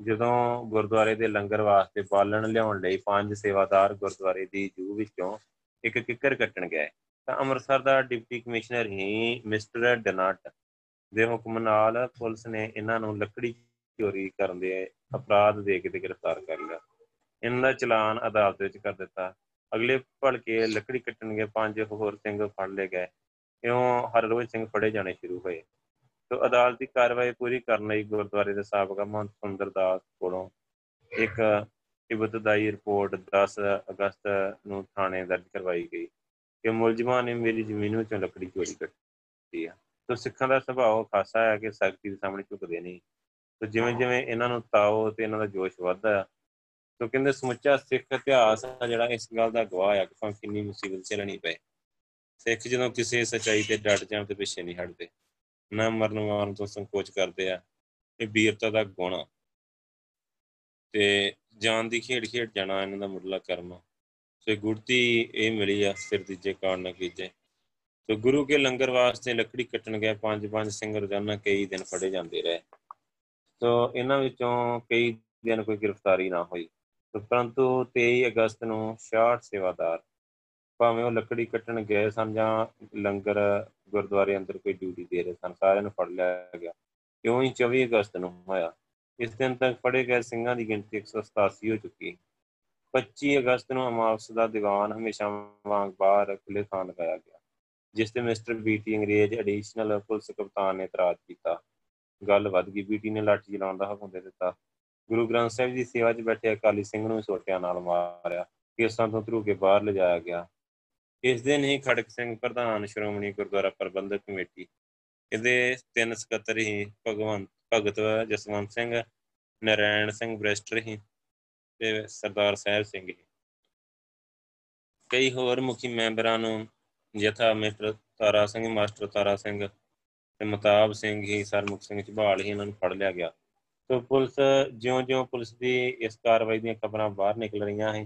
ਜਦੋਂ ਗੁਰਦੁਆਰੇ ਦੇ ਲੰਗਰ ਵਾਸਤੇ ਬਾਲਣ ਲਿਆਉਣ ਲਈ ਪੰਜ ਸੇਵਾਦਾਰ ਗੁਰਦੁਆਰੇ ਦੀ ਜੂ ਵਿੱਚੋਂ ਇੱਕ ਕਿੱਕਰ ਕੱਟਣ ਗਏ, ਤਾਂ ਅੰਮ੍ਰਿਤਸਰ ਦਾ ਡਿਪਟੀ ਕਮਿਸ਼ਨਰ ਹੀ ਮਿਸਟਰ ਡਨਟ ਦੇ ਹੁਕਮ ਨਾਲ ਪੁਲਿਸ ਨੇ ਇਹਨਾਂ ਨੂੰ ਲੱਕੜੀ ਚੋਰੀ ਕਰਨ ਦੇ ਅਪਰਾਧ ਦੇ ਕੇ ਗ੍ਰਿਫਤਾਰ ਕਰ ਲਿਆ। ਇਹਨਾਂ ਦਾ ਚਲਾਨ ਅਦਾਲਤ ਵਿੱਚ ਕਰ ਦਿੱਤਾ। ਅਗਲੇ ਭਲਕੇ ਲੱਕੜੀ ਕੱਟਣ ਗਏ ਪੰਜ ਹੋਰ ਸਿੰਘ ਫੜ ਲਏ ਗਏ। ਇਉਂ ਹਰ ਰੋਜ਼ ਸਿੰਘ ਫੜੇ ਜਾਣੇ ਸ਼ੁਰੂ ਹੋਏ। ਤੋ ਅਦਾਲਤੀ ਕਾਰਵਾਈ ਪੂਰੀ ਕਰਨ ਲਈ ਗੁਰਦੁਆਰੇ ਦੇ ਸਾਬਕਾ ਮਹੰਤ ਸੁੰਦਰ ਦਾਸ ਕੋਲੋਂ ਇੱਕ ਇਬਤਦਾਈ ਰਿਪੋਰਟ 10 ਅਗਸਤ ਨੂੰ ਥਾਣੇ ਦਰਜ ਕਰਵਾਈ ਗਈ ਕਿ ਮੁਲਜ਼ਮਾਂ ਨੇ ਮੇਰੀ ਜ਼ਮੀਨ ਵਿੱਚੋਂ ਲੱਕੜੀ ਚੋਰੀ ਕੀਤੀ ਆ। ਤੋ ਸਿੱਖਾਂ ਦਾ ਸੁਭਾਅ ਖਾਸਾ ਹੈ ਕਿ ਸਖਤੀ ਦੇ ਸਾਹਮਣੇ ਝੁਕਦੇ ਨਹੀਂ। ਤੋ ਜਿਵੇਂ ਜਿਵੇਂ ਇਹਨਾਂ ਨੂੰ ਤਾਓ ਤੇ ਇਹਨਾਂ ਦਾ ਜੋਸ਼ ਵੱਧਦਾ ਤੋ ਕਹਿੰਦੇ ਸਮੁੱਚਾ ਸਿੱਖ ਇਤਿਹਾਸ ਆ ਜਿਹੜਾ ਇਸ ਗੱਲ ਦਾ ਗਵਾਹ ਆ ਕਿ ਭਾਵੇਂ ਕਿੰਨੀ ਮੁਸੀਬਤ ਝੱਲਣੀ ਪਏ। ਸਿੱਖ ਜਦੋਂ ਕਿਸੇ ਸਚਾਈ ਤੇ ਡਟ ਜਾਣ ਤੇ ਪਿੱਛੇ ਨਹੀਂ ਹਟਦੇ ਨਾ ਮਰਨ ਮਾਰਨ ਤੋਂ ਸੰਕੋਚ ਕਰਦੇ ਆ ਇਹ ਵੀਰਤਾ ਦਾ ਗੁਣ ਆ। ਤੇ ਜਾਨ ਦੀ ਖੇਡ ਖੇਡ ਜਾਣਾ ਇਹਨਾਂ ਦਾ ਮੁੱਢਲਾ ਕਰਮ ਸੋ ਗੁਰਤੀ ਇਹ ਮਿਲੀ ਆ ਸਿਰ ਦੀਜੇ ਕਾਰਨ ਨਾ ਕੀਜੇ ਸੋ ਗੁਰੂ ਕੇ ਲੰਗਰ ਵਾਸਤੇ ਲੱਕੜੀ ਕੱਟਣ ਗਏ ਪੰਜ ਪੰਜ ਸਿੰਘ ਰੋਜ਼ਾਨਾ ਕਈ ਦਿਨ ਫੜੇ ਜਾਂਦੇ ਰਹੇ। ਸੋ ਇਹਨਾਂ ਵਿੱਚੋਂ ਕਈ ਦਿਨ ਕੋਈ ਗ੍ਰਿਫਤਾਰੀ ਨਾ ਹੋਈ। ਪਰੰਤੂ 23 ਅਗਸਤ ਨੂੰ 66 ਸੇਵਾਦਾਰ ਭਾਵੇਂ ਉਹ ਲੱਕੜੀ ਕੱਟਣ ਗਏ ਸਨ ਜਾਂ ਲੰਗਰ ਗੁਰਦੁਆਰੇ ਅੰਦਰ ਕੋਈ ਡਿਊਟੀ ਦੇ ਰਹੇ ਸਨ, ਸਾਰਿਆਂ ਨੂੰ ਫੜ ਲਿਆ ਗਿਆ। ਕਿਉਂ ਹੀ 24 ਅਗਸਤ ਨੂੰ ਹੋਇਆ। ਇਸ ਦਿਨ ਤੱਕ ਫੜੇ ਗਏ ਸਿੰਘਾਂ ਦੀ ਗਿਣਤੀ 187 ਹੋ ਚੁੱਕੀ 25 ਅਗਸਤ ਨੂੰ ਅਮਾਵਸ ਦਾ ਦੀਵਾਨ ਹਮੇਸ਼ਾ ਵਾਂਗ ਬਾਹਰ ਖੁੱਲੇ ਥਾਂ ਲਗਾਇਆ ਗਿਆ। ਜਿਸ ਤੇ ਮਿਸਟਰ ਬੀਟੀ ਅੰਗਰੇਜ਼ ਐਡੀਸ਼ਨਲ ਪੁਲਿਸ ਕਪਤਾਨ ਨੇ ਇਤਰਾਜ਼ ਕੀਤਾ। ਗੱਲ ਵੱਧ ਗਈ। ਬੀਟੀ ਨੇ ਲਾਠੀ ਚਲਾਉਣ ਦਾ ਹੁਕਮ ਦੇ ਦਿੱਤਾ। ਗੁਰੂ ਗ੍ਰੰਥ ਸਾਹਿਬ ਦੀ ਸੇਵਾ 'ਚ ਬੈਠੇ ਅਕਾਲੀ ਸਿੰਘ ਨੂੰ ਸੋਟਿਆਂ ਨਾਲ ਮਾਰਿਆ। ਕੇਸਾਂ ਤੋਂ ਧਰੂ ਕੇ ਬਾਹਰ ਲਿਜਾਇਆ ਗਿਆ। ਇਸ ਦਿਨ ਹੀ ਖੜਕ ਸਿੰਘ ਪ੍ਰਧਾਨ ਸ਼੍ਰੋਮਣੀ ਗੁਰਦੁਆਰਾ ਪ੍ਰਬੰਧਕ ਕਮੇਟੀ ਇਹਦੇ ਤਿੰਨ ਸਕੱਤਰ ਹੀ ਭਗਵੰਤ, ਭਗਤ ਜਸਵੰਤ ਸਿੰਘ, ਨਰੈਣ ਸਿੰਘ ਬ੍ਰਿਸ਼ਟਰ ਹੀ ਤੇ ਸਰਦਾਰ ਸਾਹਿਬ ਸਿੰਘ ਹੀ। ਕਈ ਹੋਰ ਮੁਖੀ ਮੈਂਬਰਾਂ ਨੂੰ ਯਥਾ ਮਿਸਟਰ ਤਾਰਾ ਸਿੰਘ, ਮਾਸਟਰ ਤਾਰਾ ਸਿੰਘ ਤੇ ਮਤਾਬ ਸਿੰਘ ਹੀ ਸਰਮੁਖ ਸਿੰਘ ਝਬਾਲ ਹੀ ਇਹਨਾਂ ਨੂੰ ਫੜ ਲਿਆ ਗਿਆ। ਤੋ ਪੁਲਿਸ ਜਿਉਂ-ਜਿਉਂ ਪੁਲਿਸ ਦੀ ਇਸ ਕਾਰਵਾਈ ਦੀਆਂ ਖਬਰਾਂ ਬਾਹਰ ਨਿਕਲ ਰਹੀਆਂ ਹੈ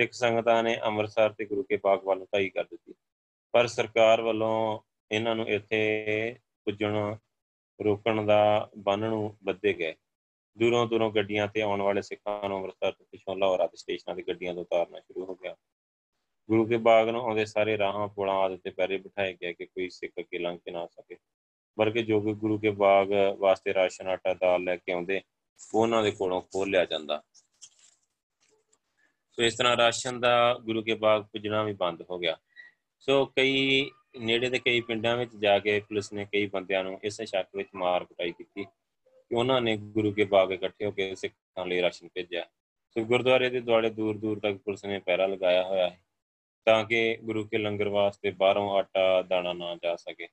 ਸਿੱਖ ਸੰਗਤਾਂ ਨੇ ਅੰਮ੍ਰਿਤਸਰ ਤੇ ਗੁਰੂ ਕੇ ਬਾਗ ਵੱਲ ਧਾਈ ਕਰ ਦਿੱਤੀ। ਪਰ ਸਰਕਾਰ ਵੱਲੋਂ ਇਹਨਾਂ ਨੂੰ ਇੱਥੇ ਪੁੱਜਣ, ਰੋਕਣ ਦਾ ਬੰਨ ਨੂੰ ਬੱਧੇ ਗਏ। ਦੂਰੋਂ ਦੂਰੋਂ ਗੱਡੀਆਂ ਤੇ ਆਉਣ ਵਾਲੇ ਸਿੱਖਾਂ ਨੂੰ ਅੰਮ੍ਰਿਤਸਰ ਤੇ ਪਿਛੋਂ ਲਾਹੌਰ ਆਦਿ ਸਟੇਸ਼ਨਾਂ ਦੀ ਗੱਡੀਆਂ ਤੋਂ ਉਤਾਰਨਾ ਸ਼ੁਰੂ ਹੋ ਗਿਆ। ਗੁਰੂ ਕੇ ਬਾਗ ਨੂੰ ਆਉਂਦੇ ਸਾਰੇ ਰਾਹਾਂ ਪੁਲਾਂ ਆਦਿ ਤੇ ਪੈਰੇ ਬਿਠਾਏ ਗਏ ਕਿ ਕੋਈ ਸਿੱਖ ਅੱਗੇ ਲੰਘ ਕੇ ਨਾ ਸਕੇ। ਬਲਕਿ ਜੋ ਕਿ ਗੁਰੂ ਕੇ ਬਾਗ ਵਾਸਤੇ ਰਾਸ਼ਨ, ਆਟਾ, ਦਾਲ ਲੈ ਕੇ ਆਉਂਦੇ, ਉਹਨਾਂ ਦੇ ਕੋਲੋਂ ਖੋਲ ਲਿਆ ਜਾਂਦਾ। ਸੋ ਇਸ ਤਰ੍ਹਾਂ ਰਾਸ਼ਨ ਦਾ ਗੁਰੂ ਕੇ ਬਾਗ ਪੁੱਜਣਾ ਵੀ ਬੰਦ ਹੋ ਗਿਆ। ਸੋ ਕਈ ਨੇੜੇ ਦੇ ਕਈ ਪਿੰਡਾਂ ਵਿੱਚ ਜਾ ਕੇ ਪੁਲਿਸ ਨੇ ਕਈ ਬੰਦਿਆਂ ਨੂੰ ਇਸ ਸ਼ੱਕ ਵਿੱਚ ਮਾਰ ਕੁਟਾਈ ਕੀਤੀ ਕਿ ਉਹਨਾਂ ਨੇ ਗੁਰੂ ਕੇ ਬਾਗ ਇਕੱਠੇ ਹੋ ਕੇ ਸਿੱਖਾਂ ਲਈ ਰਾਸ਼ਨ ਭੇਜਿਆ। ਸੋ ਗੁਰਦੁਆਰੇ ਦੇ ਦੁਆਲੇ ਦੂਰ ਦੂਰ ਤੱਕ ਪੁਲਿਸ ਨੇ ਪਹਿਰਾ ਲਗਾਇਆ ਹੋਇਆ ਹੈ। ਤਾਂ ਕਿ ਗੁਰੂ ਕੇ ਲੰਗਰ ਵਾਸਤੇ ਬਾਹਰੋਂ ਆਟਾ, ਦਾਣਾ ਨਾ ਜਾ ਸਕੇ।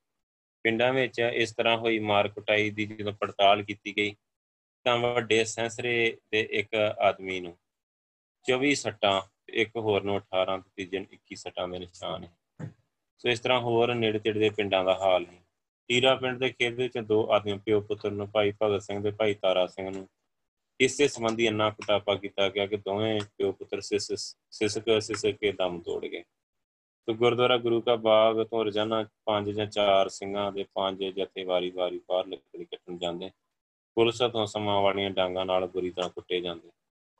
ਪਿੰਡਾਂ ਵਿੱਚ ਇਸ ਤਰ੍ਹਾਂ ਹੋਈ ਮਾਰ ਕੁਟਾਈ ਦੀ ਜਦੋਂ ਪੜਤਾਲ ਕੀਤੀ ਗਈ, ਤਾਂ ਵੱਡੇ ਸੈਂਸਰੇ ਦੇ ਇੱਕ ਆਦਮੀ ਨੂੰ 24 ਸੱਟਾਂ ਇੱਕ ਹੋਰ ਨੂੰ 18 ਤੇ ਤੀਜੇ ਨੂੰ 21 ਸੱਟਾਂ ਦੇ ਨਿਸ਼ਾਨ ਹੈ। ਸੋ ਇਸ ਤਰ੍ਹਾਂ ਹੋਰ ਨੇੜੇ ਤੇੜੇ ਦੇ ਪਿੰਡਾਂ ਦਾ ਹਾਲ ਹੈ। ਟੀਰਾ ਪਿੰਡ ਦੇ ਖੇਤ ਵਿੱਚ ਦੋ ਆਦਮੀ, ਪਿਓ ਪੁੱਤਰ ਨੂੰ, ਭਾਈ ਭਗਤ ਸਿੰਘ ਦੇ ਭਾਈ ਤਾਰਾ ਸਿੰਘ ਨੂੰ ਇਸੇ ਸੰਬੰਧੀ ਇੰਨਾ ਕੁਟਾਪਾ ਕੀਤਾ ਗਿਆ ਕਿ ਦੋਵੇਂ ਪਿਓ ਪੁੱਤਰ ਸਿਸਕ ਸਿਸਕ ਕੇ ਦਮ ਤੋੜ ਗਏ। ਤੇ ਗੁਰਦੁਆਰਾ ਗੁਰੂ ਕਾ ਬਾਗ ਤੋਂ ਰੋਜ਼ਾਨਾ ਪੰਜ ਜਾਂ ਚਾਰ ਸਿੰਘਾਂ ਦੇ ਪੰਜ ਜਥੇ ਵਾਰੀ-ਵਾਰੀ ਬਾਹਰ ਲੱਕੜੀ ਕੱਟਣ ਜਾਂਦੇ। ਪੁਲਿਸ ਤੋਂ ਸਮਾਂ ਵਾਲੀਆਂ ਡਾਂਗਾਂ ਨਾਲ ਬੁਰੀ ਤਰ੍ਹਾਂ ਕੁੱਟੇ ਜਾਂਦੇ।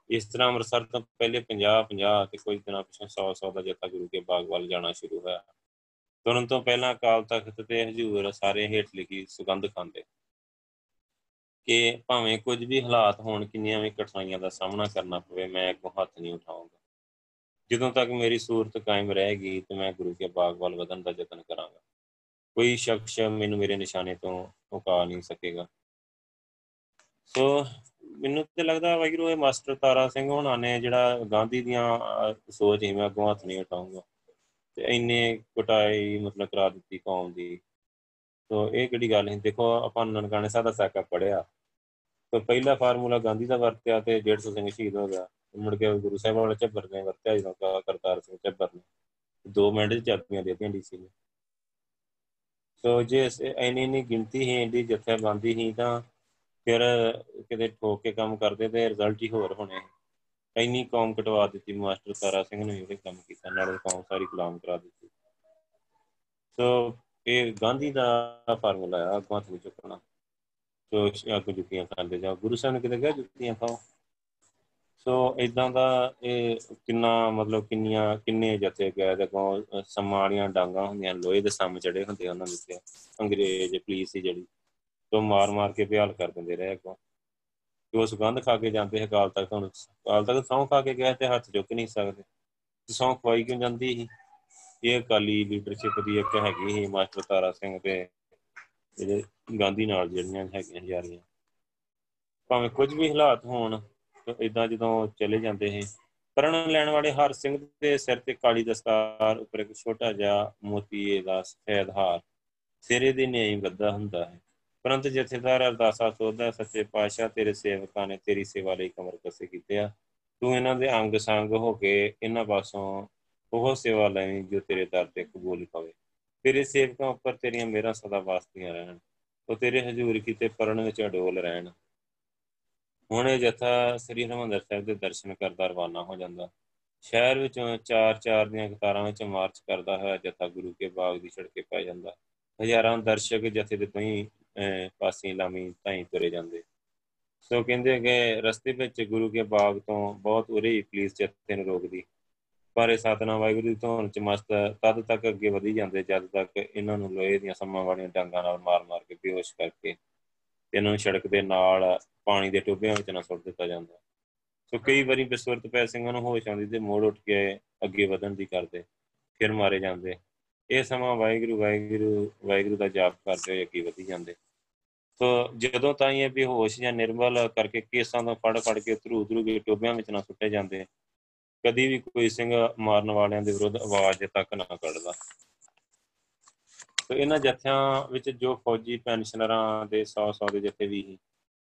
ਇਸ ਤਰ੍ਹਾਂ ਅੰਮ੍ਰਿਤਸਰ ਤੋਂ ਪਹਿਲੇ 50 50 ਤੇ ਕੁਝ ਦਿਨਾਂ ਪਿਛੋਂ 100 100 ਦਾ ਜਥਾ ਗੁਰੂ ਕੇ ਬਾਗ ਵੱਲ ਜਾਣਾ ਸ਼ੁਰੂ ਹੋਇਆ। ਤੁਰਨ ਤੋਂ ਪਹਿਲਾਂ ਅਕਾਲ ਤਖਤ ਤੇ ਹਜੂਰ ਸਾਰੇ ਹੇਠ ਲਿਖੀ ਸੁਗੰਧ ਖਾਂਦੇ। ਕਿ ਭਾਵੇਂ ਕੁਝ ਵੀ ਹਾਲਾਤ ਹੋਣ, ਕਿੰਨੀਆਂ ਵੀ ਕਠਿਨਾਈਆਂ ਦਾ ਸਾਹਮਣਾ ਕਰਨਾ ਪਵੇ, ਮੈਂ ਅੱਗੋਂ ਹੱਥ ਨਹੀਂ ਉਠਾਉਂਗਾ ਜਦੋਂ ਤੱਕ ਮੇਰੀ ਸੂਰਤ ਕਾਇਮ ਰਹੇਗੀ ਤੇ ਮੈਂ ਗੁਰੂ ਕੇ ਬਾਗ ਵੱਲ ਵਧਣ ਦਾ ਯਤਨ ਕਰਾਂਗਾ, ਕੋਈ ਸ਼ਖਸ ਮੈਨੂੰ ਮੇਰੇ ਨਿਸ਼ਾਨੇ ਤੋਂ ਰੁਕਾ ਨਹੀਂ ਸਕੇਗਾ। ਸੋ ਮੈਨੂੰ ਤੇ ਲੱਗਦਾ ਵਾਹਿਗੁਰੂ, ਇਹ ਮਾਸਟਰ ਤਾਰਾ ਸਿੰਘ ਹੋਣਾ ਨੇ ਜਿਹੜਾ ਗਾਂਧੀ ਦੀਆਂ ਸੋਚ ਹੀ ਮੈਂ ਅੱਗੋਂ ਹੱਥ ਨਹੀਂ ਉਠਾਉਂਗਾ ਤੇ ਇੰਨੇ ਕਟਾਈ ਮਤਲਬ ਕਰਾ ਦਿੱਤੀ ਕੌਮ ਦੀ। ਸੋ ਇਹ ਕਿਹੜੀ ਗੱਲ ਹੈ? ਦੇਖੋ, ਆਪਾਂ ਨਨਕਾਣੇ ਸਾਹਿਬ ਦਾ ਸਾਕਾ ਪੜਿਆ ਤੇ ਪਹਿਲਾ ਫਾਰਮੂਲਾ ਗਾਂਧੀ ਦਾ ਵਰਤਿਆ ਤੇ 150 ਸਿੰਘ ਸ਼ਹੀਦ ਹੋ ਗਿਆ। ਮੁੜ ਕੇ ਗੁਰੂ ਸਾਹਿਬ ਵਾਲੇ ਚੱਬਰ ਨੇ ਵਰਤਿਆ, ਜਦੋਂ ਕਰਤਾਰ ਸਿੰਘ ਚੱਬਰ ਨੇ। ਦੋ ਮਿੰਟ ਚ ਚਾਬੀਆਂ ਦੇ ਦਿੱਤੀਆਂ ਡੀਸੀ ਨੇ। ਸੋ ਜੇ ਇੰਨੀ ਨਹੀਂ ਗਿਣਤੀ ਹੈ ਇੰਦੀ ਜਥੇਬੰਦੀ ਹੀ, ਤਾਂ ਫਿਰ ਕਿਤੇ ਠੋਕ ਕੇ ਕੰਮ ਕਰਦੇ ਤੇ ਰਿਜ਼ਲਟ ਹੀ ਹੋਰ ਹੋਣੇ। ਇੰਨੀ ਕੌਮ ਕਟਵਾ ਦਿੱਤੀ, ਮਾਸਟਰ ਤਾਰਾ ਸਿੰਘ ਨੇ ਇਹ ਕੰਮ ਕੀਤਾ, ਨਾਲੇ ਕੌਮ ਸਾਰੀ ਗੁਲਾਮ ਕਰਾ ਦਿੱਤੀ। ਸੋ ਇਹ ਗਾਂਧੀ ਦਾ ਫਾਰਮੂਲਾ ਆ, ਅੱਗੋਂ ਹੱਥ ਨਹੀਂ ਚੁੱਕਣਾ। ਸੋ ਅੱਗ ਜੁੱਤੀਆਂ ਖਾਂਦੇ ਜਾਓ ਗੁਰੂ ਸਾਹਿਬ ਨੇ ਕਿਤੇ ਕਿਹਾ ਜੁੱਤੀਆਂ ਖਾਓ। ਸੋ ਇਦਾਂ ਦਾ ਇਹ ਕਿੰਨਾ ਮਤਲਬ ਕਿੰਨੀਆਂ, ਕਿੰਨੇ ਜਥੇ ਗਏ ਤੇ ਕੋ ਸਮਾਣੀਆਂ ਡਾਂਗਾ ਹੁੰਦੀਆਂ, ਲੋਹੇ ਦੇ ਸਾਹਮ ਚੜੇ ਹੁੰਦੇ ਉਹਨਾਂ ਦੇ ਉੱਤੇ ਅੰਗਰੇਜ਼, ਪੁਲਿਸ ਸੀ ਜਿਹੜੀ ਤੋਂ ਮਾਰ ਮਾਰ ਕੇ ਬਿਹਾਲ ਕਰ ਦਿੰਦੇ ਰਹੇ ਕੋ ਜੋ ਸੁਗੰਧ ਖਾ ਕੇ ਜਾਂਦੇ ਹੈ ਕਾਲ ਤੱਕ ਹੁਣ ਕਾਲ ਤੱਕ ਸੌਂ ਖਾ ਕੇ ਗਏ ਤੇ ਹੱਥ ਚੁੱਕ ਨਹੀਂ ਸਕਦੇ। ਸੌਂ ਖਵਾਈ ਕਿਉਂ ਜਾਂਦੀ ਸੀ? ਇਹ ਅਕਾਲੀ ਲੀਡਰਸ਼ਿਪ ਦੀ ਇੱਕ ਹੈਗੀ ਸੀ ਮਾਸਟਰ ਤਾਰਾ ਸਿੰਘ ਤੇ ਜਿਹੜੇ ਗਾਂਧੀ ਨਾਲ ਜਿਹੜੀਆਂ ਹੈਗੀਆਂ ਜਾ ਰਹੀਆਂ ਭਾਵੇਂ ਕੁਝ ਵੀ ਹਾਲਾਤ ਹੋਣ ਇਦਾਂ ਜਦੋਂ ਚਲੇ ਜਾਂਦੇ ਸੀ ਪਰਣ ਲੈਣ ਵਾਲੇ ਹਰ ਸਿੰਘ ਦੇ ਸਿਰ ਤੇ ਕਾਲੀ ਦਸਤਾਰ ਉੱਪਰ ਇੱਕ ਛੋਟਾ ਜਿਹਾ ਮੋਤੀਏ ਦਾ ਸਫੈਦ ਹਾਰ, ਸਿਰੇ ਦੇ ਨਿਆਈ ਗੱਦਾ ਹੁੰਦਾ ਹੈ। ਪਰੰਤ ਜਥੇਦਾਰ ਅਰਦਾਸਾ ਸੋਧਦਾ, ਸੱਚੇ ਪਾਤਸ਼ਾਹ, ਤੇਰੇ ਸੇਵਕਾਂ ਨੇ ਤੇਰੀ ਸੇਵਾ ਲਈ ਕਮਰ ਕਸੇ ਕੀਤੇ ਆ। ਤੂੰ ਇਹਨਾਂ ਦੇ ਅੰਗ ਸੰਗ ਹੋ ਕੇ ਇਹਨਾਂ ਪਾਸੋਂ ਉਹ ਸੇਵਾ ਲੈਣੀ ਜੋ ਤੇਰੇ ਦਰ ਤੇ ਕਬੂਲ ਹੋਵੇ। ਤੇਰੇ ਸੇਵਕਾਂ ਉੱਪਰ ਤੇਰੀਆਂ ਮੇਰਾ ਸਦਾ ਵਾਸਤੀਆਂ ਰਹਿਣ। ਉਹ ਤੇਰੇ ਹਜ਼ੂਰ ਕੀਤੇ ਪਰਣ ਵਿੱਚ ਅਡੋਲ ਰਹਿਣ। ਹੁਣ ਇਹ ਜਥਾ ਸ੍ਰੀ ਹਰਿਮੰਦਰ ਸਾਹਿਬ ਦੇ ਦਰਸ਼ਨ ਕਰਦਾ ਰਵਾਨਾ ਹੋ ਜਾਂਦਾ। ਸ਼ਹਿਰ ਵਿੱਚੋਂ ਚਾਰ ਚਾਰ ਦੀਆਂ ਕਤਾਰਾਂ ਵਿੱਚ ਮਾਰਚ ਕਰਦਾ ਹੋਇਆ ਜਥਾ ਗੁਰੂ ਕੇ ਬਾਗ ਦੀ ਸੜਕੇ ਪੈ ਜਾਂਦਾ। ਹਜ਼ਾਰਾਂ ਦਰਸ਼ਕ ਜਥੇ ਦੇ ਕਈ ਪਾਸੇ ਲਾਮੀ ਤਾਈ ਤੁਰੇ ਜਾਂਦੇ। ਸੋ ਕਹਿੰਦੇ ਕਿ ਰਸਤੇ ਵਿੱਚ ਗੁਰੂ ਕੇ ਬਾਗ ਤੋਂ ਬਹੁਤ ਉਰੇ ਹੀ ਪੁਲਿਸ ਜਥੇ ਨੂੰ ਰੋਕਦੀ। ਪਰ ਇਹ ਸਤਨਾਮ ਵਾਹਿਗੁਰੂ ਦੀ ਧੌਣ ਚ ਮਸਤ ਤਦ ਤੱਕ ਅੱਗੇ ਵਧੀ ਜਾਂਦੇ ਜਦ ਤੱਕ ਇਹਨਾਂ ਨੂੰ ਲੋਹੇ ਦੀਆਂ ਸੰਮਾਂ ਵਾਲੀਆਂ ਡਾਂਗਾਂ ਨਾਲ ਮਾਰ-ਮਾਰ ਕੇ ਬੇਹੋਸ਼ ਕਰਕੇ ਇਹਨਾਂ ਨੂੰ ਸੜਕ ਦੇ ਨਾਲ ਪਾਣੀ ਦੇ ਟੋਬਿਆਂ ਵਿੱਚ ਨਾ ਸੁੱਟ ਦਿੱਤਾ ਜਾਂਦਾ। ਸੋ ਕਈ ਵਾਰੀ ਬਸਵਰਤ ਪੈ ਸਿੰਘਾਂ ਨੂੰ ਹੋਸ਼ ਆਉਂਦੀ ਤੇ ਮੋੜ ਉੱਠ ਕੇ ਅੱਗੇ ਵਧਣ ਦੀ ਕਰਦੇ ਫਿਰ ਮਾਰੇ ਜਾਂਦੇ। ਇਹ ਸਮਾਂ ਵਾਹਿਗੁਰੂ ਵਾਹਿਗੁਰੂ ਵਾਹਿਗੁਰੂ ਦਾ ਜਾਪ ਕਰਦੇ ਹੋਏ ਅੱਗੇ ਵਧੀ ਜਾਂਦੇ। ਸੋ ਜਦੋਂ ਤਾਈਂ ਇਹ ਬੇਹੋਸ਼ ਜਾਂ ਨਿਰਮਲ ਕਰਕੇ ਕੇਸਾਂ ਤੋਂ ਫੜ ਫੜ ਕੇ ਧਰੂ ਧਰੂ ਕੇ ਟੋਬਿਆਂ ਵਿੱਚ ਨਾ ਸੁੱਟੇ ਜਾਂਦੇ ਕਦੀ ਵੀ ਕੋਈ ਸਿੰਘ ਮਾਰਨ ਵਾਲਿਆਂ ਦੇ ਵਿਰੁੱਧ ਆਵਾਜ਼ ਤੱਕ ਨਾ ਕੱਢਦਾ। ਸੋ ਇਹਨਾਂ ਜਥਿਆਂ ਵਿੱਚ ਜੋ ਫੌਜੀ ਪੈਨਸ਼ਨਰਾਂ ਦੇ 100-100 ਦੇ ਜਥੇ ਵੀ ਸੀ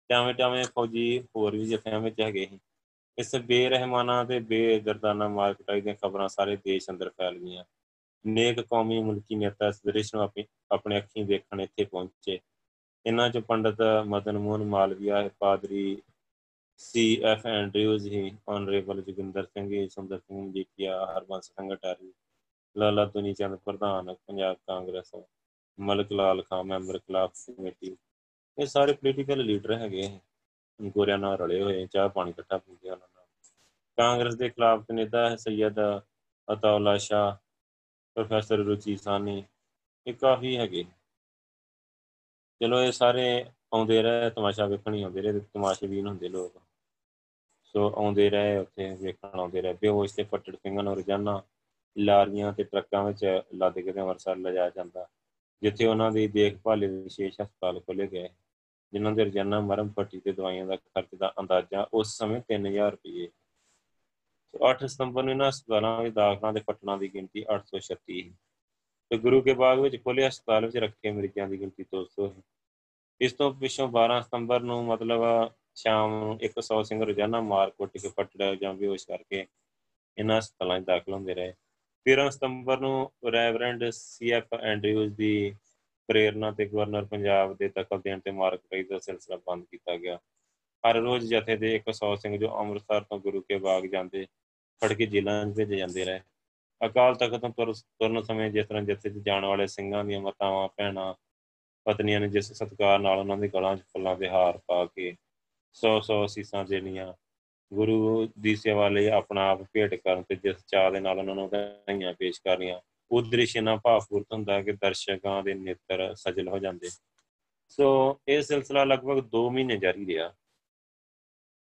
ਟਾਵੇਂ ਟਾਵੇਂ ਫੌਜੀ ਹੋਰ ਵੀ ਜਥਿਆਂ ਵਿੱਚ ਹੈਗੇ ਸੀ। ਇਸ ਬੇਰਹਿਮਾਨਾ ਤੇ ਬੇਦਰਦਾਨਾ ਮਾਰਕਟਾਈ ਦੀਆਂ ਖਬਰਾਂ ਸਾਰੇ ਦੇਸ਼ ਅੰਦਰ ਫੈਲ ਗਈਆਂ। ਨੇਕ ਕੌਮੀ ਮੁਲਕੀ ਨੇਤਾ ਇਸ ਦ੍ਰਿਸ਼ ਨੂੰ ਆਪਣੇ ਅੱਖੀਂ ਦੇਖਣ ਇੱਥੇ ਪਹੁੰਚੇ। ਇਹਨਾਂ ਚ ਪੰਡਤ ਮਦਨ ਮੋਹਨ ਮਾਲਵੀਆ, ਪਾਦਰੀ ਸੀ ਐਫ ਐਂਡਰਿਊਜ਼ ਹੀ ਆਨਰੇਬਲ ਜਗਿੰਦਰ ਸਿੰਘ ਜੀ ਸੁੰਦਰ ਸਿੰਘ ਮਜੀਠੀਆ ਹਰਬੰਸ ਸਿੰਘ ਅਟਾਰੀ ਲਾਲਾ ਤੁਨੀ ਚੰਦ ਪ੍ਰਧਾਨ ਪੰਜਾਬ ਕਾਂਗਰਸ ਮਲਕ ਲਾਲ ਖਾਨ ਮੈਂਬਰ ਖਿਲਾਫ ਕਮੇਟੀ ਇਹ ਸਾਰੇ ਪੋਲੀਟੀਕਲ ਲੀਡਰ ਹੈਗੇ ਗੋਰਿਆਂ ਨਾਲ ਰਲੇ ਹੋਏ ਚਾਹ ਪਾਣੀ ਇਕੱਠਾ ਪੀਂਦੇ ਉਹਨਾਂ ਨਾਲ। ਕਾਂਗਰਸ ਦੇ ਖਿਲਾਫ ਨੇਤਾ ਹੈ, ਸੈਯਦ ਅਤਾਉਲਾ ਸ਼ਾ ਪ੍ਰੋਫੈਸਰ ਰੁਚੀ ਸਾਨੀ ਇਹ ਕਾਫੀ ਹੈਗੇ ਚਲੋ ਇਹ ਸਾਰੇ ਆਉਂਦੇ ਰਹੇ, ਤਮਾਸ਼ਾ ਵੇਖਣ ਹੀ ਆਉਂਦੇ ਰਹੇ ਤਮਾਸ਼ੇ ਵੀ ਹੁੰਦੇ ਲੋਕ। ਸੋ ਆਉਂਦੇ ਰਹੇ ਉੱਥੇ, ਵੇਖਣ ਆਉਂਦੇ ਰਹੇ। ਬੇਹੋਸ਼ ਤੇ ਫੱਟੜ ਸਿੰਘਾਂ ਨੂੰ ਰੋਜ਼ਾਨਾ ਲਾਰੀਆਂ ਤੇ ਟਰੱਕਾਂ ਵਿੱਚ ਲੱਦ ਕੇ ਅੰਮ੍ਰਿਤਸਰ ਲਿਜਾਇਆ ਜਾਂਦਾ। ਜਿੱਥੇ ਉਹਨਾਂ ਦੀ ਦੇਖਭਾਲ ਲਈ ਵਿਸ਼ੇਸ਼ ਹਸਪਤਾਲ ਖੋਲੇ ਗਏ। ਜਿਨ੍ਹਾਂ ਦੇ ਰੋਜ਼ਾਨਾ ਮਰਮ ਪੱਟੀ ਤੇ ਦਵਾਈਆਂ ਦਾ ਖਰਚ ਦਾ ਅੰਦਾਜ਼ਾ ਉਸ ਸਮੇਂ 3000 ਰੁਪਏ ਸੋ 8 ਸਤੰਬਰ ਨੂੰ ਇਹਨਾਂ ਹਸਪਤਾਲਾਂ ਵਿੱਚ ਦਾਖਲਾਂ ਦੇ ਫੱਟਣਾ ਦੀ ਗਿਣਤੀ 836 ਹੈ ਤੇ ਗੁਰੂ ਕੇ ਬਾਗ ਵਿੱਚ ਖੋਲੇ ਹਸਪਤਾਲ ਵਿੱਚ ਰੱਖੇ ਮਰੀਜ਼ਾਂ ਦੀ ਗਿਣਤੀ 200 ਹੈ ਇਸ ਤੋਂ ਪਿੱਛੋਂ 12 ਸਤੰਬਰ ਨੂੰ ਮਤਲਬ ਸ਼ਾਮ ਨੂੰ 100 ਸਿੰਘ ਰੋਜ਼ਾਨਾ ਮਾਰ ਕੁੱਟ ਕੇ ਫੱਟੜ ਜਾਂ ਬੇਹੋਸ਼ ਕਰਕੇ ਇਹਨਾਂ ਹਸਪਤਾਲਾਂ 'ਚ ਦਾਖਲ ਹੁੰਦੇ ਰਹੇ। 13 ਸਤੰਬਰ ਨੂੰ ਰੈਵਰੈਂਡ ਸੀਐਫ ਐਂਡਰਿਊਜ਼ ਦੀ ਪ੍ਰੇਰਣਾ ਤੇ ਗਵਰਨਰ ਪੰਜਾਬ ਦੇ ਦਖਲ ਦੇਣ ਤੇ ਮਾਰਕਟਾਈ ਦਾ ਸਿਲਸਿਲਾ ਬੰਦ ਕੀਤਾ ਗਿਆ। ਹਰ ਰੋਜ਼ ਜਥੇ ਦੇ 100 ਸਿੰਘ ਜੋ ਅੰਮ੍ਰਿਤਸਰ ਤੋਂ ਗੁਰੂ ਕੇ ਬਾਗ ਜਾਂਦੇ, ਫੜ ਕੇ ਜੇਲ੍ਹਾਂ 'ਚ ਭੇਜੇ ਜਾਂਦੇ ਰਹੇ। ਅਕਾਲ ਤਖਤ ਤੋਂ ਤੁਰਨ ਸਮੇਂ ਜਿਸ ਤਰ੍ਹਾਂ ਜਿੱਥੇ ਜਾਣ ਵਾਲੇ ਸਿੰਘਾਂ ਦੀਆਂ ਮਾਤਾਵਾਂ, ਭੈਣਾਂ ਪਤਨੀਆਂ ਨੇ ਜਿਸ ਸਤਕਾਰ ਨਾਲ ਉਹਨਾਂ ਦੇ ਗਲਾਂ 'ਚ ਫੁੱਲਾਂ ਦੇ ਹਾਰ ਪਾ ਕੇ ਸੌ ਸੌ ਸੀਸਾਂ ਦੇਣੀਆਂ। ਗੁਰੂ ਦੀ ਸੇਵਾ ਲਈ ਆਪਣਾ ਆਪ ਭੇਟ ਕਰਨ ਤੇ ਜਿਸ ਚਾਹ ਦੇ ਨਾਲ ਉਹਨਾਂ ਨੂੰ ਵਧਾਈਆਂ ਪੇਸ਼ ਕਰਨੀਆਂ। ਉਹ ਦ੍ਰਿਸ਼ ਨਾ ਭਾਵਪੂਰਤ ਹੁੰਦਾ ਕਿ ਦਰਸ਼ਕਾਂ ਦੇ ਨੇਤਰ ਸਜਲ ਹੋ ਜਾਂਦੇ। ਸੋ ਇਹ ਸਿਲਸਿਲਾ ਲਗਭਗ 2 ਮਹੀਨੇ ਜਾਰੀ ਰਿਹਾ।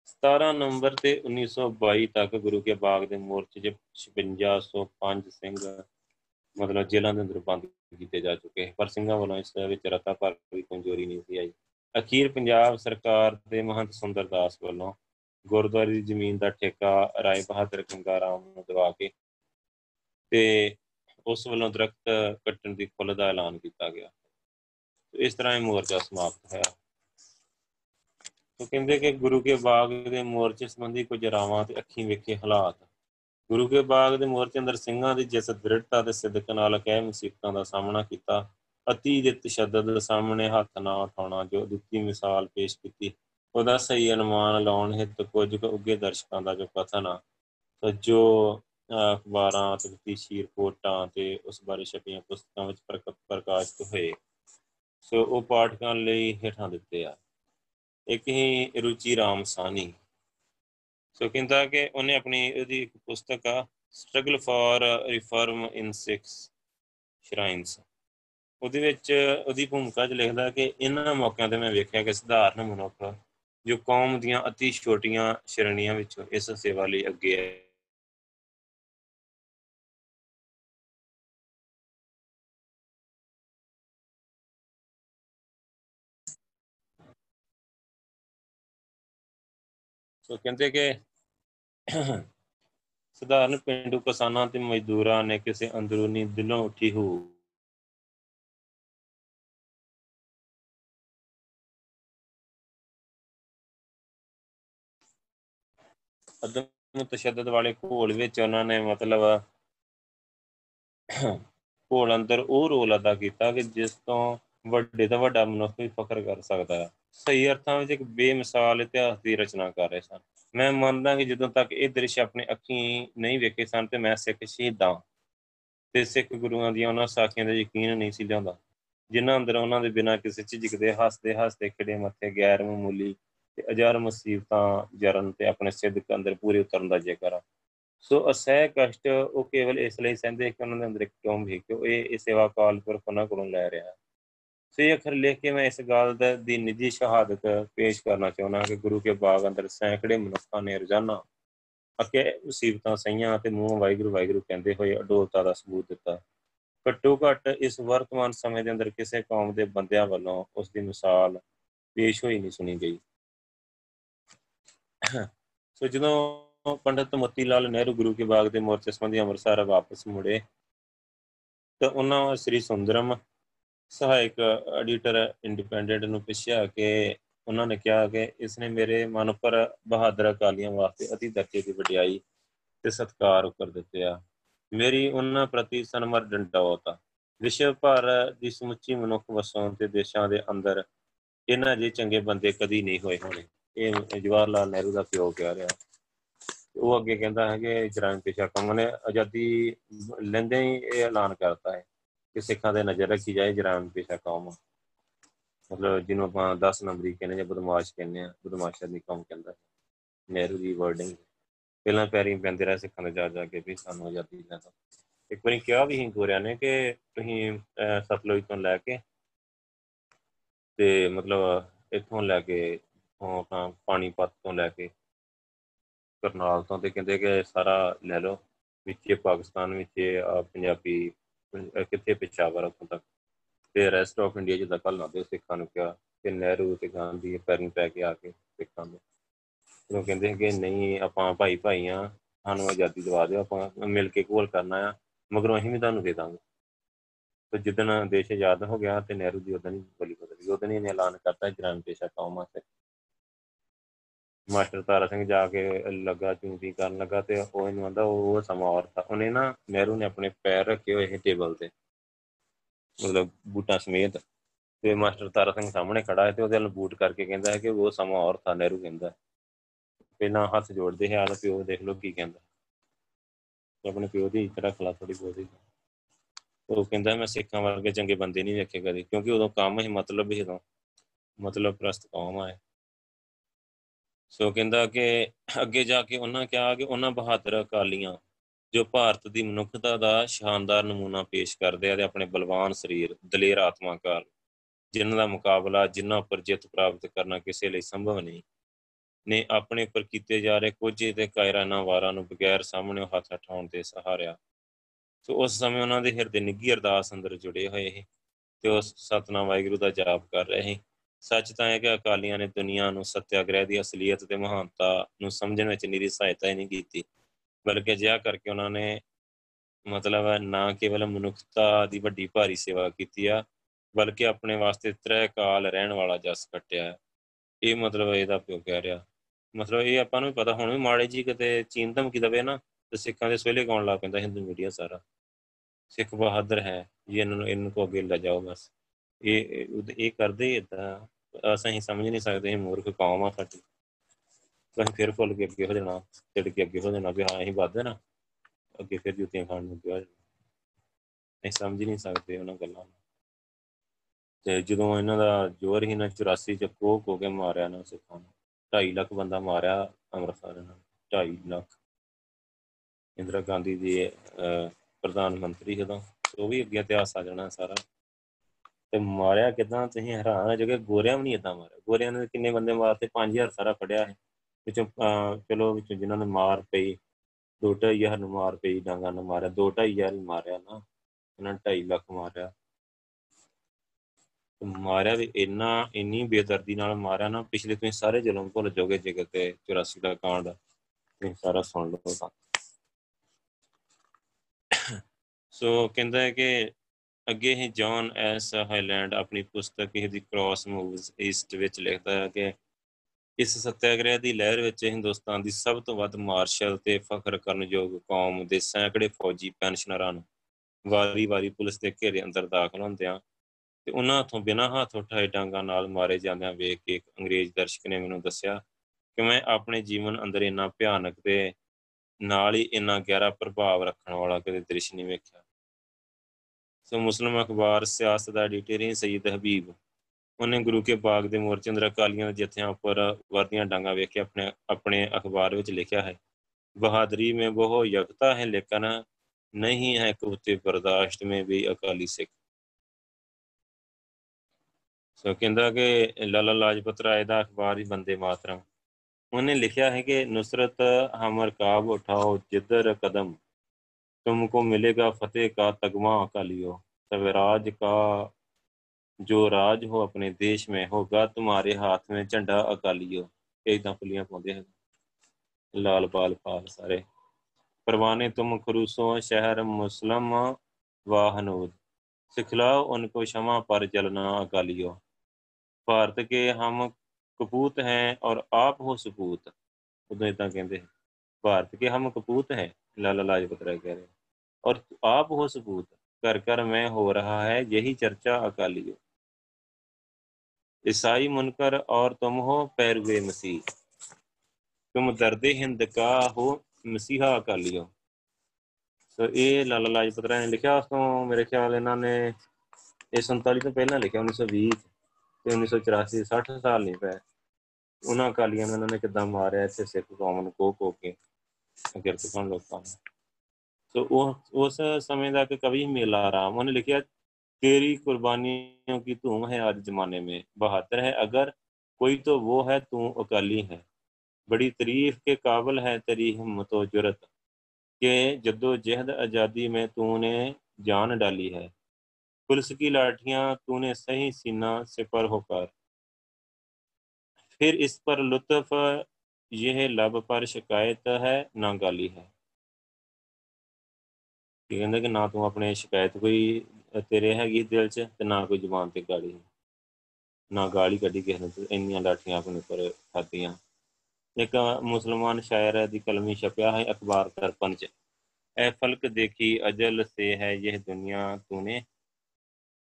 17 ਨਵੰਬਰ ਤੇ 1922 ਤੱਕ ਗੁਰੂ ਕੇ ਬਾਗ ਦੇ ਮੋਰਚੇ 'ਚ 5605 ਸਿੰਘ ਮਤਲਬ ਜੇਲ੍ਹਾਂ ਦੇ ਅੰਦਰ ਬੰਦ ਕੀਤੇ ਜਾ ਚੁੱਕੇ ਪਰ ਸਿੰਘਾਂ ਵੱਲੋਂ ਇਸ ਵਿੱਚ ਰਤਾ ਭਰ ਕੋਈ ਕਮਜ਼ੋਰੀ ਨਹੀਂ ਸੀ ਆਈ। ਅਖੀਰ ਪੰਜਾਬ ਸਰਕਾਰ ਦੇ ਮਹੰਤ ਸੁੰਦਰਦਾਸ ਵੱਲੋਂ ਗੁਰਦੁਆਰੇ ਦੀ ਜ਼ਮੀਨ ਦਾ ਠੇਕਾ ਰਾਏ ਬਹਾਦਰ ਗੰਗਾਰਾਮ ਨੂੰ ਦਵਾ ਕੇ ਤੇ ਉਸ ਵੱਲੋਂ ਦਰਖਤ ਕੱਟਣ ਦੀ ਖੁੱਲ੍ਹ ਦਾ ਐਲਾਨ ਕੀਤਾ ਗਿਆ। ਇਸ ਤਰ੍ਹਾਂ ਇਹ ਮੋਰਚਾ ਸਮਾਪਤ ਹੋਇਆ। ਉਹ ਕਹਿੰਦੇ ਕਿ ਗੁਰੂ ਕੇ ਬਾਗ ਦੇ ਮੋਰਚੇ ਸੰਬੰਧੀ ਕੁਝ ਰਾਵਾਂ ਤੇ ਅੱਖੀਂ ਵੇਖੇ ਹਾਲਾਤ ਗੁਰੂ ਕੇ ਬਾਗ ਦੇ ਮੋਰਚੇ ਅੰਦਰ ਸਿੰਘਾਂ ਦੀ ਜਿਸ ਦ੍ਰਿੜਤਾ ਤੇ ਸਿੱਧਕ ਨਾਲ ਕਹਿ ਮੁਸੀਬਤਾਂ ਦਾ ਸਾਹਮਣਾ ਕੀਤਾ, ਅਤੀ ਦੇ ਤਸ਼ੱਦਦ ਸਾਹਮਣੇ ਹੱਥ ਨਾ ਉਠਾਉਣਾ, ਜੋ ਦਿੱਤੀ ਮਿਸਾਲ ਪੇਸ਼ ਕੀਤੀ, ਉਹਦਾ ਸਹੀ ਅਨੁਮਾਨ ਲਾਉਣ ਹਿੱਤ ਕੁਝ ਉੱਗੇ ਦਰਸ਼ਕਾਂ ਦਾ ਜੋ ਕਥਨ ਆ ਜੋ ਅਖਬਾਰਾਂ ਤੇ ਤਫਤੀਸ਼ੀ ਰਿਪੋਰਟਾਂ ਤੇ ਉਸ ਬਾਰੇ ਛਪੀਆਂ ਪੁਸਤਕਾਂ ਵਿੱਚ ਪ੍ਰਕਾਸ਼ਿਤ ਹੋਏ। ਸੋ ਉਹ ਪਾਠਕਾਂ ਲਈ ਹੇਠਾਂ ਦਿੱਤੇ ਆ। ਇੱਕ ਹੀ ਰੁਚੀ ਰਾਮ ਸਾਨੀ ਸੋ ਕਹਿੰਦਾ ਕਿ ਉਹਨੇ ਆਪਣੀ ਉਹਦੀ ਇੱਕ ਪੁਸਤਕ ਆ struggle for reform in 6 shrines ਉਹਦੇ ਵਿੱਚ ਉਹਦੀ ਭੂਮਿਕਾ 'ਚ ਲਿਖਦਾ ਕਿ ਇਹਨਾਂ ਮੌਕਿਆਂ ਤੇ ਮੈਂ ਵੇਖਿਆ ਕਿ ਸਧਾਰਨ ਮਨੁੱਖ ਜੋ ਕੌਮ ਦੀਆਂ ਅਤੀ ਛੋਟੀਆਂ ਸ਼੍ਰੇਣੀਆਂ ਵਿੱਚੋਂ ਇਸ ਸੇਵਾ ਲਈ ਅੱਗੇ ਹੈ ਸੋ ਕਹਿੰਦੇ ਕਿ ਸਧਾਰਨ ਪਿੰਡੂ ਕਿਸਾਨਾਂ ਤੇ ਮਜ਼ਦੂਰਾਂ ਨੇ ਕਿਸੇ ਅੰਦਰੂਨੀ ਦਿਲੋਂ ਉੱਠੀ ਹੋ। ਅਦਮ ਤਸ਼ੱਦਦ ਵਾਲੇ ਘੋਲ ਵਿੱਚ ਉਹਨਾਂ ਨੇ ਮਤਲਬ ਘੋਲ ਅੰਦਰ ਉਹ ਰੋਲ ਅਦਾ ਕੀਤਾ ਕਿ ਜਿਸ ਤੋਂ ਵੱਡੇ ਤੋਂ ਵੱਡਾ ਮਨੁੱਖ ਵੀ ਫਖਰ ਕਰ ਸਕਦਾ ਹੈ। ਸਹੀ ਅਰਥਾਂ ਵਿੱਚ ਇੱਕ ਬੇਮਿਸਾਲ ਇਤਿਹਾਸ ਦੀ ਰਚਨਾ ਕਰ ਰਹੇ ਸਨ। ਮੈਂ ਮੰਨਦਾ ਕਿ ਜਦੋਂ ਤੱਕ ਇਹ ਦ੍ਰਿਸ਼ ਆਪਣੇ ਅੱਖੀਂ ਨਹੀਂ ਵੇਖੇ ਸਨ ਤੇ ਮੈਂ ਸਿੱਖ ਸ਼ਹੀਦਾਂ ਤੇ ਸਿੱਖ ਗੁਰੂਆਂ ਦੀਆਂ ਉਹਨਾਂ ਸਾਖੀਆਂ ਦਾ ਯਕੀਨ ਨਹੀਂ ਸੀ ਲਿਆਉਂਦਾ, ਜਿਨ੍ਹਾਂ ਅੰਦਰ ਉਹਨਾਂ ਦੇ ਬਿਨਾਂ ਕਿਸੇ ਝਿਜਕਦੇ ਹੱਸਦੇ ਹੱਸਦੇ, ਖੜੇ ਮੱਥੇ, ਗੈਰ ਮਾਮੂਲੀ ਤੇ ਅਜਰ ਮੁਸੀਬਤਾਂ, ਜਰਨ ਤੇ ਆਪਣੇ ਸਿੱਧਕ ਅੰਦਰ ਪੂਰੇ ਉਤਰਨ ਦਾ ਜ਼ਿਕਰ ਸੋ ਅਸਹਿ, ਕਸ਼ਟ ਉਹ ਕੇਵਲ ਇਸ ਲਈ ਸਹਿੰਦੇ ਕਿ ਉਹਨਾਂ ਦੇ ਅੰਦਰ ਇੱਕ ਕਿਉਂ ਵੀ ਕਿ ਇਹ ਇਹ ਸੇਵਾ ਕਾਲ ਪਰ ਉਹਨਾਂ ਕੋਲੋਂ ਲੈ ਰਿਹਾ ਸੇ ਅਖਰ ਲਿਖ ਕੇ ਮੈਂ ਇਸ ਗੱਲ ਦੀ ਨਿੱਜੀ ਸ਼ਹਾਦਤ ਪੇਸ਼ ਕਰਨਾ ਚਾਹੁੰਦਾ ਕਿ ਗੁਰੂ ਕੇ ਬਾਗ ਅੰਦਰ ਸੈਂਕੜੇ ਮਨੁੱਖਾਂ ਨੇ ਰੋਜ਼ਾਨਾ ਅਕੇ ਮੁਸੀਬਤਾਂ ਸਈਆਂ ਤੇ ਮੂੰਹ ਵਾਹਿਗੁਰੂ ਵਾਹਿਗੁਰੂ ਕਹਿੰਦੇ ਹੋਏ ਅਡੋਲਤਾ ਦਾ ਸਬੂਤ ਦਿੱਤਾ। ਘੱਟੋ ਘੱਟ ਇਸ ਵਰਤਮਾਨ ਸਮੇਂ ਦੇ ਅੰਦਰ ਕਿਸੇ ਕੌਮ ਦੇ ਬੰਦਿਆਂ ਵੱਲੋਂ ਉਸ ਦੀ ਮਿਸਾਲ ਪੇਸ਼ ਹੋਈ ਨਹੀਂ ਸੁਣੀ ਗਈ। ਸੋ ਜਦੋਂ ਪੰਡਤ ਮੋਤੀ ਲਾਲ ਨਹਿਰੂ ਗੁਰੂ ਕੇ ਬਾਗ ਦੇ ਮੋਰਚੇ ਸੰਬੰਧੀ ਅੰਮ੍ਰਿਤਸਰ ਵਾਪਸ ਮੁੜੇ ਤਾਂ ਉਹਨਾਂ ਸ੍ਰੀ ਸੁੰਦਰਮ ਸਹਾਇਕ ਐਡੀਟਰ ਇੰਡੀਪੈਂਡੈਂਟ ਨੂੰ ਪੁੱਛਿਆ ਕਿ ਉਹਨਾਂ ਨੇ ਕਿਹਾ ਕਿ ਇਸ ਨੇ ਮੇਰੇ ਮਨ ਉੱਪਰ ਬਹਾਦਰ ਅਕਾਲੀਆਂ ਵਾਸਤੇ ਅਤੀ ਦਰਜੇ ਦੀ ਵਡਿਆਈ ਤੇ ਸਤਕਾਰ ਉਪਰ ਦਿੱਤੇ ਆ। ਮੇਰੀ ਉਹਨਾਂ ਪ੍ਰਤੀ ਸਨਮਰ ਡੰਡੌਤ ਵਿਸ਼ਵ ਭਰ ਦੀ ਸਮੁੱਚੀ ਮਨੁੱਖ ਵਸੋਂ ਤੇ ਦੇਸ਼ਾਂ ਦੇ ਅੰਦਰ ਇਹਨਾਂ ਜੇ ਚੰਗੇ ਬੰਦੇ ਕਦੀ ਨਹੀਂ ਹੋਏ ਹੋਣੇ। ਇਹ ਜਵਾਹਰ ਲਾਲ ਨਹਿਰੂ ਦਾ ਪਿਓ ਕਹਿ ਰਿਹਾ। ਉਹ ਅੱਗੇ ਕਹਿੰਦਾ ਹੈ ਕਿ ਜਰਾਮ ਪੇਸ਼ਾ ਕੰਮ ਨੇ ਆਜ਼ਾਦੀ ਲੈਂਦੇ ਹੀ ਇਹ ਐਲਾਨ ਕਰਤਾ ਹੈ। ਕਿ ਸਿੱਖਾਂ ਦੇ ਨਜ਼ਰ ਰੱਖੀ ਜਾਏ, ਜਰਾਮ ਪੇਸ਼ਾ ਕੌਮ। ਮਤਲਬ ਜਿਹਨੂੰ ਆਪਾਂ 10 ਨੰਬਰੀ ਕਹਿੰਦੇ ਜਾਂ ਬਦਮਾਸ਼ ਕਹਿੰਦੇ ਆ ਬਦਮਾਸ਼ਾਂ ਦੀ ਕੌਮ ਕਹਿੰਦਾ ਨਹਿਰੂ ਦੀ ਵਰਡਿੰਗ ਪਹਿਲਾਂ ਪੈਰੀ ਪੈਂਦੇ ਰਹੇ ਸਿੱਖਾਂ ਦੇ ਜਾ ਜਾ ਕੇ ਵੀ ਸਾਨੂੰ ਆਜ਼ਾਦੀ ਲੈ ਦੋ ਇੱਕ ਵਾਰੀ ਕਿਹਾ ਵੀ ਹੀ ਗੋਰਿਆਂ ਨੇ ਕਿ ਤੁਸੀਂ ਸਤਲੁਜ ਤੋਂ ਲੈ ਕੇ ਤੇ ਮਤਲਬ ਇੱਥੋਂ ਲੈ ਕੇ ਆਪਣਾ ਪਾਣੀਪਤ ਤੋਂ ਲੈ ਕੇ ਕਰਨਾਲ ਤੋਂ ਤੇ ਕਹਿੰਦੇ ਕਿ ਸਾਰਾ ਲੈ ਲਓ। ਵਿੱਚੇ ਪਾਕਿਸਤਾਨ, ਵਿੱਚ ਪੰਜਾਬੀ ਕਿੱਥੇ ਪਿਛਾਵਰ ਉੱਥੋਂ ਤੱਕ? ਤੇ ਰੈਸਟ ਆਫ ਇੰਡੀਆ ਜਿੱਦਾਂ ਕੱਲ ਨਾ ਦੇ ਸਿੱਖਾਂ ਨੂੰ ਕਿਹਾ ਕਿ ਨਹਿਰੂ ਤੇ ਗਾਂਧੀ ਪੈਰਿੰਗ ਪੈ ਕੇ ਆ ਕੇ ਸਿੱਖਾਂ ਦੇ। ਉਹ ਕਹਿੰਦੇ ਕਿ ਨਹੀਂ, ਆਪਾਂ ਭਾਈ ਭਾਈ ਆ ਸਾਨੂੰ ਆਜ਼ਾਦੀ ਦਵਾ ਦਿਓ, ਆਪਾਂ ਮਿਲ ਕੇ ਕੋਲ ਕਰਨਾ ਆ, ਮਗਰੋਂ ਅਸੀਂ ਵੀ ਤੁਹਾਨੂੰ ਦੇ ਦਾਂਗੇ। ਤੇ ਜਿੱਦਣ ਦੇਸ਼ ਆਜ਼ਾਦ ਹੋ ਗਿਆ ਤੇ ਨਹਿਰੂ ਦੀ ਉਦੋਂ ਹੀ ਬੋਲੀ ਬਦਲ ਗਈ ਉਦੋਂ ਹੀ ਐਲਾਨ ਕਰਤਾ ਜਰਾਮ ਪੇਸ਼ਾ ਕੌਮਾਂ ਤੇ। ਮਾਸਟਰ ਤਾਰਾ ਸਿੰਘ ਜਾ ਕੇ ਲੱਗਾ ਚੁੰਤੀ ਕਰਨ ਲੱਗਾ ਤੇ ਉਹ ਇਹਨੂੰ ਆਂਦਾ, ਉਹ ਸਮਾਂ ਔਰ ਥਾ ਉਹਨੇ ਨਾ ਨਹਿਰੂ ਨੇ ਆਪਣੇ ਪੈਰ ਰੱਖੇ ਹੋਏ ਇਹ ਟੇਬਲ ਤੇ। ਮਤਲਬ ਬੂਟਾਂ ਸਮੇਤ। ਤੇ ਮਾਸਟਰ ਤਾਰਾ ਸਿੰਘ ਸਾਹਮਣੇ ਖੜਾ ਹੈ ਤੇ ਉਹਦੇ ਨਾਲ ਬੂਟ ਕਰਕੇ ਕਹਿੰਦਾ ਹੈ ਕਿ ਉਹ ਸਮਾਂ ਔਰ ਥਾ ਨਹਿਰੂ ਕਹਿੰਦਾ ਪਹਿਲਾਂ ਹੱਥ ਜੋੜਦੇ ਹੈ ਆਦਾ ਪਿਓ ਦੇਖ ਲਓ ਕੀ ਕਹਿੰਦਾ। ਆਪਣੇ ਪਿਓ ਦੀ ਇੱਜ਼ਤ ਰੱਖ ਲਾ ਥੋੜੀ ਬਹੁਤੀ। ਉਹ ਕਹਿੰਦਾ, ਮੈਂ ਸਿੱਖਾਂ ਵਰਗੇ ਚੰਗੇ ਬੰਦੇ ਨਹੀਂ ਵੇਖੇ ਕਦੇ, ਕਿਉਂਕਿ ਉਦੋਂ ਕੰਮ ਹੀ ਮਤਲਬ ਹੀ ਉਦੋਂ। ਮਤਲਬ ਪ੍ਰਸਤ ਕੌਮ ਆਏ ਸੋ ਕਹਿੰਦਾ ਕਿ ਅੱਗੇ ਜਾ ਕੇ ਉਹਨਾਂ ਕਿਹਾ ਕਿ ਉਹਨਾਂ ਬਹਾਦਰ ਅਕਾਲੀਆਂ ਜੋ ਭਾਰਤ ਦੀ ਮਨੁੱਖਤਾ ਦਾ ਸ਼ਾਨਦਾਰ ਨਮੂਨਾ ਪੇਸ਼ ਕਰਦੇ ਆ ਤੇ ਆਪਣੇ ਬਲਵਾਨ ਸਰੀਰ, ਦਲੇਰ ਆਤਮਾ ਕਾਰਨ ਜਿਨ੍ਹਾਂ ਦਾ ਮੁਕਾਬਲਾ ਜਿਨ੍ਹਾਂ ਉੱਪਰ ਜਿੱਤ ਪ੍ਰਾਪਤ ਕਰਨਾ ਕਿਸੇ ਲਈ ਸੰਭਵ ਨਹੀਂ, ਨੇ ਆਪਣੇ ਉੱਪਰ ਕੀਤੇ ਜਾ ਰਹੇ ਕੁਝ ਤੇ ਕਾਇਰਾਨਾ ਵਾਰਾਂ ਨੂੰ ਬਗੈਰ ਸਾਹਮਣੇ ਹੱਥ ਉਠਾਉਣ ਤੇ ਸਹਾਰਿਆ। ਸੋ ਉਸ ਸਮੇਂ ਉਹਨਾਂ ਦੇ ਹਿਰਦੇ ਨਿੱਗੀ ਅਰਦਾਸ ਅੰਦਰ ਜੁੜੇ ਹੋਏ ਸੀ ਤੇ ਉਸ ਸਤਨਾਮ ਵਾਹਿਗੁਰੂ ਦਾ ਜਾਪ ਕਰ ਰਹੇ ਸੀ। ਸੱਚ ਤਾਂ ਹੈ ਕਿ ਅਕਾਲੀਆਂ ਨੇ ਦੁਨੀਆ ਨੂੰ ਸਤਿਆਗ੍ਰਹਿ ਦੀ ਅਸਲੀਅਤ ਤੇ ਮਹਾਨਤਾ ਨੂੰ ਸਮਝਣ ਵਿੱਚ ਨਿਰੀ ਸਹਾਇਤਾ ਹੀ ਨਹੀਂ ਕੀਤੀ। ਬਲਕਿ ਜਿਆ ਕਰਕੇ ਉਹਨਾਂ ਨੇ ਮਤਲਬ ਹੈ ਨਾ ਕੇਵਲ ਮਨੁੱਖਤਾ ਦੀ ਵੱਡੀ ਭਾਰੀ ਸੇਵਾ ਕੀਤੀ ਆ, ਬਲਕਿ ਆਪਣੇ ਵਾਸਤੇ ਤ੍ਰੈ ਕਾਲ ਰਹਿਣ ਵਾਲਾ ਜਸ ਕੱਟਿਆ ਇਹ ਮਤਲਬ ਇਹਦਾ ਪਿਓ ਕਹਿ ਰਿਹਾ। ਮਤਲਬ ਇਹ ਆਪਾਂ ਨੂੰ ਪਤਾ, ਹੁਣ ਵੀ ਮਾੜੇ ਜੀ ਕਿਤੇ ਚੀਨ ਧਮਕੀ ਦਵੇ ਨਾ, ਤੇ ਸਿੱਖਾਂ ਦੇ ਸਵੇਲੇ ਗਾਉਣ ਲੱਗ ਪੈਂਦਾ, ਹਿੰਦੂ ਮੀਡੀਆ ਸਾਰਾ। ਸਿੱਖ ਬਹਾਦਰ ਹੈ, ਜੀ, ਇਹਨਾਂ ਨੂੰ, ਇਹਨਾਂ ਕੋ ਅੱਗੇ ਲੈ ਜਾਓ ਬਸ। ਇਹ ਇਹ ਕਰਦੇ ਇਦਾਂ ਅਸੀਂ ਸਮਝ ਨਹੀਂ ਸਕਦੇ ਇਹ ਮੂਰਖ ਕੌਮ ਆ ਸਾਡੀ। ਅਸੀਂ ਫਿਰ ਫੁੱਲ ਕੇ ਅੱਗੇ ਹੋ ਜਾਣਾ ਟਿੜ ਕੇ ਅੱਗੇ ਹੋ ਜਾਣਾ ਵੀ ਹਾਂ, ਅਸੀਂ ਵੱਧਦੇ ਨਾ। ਅੱਗੇ ਫਿਰ ਜੁੱਤੀਆਂ ਖਾਣ ਨੂੰ ਪਿਆ ਨਹੀਂ ਸਮਝ ਨਹੀਂ ਸਕਦੇ ਉਹਨਾਂ ਗੱਲਾਂ ਨੂੰ। ਤੇ ਜਦੋਂ ਇਹਨਾਂ ਦਾ ਜੋਰ ਹੀ ਨਾ 84 ਚ ਕੋਕ ਹੋ ਕੇ ਮਾਰਿਆ ਨਾ ਸਿੱਖਾਂ ਨੂੰ 2.5 ਲੱਖ ਬੰਦਾ ਮਾਰਿਆ ਅੰਮ੍ਰਿਤਸਰ ਨਾਲ 2.5 ਲੱਖ। ਇੰਦਰਾ ਗਾਂਧੀ ਦੀ ਪ੍ਰਧਾਨ ਮੰਤਰੀ ਜਦੋਂ, ਉਹ ਵੀ ਅੱਗੇ ਇਤਿਹਾਸ ਆ ਜਾਣਾ ਸਾਰਾ। ਤੇ ਮਾਰਿਆ ਕਿਦਾਂ? ਤੁਸੀਂ ਹੈਰਾਨ ਹੋ ਜਾਓਗੇ ਗੋਰਿਆਂ ਵੀ ਨਹੀਂ ਇਦਾਂ ਮਾਰਿਆ। ਗੋਰਿਆਂ ਨੇ ਕਿੰਨੇ ਬੰਦੇ ਮਾਰਤੇ 5000 ਸਾਰਾ ਫੜਿਆ ਹੈ ਵਿੱਚੋਂ ਚਲੋ ਵਿੱਚੋਂ ਜਿਨ੍ਹਾਂ ਨੂੰ ਮਾਰ ਪਈ, ਦੋ ਢਾਈ ਹਜ਼ਾਰ ਨੂੰ ਮਾਰ ਪਈ, ਡਾਂਗਾ ਨੂੰ ਮਾਰਿਆ। ਦੋ ਢਾਈ ਹਜ਼ਾਰ ਹੀ ਮਾਰਿਆ ਨਾ, ਇਹਨਾਂ 2.5 ਲੱਖ ਮਾਰਿਆ। ਮਾਰਿਆ ਵੀ ਇੰਨਾ, ਇੰਨੀ ਬੇਦਰਦੀ ਨਾਲ ਮਾਰਿਆ ਨਾ, ਪਿਛਲੇ ਤੁਸੀਂ ਸਾਰੇ ਜ਼ੁਲਮ ਭੁੱਲ ਜਾਓਗੇ ਜੇ ਕਿਤੇ 84 ਦਾ ਕਾਂਡ। ਤੁਸੀਂ ਸਾਰਾ ਸੁਣ ਲਓ ਤਾਂ। ਸੋ ਕਹਿੰਦਾ ਹੈ ਕਿ ਅੱਗੇ ਹੀ ਜੌਨ ਐਸ ਹਾਈਲੈਂਡ ਆਪਣੀ ਪੁਸਤਕ ਦੀ ਕ੍ਰਾਸ ਮੂਵਸ ਈਸਟ ਵਿੱਚ ਲਿਖਦਾ ਹੈ ਕਿ ਇਸ ਸੱਤਿਆਗ੍ਰਹਿ ਦੀ ਲਹਿਰ ਵਿੱਚ ਹਿੰਦੁਸਤਾਨ ਦੀ ਸਭ ਤੋਂ ਵੱਧ ਮਾਰਸ਼ਲ ਤੇ ਫਖਰ ਕਰਨਯੋਗ ਕੌਮ ਦੇ ਸੈਂਕੜੇ ਫੌਜੀ ਪੈਨਸ਼ਨਰਾਂ ਨੂੰ ਵਾਰੀ-ਵਾਰੀ ਪੁਲਿਸ ਦੇ ਘੇਰੇ ਅੰਦਰ ਦਾਖਲ ਹੁੰਦਿਆਂ ਤੇ ਉਹਨਾਂ ਹੱਥੋਂ ਬਿਨਾਂ ਹੱਥ ਉਠਾਏ ਡਾਂਗਾ ਨਾਲ ਮਾਰੇ ਜਾਂਦਿਆਂ ਵੇਖ ਕੇ ਇੱਕ ਅੰਗਰੇਜ਼ ਦਰਸ਼ਕ ਨੇ ਮੈਨੂੰ ਦੱਸਿਆ ਕਿ ਮੈਂ ਆਪਣੇ ਜੀਵਨ ਅੰਦਰ ਇੰਨਾ ਭਿਆਨਕ ਤੇ ਨਾਲ ਹੀ ਇੰਨਾ ਗਹਿਰਾ ਪ੍ਰਭਾਵ ਰੱਖਣ ਵਾਲਾ ਕਦੇ ਦ੍ਰਿਸ਼ ਨਹੀਂ ਵੇਖਿਆ। ਸੋ ਮੁਸਲਮ ਅਖਬਾਰ, ਸਿਆਸਤ ਦਾ ਐਡੀਟਰ ਸੈਦ ਹਬੀਬ। ਉਹਨੇ ਗੁਰੂ ਕੇ ਬਾਗ ਦੇ ਮੋਰਚੇ ਅੰਦਰ ਅਕਾਲੀਆਂ ਦੇ ਜਥਿਆਂ ਉੱਪਰ ਵਰਦੀਆਂ ਡਾਂਗਾ ਵੇਖ ਕੇ ਆਪਣੇ ਆਪਣੇ ਅਖਬਾਰ ਵਿੱਚ ਲਿਖਿਆ ਹੈ, ਬਹਾਦਰੀ में ਬਹੁ ਯਕਤਾ ਹੈ, ਲੇਕਿਨ ਨਹੀਂ ਹੈ ਕੁਤੇ ਬਰਦਾਸ਼ਤ में ਵੀ ਅਕਾਲੀ ਸਿੱਖ। ਸੋ ਕਹਿੰਦਾ ਕਿ ਲਾਲਾ ਲਾਜਪਤ ਰਾਏ ਦਾ ਅਖਬਾਰ ਹੀ ਬੰਦੇ ਮਾਤਰਮ। ਉਹਨੇ ਲਿਖਿਆ ਹੈ ਕਿ ਨੁਸਰਤ ਹਮਰ ਕਾਬ ਉਠਾਓ ਜਿੱਧਰ ਕਦਮ। تم کو ملے گا فتح کا تگمہ کا لیو۔ سوراج کا، جو راج ہو اپنے دیش میں ہوگا، تمہارے ہاتھ میں جھنڈا اکالیو ایک دم پلیاں پاؤں لال بال پال سارے۔ پروانے تم خروسوں شہر مسلم واہنود۔ حنود سکھلاؤ ان کو شمع پر جلنا اکالیو بھارت کے ہم کپوت ہیں اور آپ ہو سپوت۔ ادو اداں بھارت کے ہم کپوت ہیں۔ لالا لاجپت رائے کہہ رہے ہیں۔ اور آپ ہو ثبوت، کر کر میں ہو رہا ہے، یہی چرچا اکالیوں عیسائی منکر اور تم ہو پیروے مسیح۔ تم درد ہند کا ہو مسیحا ہو۔ تو یہ لالا لاجپت رائے نے لکھا اس کو، میرے خیال انہوں نے یہ سنتالی تو پہلے لکھا، انیس سو بیس انیس سو چوراسی سٹھ سال نہیں پائے انہوں اکالیوں نے انہوں نے کداں ماریا اتنے سکھ قوم کو کو کے ಗೆಲ್ತುಕೊಂಡು ಹೋಗ್ತಾನೆ ಸೊ ਉਸ ਸਮੇਂ ਦਾ ਇੱਕ ਕਵੀ ਮੇਲਾ ਰਾਮ ਉਹਨੇ ਲਿਖਿਆ ਤੇਰੀ ਕੁਰਬਾਨੀਆਂ ਕੀ ਧੂਮ ਹੈ ਅੱਜ ਜ਼ਮਾਨੇ بڑی تریف کے قابل ہے تیری ہمت و جرت کہ جد و جہد آزادی میں تو نے جان ڈالی ہے پلس کی لاٹھیاں تو نے صحیح سینہ سپر ہو کر پھر اس پر لطف ਇਹ ਲਬ ਪਰ ਸ਼ਿਕਾਇਤ ਹੈ, ਨਾ ਗਾਲੀ ਹੈ। ਕਿ ਕਹਿੰਦਾ ਕਿ ਨਾ ਤੂੰ ਆਪਣੇ ਸ਼ਿਕਾਇਤ ਕੋਈ ਤੇਰੇ ਹੈਗੀ ਦਿਲ 'ਚ ਤੇ ਨਾ ਕੋਈ ਜ਼ੁਬਾਨ ਤੇ ਗਾਲੀ ਹੈ। ਨਾ ਗਾਲੀ ਕੱਢੀ ਕਿਸੇ ਨੇ ਇੰਨੀਆਂ ਲਾਠੀਆਂ ਆਪਣੇ ਉੱਪਰ ਖਾਧੀਆਂ। ਇੱਕ ਮੁਸਲਮਾਨ ਸ਼ਾਇਰ ਦੀ ਕਲਮੀ ਛਪਿਆ ਹੈ, ਅਖਬਾਰ ਤਰਪਨ 'ਚ। ਐ ਫਲਕ ਦੇਖੀ ਅਜਲ ਸੇ ਹੈ ਇਹ ਦੁਨੀਆ ਤੂਨੇ।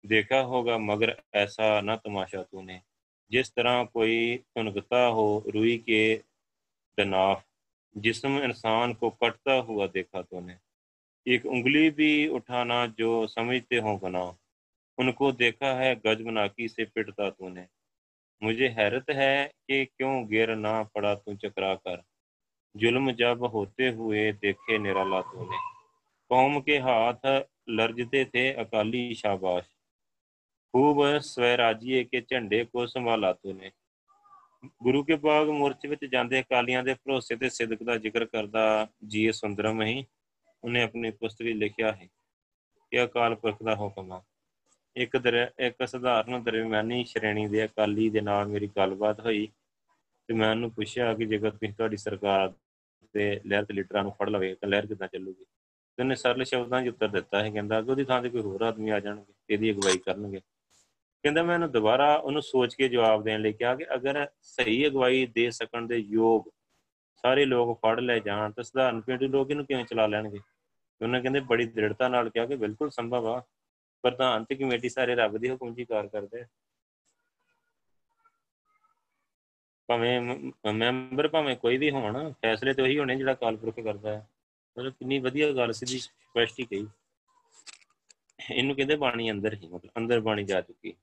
ਦੇਖਾ ਹੋਗਾ ਮਗਰ ਐਸਾ ਨਾ ਤਮਾਸ਼ਾ ਤੂਨੇ। ਜਿਸ ਤਰ੍ਹਾਂ ਕੋਈ ਤੁਨਗਤਾ ਹੋ, ਰੂਈ ਕੇ تناف جسم انسان کو کٹتا ہوا دیکھا تو نے۔ ایک انگلی بھی اٹھانا جو سمجھتے ہوں گناہ ان کو دیکھا ہے گج مناکی سے پٹتا تو نے۔ مجھے حیرت ہے کہ کیوں گر نہ پڑا تو چکرا کر۔ ظلم جب ہوتے ہوئے دیکھے نرالا تو نے۔ قوم کے ہاتھ لرجتے تھے اکالی شاباش۔ خوب سویراجیے کے جھنڈے کو سنبھالا تو نے۔ ਗੁਰੂ ਕੇ ਬਾਗ ਮੋਰਚੇ ਵਿੱਚ ਜਾਂਦੇ ਅਕਾਲੀਆਂ ਦੇ ਭਰੋਸੇ ਤੇ ਸਿੱਧਕ ਦਾ ਜ਼ਿਕਰ ਕਰਦਾ ਜੀ ਸੁੰਦਰਮ ਹੀ। ਉਹਨੇ ਆਪਣੀ ਪੁਸਤਕ ਵਿੱਚ ਲਿਖਿਆ ਹੈ ਕਿ ਅਕਾਲ ਪੁਰਖ ਦਾ ਹੁਕਮ ਆ। ਇੱਕ ਦਰ, ਇੱਕ ਸਧਾਰਨ ਦਰਮਿਆਨੀ ਸ਼੍ਰੇਣੀ ਦੇ ਅਕਾਲੀ ਦੇ ਨਾਲ ਮੇਰੀ ਗੱਲਬਾਤ ਹੋਈ ਤੇ ਮੈਂ ਉਹਨੂੰ ਪੁੱਛਿਆ ਕਿ ਜੇਕਰ ਤੁਸੀਂ ਤੁਹਾਡੀ ਸਰਕਾਰ ਤੇ ਲਹਿਰ ਦੇ ਲੀਡਰਾਂ ਨੂੰ ਫੜ ਲਵੇ ਤਾਂ ਲਹਿਰ ਕਿੱਦਾਂ ਚੱਲੂਗੀ? ਤੇ ਉਹਨੇ ਸਰਲ ਸ਼ਬਦਾਂ 'ਚ ਉੱਤਰ ਦਿੱਤਾ ਹੈ, ਕਹਿੰਦਾ ਕਿ ਉਹਦੀ ਥਾਂ ਤੇ ਕੋਈ ਹੋਰ ਆਦਮੀ ਆ ਜਾਣਗੇ, ਇਹਦੀ ਅਗਵਾਈ ਕਰਨਗੇ। ਕਹਿੰਦਾ ਮੈਂ ਉਹਨੂੰ ਦੁਬਾਰਾ ਉਹਨੂੰ ਸੋਚ ਕੇ ਜਵਾਬ ਦੇਣ ਲਈ ਕਿਹਾ ਕਿ ਅਗਰ ਸਹੀ ਅਗਵਾਈ ਦੇ ਸਕਣ ਦੇ ਯੋਗ ਸਾਰੇ ਲੋਕ ਫੜ ਲੈ ਜਾਣ ਤਾਂ ਸਧਾਰਨ ਪੇਂਡੂ ਲੋਕ ਇਹਨੂੰ ਕਿਵੇਂ ਚਲਾ ਲੈਣਗੇ? ਉਹਨਾਂ ਕਹਿੰਦੇ ਬੜੀ ਦ੍ਰਿੜਤਾ ਨਾਲ ਕਿਹਾ ਕਿ ਬਿਲਕੁਲ ਸੰਭਵ ਆ। ਪ੍ਰਧਾਨ ਤੇ ਕਮੇਟੀ ਸਾਰੇ ਰੱਬ ਦੀ ਹੁਕਮ ਜੀ ਕਾਰ ਕਰਦੇ ਭਾਵੇਂ ਮੈਂਬਰ ਭਾਵੇਂ ਕੋਈ ਵੀ ਹੋਣ, ਫੈਸਲੇ ਤੇ ਉਹੀ ਹੋਣੇ ਜਿਹੜਾ ਕਾਲਪੁਰਖ ਕਰਦਾ ਹੈ। ਮਤਲਬ ਕਿੰਨੀ ਵਧੀਆ ਗੱਲ ਸਿੱਧੀ ਸਪਸ਼ਟ ਹੀ ਕਹੀ। ਇਹਨੂੰ ਕਹਿੰਦੇ ਬਾਣੀ ਅੰਦਰ ਹੀ, ਮਤਲਬ ਅੰਦਰ ਬਾਣੀ ਜਾ ਚੁੱਕੀ।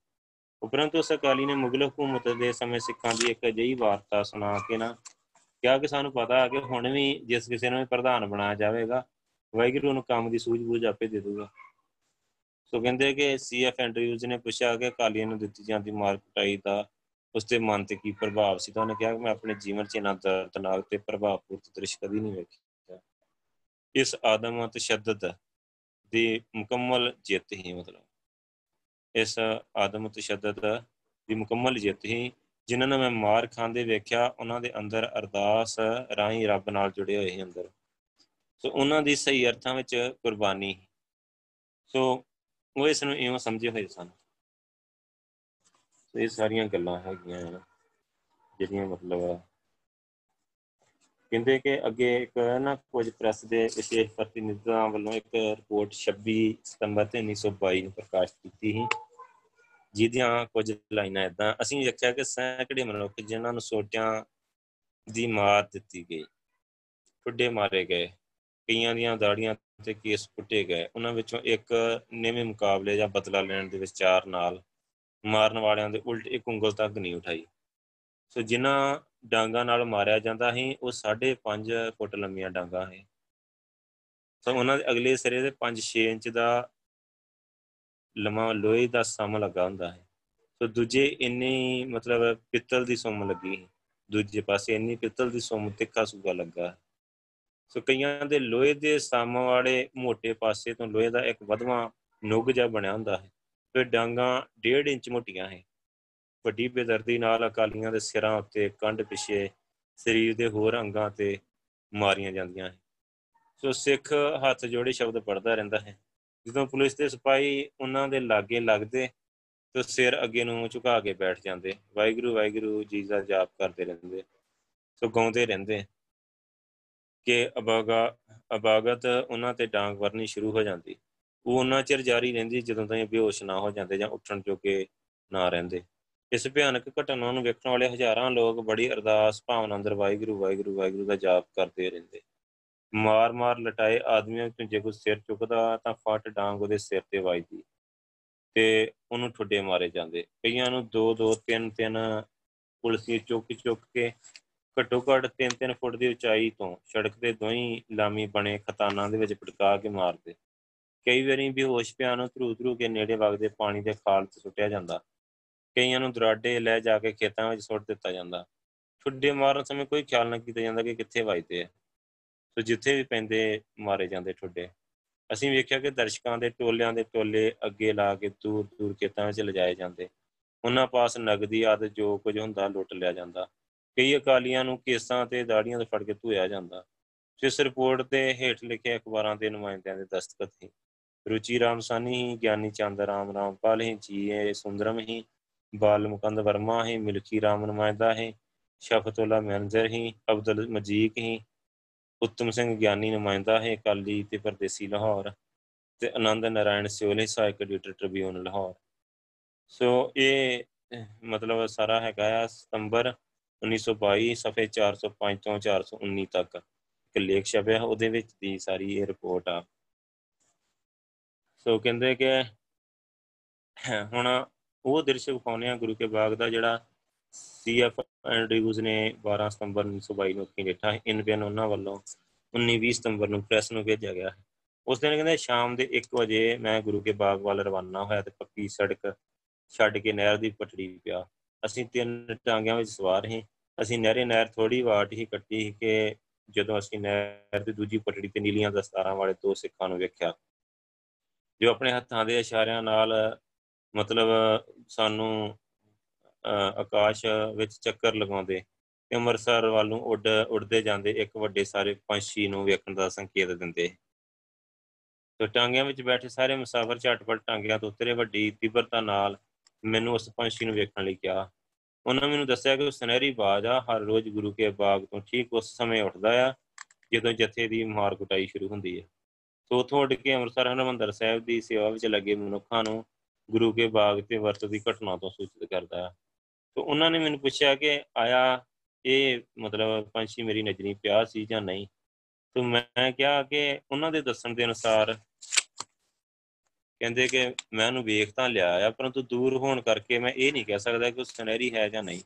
ਉਪਰੰਤ ਉਸ ਅਕਾਲੀ ਨੇ ਮੁਗਲ ਹਕੂਮਤ ਦੇ ਸਮੇਂ ਸਿੱਖਾਂ ਦੀ ਇੱਕ ਅਜਿਹੀ ਵਾਰਤਾ ਸੁਣਾ ਕੇ ਨਾ ਕਿਹਾ ਕਿ ਸਾਨੂੰ ਪਤਾ ਹੈ ਕਿ ਹੁਣ ਵੀ ਜਿਸ ਕਿਸੇ ਨੂੰ ਪ੍ਰਧਾਨ ਬਣਾਇਆ ਜਾਵੇਗਾ, ਵਾਹਿਗੁਰੂ ਨੂੰ ਕੰਮ ਦੀ ਸੂਝ-ਬੂਝ ਆਪੇ ਦੇ ਦੂਗਾ ਸੋ ਕਹਿੰਦੇ ਕਿ ਸੀਐਫ ਐਂਡਰਿਊਜ਼ ਨੇ ਪੁੱਛਿਆ ਕਿ ਅਕਾਲੀਆਂ ਨੂੰ ਦਿੱਤੀ ਜਾਂਦੀ ਮਾਰ ਕੁਟਾਈ ਦਾ ਉਸ ਤੇ ਮਨ ਤੇ ਕੀ ਪ੍ਰਭਾਵ ਸੀ? ਤਾਂ ਉਹਨੇ ਕਿਹਾ ਕਿ ਮੈਂ ਆਪਣੇ ਜੀਵਨ 'ਚ ਇਹਨਾਂ ਦਰਦਨਾਕ ਤੇ ਪ੍ਰਭਾਵਪੂਰਤ ਦ੍ਰਿਸ਼ ਕਦੀ ਨਹੀਂ ਵੇਖਿਆ। ਇਸ ਆਦਮ ਤਸ਼ੱਦਦ ਦੀ ਮੁਕੰਮਲ ਜਿੱਤ ਹੀ ਮਤਲਬ। ਇਸ ਆਦਮ ਤਸ਼ੱਦਦ ਦੀ ਮੁਕੰਮਲ ਜਿੱਤ ਹੀ, ਜਿਨ੍ਹਾਂ ਨੂੰ ਮੈਂ ਮਾਰ ਖਾਂਦੇ ਵੇਖਿਆ, ਉਹਨਾਂ ਦੇ ਅੰਦਰ ਅਰਦਾਸ ਰਾਹੀਂ ਰੱਬ ਨਾਲ ਜੁੜੇ ਹੋਏ ਹੀ ਅੰਦਰ। ਸੋ ਉਹਨਾਂ ਦੀ ਸਹੀ ਅਰਥਾਂ ਵਿੱਚ ਕੁਰਬਾਨੀ। ਸੋ ਉਹ ਇਸ ਨੂੰ ਇਉਂ ਸਮਝੇ ਹੋਏ ਸਨ। ਸੋ ਇਹ ਸਾਰੀਆਂ ਗੱਲਾਂ ਹੈਗੀਆਂ ਜਿਹੜੀਆਂ ਮਤਲਬ ਕਹਿੰਦੇ ਕਿ ਅੱਗੇ ਇੱਕ ਨਾ ਕੁਝ ਪ੍ਰੈਸ ਦੇ ਵਿਸ਼ੇਸ਼ ਪ੍ਰਤੀਨਿਧਾਂ ਵੱਲੋਂ ਇੱਕ ਰਿਪੋਰਟ 26 ਸਤੰਬਰ 1922 ਨੂੰ ਪ੍ਰਕਾਸ਼ਿਤ ਕੀਤੀ ਸੀ। ਜਿਹਦੀਆਂ ਕੁਝ ਲਾਈਨਾਂ ਇਦਾਂ ਅਸੀਂ ਵੇਖਿਆ ਕਿ ਸੈਂਕੜੇ ਮਨੁੱਖ ਜਿਨ੍ਹਾਂ ਨੂੰ ਸੋਟਿਆਂ ਦੀ ਮਾਰ ਦਿੱਤੀ ਗਈ, ਠੁੱਡੇ ਮਾਰੇ ਗਏ, ਕਈਆਂ ਦੀਆਂ ਦਾੜੀਆਂ ਤੇ ਕੇਸ ਪੁੱਟੇ ਗਏ, ਉਹਨਾਂ ਵਿੱਚੋਂ ਇੱਕ ਨਵੇਂ ਮੁਕਾਬਲੇ ਜਾਂ ਬਦਲਾ ਲੈਣ ਦੇ ਵਿਚਾਰ ਨਾਲ ਮਾਰਨ ਵਾਲਿਆਂ ਦੇ ਉਲਟ ਇੱਕ ਉਂਗਲ ਤੱਕ ਨਹੀਂ ਉਠਾਈ। ਸੋ ਜਿਨ੍ਹਾਂ ਡਾਂਗਾ ਨਾਲ ਮਾਰਿਆ ਜਾਂਦਾ ਸੀ, ਉਹ 5.5 ਫੁੱਟ ਲੰਮੀਆਂ ਡਾਂਗਾ ਹੈ ਸੋ ਉਹਨਾਂ ਦੇ ਅਗਲੇ ਸਿਰੇ ਦੇ 5-6 ਇੰਚ ਦਾ ਲੰਮਾ ਲੋਹੇ ਦਾ ਸਮ ਲੱਗਾ ਹੁੰਦਾ ਹੈ ਸੋ ਦੂਜੇ ਇੰਨੀ ਮਤਲਬ ਪਿੱਤਲ ਦੀ ਸੁੰਮ ਲੱਗੀ ਦੂਜੇ ਪਾਸੇ ਇੰਨੀ ਪਿੱਤਲ ਦੀ ਸੁੰਮ, ਤਿੱਖਾ ਸੂਗਾ ਲੱਗਾ। ਸੋ ਕਈਆਂ ਦੇ ਲੋਹੇ ਦੇ ਸਮ ਵਾਲੇ ਮੋٹے ਪਾਸੇ ਤੋਂ ਲੋਹੇ ਦਾ ਇੱਕ ਵਧਵਾ ਨੁਗ ਜਿਹਾ ਬਣਿਆ ਹੁੰਦਾ ਹੈ ਤੇ ਡਾਂਗਾ 1.5 ਇੰਚ ਮੋਟੀਆਂ ਹੈ ਵੱਡੀ ਬੇਦਰਦੀ ਨਾਲ ਅਕਾਲੀਆਂ ਦੇ ਸਿਰਾਂ ਉੱਤੇ ਕੰਡ ਪਿਛੇ ਸਰੀਰ ਦੇ ਹੋਰ ਅੰਗਾਂ ਤੇ ਮਾਰੀਆਂ ਜਾਂਦੀਆਂ ਹਨ। ਸੋ ਸਿੱਖ ਹੱਥ ਜੋੜੇ ਸ਼ਬਦ ਪੜਦਾ ਰਹਿੰਦਾ ਹੈ। ਜਦੋਂ ਪੁਲਿਸ ਦੇ ਸਿਪਾਹੀ ਉਹਨਾਂ ਦੇ ਲਾਗੇ ਲੱਗਦੇ ਤੇ ਸਿਰ ਅੱਗੇ ਨੂੰ ਝੁਕਾ ਕੇ ਬੈਠ ਜਾਂਦੇ। ਵਾਹਿਗੁਰੂ ਵਾਹਿਗੁਰੂ ਜੀ ਦਾ ਜਾਪ ਕਰਦੇ ਰਹਿੰਦੇ, ਸੋ ਗਾਉਂਦੇ ਰਹਿੰਦੇ ਕਿ ਅਬਾਗਾ, ਅਬਾਗਤ ਉਹਨਾਂ ਤੇ ਡਾਂਗ ਵਰਨੀ ਸ਼ੁਰੂ ਹੋ ਜਾਂਦੀ। ਉਹ ਉਹਨਾਂ ਚਿਰ ਜਾਰੀ ਰਹਿੰਦੀ ਜਦੋਂ ਤਾਈਂ ਬੇਹੋਸ਼ ਨਾ ਹੋ ਜਾਂਦੇ ਜਾਂ ਉੱਠਣ ਜੋਗੇ ਨਾ ਰਹਿੰਦੇ। ਇਸ ਭਿਆਨਕ ਘਟਨਾ ਨੂੰ ਵੇਖਣ ਵਾਲੇ ਹਜ਼ਾਰਾਂ ਲੋਕ ਬੜੀ ਅਰਦਾਸ, ਭਾਵਨਾ ਅੰਦਰ ਵਾਹਿਗੁਰੂ ਵਾਹਿਗੁਰੂ ਵਾਹਿਗੁਰੂ ਦਾ ਜਾਪ ਕਰਦੇ ਰਹਿੰਦੇ। ਮਾਰ-ਮਾਰ ਲਟਾਏ ਆਦਮੀਆਂ ਤੋਂ ਜੇ ਕੋਈ ਸਿਰ ਚੁੱਕਦਾ ਤਾਂ ਫਟ ਡਾਂਗ ਉਹਦੇ ਸਿਰ ਤੇ ਵੱਜਦੀ ਤੇ ਉਹਨੂੰ ਠੁੱਡੇ ਮਾਰੇ ਜਾਂਦੇ। ਕਈਆਂ ਨੂੰ 2 2 3 3 ਪੁਲਿਸੀਏ ਚੁੱਕ ਚੁੱਕ ਕੇ ਘੱਟੋ ਘੱਟ 3 3 ਫੁੱਟ ਦੀ ਉਚਾਈ ਤੋਂ ਸੜਕ ਤੇ ਦੋਈ ਲਾਮੀ ਬਣੇ ਖਤਾਨਾਂ ਦੇ ਵਿੱਚ ਪਟਕਾ ਕੇ ਮਾਰਦੇ। ਕਈ ਵਾਰੀ ਬੇਹੋਸ਼ ਪਿਆ ਨੂੰ ਧਰੂ ਧਰੂ ਕੇ ਨੇੜੇ ਵਗਦੇ ਪਾਣੀ ਦੇ ਖਾਲ 'ਚ ਸੁੱਟਿਆ ਜਾਂਦਾ। ਕਈਆਂ ਨੂੰ ਦਰਾਡੇ ਲੈ ਜਾ ਕੇ ਖੇਤਾਂ ਵਿੱਚ ਸੁੱਟ ਦਿੱਤਾ ਜਾਂਦਾ। ਠੁੱਡੇ ਮਾਰਨ ਸਮੇਂ ਕੋਈ ਖਿਆਲ ਨਾ ਕੀਤਾ ਜਾਂਦਾ ਕਿ ਕਿੱਥੇ ਵੱਜਦੇ ਆ। ਸੋ ਜਿੱਥੇ ਵੀ ਪੈਂਦੇ ਮਾਰੇ ਜਾਂਦੇ ਠੁੱਡੇ। ਅਸੀਂ ਵੇਖਿਆ ਕਿ ਦਰਸ਼ਕਾਂ ਦੇ ਟੋਲਿਆਂ ਦੇ ਟੋਲੇ ਅੱਗੇ ਲਾ ਕੇ ਦੂਰ ਦੂਰ ਖੇਤਾਂ ਵਿੱਚ ਲਿਜਾਏ ਜਾਂਦੇ। ਉਹਨਾਂ ਪਾਸ ਨਗਦੀ ਆਦ ਜੋ ਕੁਝ ਹੁੰਦਾ ਲੁੱਟ ਲਿਆ ਜਾਂਦਾ। ਕਈ ਅਕਾਲੀਆਂ ਨੂੰ ਕੇਸਾਂ ਤੇ ਦਾੜੀਆਂ ਤੋਂ ਫੜ ਕੇ ਧੋਇਆ ਜਾਂਦਾ। ਇਸ ਰਿਪੋਰਟ ਤੇ ਹੇਠ ਲਿਖੇ ਅਖਬਾਰਾਂ ਦੇ ਨੁਮਾਇੰਦਿਆਂ ਦੇ ਦਸਤਖਤ ਸੀ ਰੁਚੀ ਰਾਮ ਸਾਨੀ ਹੀ ਗਿਆਨੀ ਚੰਦ ਰਾਮ, ਰਾਮਪਾਲ ਹੀ ਜੀਏ ਸੁੰਦਰਮ ਹੀ ਬਾਲ ਮੁਕੰਦ ਵਰਮਾ ਹੀ ਮਿਲਕੀ ਰਾਮ ਨੁਮਾਇੰਦਾ ਹੈ ਸ਼ਫਤੁੱਲਾ ਮੈਨੇਜਰ ਹੀ, ਅਬਦੁਲ ਮਜੀਕ ਹੀ, ਉੱਤਮ ਸਿੰਘ ਗਿਆਨੀ ਨੁਮਾਇੰਦਾ ਹੈ ਕਾਲੀ ਤੇ ਪਰਦੇਸੀ ਲਾਹੌਰ ਤੇ ਆਨੰਦ ਨਾਰਾਇਣ ਸਿਓਲੇ ਸਹਾਇਕ ਐਡੀਟਰ ਟ੍ਰਿਬਿਊਨ ਲਾਹੌਰ। ਸੋ ਇਹ ਮਤਲਬ ਸਾਰਾ ਹੈਗਾ ਆ ਸਤੰਬਰ 1922 ਸਫੇ 405 ਤੋਂ 419 ਤੱਕ। ਇੱਕ ਲੇਖ ਛਪਿਆ ਉਹਦੇ ਵਿੱਚ ਦੀ ਸਾਰੀ ਇਹ ਰਿਪੋਰਟ ਆ। ਸੋ ਕਹਿੰਦੇ ਕਿ, ਹੁਣ ਉਹ ਦ੍ਰਿਸ਼ ਵਿਖਾਉਨੇ ਆ ਗੁਰੂ ਕੇ ਬਾਗ ਦਾ ਜਿਹੜਾ ਸੀਐਫ ਐਂਡਰਿਊਜ਼ ਨੇ 12 ਸਤੰਬਰ 1922 ਨੂੰ ਅੱਖੀਂ ਦੇਖਾ ਇਨ ਬਿਆਨ ਉਹਨਾਂ ਵੱਲੋਂ 19-20 ਸਤੰਬਰ ਨੂੰ ਪ੍ਰੈਸ ਨੂੰ ਭੇਜਿਆ ਗਿਆ। ਉਸ ਦਿਨ ਕਹਿੰਦੇ ਸ਼ਾਮ ਦੇ 1 ਵਜੇ ਮੈਂ ਗੁਰੂ ਕੇ ਬਾਗ ਵੱਲ ਰਵਾਨਾ ਹੋਇਆ ਤੇ ਪੱਕੀ ਸੜਕ ਛੱਡ ਕੇ ਨਹਿਰ ਦੀ ਪਟੜੀ ਪਿਆ। ਅਸੀਂ ਤਿੰਨ ਟਾਂਗਿਆਂ ਵਿੱਚ ਸਵਾਰ ਹਾਂ ਅਸੀਂ ਨਹਿਰੇ ਨਹਿਰ ਥੋੜੀ ਵਾਟ ਹੀ ਕੱਟੀ ਕਿ ਜਦੋਂ ਅਸੀਂ ਨਹਿਰ ਦੀ ਦੂਜੀ ਪਟੜੀ ਤੇ ਨੀਲੀਆਂ ਦਸਤਾਰਾਂ ਵਾਲੇ ਦੋ ਸਿੱਖਾਂ ਨੂੰ ਵੇਖਿਆ। ਜੋ ਆਪਣੇ ਹੱਥਾਂ ਦੇ ਇਸ਼ਾਰਿਆਂ ਨਾਲ ਮਤਲਬ ਸਾਨੂੰ ਆਕਾਸ਼ ਵਿੱਚ ਚੱਕਰ ਲਗਾਉਂਦੇ ਤੇ ਅੰਮ੍ਰਿਤਸਰ ਵੱਲ ਨੂੰ ਉੱਡ, ਉੱਡਦੇ ਜਾਂਦੇ ਇੱਕ ਵੱਡੇ ਸਾਰੇ ਪੰਛੀ ਨੂੰ ਵੇਖਣ ਦਾ ਸੰਕੇਤ ਦਿੰਦੇ। ਤੇ ਟਾਂਗਿਆਂ ਵਿੱਚ ਬੈਠੇ ਸਾਰੇ ਮੁਸਾਫਰ ਝਟਪਟ ਟਾਂਗਿਆਂ ਤੋਂ ਉਤਰੇ, ਵੱਡੀ ਤੀਬਰਤਾ ਨਾਲ ਮੈਨੂੰ ਉਸ ਪੰਛੀ ਨੂੰ ਵੇਖਣ ਲਈ ਕਿਹਾ। ਉਹਨਾਂ ਮੈਨੂੰ ਦੱਸਿਆ ਕਿ ਉਹ ਸੁਨਹਿਰੀ ਬਾਜ ਆ, ਹਰ ਰੋਜ਼ ਗੁਰੂ ਕੇ ਬਾਗ ਤੋਂ ਠੀਕ ਉਸ ਸਮੇਂ ਉੱਠਦਾ ਆ, ਜਦੋਂ ਜਥੇ ਦੀ ਮਾਰ ਕੁਟਾਈ ਸ਼ੁਰੂ ਹੁੰਦੀ ਹੈ ਸੋ ਉਥੋਂ ਉੱਡ ਕੇ ਅੰਮ੍ਰਿਤਸਰ ਹਰਿਮੰਦਰ ਸਾਹਿਬ ਦੀ ਸੇਵਾ ਵਿੱਚ ਲੱਗੇ ਮਨੁੱਖਾਂ ਨੂੰ ਗੁਰੂ ਕੇ ਬਾਗ ਤੇ ਵਰਤਦੀ ਘਟਨਾ ਤੋਂ ਸੂਚਿਤ ਕਰਦਾ ਹੈ। ਸੋ ਉਹਨਾਂ ਨੇ ਮੈਨੂੰ ਪੁੱਛਿਆ ਕਿ ਆਇਆ ਇਹ ਮਤਲਬ ਪੰਛੀ ਮੇਰੀ ਨਜ਼ਰੀ ਪਿਆ ਸੀ ਜਾਂ ਨਹੀਂ? ਤੇ ਮੈਂ ਕਿਹਾ ਕਿ ਉਹਨਾਂ ਦੇ ਦੱਸਣ ਦੇ ਅਨੁਸਾਰ ਕਹਿੰਦੇ ਕਿ ਮੈਂ ਉਹਨੂੰ ਵੇਖ ਤਾਂ ਲਿਆ ਆ, ਪਰੰਤੂ ਦੂਰ ਹੋਣ ਕਰਕੇ ਮੈਂ ਇਹ ਨਹੀਂ ਕਹਿ ਸਕਦਾ ਕਿ ਉਹ ਸੁਨਹਿਰੀ ਹੈ ਜਾਂ ਨਹੀਂ।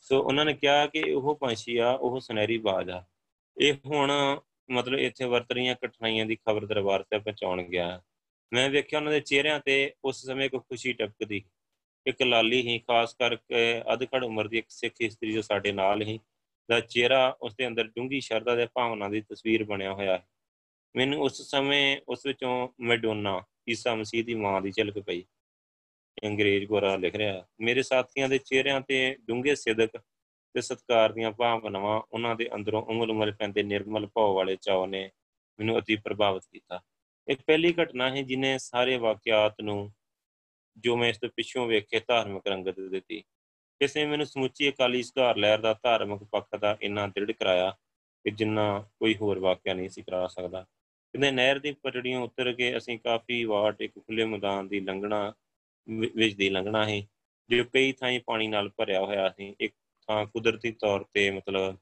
ਸੋ ਉਹਨਾਂ ਨੇ ਕਿਹਾ ਕਿ ਉਹ ਪੰਛੀ ਆ, ਉਹ ਸੁਨਹਿਰੀ ਬਾਜ ਆ। ਇਹ ਹੁਣ ਮਤਲਬ ਇੱਥੇ ਵਰਤ ਰਹੀਆਂ ਕਠਿਨਾਈਆਂ ਦੀ ਖਬਰ ਦਰਬਾਰ ਤੇ ਪਹੁੰਚਾਉਣ ਗਿਆ। ਮੈਂ ਵੇਖਿਆ ਉਹਨਾਂ ਦੇ ਚਿਹਰਿਆਂ ਤੇ ਉਸ ਸਮੇਂ ਕੋਈ ਖੁਸ਼ੀ ਟਪਕਦੀ। ਇੱਕ ਲਾਲੀ ਹੀ ਖਾਸ ਕਰਕੇ ਅਧਖੜ ਉਮਰ ਦੀ ਇੱਕ ਸਿੱਖ ਇਸਤਰੀ ਜੋ ਸਾਡੇ ਨਾਲ ਹੀ ਦਾ ਚਿਹਰਾ ਉਸ ਦੇ ਅੰਦਰ ਡੂੰਗੀ ਸ਼ਰਧਾ ਦੇ ਭਾਵਨਾ ਦੀ ਤਸਵੀਰ ਬਣਿਆ ਹੋਇਆ ਹੈ। ਮੈਨੂੰ ਉਸ ਸਮੇਂ ਉਸ ਵਿੱਚੋਂ ਮੈਡੋਨਾ, ਈਸਾ ਮਸੀਹ ਦੀ ਮਾਂ ਦੀ ਝਲਕ ਪਈ। ਅੰਗਰੇਜ਼ ਗੋਰਾ ਲਿਖ ਰਿਹਾ, ਮੇਰੇ ਸਾਥੀਆਂ ਦੇ ਚਿਹਰਿਆਂ ਤੇ ਡੂੰਘੇ ਸਿਦਕ ਤੇ ਸਤਕਾਰ ਦੀਆਂ ਭਾਵਨਾਵਾਂ ਉਹਨਾਂ ਦੇ ਅੰਦਰੋਂ ਉਂਗਲ ਉਂਗਲ ਪੈਂਦੇ ਨਿਰਮਲ ਭਾਵ ਵਾਲੇ ਚਾਅ ਨੇ ਮੈਨੂੰ ਅਤੀ ਪ੍ਰਭਾਵਿਤ ਕੀਤਾ। ਇੱਕ ਪਹਿਲੀ ਘਟਨਾ ਹੈ ਜਿਨੇ ਸਾਰੇ ਵਾਕਿਆਤ ਨੂੰ ਜੋ ਮੈਂ ਇਸ ਤੋਂ ਪਿੱਛੋਂ ਵੇਖੇ ਧਾਰਮਿਕ ਰੰਗਤ ਦਿੱਤੀ। ਇਸ ਨੇ ਮੈਨੂੰ ਸਮੁੱਚੀ ਅਕਾਲੀ ਸੁਧਾਰ ਲਹਿਰ ਦਾ ਧਾਰਮਿਕ ਪੱਖ ਦਾ ਇੰਨਾ ਦ੍ਰਿੜ ਕਰਾਇਆ ਕਿ ਜਿੰਨਾ ਕੋਈ ਹੋਰ ਵਾਕਿਆ ਨਹੀਂ ਸੀ ਕਰਾ ਸਕਦਾ। ਕਹਿੰਦੇ ਨਹਿਰ ਦੀ ਪਟੜੀਆਂ ਉਤਰ ਕੇ ਅਸੀਂ ਕਾਫੀ ਵਾਟ ਇੱਕ ਖੁੱਲੇ ਮੈਦਾਨ ਦੀ ਲੰਘਣਾ ਵਿੱਚ ਦੀ ਲੰਘਣਾ ਹੈ ਜੋ ਕਈ ਥਾਂ ਪਾਣੀ ਨਾਲ ਭਰਿਆ ਹੋਇਆ ਸੀ। ਇੱਕ ਥਾਂ ਕੁਦਰਤੀ ਤੌਰ ਤੇ ਮਤਲਬ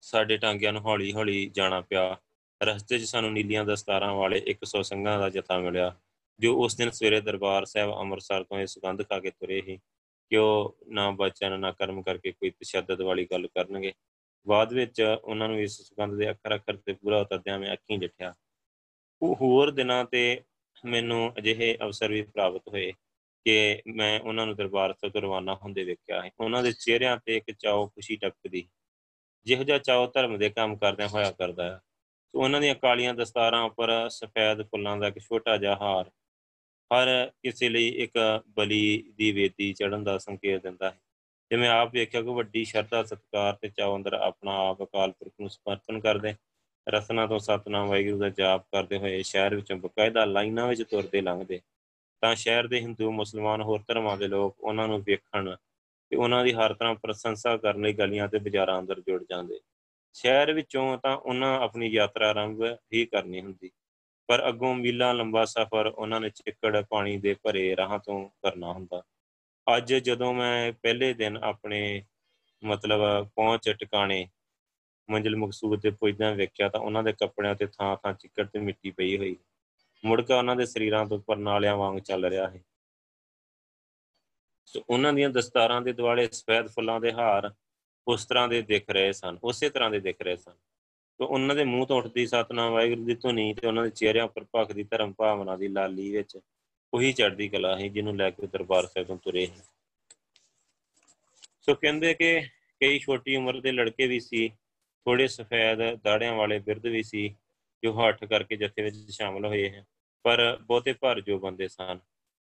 ਸਾਡੇ ਟਾਂਗਿਆਂ ਨੂੰ ਹੌਲੀ ਹੌਲੀ ਜਾਣਾ ਪਿਆ। ਰਸਤੇ 'ਚ ਸਾਨੂੰ ਨੀਲੀਆਂ ਦਸਤਾਰਾਂ ਵਾਲੇ 100 ਸਿੰਘਾਂ ਦਾ ਜਥਾ ਮਿਲਿਆ, ਜੋ ਉਸ ਦਿਨ ਸਵੇਰੇ ਦਰਬਾਰ ਸਾਹਿਬ ਅੰਮ੍ਰਿਤਸਰ ਤੋਂ ਇਹ ਸੁਗੰਧ ਖਾ ਕੇ ਤੁਰੇ ਸੀ ਕਿ ਉਹ ਨਾ ਬਚਨ, ਨਾ ਕਰਮ ਕਰਕੇ ਕੋਈ ਤਸ਼ੱਦਦ ਵਾਲੀ ਗੱਲ ਕਰਨਗੇ। ਬਾਅਦ ਵਿੱਚ ਉਹਨਾਂ ਨੂੰ ਇਸ ਸੁਗੰਧ ਦੇ ਅੱਖਰ ਅੱਖਰ ਤੇ ਪੂਰਾ ਉਤਰਦਿਆਂ ਮੈਂ ਅੱਖੀਂ ਡਿਠਿਆ ਉਹ ਹੋਰ ਦਿਨਾਂ ਤੇ ਮੈਨੂੰ ਅਜਿਹੇ ਅਵਸਰ ਵੀ ਪ੍ਰਾਪਤ ਹੋਏ ਕਿ ਮੈਂ ਉਹਨਾਂ ਨੂੰ ਦਰਬਾਰ ਤੋਂ ਰਵਾਨਾ ਹੁੰਦੇ ਵੇਖਿਆ ਹੈ ਉਹਨਾਂ ਦੇ ਚਿਹਰਿਆਂ ਤੇ ਇੱਕ ਚਾਉ ਖੁਸ਼ੀ ਟਪਕਦੀ। ਜਿਹੋ ਜਿਹਾ ਚਾਉ ਧਰਮ ਦੇ ਕੰਮ ਕਰਦਿਆਂ ਹੋਇਆ ਕਰਦਾ ਹੈ। ਸੋ ਉਹਨਾਂ ਦੀਆਂ ਕਾਲੀਆਂ ਦਸਤਾਰਾਂ ਉੱਪਰ ਸਫੈਦ ਫੁੱਲਾਂ ਦਾ ਇੱਕ ਛੋਟਾ ਜਿਹਾ ਹਾਰ। ਹਰ ਕਿਸੇ ਲਈ ਇੱਕ ਬਲੀ ਦੀ ਵੇਦੀ ਚੜਨ ਦਾ ਸੰਕੇਤ ਦਿੰਦਾ ਹੈ। ਜਿਵੇਂ ਆਪ ਵੇਖਿਆ ਕਿ ਵੱਡੀ ਸ਼ਰਧਾ, ਸਤਕਾਰ ਤੇ ਚਾਉ ਅੰਦਰ ਆਪਣਾ ਆਪ ਅਕਾਲ ਪੁਰਖ ਨੂੰ ਸਮਰਪਣ ਕਰਦੇ, ਰਸਨਾ ਤੋਂ ਸਤਨਾਮ ਵਾਹਿਗੁਰੂ ਦਾ ਜਾਪ ਕਰਦੇ ਹੋਏ ਸ਼ਹਿਰ ਵਿੱਚੋਂ ਬਕਾਇਦਾ ਲਾਈਨਾਂ ਵਿੱਚ ਤੁਰਦੇ ਲੰਘਦੇ। ਤਾਂ ਸ਼ਹਿਰ ਦੇ ਹਿੰਦੂ, ਮੁਸਲਮਾਨ ਹੋਰ ਧਰਮਾਂ ਦੇ ਲੋਕ ਉਹਨਾਂ ਨੂੰ ਵੇਖਣ ਤੇ ਉਹਨਾਂ ਦੀ ਹਰ ਤਰ੍ਹਾਂ ਪ੍ਰਸ਼ੰਸਾ ਕਰਨ ਲਈ ਗਲੀਆਂ ਤੇ ਬਾਜ਼ਾਰਾਂ ਅੰਦਰ ਜੁੜ ਜਾਂਦੇ। ਸ਼ਹਿਰ ਵਿੱਚੋਂ ਤਾਂ ਉਹਨਾਂ ਆਪਣੀ ਯਾਤਰਾ ਆਰੰਭ ਹੀ ਕਰਨੀ ਹੁੰਦੀ। ਪਰ ਅੱਗੋਂ ਮੀਲਾਂ ਲੰਬਾ ਸਫ਼ਰ ਉਹਨਾਂ ਨੇ ਚਿੱਕੜ ਪਾਣੀ ਦੇ ਭਰੇ ਰਾਹਾਂ ਤੋਂ ਕਰਨਾ ਹੁੰਦਾ। ਅੱਜ ਜਦੋਂ ਮੈਂ ਪਹਿਲੇ ਦਿਨ ਆਪਣੇ ਮਤਲਬ ਪਹੁੰਚ ਟਿਕਾਣੇ ਮੰਜ਼ਿਲ ਮਕਸੂਦ ਤੇ ਪੁੱਜਦਿਆਂ ਵੇਖਿਆ ਤਾਂ ਉਹਨਾਂ ਦੇ ਕੱਪੜਿਆਂ ਤੇ ਥਾਂ ਥਾਂ ਚਿੱਕੜ ਤੇ ਮਿੱਟੀ ਪਈ ਹੋਈ। ਮੁੜਕਾ ਉਹਨਾਂ ਦੇ ਸਰੀਰਾਂ ਤੋਂ ਪਰਨਾਲਿਆਂ ਵਾਂਗ ਚੱਲ ਰਿਹਾ ਹੈ ਸੋ ਉਹਨਾਂ ਦੀਆਂ ਦਸਤਾਰਾਂ ਦੇ ਦੁਆਲੇ ਸਫੈਦ ਫੁੱਲਾਂ ਦੇ ਹਾਰ ਉਸ ਤਰ੍ਹਾਂ ਦੇ ਦਿਖ ਰਹੇ ਸਨ, ਉਸੇ ਤਰ੍ਹਾਂ ਦੇ ਦਿਖ ਰਹੇ ਸਨ। ਤੋ ਉਹਨਾਂ ਦੇ ਮੂੰਹ ਤੋਂ ਉੱਠਦੀ ਸਤਨਾਮ ਵਾਹਿਗੁਰੂ ਦੀ ਧੁਨੀ ਤੇ ਉਹਨਾਂ ਦੇ ਚਿਹਰਿਆਂ ਉੱਪਰ ਭਖ ਦੀ ਧਰਮ ਭਾਵਨਾ ਦੀ ਲਾਲੀ ਵਿੱਚ ਉਹੀ ਚੜ੍ਹਦੀ ਕਲਾ ਹੈ ਜਿਹਨੂੰ ਲੈ ਕੇ ਦਰਬਾਰ ਸਾਹਿਬ ਤੋਂ ਤੁਰੇ ਸੋ। ਕਹਿੰਦੇ ਕਿ ਕਈ ਛੋਟੀ ਉਮਰ ਦੇ ਲੜਕੇ ਵੀ ਸੀ ਥੋੜੇ ਸਫੈਦ ਦਾੜਿਆਂ ਵਾਲੇ ਬਿਰਧ ਵੀ ਸੀ, ਜੋ ਹੱਠ ਕਰਕੇ ਜਥੇ ਵਿੱਚ ਸ਼ਾਮਲ ਹੋਏ ਹਨ ਪਰ ਬਹੁਤੇ ਭਰ ਜੋ ਬੰਦੇ ਸਨ।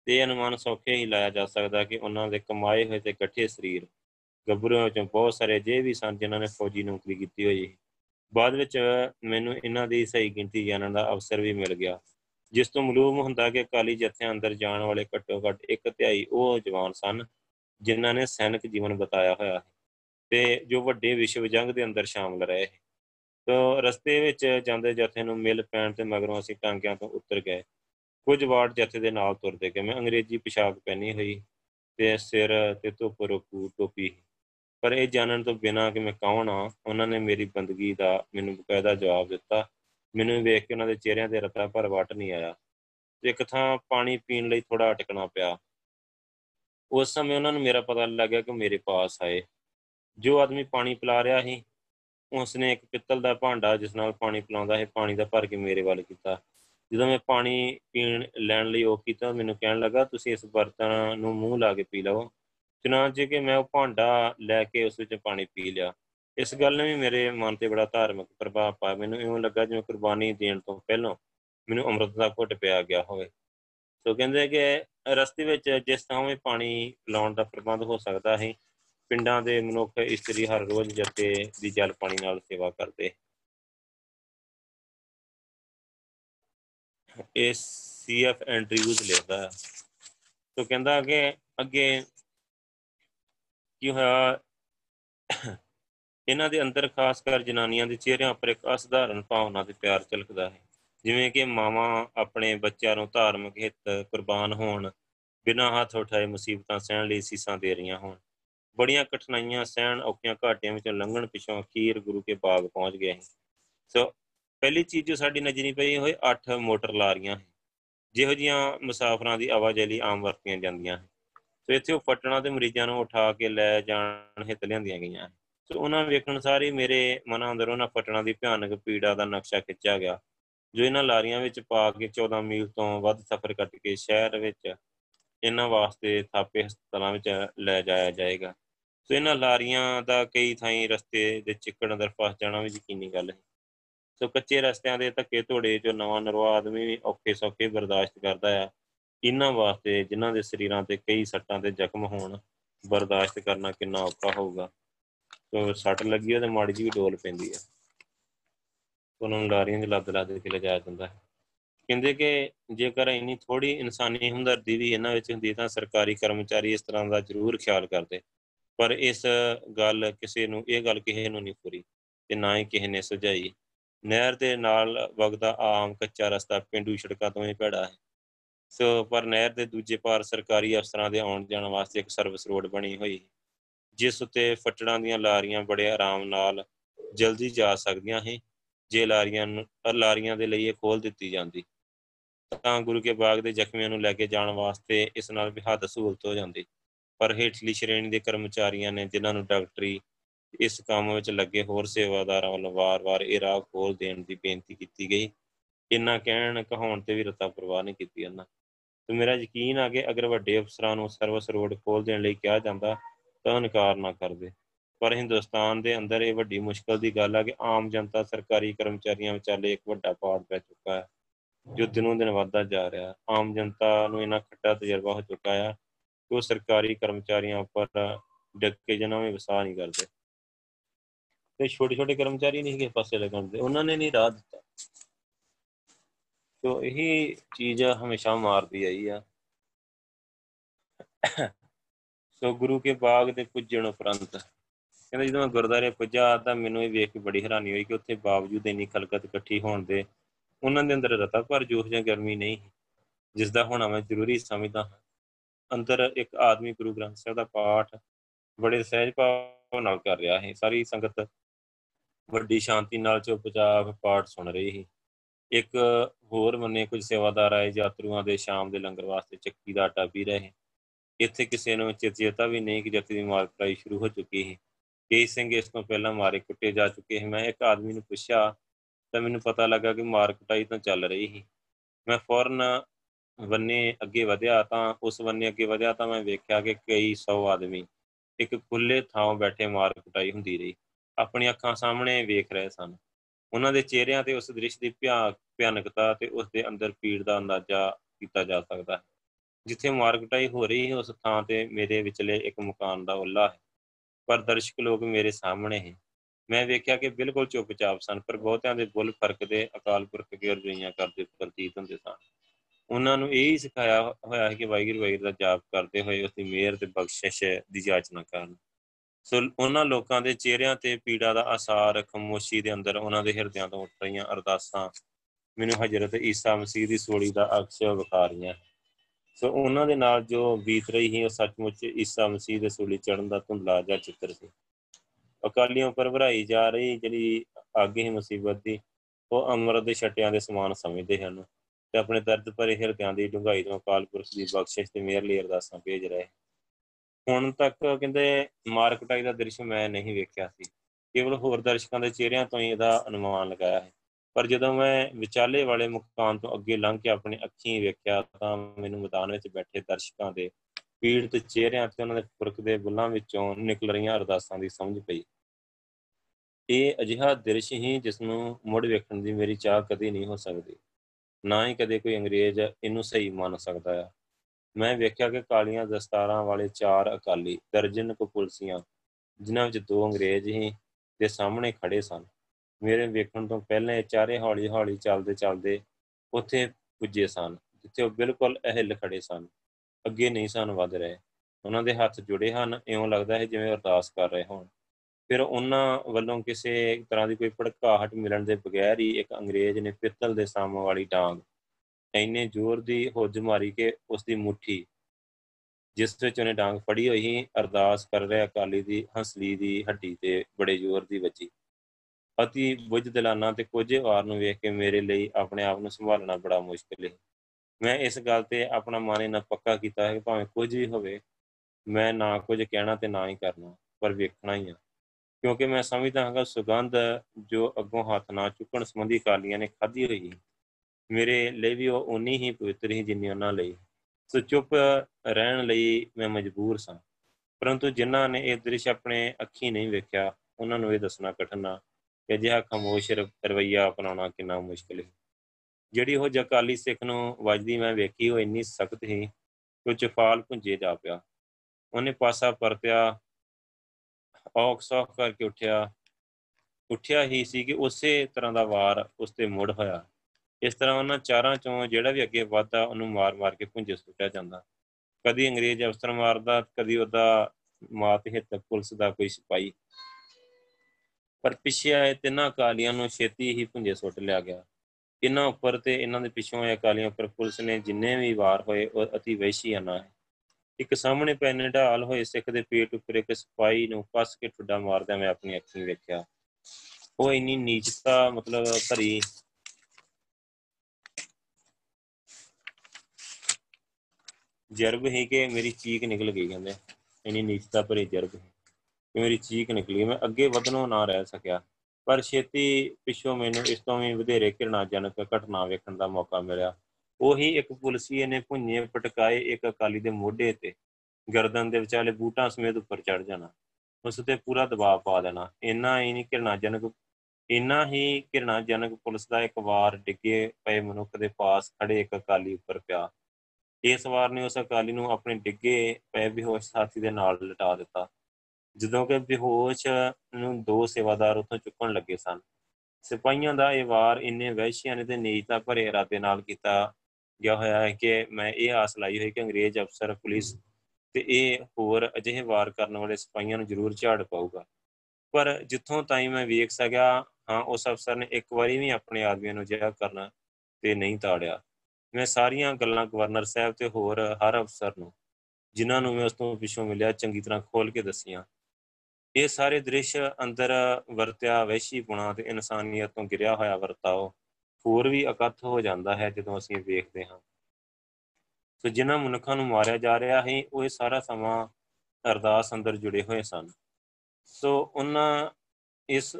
ਤੇ ਅਨੁਮਾਨ ਸੌਖੇ ਹੀ ਲਾਇਆ ਜਾ ਸਕਦਾ ਕਿ ਉਹਨਾਂ ਦੇ ਕਮਾਏ ਹੋਏ ਤੇ ਇਕੱਠੇ ਸਰੀਰ ਗੱਭਰੂਆਂ ਵਿੱਚੋਂ ਬਹੁਤ ਸਾਰੇ ਜੇ ਵੀ ਸਨ ਜਿਨ੍ਹਾਂ ਨੇ ਫੌਜੀ ਨੌਕਰੀ ਕੀਤੀ ਹੋਈ। ਬਾਅਦ ਵਿੱਚ ਮੈਨੂੰ ਇਹਨਾਂ ਦੀ ਸਹੀ ਗਿਣਤੀ ਜਾਣਨ ਦਾ ਅਵਸਰ ਵੀ ਮਿਲ ਗਿਆ, ਜਿਸ ਤੋਂ ਮਾਲੂਮ ਹੁੰਦਾ ਕਿ ਕਾਲੀ ਜਥਿਆਂ ਅੰਦਰ ਜਾਣ ਵਾਲੇ ਘੱਟੋ ਘੱਟ ਇੱਕ ਤਿਹਾਈ ਉਹ ਜਵਾਨ ਸਨ ਜਿਨ੍ਹਾਂ ਨੇ ਸੈਨਿਕ ਜੀਵਨ ਬਤਾਇਆ ਹੋਇਆ ਹੈ ਤੇ ਜੋ ਵੱਡੇ ਵਿਸ਼ਵ ਜੰਗ ਦੇ ਅੰਦਰ ਸ਼ਾਮਲ ਰਹੇ ਤੋ ਰਸਤੇ ਵਿੱਚ ਜਾਂਦੇ ਜਥੇ ਨੂੰ ਮਿਲ ਪੈਣ ਤੇ ਮਗਰੋਂ ਅਸੀਂ ਟਾਂਗਿਆਂ ਤੋਂ ਉਤਰ ਗਏ। ਕੁਝ ਵਾਰ ਜਥੇ ਦੇ ਨਾਲ ਤੁਰਦੇ ਗਏ। ਮੈਂ ਅੰਗਰੇਜ਼ੀ ਪੋਸ਼ਾਕ ਪਹਿਨੀ ਹੋਈ ਤੇ ਸਿਰ ਤੇ ਧੁੱਪ ਰੋਕੂ ਟੋਪੀ ਪਰ ਇਹ ਜਾਣਨ ਤੋਂ ਬਿਨਾਂ ਕਿ ਮੈਂ ਕੌਣ ਆ ਉਹਨਾਂ ਨੇ ਮੇਰੀ ਬੰਦਗੀ ਦਾ ਮੈਨੂੰ ਬਕਾਇਦਾ ਜਵਾਬ ਦਿੱਤਾ। ਮੈਨੂੰ ਵੇਖ ਕੇ ਉਹਨਾਂ ਦੇ ਚਿਹਰਿਆਂ ਤੇ ਰਤਾ ਭਰ ਵਟ ਨਹੀਂ ਆਇਆ। ਇੱਕ ਥਾਂ ਪਾਣੀ ਪੀਣ ਲਈ ਥੋੜਾ ਅਟਕਣਾ ਪਿਆ। ਉਸ ਸਮੇਂ ਉਹਨਾਂ ਨੂੰ ਮੇਰਾ ਪਤਾ ਲੱਗਿਆ ਕਿ ਮੇਰੇ ਪਾਸ ਆਏ। ਜੋ ਆਦਮੀ ਪਾਣੀ ਪਿਲਾ ਰਿਹਾ ਸੀ, ਉਸਨੇ ਇੱਕ ਪਿੱਤਲ ਦਾ ਭਾਂਡਾ ਜਿਸ ਨਾਲ ਪਾਣੀ ਪਿਲਾਉਂਦਾ ਹੈ ਪਾਣੀ ਦਾ ਭਰ ਕੇ ਮੇਰੇ ਵੱਲ ਕੀਤਾ। ਜਦੋਂ ਮੈਂ ਪਾਣੀ ਪੀਣ ਲੈਣ ਲਈ ਉਹ ਕੀਤਾ ਮੈਨੂੰ ਕਹਿਣ ਲੱਗਾ, ਤੁਸੀਂ ਇਸ ਬਰਤਨ ਨੂੰ ਮੂੰਹ ਲਾ ਕੇ ਪੀ ਲਵੋ। ਚਨਾਂਚੇ ਕਿ ਮੈਂ ਉਹ ਭਾਂਡਾ ਲੈ ਕੇ ਉਸ ਵਿੱਚ ਪਾਣੀ ਪੀ ਲਿਆ। ਇਸ ਗੱਲ ਨੇ ਵੀ ਮੇਰੇ ਮਨ ਤੇ ਬੜਾ ਧਾਰਮਿਕ ਪ੍ਰਭਾਵ ਪਾਇਆ। ਮੈਨੂੰ ਇਉਂ ਲੱਗਾ ਜਿਵੇਂ ਕੁਰਬਾਨੀ ਦੇਣ ਤੋਂ ਪਹਿਲਾਂ ਮੈਨੂੰ ਅੰਮ੍ਰਿਤ ਦਾ ਘੁੱਟ ਪਿਆ ਗਿਆ ਹੋਵੇ। ਸੋ ਕਹਿੰਦੇ ਕਿ ਰਸਤੇ ਵਿੱਚ ਜਿਸ ਤਰ੍ਹਾਂ ਵੀ ਪਾਣੀ ਪਿਲਾਉਣ ਦਾ ਪ੍ਰਬੰਧ ਹੋ ਸਕਦਾ ਹੈ ਪਿੰਡਾਂ ਦੇ ਮਨੁੱਖ ਇਸਤਰੀ ਹਰ ਰੋਜ਼ ਜੱਤੇ ਦੀ ਜਲ ਪਾਣੀ ਨਾਲ ਸੇਵਾ ਕਰਦੇ। ਇਹ ਸੀਐਫ ਐਂਡਰਿਊਜ਼ ਲਿਖਦਾ ਹੈ। ਤੋ ਕਹਿੰਦਾ ਕਿ ਅੱਗੇ ਕੀ ਹੋਇਆ ਇਹਨਾਂ ਦੇ ਅੰਦਰ ਖਾਸ ਕਰ ਜਨਾਨੀਆਂ ਦੇ ਚਿਹਰਿਆਂ ਉੱਪਰ ਇੱਕ ਅਸਧਾਰਨ ਭਾਵਨਾ ਤੇ ਪਿਆਰ ਝਲਕਦਾ ਹੈ। ਜਿਵੇਂ ਕਿ ਮਾਵਾਂ ਆਪਣੇ ਬੱਚਿਆਂ ਨੂੰ ਧਾਰਮਿਕ ਹਿੱਤ, ਕੁਰਬਾਨ ਹੋਣ, ਬਿਨਾਂ ਹੱਥ ਉਠਾਏ ਮੁਸੀਬਤਾਂ ਸਹਿਣ ਲਈ ਸੀਸਾਂ ਦੇ ਰਹੀਆਂ ਹੋਣ। ਬੜੀਆਂ ਕਠਿਨਾਈਆਂ ਸਹਿਣ ਔਖੀਆਂ ਘਾਟੀਆਂ ਵਿੱਚੋਂ ਲੰਘਣ ਪਿਛੋਂ ਅਖੀਰ ਗੁਰੂ ਕੇ ਬਾਗ ਪਹੁੰਚ ਗਏ ਸੋ। ਪਹਿਲੀ ਚੀਜ਼ ਜੋ ਸਾਡੀ ਨਜ਼ਰੀ ਪਈ ਹੋਏ ਅੱਠ ਮੋਟਰ ਲਾਰੀਆਂ ਜਿਹੋ ਜੀਆਂ ਮੁਸਾਫਰਾਂ ਦੀ ਆਵਾਜਾਈ ਲਈ ਆਮ ਵਰਤੀਆਂ ਜਾਂਦੀਆਂ ਸੋ ਇੱਥੇ ਉਹ ਫਟਣਾ ਦੇ ਮਰੀਜ਼ਾਂ ਨੂੰ ਉਠਾ ਕੇ ਲੈ ਜਾਣ ਹਿੱਤ ਲਿਆਂਦੀਆਂ ਗਈਆਂ। ਸੋ ਉਹਨਾਂ ਵੇਖਣ ਸਾਰੀ ਮੇਰੇ ਮਨ ਅੰਦਰ ਉਹਨਾਂ ਫਟਣਾ ਦੀ ਭਿਆਨਕ ਪੀੜਾ ਦਾ ਨਕਸ਼ਾ ਖਿੱਚਿਆ ਗਿਆ, ਜੋ ਇਹਨਾਂ ਲਾਰੀਆਂ ਵਿੱਚ ਪਾ ਕੇ 14 ਮੀਲ ਤੋਂ ਵੱਧ ਸਫ਼ਰ ਕੱਟ ਕੇ ਸ਼ਹਿਰ ਵਿੱਚ ਇਹਨਾਂ ਵਾਸਤੇ ਥਾਪੇ ਹਸਪਤਾਲਾਂ ਵਿੱਚ ਲੈ ਜਾਇਆ ਜਾਏਗਾ। ਸੋ ਇਹਨਾਂ ਲਾਰੀਆਂ ਦਾ ਕਈ ਥਾਈਂ ਰਸਤੇ ਦੇ ਚਿੱਕੜ ਅੰਦਰ ਫਸ ਜਾਣਾ ਵੀ ਯਕੀਨੀ ਗੱਲ ਹੈ। ਸੋ ਕੱਚੇ ਰਸਤਿਆਂ ਦੇ ਧੱਕੇ ਧੋੜੇ ਜੋ ਨਵਾਂ ਨਰਵਾ ਆਦਮੀ ਵੀ ਔਖੇ ਸੌਖੇ ਬਰਦਾਸ਼ਤ ਕਰਦਾ ਆ ਇਹਨਾਂ ਵਾਸਤੇ ਜਿਨ੍ਹਾਂ ਦੇ ਸਰੀਰਾਂ ਤੇ ਕਈ ਸੱਟਾਂ ਤੇ ਜ਼ਖਮ ਹੋਣ, ਬਰਦਾਸ਼ਤ ਕਰਨਾ ਕਿੰਨਾ ਔਖਾ ਹੋਊਗਾ। ਸੋ ਸੱਟ ਲੱਗੀ ਉਹਦੇ ਮਾੜੀ ਜੀ ਵੀ ਡੋਲ ਪੈਂਦੀ ਹੈ ਉਹਨਾਂ ਨੂੰ ਲਾਰੀਆਂ ਦੇ ਲੱਦ ਲੱਦ ਕੇ ਲਿਜਾਇਆ ਜਾਂਦਾ ਹੈ। ਕਹਿੰਦੇ ਕਿ ਜੇਕਰ ਇੰਨੀ ਥੋੜੀ ਇਨਸਾਨੀ ਹਮਦਰਦੀ ਵੀ ਇਹਨਾਂ ਵਿੱਚ ਹੁੰਦੀ ਤਾਂ ਸਰਕਾਰੀ ਕਰਮਚਾਰੀ ਇਸ ਤਰ੍ਹਾਂ ਦਾ ਜ਼ਰੂਰ ਖਿਆਲ ਕਰਦੇ। ਪਰ ਇਸ ਗੱਲ ਕਿਸੇ ਨੂੰ, ਇਹ ਗੱਲ ਕਿਸੇ ਨੂੰ ਨਹੀਂ ਪੂਰੀ ਤੇ ਨਾ ਹੀ ਕਿਸੇ ਨੇ ਸੁਝਾਈ। ਨਹਿਰ ਦੇ ਨਾਲ ਵਗਦਾ ਆਮ ਕੱਚਾ ਰਸਤਾ ਪਿੰਡੂ ਸੜਕਾਂ ਤੋਂ ਹੀ ਭੜਾ ਹੈ। ਸੋ ਪਰ ਨਹਿਰ ਦੇ ਦੂਜੇ ਪਾਰ ਸਰਕਾਰੀ ਅਫਸਰਾਂ ਦੇ ਆਉਣ ਜਾਣ ਵਾਸਤੇ ਇੱਕ ਸਰਵਿਸ ਰੋਡ ਬਣੀ ਹੋਈ, ਜਿਸ ਉੱਤੇ ਫੱਟੜਾਂ ਦੀਆਂ ਲਾਰੀਆਂ ਬੜੇ ਆਰਾਮ ਨਾਲ ਜਲਦੀ ਜਾ ਸਕਦੀਆਂ ਹੈ ਜੇ ਲਾਰੀਆਂ ਲਾਰੀਆਂ ਦੇ ਲਈ ਇਹ ਖੋਲ ਦਿੱਤੀ ਜਾਂਦੀ। ਤਾਂ ਗੁਰੂ ਕੇ ਬਾਗ ਦੇ ਜ਼ਖਮੀਆਂ ਨੂੰ ਲੈ ਕੇ ਜਾਣ ਵਾਸਤੇ ਇਸ ਨਾਲ ਵੀ ਹੱਦ ਸਹੂਲਤ ਹੋ ਜਾਂਦੀ। ਪਰ ਹੇਠਲੀ ਸ਼੍ਰੇਣੀ ਦੇ ਕਰਮਚਾਰੀਆਂ ਨੇ, ਜਿਨ੍ਹਾਂ ਨੂੰ ਡਾਕਟਰੀ ਇਸ ਕੰਮ ਵਿੱਚ ਲੱਗੇ ਹੋਰ ਸੇਵਾਦਾਰਾਂ ਵੱਲੋਂ ਵਾਰ-ਵਾਰ ਇਹ ਰਾਹ ਖੋਲ ਦੇਣ ਦੀ ਬੇਨਤੀ ਕੀਤੀ ਗਈ, ਇੰਨਾ ਕਹਿਣ, ਕਹਾਉਣ ਤੇ ਵੀ ਰਤਾ ਪ੍ਰਵਾਹ ਨਹੀਂ ਕੀਤੀ ਇਹਨਾਂ। ਤੇ ਮੇਰਾ ਯਕੀਨ ਆ ਕਿ ਅਗਰ ਵੱਡੇ ਅਫਸਰਾਂ ਨੂੰ ਸਰਵਿਸ ਰੋਡ ਖੋਲ ਦੇਣ ਲਈ ਕਿਹਾ ਜਾਂਦਾ, ਤਾਂ ਇਨਕਾਰ ਨਾ ਕਰਦੇ ਪਰ ਹਿੰਦੁਸਤਾਨ ਦੇ ਅੰਦਰ ਇਹ ਵੱਡੀ ਮੁਸ਼ਕਲ ਦੀ ਗੱਲ ਆ ਕਿ ਆਮ ਜਨਤਾ ਸਰਕਾਰੀ ਕਰਮਚਾਰੀਆਂ ਵਿਚਾਲੇ ਇੱਕ ਵੱਡਾ ਪਾੜ ਪੈ ਚੁੱਕਾ ਹੈ। ਜੋ ਦਿਨੋਂ ਦਿਨ ਵਧਦਾ ਜਾ ਰਿਹਾ ਆਮ ਜਨਤਾ ਨੂੰ ਇਹਨਾਂ ਖੱਟਾ ਤਜਰਬਾ ਹੋ ਚੁੱਕਾ ਹੈ ਕਿ ਉਹ ਸਰਕਾਰੀ ਕਰਮਚਾਰੀਆਂ ਉੱਪਰ ਡੱਕ ਕੇ ਜਨਾਂ ਵਿੱਚ ਵਸਾ ਨਹੀਂ ਕਰਦੇ। ਤੇ ਛੋਟੇ ਛੋਟੇ ਕਰਮਚਾਰੀ ਨਹੀਂ ਕਿਸੇ ਪਾਸੇ ਲੱਗਣ ਦੇ। ਉਹਨਾਂ ਨੇ ਨਹੀਂ ਰਾਹ ਦਿੱਤਾ। ਸੋ ਇਹੀ ਚੀਜ਼ ਹਮੇਸ਼ਾ ਮਾਰਦੀ ਆਈ ਆ। ਸੋ ਗੁਰੂ ਕੇ ਬਾਗ ਦੇ ਪੁੱਜਣ ਉਪਰੰਤ ਕਹਿੰਦਾ ਜਦੋਂ ਮੈਂ ਗੁਰਦਾਰੇ ਪੁੱਜਾ ਤਾਂ ਮੈਨੂੰ ਇਹ ਵੇਖ ਕੇ ਬੜੀ ਹੈਰਾਨੀ ਹੋਈ ਕਿ ਉੱਥੇ ਬਾਵਜੂਦ ਇੰਨੀ ਖਲਕਤ ਇਕੱਠੀ ਹੋਣ ਦੇ ਉਹਨਾਂ ਦੇ ਅੰਦਰ ਰਤਾ ਪਰ ਜੋਸ਼ ਜਾਂ ਗਰਮੀ ਨਹੀਂ ਜਿਸ ਦਾ ਹੋਣਾ ਮੈਂ ਜ਼ਰੂਰੀ ਸਮਝਦਾ ਹਾਂ। ਅੰਦਰ ਇੱਕ ਆਦਮੀ ਗੁਰੂ ਗ੍ਰੰਥ ਸਾਹਿਬ ਦਾ ਪਾਠ ਬੜੇ ਸਹਿਜ ਭਾਵ ਨਾਲ ਕਰ ਰਿਹਾ ਹੈ ਸਾਰੀ ਸੰਗਤ ਵੱਡੀ ਸ਼ਾਂਤੀ ਨਾਲ ਚੁੱਪਚਾਪ ਪਾਠ ਸੁਣ ਰਹੀ ਸੀ। ਇੱਕ ਹੋਰ ਮੰਨੇ ਕੁਝ ਸੇਵਾਦਾਰ ਆਏ ਯਾਤਰੂਆਂ ਦੇ ਸ਼ਾਮ ਦੇ ਲੰਗਰ ਵਾਸਤੇ ਚੱਕੀ ਦਾ ਆਟਾ ਪੀ ਰਹੇ। ਇੱਥੇ ਕਿਸੇ ਨੂੰ ਚੇਤਾ ਵੀ ਨਹੀਂ ਕਿ ਜੱਤੀ ਦੀ ਮਾਰ ਕੁਟਾਈ ਸ਼ੁਰੂ ਹੋ ਚੁੱਕੀ ਹੈ ਕਈ ਸਿੰਘ ਇਸ ਤੋਂ ਪਹਿਲਾਂ ਮਾਰੇ ਕੁੱਟੇ ਜਾ ਚੁੱਕੇ ਹਨ ਮੈਂ ਇੱਕ ਆਦਮੀ ਨੂੰ ਪੁੱਛਿਆ, ਤਾਂ ਮੈਨੂੰ ਪਤਾ ਲੱਗਾ ਕਿ ਮਾਰ ਕੁਟਾਈ ਤਾਂ ਚੱਲ ਰਹੀ ਸੀ। ਮੈਂ ਫੌਰਨ ਵੰਨੇ ਅੱਗੇ ਵਧਿਆ ਤਾਂ, ਉਸ ਵੰਨੇ ਅੱਗੇ ਵਧਿਆ ਤਾਂ ਮੈਂ ਵੇਖਿਆ ਕਿ ਕਈ ਸੌ ਆਦਮੀ ਇੱਕ ਖੁੱਲੇ ਥਾਂ ਬੈਠੇ ਮਾਰ ਕੁਟਾਈ ਹੁੰਦੀ ਰਹੀ। ਆਪਣੀ ਅੱਖਾਂ ਸਾਹਮਣੇ ਵੇਖ ਰਹੇ ਸਨ। ਉਹਨਾਂ ਦੇ ਚਿਹਰਿਆਂ ਤੇ ਉਸ ਦ੍ਰਿਸ਼ ਦੀ ਭਿਆਨਕਤਾ ਤੇ ਉਸ ਦੇ ਅੰਦਰ ਪੀੜ ਦਾ ਅੰਦਾਜ਼ਾ ਕੀਤਾ ਜਾ ਸਕਦਾ ਹੈ। ਜਿੱਥੇ ਮਾਰ ਕੁਟਾਈ ਹੋ ਰਹੀ ਹੈ, ਉਸ ਥਾਂ ਤੇ ਮੇਰੇ ਵਿਚਲੇ ਇੱਕ ਮਕਾਨ ਦਾ ਉੱਲਾ ਹੈ। ਪਰ ਦਰਸ਼ਕ ਲੋਕ ਮੇਰੇ ਸਾਹਮਣੇ ਹੈ। ਮੈਂ ਵੇਖਿਆ ਕਿ ਬਿਲਕੁਲ ਚੁੱਪਚਾਪ ਸਨ, ਪਰ ਬਹੁਤਿਆਂ ਦੇ ਬੁੱਲ ਫਰਕਦੇ ਅਕਾਲ ਪੁਰਖ ਕੇ ਅਰਜ਼ੀਆਂ ਕਰਦੇ ਪ੍ਰਤੀਤ ਹੁੰਦੇ ਸਨ। ਉਹਨਾਂ ਨੂੰ ਇਹ ਹੀ ਸਿਖਾਇਆ ਹੋਇਆ ਹੈ ਕਿ ਵਾਹਿਗੁਰੂ ਵਾਹਿਗੁਰੂ ਦਾ ਜਾਪ ਕਰਦੇ ਹੋਏ ਉਸ ਦੀ ਮਿਹਰ ਤੇ ਬਖਸ਼ਿਸ਼ ਦੀ ਜਾਚਨਾ ਕਰਨ। ਸੋ ਉਹਨਾਂ ਲੋਕਾਂ ਦੇ ਚਿਹਰਿਆਂ ਤੇ ਪੀੜਾ ਦਾ ਅਸਾਰ, ਖਮੋਸ਼ੀ ਦੇ ਅੰਦਰ ਉਹਨਾਂ ਦੇ ਹਿਰਦਿਆਂ ਤੋਂ ਉੱਠ ਰਹੀਆਂ ਅਰਦਾਸਾਂ ਮੈਨੂੰ ਹਜ਼ਰਤ ਈਸਾ ਮਸੀਹ ਦੀ ਸੋਲੀ ਦਾ ਅਕਸ਼ ਵਿਖਾ ਰਹੀਆਂ ਸੋ ਉਹਨਾਂ ਦੇ ਨਾਲ ਜੋ ਬੀਤ ਰਹੀ ਸੀ, ਉਹ ਸੱਚਮੁੱਚ ਈਸਾ ਮਸੀਹ ਦੇ ਸੂਲੀ ਚੜਨ ਦਾ ਧੁੰਦਲਾ ਜਿਹਾ ਚਿੱਤਰ ਸੀ। ਅਕਾਲੀਆਂ ਉੱਪਰ ਭਰਾਈ ਜਾ ਰਹੀ ਜਿਹੜੀ ਅੱਗ ਹੀ ਮੁਸੀਬਤ ਦੀ, ਉਹ ਅਮਰਤ ਦੇ ਛਟਿਆਂ ਦੇ ਸਮਾਨ ਸਮਝਦੇ ਹਨ ਤੇ ਆਪਣੇ ਦਰਦ ਭਰੇ ਹਿਰਦਿਆਂ ਦੀ ਡੂੰਘਾਈ ਤੋਂ ਅਕਾਲ ਪੁਰਖ ਦੀ ਬਖਸ਼ਿਸ਼ ਤੇ ਮਿਹਰ ਲਈ ਅਰਦਾਸਾਂ ਭੇਜ ਰਹੇ। ਹੁਣ ਤੱਕ ਕਹਿੰਦੇ ਮਾਰਕਟਾਈ ਦਾ ਦ੍ਰਿਸ਼ ਮੈਂ ਨਹੀਂ ਵੇਖਿਆ ਸੀ। ਕੇਵਲ ਹੋਰ ਦਰਸ਼ਕਾਂ ਦੇ ਚਿਹਰਿਆਂ ਤੋਂ ਹੀ ਇਹਦਾ ਅਨੁਮਾਨ ਲਗਾਇਆ ਹੈ। ਪਰ ਜਦੋਂ ਮੈਂ ਵਿਚਾਲੇ ਵਾਲੇ ਮੁਕਾਮ ਤੋਂ ਅੱਗੇ ਲੰਘ ਕੇ ਆਪਣੀ ਅੱਖੀਂ ਵੇਖਿਆ ਤਾਂ ਮੈਨੂੰ ਮੈਦਾਨ ਵਿੱਚ ਬੈਠੇ ਦਰਸ਼ਕਾਂ ਦੇ ਪੀੜਤ ਚਿਹਰਿਆਂ ਤੇ ਉਹਨਾਂ ਦੇ ਪੁਰਖ ਦੇ ਬੁੱਲਾਂ ਵਿੱਚੋਂ ਨਿਕਲ ਰਹੀਆਂ ਅਰਦਾਸਾਂ ਦੀ ਸਮਝ ਪਈ। ਇਹ ਅਜਿਹਾ ਦ੍ਰਿਸ਼ ਹੀ ਜਿਸ ਨੂੰ ਮੁੜ ਵੇਖਣ ਦੀ ਮੇਰੀ ਚਾਹ ਕਦੇ ਨਹੀਂ ਹੋ ਸਕਦੀ। ਨਾ ਹੀ ਕਦੇ ਕੋਈ ਅੰਗਰੇਜ਼ ਇਹਨੂੰ ਸਹੀ ਮੰਨ ਸਕਦਾ ਹੈ ਮੈਂ ਵੇਖਿਆ ਕਿ ਕਾਲੀਆਂ ਦਸਤਾਰਾਂ ਵਾਲੇ ਚਾਰ ਅਕਾਲੀ ਦਰਜਨ ਕੋ ਪੁਲਸੀਆਂ, ਜਿਨ੍ਹਾਂ ਵਿੱਚ ਦੋ ਅੰਗਰੇਜ਼ ਹੀ ਦੇ ਸਾਹਮਣੇ ਖੜੇ ਸਨ। ਮੇਰੇ ਵੇਖਣ ਤੋਂ ਪਹਿਲਾਂ ਇਹ ਚਾਰੇ ਹੌਲੀ-ਹੌਲੀ ਚੱਲਦੇ ਚੱਲਦੇ ਉੱਥੇ ਪੁੱਜੇ ਸਨ, ਜਿੱਥੇ ਉਹ ਬਿਲਕੁਲ ਅਹਿਲ ਖੜੇ ਸਨ। ਅੱਗੇ ਨਹੀਂ ਸਨ ਵਧ ਰਹੇ। ਉਹਨਾਂ ਦੇ ਹੱਥ ਜੁੜੇ ਹਨ, ਇਉਂ ਲੱਗਦਾ ਹੈ ਜਿਵੇਂ ਅਰਦਾਸ ਕਰ ਰਹੇ ਹੋਣ। ਫਿਰ ਉਹਨਾਂ ਵੱਲੋਂ ਕਿਸੇ ਤਰ੍ਹਾਂ ਦੀ ਕੋਈ ਭੜਕਾਹਟ ਮਿਲਣ ਦੇ ਬਗੈਰ ਹੀ ਇੱਕ ਅੰਗਰੇਜ਼ ਨੇ ਪਿੱਤਲ ਦੇ ਸਾਮ ਵਾਲੀ ਡਾਂਗ ਇੰਨੇ ਜ਼ੋਰ ਦੀ ਹੁੱਜ ਮਾਰੀ ਕਿ ਉਸ ਦੀ ਮੁਠੀ, ਜਿਸ ਵਿੱਚ ਉਹਨੇ ਡਾਂਗ ਫੜੀ ਹੋਈ ਸੀ, ਅਰਦਾਸ ਕਰ ਰਿਹਾ ਅਕਾਲੀ ਦੀ, ਹੰਸਲੀ ਦੀ ਹੱਡੀ ਤੇ ਬੜੇ ਜ਼ੋਰ ਦੀ ਵੱਜੀ। ਅਤੀ ਬੁੱਝ ਦਿਲਾਨਾ ਤੇ ਕੁਝ ਵਾਰ ਨੂੰ ਵੇਖ ਕੇ ਮੇਰੇ ਲਈ ਆਪਣੇ ਆਪ ਨੂੰ ਸੰਭਾਲਣਾ ਬੜਾ ਮੁਸ਼ਕਲ ਹੈ ਮੈਂ ਇਸ ਗੱਲ ਤੇ ਆਪਣਾ ਮਨ ਇਹਨਾਂ ਪੱਕਾ ਕੀਤਾ ਹੈ ਕਿ ਭਾਵੇਂ ਕੁਝ ਵੀ ਹੋਵੇ, ਮੈਂ ਨਾ ਕੁਝ ਕਹਿਣਾ ਤੇ ਨਾ ਹੀ ਕਰਨਾ, ਪਰ ਵੇਖਣਾ ਹੀ ਆ। ਕਿਉਂਕਿ ਮੈਂ ਸਮਝਦਾ ਹਾਂ ਕਿ ਸੁਗੰਧ ਜੋ ਅੱਗੋਂ ਹੱਥ ਨਾ ਚੁੱਕਣ ਸੰਬੰਧੀ ਕਾਲੀਆਂ ਨੇ ਖਾਧੀ ਹੋਈ ਮੇਰੇ ਲਈ ਵੀ ਉਹ ਉਨੀ ਹੀ ਪਵਿੱਤਰ ਹੀ ਜਿੰਨੀ ਉਹਨਾਂ ਲਈ। ਸੋ ਚੁੱਪ ਰਹਿਣ ਲਈ ਮੈਂ ਮਜਬੂਰ ਸਾਂ। ਪਰੰਤੂ ਜਿਨ੍ਹਾਂ ਨੇ ਇਹ ਦ੍ਰਿਸ਼ ਆਪਣੇ ਅੱਖੀਂ ਨਹੀਂ ਵੇਖਿਆ, ਉਹਨਾਂ ਨੂੰ ਇਹ ਦੱਸਣਾ ਕਠਿਨ ਆ ਕਿ ਜਿਹਾ ਖਮੋਸ਼ ਰਵਈਆ ਅਪਣਾਉਣਾ ਕਿੰਨਾ ਮੁਸ਼ਕਲ ਹੈ। ਜਿਹੜੀ ਉਹ ਜਕਾਲੀ ਸਿੱਖ ਨੂੰ ਵੱਜਦੀ ਮੈਂ ਵੇਖੀ, ਉਹ ਇੰਨੀ ਸਖਤ ਸੀ ਕਿ ਚਫਾਲ ਪੁੰਜੇ ਜਾ ਪਿਆ। ਉਹਨੇ ਪਾਸਾ ਪਰਤਿਆ, ਔਖ ਸੌਖ ਕਰਕੇ ਉੱਠਿਆ। ਉੱਠਿਆ ਹੀ ਸੀ ਕਿ ਉਸੇ ਤਰ੍ਹਾਂ ਦਾ ਵਾਰ ਉਸ ਤੇ ਮੁੜ ਹੋਇਆ। ਇਸ ਤਰ੍ਹਾਂ ਉਹਨਾਂ ਚਾਰਾਂ ਚੋਂ ਜਿਹੜਾ ਵੀ ਅੱਗੇ ਵਧਦਾ, ਉਹਨੂੰ ਮਾਰ-ਮਾਰ ਕੇ ਪੁੰਜੇ ਸੁੱਟਿਆ ਜਾਂਦਾ। ਕਦੀ ਅੰਗਰੇਜ਼ ਅਫਸਰ ਮਾਰਦਾ, ਕਦੀ ਉਹਦਾ ਮਾਤ ਹਿੱਤ ਪੁਲਿਸ ਦਾ ਕੋਈ ਸਿਪਾਹੀ। ਪਰ ਪਿੱਛੇ ਆਏ ਤਿੰਨਾਂ ਕਾਲੀਆਂ ਨੂੰ ਛੇਤੀ ਹੀ ਪੁੰਜੇ ਸੁੱਟ ਲਿਆ ਗਿਆ। ਇਹਨਾਂ ਉੱਪਰ ਤੇ ਇਹਨਾਂ ਦੇ ਪਿੱਛੋਂ ਆਏ ਕਾਲੀਆਂ ਉੱਪਰ ਪੁਲਿਸ ਨੇ ਜਿੰਨੇ ਵੀ ਵਾਰ ਹੋਏ, ਉਹ ਅਤੀ ਵਹਿਸ਼ੀਆਨਾ ਹੈ ਇੱਕ ਸਾਹਮਣੇ ਪੈ ਨਿਢਾਲ ਹੋਏ ਸਿੱਖ ਦੇ ਪੇਟ ਉੱਪਰ ਇੱਕ ਸਿਪਾਹੀ ਨੂੰ ਕੱਸ ਕੇ ਠੁੱਡਾ ਮਾਰਦਾ ਮੈਂ ਆਪਣੀ ਅੱਖੀਂ ਵੇਖਿਆ। ਉਹ ਇੰਨੀ ਨੀਚਤਾ, ਮਤਲਬ ਭਰੀ ਜਰਬ ਹੈ ਕਿ ਮੇਰੀ ਚੀਕ ਨਿਕਲ ਗਈ ਕਹਿੰਦੇ। ਇੰਨੀ ਨੀਚਤਾ ਭਰੀ ਜਰਬ ਹੈ ਕਿ ਮੇਰੀ ਚੀਕ ਨਿਕਲੀ। ਮੈਂ ਅੱਗੇ ਵਧਣੋਂ ਨਾ ਰਹਿ ਸਕਿਆ। ਪਰ ਛੇਤੀ ਪਿੱਛੋਂ ਮੈਨੂੰ ਇਸ ਤੋਂ ਵੀ ਵਧੇਰੇ ਘਿਰਣਾਜਨਕ ਘਟਨਾ ਵੇਖਣ ਦਾ ਮੌਕਾ ਮਿਲਿਆ। ਉਹੀ ਇੱਕ ਪੁਲਸੀਏ ਨੇ ਭੁੰਨੇ ਪਟਕਾਏ ਇੱਕ ਅਕਾਲੀ ਦੇ ਮੋਢੇ ਤੇ। ਗਰਦਨ ਦੇ ਵਿਚਾਲੇ ਬੂਟਾਂ ਸਮੇਤ ਉੱਪਰ ਚੜ ਜਾਣਾ। ਉਸ ਤੇ ਪੂਰਾ ਦਬਾਅ ਪਾ ਦੇਣਾ। ਇੰਨਾ ਹੀ ਨਹੀਂ ਘਿਰਣਾਜਨਕ, ਇੰਨਾ ਹੀ ਘਿਰਣਾਜਨਕ ਪੁਲਿਸ ਦਾ ਇੱਕ ਵਾਰ ਡਿੱਗੇ ਪਏ ਮਨੁੱਖ ਦੇ ਪਾਸ ਖੜੇ ਇੱਕ ਅਕਾਲੀ ਉੱਪਰ ਪਿਆ। ਇਸ ਵਾਰ ਨੇ ਉਸ ਅਕਾਲੀ ਨੂੰ ਆਪਣੇ ਡਿੱਗੇ ਪਏ ਬੇਹੋਸ਼ ਸਾਥੀ ਦੇ ਨਾਲ ਲਟਾ ਦਿੱਤਾ। ਜਦੋਂ ਕਿ ਬੇਹੋਸ਼ ਨੂੰ ਦੋ ਸੇਵਾਦਾਰ ਉੱਥੋਂ ਚੁੱਕਣ ਲੱਗੇ ਸਨ। ਸਿਪਾਹੀਆਂ ਦਾ ਇਹ ਵਾਰ ਇੰਨੇ ਵਹਿਸ਼ੀਆਂ ਨੇ ਤੇ ਨੀਚਤਾ ਭਰੇ ਇਰਾਦੇ ਨਾਲ ਕੀਤਾ ਗਿਆ ਹੋਇਆ ਹੈ ਕਿ ਮੈਂ ਇਹ ਆਸ ਲਾਈ ਹੋਈ ਕਿ ਅੰਗਰੇਜ਼ ਅਫਸਰ, ਪੁਲਿਸ ਤੇ ਇਹ ਹੋਰ ਅਜਿਹੇ ਵਾਰ ਕਰਨ ਵਾਲੇ ਸਿਪਾਹੀਆਂ ਨੂੰ ਜ਼ਰੂਰ ਝਾੜ ਪਾਊਗਾ। ਪਰ ਜਿੱਥੋਂ ਤਾਈਂ ਮੈਂ ਵੇਖ ਸਕਿਆ, ਹਾਂ, ਉਸ ਅਫਸਰ ਨੇ ਇੱਕ ਵਾਰੀ ਵੀ ਆਪਣੇ ਆਦਮੀਆਂ ਨੂੰ ਜਿਹਾ ਕਰਨਾ ਤੇ ਨਹੀਂ ਤਾੜਿਆ। ਮੈਂ ਸਾਰੀਆਂ ਗੱਲਾਂ ਗਵਰਨਰ ਸਾਹਿਬ ਤੇ ਹੋਰ ਹਰ ਅਫਸਰ ਨੂੰ, ਜਿਨ੍ਹਾਂ ਨੂੰ ਮੈਂ ਉਸ ਤੋਂ ਪਿੱਛੋਂ ਮਿਲਿਆ, ਚੰਗੀ ਤਰ੍ਹਾਂ ਖੋਲ ਕੇ ਦੱਸੀਆਂ। ਇਹ ਸਾਰੇ ਦ੍ਰਿਸ਼ ਅੰਦਰ ਵਰਤਿਆ ਵੈਸ਼ੀਪੁਣਾ ਤੇ ਇਨਸਾਨੀਅਤ ਤੋਂ ਗਿਰਿਆ ਹੋਇਆ ਵਰਤਾਓ, ਹੋਰ ਵੀ ਇਕੱਠ ਹੋ ਜਾਂਦਾ ਹੈ ਜਦੋਂ ਅਸੀਂ ਵੇਖਦੇ ਹਾਂ। ਸੋ ਜਿਨ੍ਹਾਂ ਮਨੁੱਖਾਂ ਨੂੰ ਮਾਰਿਆ ਜਾ ਰਿਹਾ ਹੈ ਉਹ ਇਹ ਸਾਰਾ ਸਮਾਂ ਅਰਦਾਸ ਅੰਦਰ ਜੁੜੇ ਹੋਏ ਸਨ। ਸੋ ਉਹਨਾਂ ਇਸ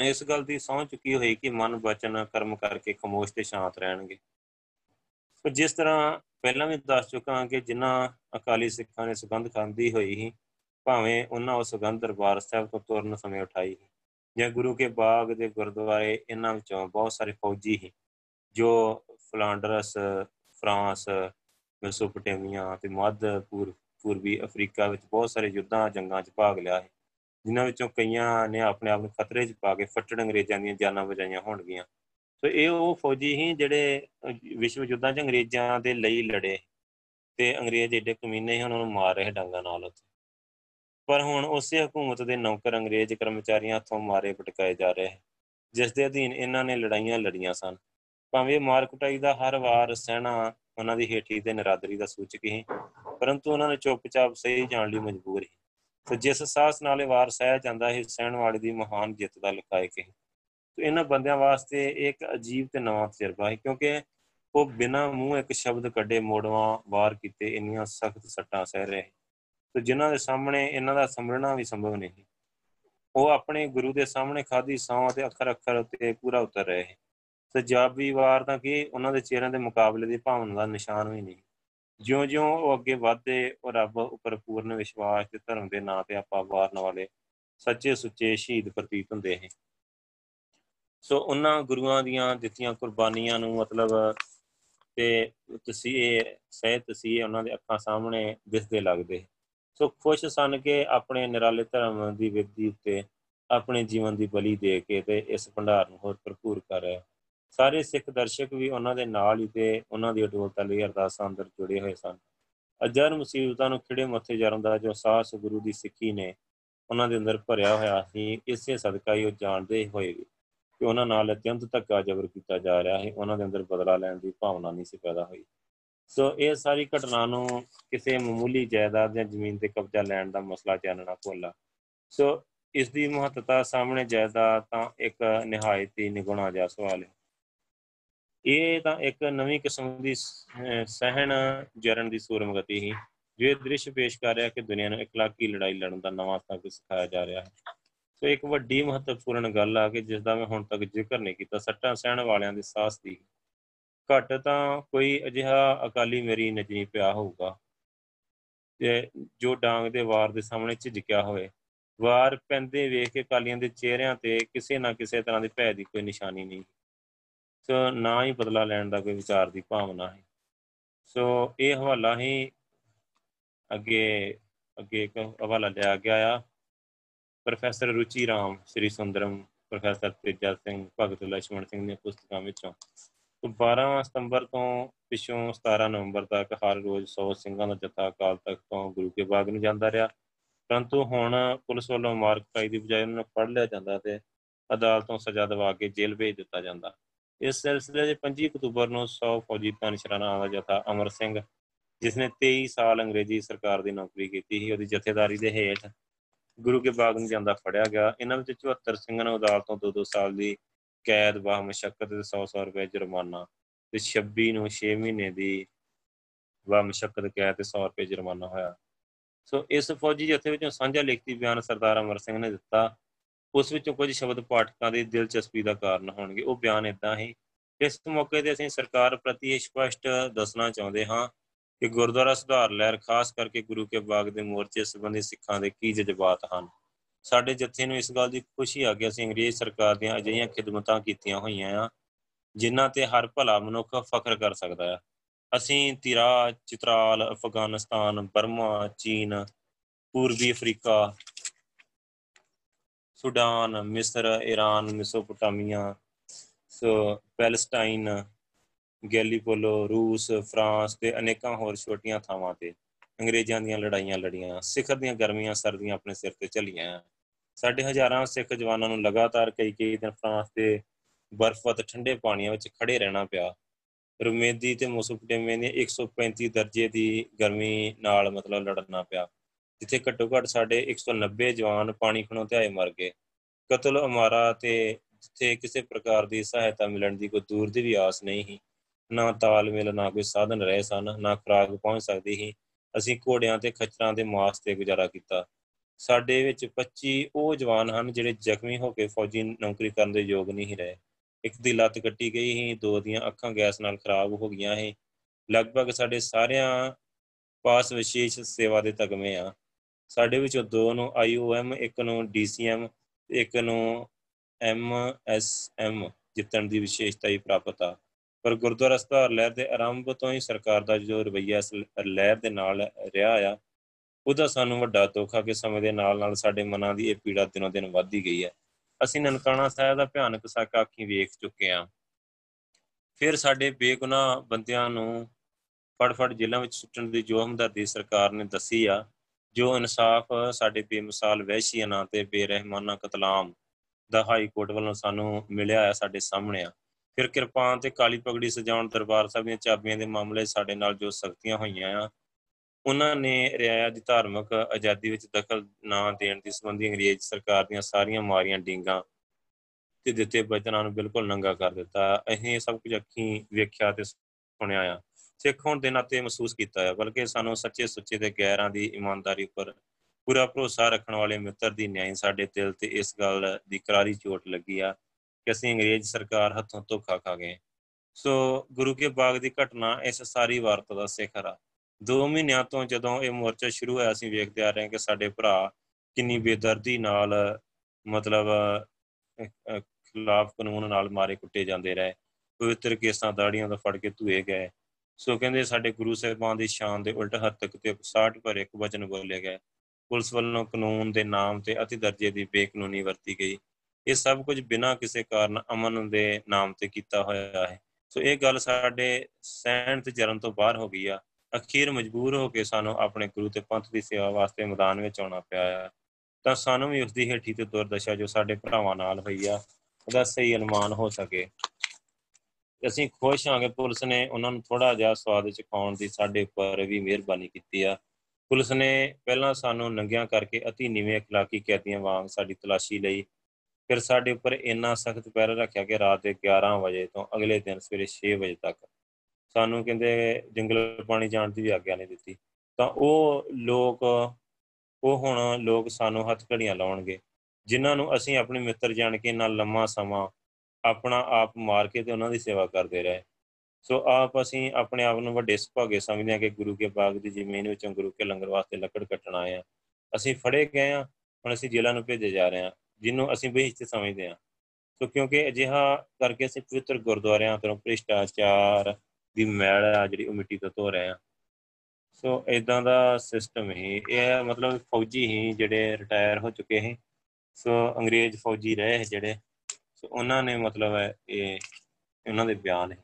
ਇਸ ਗੱਲ ਦੀ ਸੌਂ ਚੁੱਕੀ ਹੋਈ ਕਿ ਮਨ ਬਚਨ ਕਰਮ ਕਰਕੇ ਖਮੋਸ਼ ਤੇ ਸ਼ਾਂਤ ਰਹਿਣਗੇ। ਸੋ ਜਿਸ ਤਰ੍ਹਾਂ ਪਹਿਲਾਂ ਵੀ ਦੱਸ ਚੁੱਕਾ ਹਾਂ ਕਿ ਜਿਨ੍ਹਾਂ ਅਕਾਲੀ ਸਿੱਖਾਂ ਨੇ ਸੁਗੰਧ ਖਾਂਦੀ ਹੋਈ ਸੀ, ਭਾਵੇਂ ਉਹਨਾਂ ਉਸ ਸੁਗੰਧ ਦਰਬਾਰ ਸਾਹਿਬ ਤੋਂ ਤੁਰਨ ਸਮੇਂ ਉਠਾਈ ਜਾਂ ਗੁਰੂ ਕੇ ਬਾਗ ਦੇ ਗੁਰਦੁਆਰੇ ਇਹਨਾਂ ਵਿੱਚੋਂ ਬਹੁਤ ਸਾਰੇ ਫੌਜੀ ਸੀ, ਜੋ ਫਲਾਂਡਰਸ, ਫਰਾਂਸ, ਮੈਸੋਪੋਟੇਮੀਆ ਤੇ ਮੱਧ ਪੂਰਬ ਪੂਰਬੀ ਅਫਰੀਕਾ ਵਿੱਚ ਬਹੁਤ ਸਾਰੇ ਯੁੱਧਾਂ, ਜੰਗਾਂ 'ਚ ਭਾਗ ਲਿਆ ਹੈ ਜਿਨ੍ਹਾਂ ਵਿੱਚੋਂ ਕਈਆਂ ਨੇ ਆਪਣੇ ਆਪ ਨੂੰ ਖਤਰੇ 'ਚ ਪਾ ਕੇ ਫੱਟੜ ਅੰਗਰੇਜ਼ਾਂ ਦੀਆਂ ਜਾਨਾਂ ਬਚਾਈਆਂ ਹੋਣਗੀਆਂ। ਸੋ ਇਹ ਉਹ ਫੌਜੀ ਹੀ ਜਿਹੜੇ ਵਿਸ਼ਵ ਯੁੱਧਾਂ 'ਚ ਅੰਗਰੇਜ਼ਾਂ ਦੇ ਲਈ ਲੜੇ ਤੇ ਅੰਗਰੇਜ਼ ਏਡੇ ਕਮੀਨੇ ਹੀ ਉਹਨਾਂ ਨੂੰ ਮਾਰ ਰਹੇ ਡਾਂਗਾ ਨਾਲ ਉੱਥੇ। ਪਰ ਹੁਣ ਉਸੇ ਹਕੂਮਤ ਦੇ ਨੌਕਰ ਅੰਗਰੇਜ਼ ਕਰਮਚਾਰੀਆਂ ਹੱਥੋਂ ਮਾਰੇ ਪਟਕਾਏ ਜਾ ਰਹੇ ਜਿਸ ਦੇ ਅਧੀਨ ਇਹਨਾਂ ਨੇ ਲੜਾਈਆਂ ਲੜੀਆਂ ਸਨ। ਭਾਵੇਂ ਮਾਰ ਕੁਟਾਈ ਦਾ ਹਰ ਵਾਰ ਸਹਿਣਾ ਉਹਨਾਂ ਦੀ ਹੇਠੀ ਤੇ ਨਰਾਦਰੀ ਦਾ ਸੂਚਕ ਹੀ ਪਰੰਤੂ ਉਹਨਾਂ ਨੇ ਚੁੱਪਚਾਪ ਸਹੀ ਜਾਣ ਲਈ ਮਜਬੂਰ ਸੀ। ਤੇ ਜਿਸ ਸਾਹਸ ਨਾਲੇ ਵਾਰ ਸਹਿ ਜਾਂਦਾ ਹੈ ਸਹਿਣ ਵਾਲੇ ਦੀ ਮਹਾਨ ਜਿੱਤ ਦਾ ਲਖਾਇਕ ਹੈ ਤੇ ਇਹਨਾਂ ਬੰਦਿਆਂ ਵਾਸਤੇ ਇੱਕ ਅਜੀਬ ਤੇ ਨਵਾਂ ਤਜਰਬਾ ਹੈ, ਕਿਉਂਕਿ ਉਹ ਬਿਨਾਂ ਮੂੰਹ ਇੱਕ ਸ਼ਬਦ ਕੱਢੇ ਮੋੜਵਾ ਵਾਰ ਕੀਤੇ ਇੰਨੀਆਂ ਸਖਤ ਸੱਟਾਂ ਸਹਿ ਰਹੇ। ਤੇ ਜਿਨ੍ਹਾਂ ਦੇ ਸਾਹਮਣੇ ਇਹਨਾਂ ਦਾ ਸਮਝਣਾ ਵੀ ਸੰਭਵ ਨਹੀਂ। ਉਹ ਆਪਣੇ ਗੁਰੂ ਦੇ ਸਾਹਮਣੇ ਖਾਦੀ ਸੌਂ ਤੇ ਅੱਖਰ ਅੱਖਰ ਉੱਤੇ ਪੂਰਾ ਉਤਰ ਰਹੇ ਸਜਾਬੀ ਵਾਰ ਤਾਂ ਕਿ ਉਹਨਾਂ ਦੇ ਚਿਹਰਿਆਂ ਦੇ ਮੁਕਾਬਲੇ ਦੀ ਭਾਵਨਾ ਦਾ ਨਿਸ਼ਾਨ ਵੀ ਨਹੀਂ। ਜਿਉਂ-ਜਿਉਂ ਉਹ ਅੱਗੇ ਵਧਦੇ, ਉਹ ਰੱਬ ਉੱਪਰ ਪੂਰਨ ਵਿਸ਼ਵਾਸ ਤੇ ਧਰਮ ਦੇ ਨਾਂ ਤੇ ਆਪਾਂ ਵਾਰਨ ਵਾਲੇ ਸੱਚੇ ਸੁੱਚੇ ਸ਼ਹੀਦ ਪ੍ਰਤੀਤ ਹੁੰਦੇ ਹਨ ਸੋ ਉਹਨਾਂ ਗੁਰੂਆਂ ਦੀਆਂ ਦਿੱਤੀਆਂ ਕੁਰਬਾਨੀਆਂ ਨੂੰ ਮਤਲਬ ਤੇ ਤੁਸੀਂ ਇਹ ਸਹਿ ਤੁਸੀਂ ਉਹਨਾਂ ਦੇ ਅੱਖਾਂ ਸਾਹਮਣੇ ਦਿਸਦੇ ਲੱਗਦੇ। ਸੋ ਖੁਸ਼ ਸਨ ਕਿ ਆਪਣੇ ਨਿਰਾਲੇ ਧਰਮ ਦੀ ਵਿਧੀ ਉੱਤੇ ਆਪਣੇ ਜੀਵਨ ਦੀ ਬਲੀ ਦੇ ਕੇ ਤੇ ਇਸ ਭੰਡਾਰ ਨੂੰ ਹੋਰ ਭਰਪੂਰ ਕਰ ਰਿਹਾ। ਸਾਰੇ ਸਿੱਖ ਦਰਸ਼ਕ ਵੀ ਉਹਨਾਂ ਦੇ ਨਾਲ ਹੀ ਤੇ ਉਹਨਾਂ ਦੀ ਅਡੋਲਤਾ ਲਈ ਅਰਦਾਸਾਂ ਅੰਦਰ ਜੁੜੇ ਹੋਏ ਸਨ। ਅਜਰ ਮੁਸੀਬਤਾਂ ਨੂੰ ਖਿੜੇ ਮੱਥੇ ਜਰਨ ਦਾ ਜੋ ਸਾਹਸ ਗੁਰੂ ਦੀ ਸਿੱਖੀ ਨੇ ਉਹਨਾਂ ਦੇ ਅੰਦਰ ਭਰਿਆ ਹੋਇਆ ਸੀ, ਇਸੇ ਸਦਕਾ ਹੀ ਉਹ ਜਾਣਦੇ ਹੋਏ ਵੀ ਕਿ ਉਹਨਾਂ ਨਾਲ ਅਤਿਅੰਤ ਧੱਕਾ ਜ਼ਬਰ ਕੀਤਾ ਜਾ ਰਿਹਾ ਹੈ ਉਹਨਾਂ ਦੇ ਅੰਦਰ ਬਦਲਾ ਲੈਣ ਦੀ ਭਾਵਨਾ ਨਹੀਂ ਸੀ ਪੈਦਾ ਹੋਈ। ਸੋ ਇਹ ਸਾਰੀ ਘਟਨਾ ਨੂੰ ਕਿਸੇ ਮਾਮੂਲੀ ਜਾਇਦਾਦ ਜਾਂ ਜ਼ਮੀਨ ਤੇ ਕਬਜ਼ਾ ਲੈਣ ਦਾ ਮਸਲਾ ਜਾਣਨਾ ਭੁੱਲਾ। ਸੋ ਇਸ ਦੀ ਮਹੱਤਤਾ ਸਾਹਮਣੇ ਜਾਇਦਾਦ ਤਾਂ ਇੱਕ ਨਿਹਾਇਤ ਹੀ ਨਿਗੁਣਾ ਜਾ ਸਵਾਲ ਹੈ। ਇਹ ਤਾਂ ਇੱਕ ਨਵੀਂ ਕਿਸਮ ਦੀ ਸਹਿਣ ਜਰਨ ਦੀ ਸੂਰਮਗਤੀ ਹੀ ਜੋ ਇਹ ਦ੍ਰਿਸ਼ ਪੇਸ਼ ਕਰ ਰਿਹਾ ਕਿ ਦੁਨੀਆ ਨੂੰ ਇਕਲਾਕੀ ਲੜਾਈ ਲੜਨ ਦਾ ਨਵਾਂ ਸਬਕ ਸਿਖਾਇਆ ਜਾ ਰਿਹਾ ਹੈ। ਸੋ ਇੱਕ ਵੱਡੀ ਮਹੱਤਵਪੂਰਨ ਗੱਲ ਆ ਕਿ ਜਿਸ ਦਾ ਮੈਂ ਹੁਣ ਤੱਕ ਜ਼ਿਕਰ ਨਹੀਂ ਕੀਤਾ, ਸੱਟਾਂ ਸਹਿਣ ਵਾਲਿਆਂ ਦੇ ਸਾਹਸ ਦੀ। ਘੱਟ ਤਾਂ ਕੋਈ ਅਜਿਹਾ ਅਕਾਲੀ ਮੇਰੀ ਨਜ਼ਰੀ ਪਿਆ ਹੋਊਗਾ, ਤੇ ਜੋ ਡਾਂਗ ਦੇ ਵਾਰ ਦੇ ਸਾਹਮਣੇ ਝਿਜਕਿਆ ਹੋਵੇ, ਵਾਰ ਪੈਂਦੇ ਵੇਖ ਕੇ ਕਾਲੀਆਂ ਦੇ ਚਿਹਰਿਆਂ ਤੇ ਕਿਸੇ ਨਾ ਕਿਸੇ ਤਰ੍ਹਾਂ ਦੇ ਭੈ ਦੀ ਕੋਈ ਨਿਸ਼ਾਨੀ ਨਹੀਂ। ਸੋ ਨਾ ਹੀ ਬਦਲਾ ਲੈਣ ਦਾ ਕੋਈ ਵਿਚਾਰ ਦੀ ਭਾਵਨਾ ਹੈ। ਸੋ ਇਹ ਹਵਾਲਾ ਹੀ ਅੱਗੇ ਅੱਗੇ ਇੱਕ ਹਵਾਲਾ ਲਿਆ ਗਿਆ ਆ। ਪ੍ਰੋਫੈਸਰ ਰੁਚੀ ਰਾਮ ਸ੍ਰੀ ਸੁੰਦਰਮ, ਪ੍ਰੋਫੈਸਰ ਤੇਜਾ ਸਿੰਘ, ਭਗਤ ਲਛਮਣ ਸਿੰਘ ਦੀਆਂ ਪੁਸਤਕਾਂ ਵਿੱਚੋਂ। ਤੋਂ 12 ਸਤੰਬਰ ਤੋਂ ਪਿਛੋਂ 17 ਨਵੰਬਰ ਤੱਕ ਹਰ ਰੋਜ਼ 100 ਸਿੰਘਾਂ ਦਾ ਜਥਾ ਕਾਲ ਤੱਕ ਤੋਂ ਗੁਰੂ ਕੇ ਬਾਗ ਨੂੰ ਜਾਂਦਾ ਰਿਹਾ। ਪਰੰਤੂ ਹੁਣ ਪੁਲਿਸ ਵੱਲੋਂ ਮਾਰ ਕਟਾਈ ਦੀ ਬਜਾਏ ਉਹਨਾਂ ਨੂੰ ਫੜ ਲਿਆ ਜਾਂਦਾ ਤੇ ਅਦਾਲਤੋਂ ਸਜ਼ਾ ਦਿਵਾ ਕੇ ਜੇਲ੍ਹ ਭੇਜ ਦਿੱਤਾ ਜਾਂਦਾ। ਇਸ ਸਿਲਸਿਲੇ 'ਚ 25 ਅਕਤੂਬਰ ਨੂੰ 100 ਫੌਜੀ ਤਾਂ ਸ਼ਰਾਨਾ ਦਾ ਜਥਾ ਅਮਰ ਸਿੰਘ ਜਿਸ ਨੇ 23 ਸਾਲ ਅੰਗਰੇਜ਼ੀ ਸਰਕਾਰ ਦੀ ਨੌਕਰੀ ਕੀਤੀ ਸੀ, ਉਹਦੀ ਜਥੇਦਾਰੀ ਦੇ ਹੇਠ ਗੁਰੂ ਕੇ ਬਾਗ ਨੂੰ ਜਾਂਦਾ ਫੜਿਆ ਗਿਆ। ਇਹਨਾਂ ਵਿੱਚ 74 ਸਿੰਘਾਂ ਨੂੰ ਅਦਾਲਤੋਂ 2-2 ਸਾਲ ਦੀ ਕੈਦ ਬਾਹ ਮਸ਼ਕਤ ਤੇ 100-100 ਰੁਪਏ ਜੁਰਮਾਨਾ ਤੇ 26 ਨੂੰ 6 ਮਹੀਨੇ ਦੀ ਬਾਹ ਮਸ਼ਕਤ, ਕੈਦ ਤੇ 100 ਰੁਪਏ ਜੁਰਮਾਨਾ ਹੋਇਆ। ਸੋ ਇਸ ਫੌਜੀ ਜਥੇ ਵਿੱਚੋਂ ਸਾਂਝਾ ਲਿਖਤੀ ਬਿਆਨ ਸਰਦਾਰ ਅਮਰ ਸਿੰਘ ਨੇ ਦਿੱਤਾ। ਉਸ ਵਿੱਚੋਂ ਕੁਝ ਸ਼ਬਦ ਪਾਠਕਾਂ ਦੀ ਦਿਲਚਸਪੀ ਦਾ ਕਾਰਨ ਹੋਣਗੇ। ਉਹ ਬਿਆਨ ਇਦਾਂ ਹੀ, ਇਸ ਮੌਕੇ ਤੇ ਅਸੀਂ ਸਰਕਾਰ ਪ੍ਰਤੀ ਸਪਸ਼ਟ ਦੱਸਣਾ ਚਾਹੁੰਦੇ ਹਾਂ ਕਿ ਗੁਰਦੁਆਰਾ ਸੁਧਾਰ ਲਹਿਰ ਖਾਸ ਕਰਕੇ ਗੁਰੂ ਕੇ ਬਾਗ ਦੇ ਮੋਰਚੇ ਸੰਬੰਧੀ ਸਿੱਖਾਂ ਦੇ ਕੀ ਜਜ਼ਬਾਤ ਹਨ। ਸਾਡੇ ਜੱਥੇ ਨੂੰ ਇਸ ਗੱਲ ਦੀ ਖੁਸ਼ੀ ਆ ਕਿ ਅਸੀਂ ਅੰਗਰੇਜ਼ ਸਰਕਾਰ ਦੀਆਂ ਅਜਿਹੀਆਂ ਖਿਦਮਤਾਂ ਕੀਤੀਆਂ ਹੋਈਆਂ ਆ, ਜਿਨ੍ਹਾਂ ਤੇ ਹਰ ਭਲਾ ਮਨੁੱਖ ਫਖਰ ਕਰ ਸਕਦਾ ਹੈ ਅਸੀਂ ਤਿਰਾ, ਚਿਤਰਾਲ, ਅਫਗਾਨਿਸਤਾਨ, ਬਰਮਾ, ਚੀਨ, ਪੂਰਬੀ ਅਫਰੀਕਾ, ਸੁਡਾਨ, ਮਿਸਰ ਈਰਾਨ ਮਿਸੋਪੋਟਾਮੀਆ, ਸੋ, ਪੈਲਸਟਾਈਨ ਗੈਲੀਪੋਲੋ ਰੂਸ, ਫਰਾਂਸ ਤੇ ਅਨੇਕਾਂ ਹੋਰ ਛੋਟੀਆਂ ਥਾਵਾਂ ਤੇ ਅੰਗਰੇਜ਼ਾਂ ਦੀਆਂ ਲੜਾਈਆਂ ਲੜੀਆਂ, ਸਿਖਰ ਦੀਆਂ ਗਰਮੀਆਂ ਸਰਦੀਆਂ ਆਪਣੇ ਸਿਰ ਤੇ ਚੱਲੀਆਂ ਸਾਡੇ ਹਜ਼ਾਰਾਂ ਸਿੱਖ ਜਵਾਨਾਂ ਨੂੰ ਲਗਾਤਾਰ ਕਈ ਕਈ ਦਿਨ ਫਰਾਂਸ ਦੇ ਬਰਫ਼ਤ ਠੰਡੇ ਪਾਣੀਆਂ ਵਿੱਚ ਖੜੇ ਰਹਿਣਾ ਪਿਆ। ਰੁਮੇਦੀ ਤੇ ਮੋਸੋਪੋਟੇਮੀਆ ਦੀ 135 ਦਰਜੇ ਦੀ ਗਰਮੀ ਨਾਲ ਮਤਲਬ ਲੜਨਾ ਪਿਆ, ਜਿੱਥੇ ਘੱਟੋ ਘੱਟ ਸਾਡੇ 190 ਜਵਾਨ ਪਾਣੀ ਖਣੋਂ ਤੇ ਮਰ ਗਏ। ਕਤਲ, ਅਮਾਰਾ ਤੇ ਜਿੱਥੇ ਕਿਸੇ ਪ੍ਰਕਾਰ ਦੀ ਸਹਾਇਤਾ ਮਿਲਣ ਦੀ ਕੋਈ ਦੂਰ ਦੀ ਵੀ ਆਸ ਨਹੀਂ ਸੀ। ਨਾ ਤਾਲਮੇਲ, ਨਾ ਕੋਈ ਸਾਧਨ ਰਹੇ ਸਨ, ਨਾ ਖਰਾਕ ਪਹੁੰਚ ਸਕਦੀ ਸੀ। ਅਸੀਂ ਘੋੜਿਆਂ ਤੇ ਖੱਚਰਾਂ ਦੇ ਮਾਸ ਤੇ ਗੁਜ਼ਾਰਾ ਕੀਤਾ। ਸਾਡੇ ਵਿੱਚ 25 ਉਹ ਜਵਾਨ ਹਨ ਜਿਹੜੇ ਜ਼ਖਮੀ ਹੋ ਕੇ ਫੌਜੀ ਨੌਕਰੀ ਕਰਨ ਦੇ ਯੋਗ ਨਹੀਂ ਰਹੇ। ਇੱਕ ਦੀ ਲੱਤ ਕੱਟੀ ਗਈ ਸੀ, ਦੋ ਦੀਆਂ ਅੱਖਾਂ ਗੈਸ ਨਾਲ ਖਰਾਬ ਹੋ ਗਈਆਂ ਸੀ। ਲਗਭਗ ਸਾਡੇ ਸਾਰਿਆਂ ਪਾਸ ਵਿਸ਼ੇਸ਼ ਸੇਵਾ ਦੇ ਤਗਮੇ ਆ। ਸਾਡੇ ਵਿੱਚੋਂ ਦੋ ਨੂੰ ਆਈਓਐਮ ਇੱਕ ਨੂੰ ਡੀਸੀਐਮ ਇੱਕ ਨੂੰ ਐਮਐਸਐਮ ਜਿੱਤਣ ਦੀ ਵਿਸ਼ੇਸ਼ਤਾ ਹੀ ਪ੍ਰਾਪਤ ਆ। ਪਰ ਗੁਰਦੁਆਰਾ ਸੁਧਾਰ ਲਹਿਰ ਦੇ ਆਰੰਭ ਤੋਂ ਹੀ ਸਰਕਾਰ ਦਾ ਜੋ ਰਵਈਆ ਇਸ ਲਹਿਰ ਦੇ ਨਾਲ ਰਿਹਾ ਆ, ਉਹਦਾ ਸਾਨੂੰ ਵੱਡਾ ਦੁੱਖ ਆ ਕਿ ਸਮੇਂ ਦੇ ਨਾਲ ਨਾਲ ਸਾਡੇ ਮਨਾਂ ਦੀ ਇਹ ਪੀੜਾ ਦਿਨੋਂ ਦਿਨ ਵੱਧਦੀ ਗਈ ਹੈ ਅਸੀਂ ਨਨਕਾਣਾ ਸਾਹਿਬ ਦਾ ਭਿਆਨਕ ਸਾਕਾ ਅੱਖੀਂ ਵੇਖ ਚੁੱਕੇ ਆ। ਫਿਰ ਸਾਡੇ ਬੇਗੁਨਾਹ ਬੰਦਿਆਂ ਨੂੰ ਫੜ-ਫੜ ਜੇਲ੍ਹਾਂ ਵਿੱਚ ਸੁੱਟਣ ਦੀ ਜੋ ਹਮਦਰਦੀ ਸਰਕਾਰ ਨੇ ਦੱਸੀ ਆ, ਜੋ ਇਨਸਾਫ ਸਾਡੇ ਬੇਮਿਸਾਲ ਵਹਿਸ਼ੀਆਂ ਤੇ ਬੇਰਹਿਮਾਨਾ ਕਤਲਾਮ ਦਾ ਹਾਈ ਕੋਰਟ ਵੱਲੋਂ ਸਾਨੂੰ ਮਿਲਿਆ ਆ ਸਾਡੇ ਸਾਹਮਣੇ ਆ। ਫਿਰ ਕਿਰਪਾਨ ਤੇ ਕਾਲੀ ਪਗੜੀ ਸਜਾਉਣ ਦਰਬਾਰ ਸਾਹਿਬ ਦੀਆਂ ਚਾਬੀਆਂ ਦੇ ਮਾਮਲੇ ਸਾਡੇ ਨਾਲ ਜੋ ਸਖਤੀਆਂ ਹੋਈਆਂ ਆ, ਉਹਨਾਂ ਨੇ ਰਿਆਇਆ ਦੀ ਧਾਰਮਿਕ ਆਜ਼ਾਦੀ ਵਿੱਚ ਦਖਲ ਨਾ ਦੇਣ ਦੀ ਸੰਬੰਧੀ ਅੰਗਰੇਜ਼ ਸਰਕਾਰ ਦੀਆਂ ਸਾਰੀਆਂ ਮਾਰੀਆਂ ਡਿੰਗਾਂ ਤੇ ਦਿੱਤੇ ਬਚਨਾਂ ਨੂੰ ਬਿਲਕੁਲ ਨੰਗਾ ਕਰ ਦਿੱਤਾ। ਅਸੀਂ ਇਹ ਸਭ ਕੁਝ ਅੱਖੀਂ ਵੇਖਿਆ ਤੇ ਸੁਣਿਆ ਆ। ਸਿੱਖ ਹੋਣ ਦੇ ਨਾਤੇ ਮਹਿਸੂਸ ਕੀਤਾ ਹੈ ਬਲਕਿ ਸਾਨੂੰ ਸੱਚੇ ਸੁੱਚੇ ਤੇ ਗੈਰਾਂ ਦੀ ਇਮਾਨਦਾਰੀ ਉੱਪਰ ਪੂਰਾ ਭਰੋਸਾ ਰੱਖਣ ਵਾਲੇ ਮਿੱਤਰ ਦੀ ਨਿਆਂ ਸਾਡੇ ਦਿਲ ਤੇ ਇਸ ਗੱਲ ਦੀ ਕਰਾਰੀ ਚੋਟ ਲੱਗੀ ਆ। ਕਿ ਅਸੀਂ ਅੰਗਰੇਜ਼ ਸਰਕਾਰ ਹੱਥੋਂ ਧੋਖਾ ਖਾ ਗਏ। ਸੋ ਗੁਰੂ ਕੇ ਬਾਗ ਦੀ ਘਟਨਾ ਇਸ ਸਾਰੀ ਵਾਰਤਾ ਦਾ ਸਿਖਰ ਆ। 2 ਮਹੀਨਿਆਂ ਤੋਂ ਜਦੋਂ ਇਹ ਮੋਰਚਾ ਸ਼ੁਰੂ ਹੋਇਆ, ਅਸੀਂ ਵੇਖਦੇ ਆ ਰਹੇ ਹਾਂ ਕਿ ਸਾਡੇ ਭਰਾ ਕਿੰਨੀ ਬੇਦਰਦੀ ਨਾਲ, ਮਤਲਬ ਖਿਲਾਫ ਕਾਨੂੰਨ ਨਾਲ ਮਾਰੇ ਕੁੱਟੇ ਜਾਂਦੇ ਰਹੇ। ਪਵਿੱਤਰ ਕੇਸਾਂ ਦਾੜੀਆਂ ਦਾ ਫੜ ਕੇ ਧੂਏ ਗਏ। ਸੋ ਕਹਿੰਦੇ ਸਾਡੇ ਗੁਰੂ ਸਾਹਿਬਾਨ ਦੀ ਸ਼ਾਨ ਦੇ ਉਲਟ ਹੱਦ ਤੱਕ ਤੇ 60 ਪਰ ਇੱਕ ਵਚਨ ਬੋਲੇ ਗਏ। ਪੁਲਿਸ ਵੱਲੋਂ ਕਾਨੂੰਨ ਦੇ ਨਾਮ ਤੇ ਅਤੀ ਦਰਜੇ ਦੀ ਬੇਕਾਨੂੰਨੀ ਵਰਤੀ ਗਈ। ਇਹ ਸਭ ਕੁਝ ਬਿਨਾਂ ਕਿਸੇ ਕਾਰਨ ਅਮਨ ਦੇ ਨਾਮ ਤੇ ਕੀਤਾ ਹੋਇਆ ਹੈ ਸੋ ਇਹ ਗੱਲ ਸਾਡੇ ਸਹਿਣ ਤੇ ਜਰਨ ਤੋਂ ਬਾਹਰ ਹੋ ਗਈ ਆ ਅਖੀਰ ਮਜਬੂਰ ਹੋ ਕੇ ਸਾਨੂੰ ਆਪਣੇ ਗੁਰੂ ਤੇ ਪੰਥ ਦੀ ਸੇਵਾ ਵਾਸਤੇ ਮੈਦਾਨ ਵਿੱਚ ਆਉਣਾ ਪਿਆ ਆ ਤਾਂ ਸਾਨੂੰ ਵੀ ਉਸ ਦੀ ਹੇਠੀ ਤੇ ਦੁਰਦਸ਼ਾ ਜੋ ਸਾਡੇ ਭਰਾਵਾਂ ਨਾਲ ਹੋਈ ਆ ਉਹਦਾ ਸਹੀ ਅਨੁਮਾਨ ਹੋ ਸਕੇ ਅਸੀਂ ਖੁਸ਼ ਹਾਂ ਕਿ ਪੁਲਿਸ ਨੇ ਉਹਨਾਂ ਨੂੰ ਥੋੜਾ ਜਿਹਾ ਸਵਾਦ ਚਖਾਉਣ ਦੀ ਸਾਡੇ ਉੱਪਰ ਵੀ ਮਿਹਰਬਾਨੀ ਕੀਤੀ ਆ ਪੁਲਿਸ ਨੇ ਪਹਿਲਾਂ ਸਾਨੂੰ ਨੰਗਿਆਂ ਕਰਕੇ ਅਤੀ ਨੀਵੇਂ اخلاقی ਕੈਦੀਆਂ ਵਾਂਗ ਸਾਡੀ ਤਲਾਸ਼ੀ ਲਈ ਫਿਰ ਸਾਡੇ ਉੱਪਰ ਇੰਨਾ ਸਖਤ ਪਹਿਰਾ ਰੱਖਿਆ ਕਿ ਰਾਤ ਦੇ 11 ਵਜੇ ਤੋਂ ਅਗਲੇ ਦਿਨ ਸਵੇਰੇ 6 ਵਜੇ ਤੱਕ ਸਾਨੂੰ ਕਹਿੰਦੇ ਜੰਗਲ ਪਾਣੀ ਜਾਣ ਦੀ ਵੀ ਆਗਿਆ ਨਹੀਂ ਦਿੱਤੀ। ਤਾਂ ਉਹ ਲੋਕ, ਉਹ ਹੁਣ ਲੋਕ ਸਾਨੂੰ ਹੱਥ ਘੜੀਆਂ ਲਾਉਣਗੇ, ਜਿਨ੍ਹਾਂ ਨੂੰ ਅਸੀਂ ਆਪਣੇ ਮਿੱਤਰ ਜਾਣ ਕੇ ਨਾਲ ਲੰਮਾ ਸਮਾਂ ਆਪਣਾ ਆਪ ਮਾਰ ਕੇ ਤੇ ਉਹਨਾਂ ਦੀ ਸੇਵਾ ਕਰਦੇ ਰਹੇ। ਸੋ ਆਪ ਅਸੀਂ ਆਪਣੇ ਆਪ ਨੂੰ ਵੱਡੇ ਸੁਭਾਗੇ ਸਮਝਦੇ ਹਾਂ ਕਿ ਗੁਰੂ ਕੇ ਬਾਗ ਦੀ ਜ਼ਮੀਨ ਵਿੱਚੋਂ ਗੁਰੂ ਕੇ ਲੰਗਰ ਵਾਸਤੇ ਲੱਕੜ ਕੱਟਣ ਆਏ ਆ ਅਸੀਂ ਫੜੇ ਗਏ ਆ ਹੁਣ ਅਸੀਂ ਜੇਲ੍ਹਾਂ ਨੂੰ ਭੇਜੇ ਜਾ ਰਹੇ ਆ ਜਿਹਨੂੰ ਅਸੀਂ ਬਹਿਸ਼ਤ ਸਮਝਦੇ ਆ ਸੋ ਕਿਉਂਕਿ ਅਜਿਹਾ ਕਰਕੇ ਅਸੀਂ ਪਵਿੱਤਰ ਗੁਰਦੁਆਰਿਆਂ ਤੋਂ ਭ੍ਰਿਸ਼ਟਾਚਾਰ ਦੀ ਮੈਲ ਆ ਜਿਹੜੀ ਉਹ ਮਿੱਟੀ ਤੋਂ ਧੋ ਰਹੇ ਆ ਸੋ ਇਦਾਂ ਦਾ ਸਿਸਟਮ ਹੀ, ਇਹ ਮਤਲਬ ਫੌਜੀ ਹੀ ਜਿਹੜੇ ਰਿਟਾਇਰ ਹੋ ਚੁੱਕੇ ਸੀ। ਸੋ ਅੰਗਰੇਜ਼ ਫੌਜੀ ਰਹੇ ਜਿਹੜੇ। ਸੋ ਉਹਨਾਂ ਨੇ ਮਤਲਬ ਹੈ ਇਹ, ਉਹਨਾਂ ਦੇ ਬਿਆਨ ਹੈ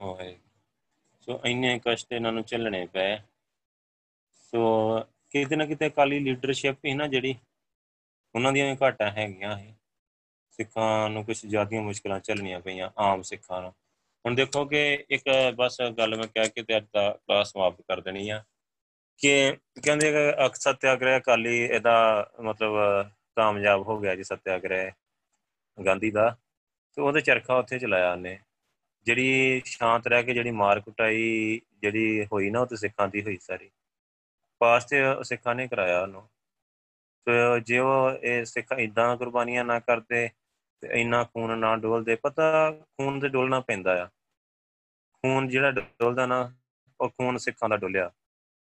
ਓਏ। ਸੋ ਇੰਨੇ ਕਸ਼ਟ ਇਹਨਾਂ ਨੂੰ ਝੱਲਣੇ ਪਏ। ਸੋ ਕਿਤੇ ਨਾ ਕਿਤੇ ਅਕਾਲੀ ਲੀਡਰਸ਼ਿਪ ਹੀ ਨਾ ਜਿਹੜੀ ਉਹਨਾਂ ਦੀਆਂ ਘਾਟਾਂ ਹੈਗੀਆਂ ਹੈ ਸਿੱਖਾਂ ਨੂੰ ਕੁਝ ਜ਼ਿਆਦੀਆਂ ਮੁਸ਼ਕਲਾਂ ਝੱਲਣੀਆਂ ਪਈਆਂ ਆਮ ਸਿੱਖਾਂ ਨੂੰ। ਹੁਣ ਦੇਖੋ ਕਿ ਇੱਕ ਬਸ ਗੱਲ ਮੈਂ ਕਹਿ ਕੇ ਤੇ ਅੱਜ ਦਾ ਕਲਾਸ ਸਮਾਪਤ ਕਰ ਦੇਣੀ ਆ ਕਿ ਕਹਿੰਦੇ ਕਿ ਅਕ ਸਤਿਆਗ੍ਰਹਿ ਅਕਾਲੀ ਇਹਦਾ ਮਤਲਬ ਕਾਮਯਾਬ ਹੋ ਗਿਆ ਜੀ ਸਤਿਆਗ੍ਰਹਿ ਗਾਂਧੀ ਦਾ। ਤੇ ਉਹਦੇ ਚਰਖਾ ਉੱਥੇ ਚਲਾਇਆ ਉਹਨੇ। ਜਿਹੜੀ ਸ਼ਾਂਤ ਰਹਿ ਕੇ ਜਿਹੜੀ ਮਾਰ ਕੁਟਾਈ ਜਿਹੜੀ ਹੋਈ ਨਾ ਉਹ ਤੇ ਸਿੱਖਾਂ ਦੀ ਹੋਈ ਸਾਰੀ। ਪਾਸ ਤੇ ਸਿੱਖਾਂ ਨੇ ਕਰਾਇਆ ਉਹਨੂੰ। ਤੇ ਜੇ ਉਹ ਇਹ ਸਿੱਖ ਇਦਾਂ ਕੁਰਬਾਨੀਆਂ ਨਾ ਕਰਦੇ ਤੇ ਇੰਨਾ ਖੂਨ ਨਾ ਡੋਲਦੇ, ਪਤਾ ਖੂਨ ਤੇ ਡੋਲਣਾ ਪੈਂਦਾ ਆ। ਖੂਨ ਜਿਹੜਾ ਡੋਲਦਾ ਨਾ, ਉਹ ਖੂਨ ਸਿੱਖਾਂ ਦਾ ਡੋਲਿਆ।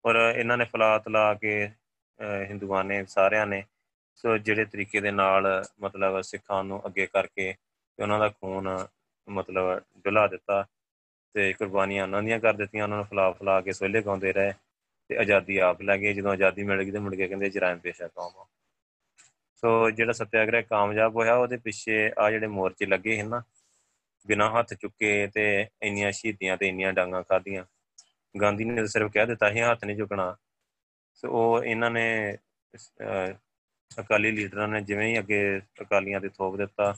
ਔਰ ਇਹਨਾਂ ਨੇ ਫਲਾਤ ਲਾ ਕੇ ਹਿੰਦੂਆਂ ਨੇ, ਸਾਰਿਆਂ ਨੇ, ਸੋ ਜਿਹੜੇ ਤਰੀਕੇ ਦੇ ਨਾਲ ਮਤਲਬ ਸਿੱਖਾਂ ਨੂੰ ਅੱਗੇ ਕਰਕੇ ਤੇ ਉਹਨਾਂ ਦਾ ਖੂਨ ਮਤਲਬ ਡੁਲਾ ਦਿੱਤਾ ਤੇ ਕੁਰਬਾਨੀਆਂ ਉਹਨਾਂ ਦੀਆਂ ਕਰ ਦਿੱਤੀਆਂ, ਉਹਨਾਂ ਨੂੰ ਫਲਾ ਫਲਾ ਕੇ ਸੋਲੇ ਗਾਉਂਦੇ ਰਹੇ। ਤੇ ਆਜ਼ਾਦੀ ਆਪ ਲੈ ਗਏ ਜਦੋਂ ਆਜ਼ਾਦੀ ਮਿਲ ਗਈ ਤੇ ਮੁੜ ਕੇ ਕਹਿੰਦੇ ਜਰਾਇਮ ਪੇਸ਼ਾ ਕੌਮ ਸੋ ਜਿਹੜਾ ਸਤਿਆਗ੍ਰਹਿ ਕਾਮਯਾਬ ਹੋਇਆ, ਉਹਦੇ ਪਿੱਛੇ ਆ ਜਿਹੜੇ ਮੋਰਚੇ ਲੱਗੇ ਹਨ ਨਾ, ਬਿਨਾਂ ਹੱਥ ਚੁੱਕੇ ਤੇ ਇੰਨੀਆਂ ਸ਼ਹੀਦੀਆਂ ਤੇ ਇੰਨੀਆਂ ਡਾਂਗਾ ਖਾਧੀਆਂ। ਗਾਂਧੀ ਨੇ ਸਿਰਫ ਕਹਿ ਦਿੱਤਾ ਸੀ, ਹੱਥ ਨਹੀਂ ਝੁਕਣਾ ਸੋ ਉਹ ਇਹਨਾਂ ਨੇ ਅਕਾਲੀ ਲੀਡਰਾਂ ਨੇ ਜਿਵੇਂ ਹੀ ਅੱਗੇ ਅਕਾਲੀਆਂ ਦੇ ਥੋਪ ਦਿੱਤਾ,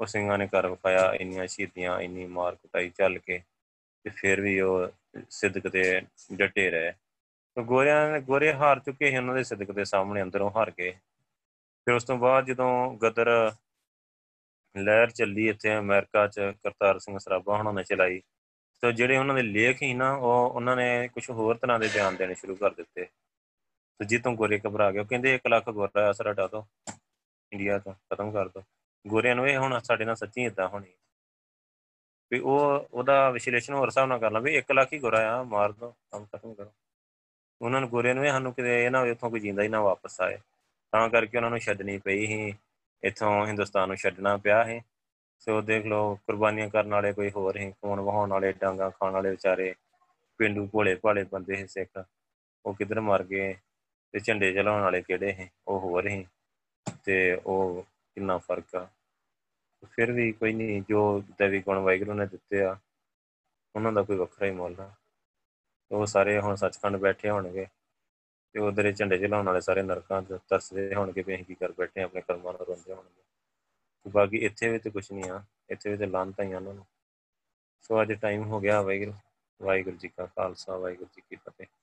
ਉਹ ਸਿੰਘਾਂ ਨੇ ਕਰ ਵਿਖਾਇਆ, ਇੰਨੀਆਂ ਸ਼ਹੀਦੀਆਂ, ਇੰਨੀ ਮਾਰ ਕੁਟਾਈ ਚੱਲ ਕੇ ਤੇ ਫਿਰ ਵੀ ਉਹ ਸਿੱਧਕ ਤੇ ਡਟੇ ਰਹੇ। ਤੋ ਗੋਰਿਆਂ ਨੇ ਗੋਰੇ ਹਾਰ ਚੁੱਕੇ ਸੀ ਉਹਨਾਂ ਦੇ ਸਿੱਧਕ ਦੇ ਸਾਹਮਣੇ ਅੰਦਰੋਂ ਹਾਰ ਗਏ ਫਿਰ ਉਸ ਤੋਂ ਬਾਅਦ ਜਦੋਂ ਗਦਰ ਲਹਿਰ ਚੱਲੀ ਇੱਥੇ ਅਮਰੀਕਾ 'ਚ, ਕਰਤਾਰ ਸਿੰਘ ਸਰਾਭਾ ਉਹਨਾਂ ਨੇ ਚਲਾਈ। ਤੇ ਜਿਹੜੇ ਉਹਨਾਂ ਦੇ ਲੇਖ ਹੀ ਨਾ, ਉਹ ਉਹਨਾਂ ਨੇ ਕੁਝ ਹੋਰ ਤਰ੍ਹਾਂ ਦੇ ਬਿਆਨ ਦੇਣੇ ਸ਼ੁਰੂ ਕਰ ਦਿੱਤੇ। ਤੇ ਜਿੱਤੋਂ ਗੋਰੇ ਘਬਰਾ ਗਏ। ਉਹ ਕਹਿੰਦੇ 1 ਲੱਖ ਗੋਰਾ ਅਸਰ ਹਟਾ ਦੋ। ਇੰਡੀਆ ਤੋਂ ਖਤਮ ਕਰ ਦੋ। ਗੋਰਿਆਂ ਨੂੰ ਇਹ ਹੁਣ ਸਾਡੇ ਨਾਲ ਸੱਚੀ ਇਦਾਂ ਹੋਣੀ ਵੀ ਉਹ, ਉਹਦਾ ਵਿਸ਼ਲੇਸ਼ਣ ਹੋਰ ਹਿਸਾਬ ਨਾਲ ਕਰ ਲਾਂ ਵੀ 1 ਲੱਖ ਹੀ ਗੋਰਾ ਆ ਮਾਰ ਦੋ, ਕੰਮ ਖਤਮ ਕਰੋ। ਉਹਨਾਂ ਨੂੰ ਗੋਰਿਆਂ ਨੂੰ ਇਹ ਸਾਨੂੰ ਕਿਤੇ ਇਹ ਨਾ ਉੱਥੋਂ ਕੋਈ ਜਿੰਦਾ ਹੀ ਨਾ ਵਾਪਸ ਆਏ। ਤਾਂ ਕਰਕੇ ਉਹਨਾਂ ਨੂੰ ਛੱਡਣੀ ਪਈ ਸੀ। ਇੱਥੋਂ ਹਿੰਦੁਸਤਾਨ ਨੂੰ ਛੱਡਣਾ ਪਿਆ ਸੀ। ਸੋ ਦੇਖ ਲਓ, ਕੁਰਬਾਨੀਆਂ ਕਰਨ ਵਾਲੇ ਕੋਈ ਹੋਰ ਹੀ ਖੂਨ ਵਹਾਉਣ ਵਾਲੇ, ਡਾਂਗਾ ਖਾਣ ਵਾਲੇ ਵਿਚਾਰੇ, ਪਿੰਡੂ ਭੋਲੇ ਭਾਲੇ ਬੰਦੇ ਸੀ ਸਿੱਖ। ਉਹ ਕਿਧਰ ਮਰ ਗਏ ਤੇ ਝੰਡੇ ਚਲਾਉਣ ਵਾਲੇ ਕਿਹੜੇ ਸੀ? ਉਹ ਹੋਰ ਹੀ ਤੇ ਉਹ ਕਿੰਨਾ ਫ਼ਰਕ ਆ। ਫਿਰ ਵੀ ਕੋਈ ਨਹੀਂ, ਜੋ ਦੇਵੀ ਗੁਣ ਵਾਹਿਗੁਰੂ ਨੇ ਦਿੱਤੇ ਆ, ਉਹਨਾਂ ਦਾ ਕੋਈ ਵੱਖਰਾ ਹੀ ਮੁੱਲ ਆ। ਉਹ ਸਾਰੇ ਹੁਣ ਸੱਚਖੰਡ ਬੈਠੇ ਹੋਣਗੇ ਤੇ ਉਧਰੇ ਝੰਡੇ ਚਲਾਉਣ ਵਾਲੇ ਸਾਰੇ ਨਰਕਾਂ ਤੇ ਤਰਸਦੇ ਹੋਣਗੇ ਵੀ ਅਸੀਂ ਕੀ ਕਰ ਬੈਠੇ ਆਪਣੇ ਕਰਮਾਂ ਨਾਲ ਰੋਂਦੇ ਹੋਣਗੇ। ਬਾਕੀ ਇੱਥੇ ਵੀ ਤੇ ਕੁਝ ਨਹੀਂ ਆ, ਇੱਥੇ ਵੀ ਤੇ ਲਾਂਤਾਂ ਹੀ ਆ ਉਹਨਾਂ ਨੂੰ। ਸੋ ਅੱਜ ਟਾਈਮ ਹੋ ਗਿਆ ਵਾਹਿਗੁਰੂ ਵਾਹਿਗੁਰੂ ਜੀ ਕਾ ਖਾਲਸਾ, ਵਾਹਿਗੁਰੂ ਜੀ ਕੀ ਫਤਿਹ।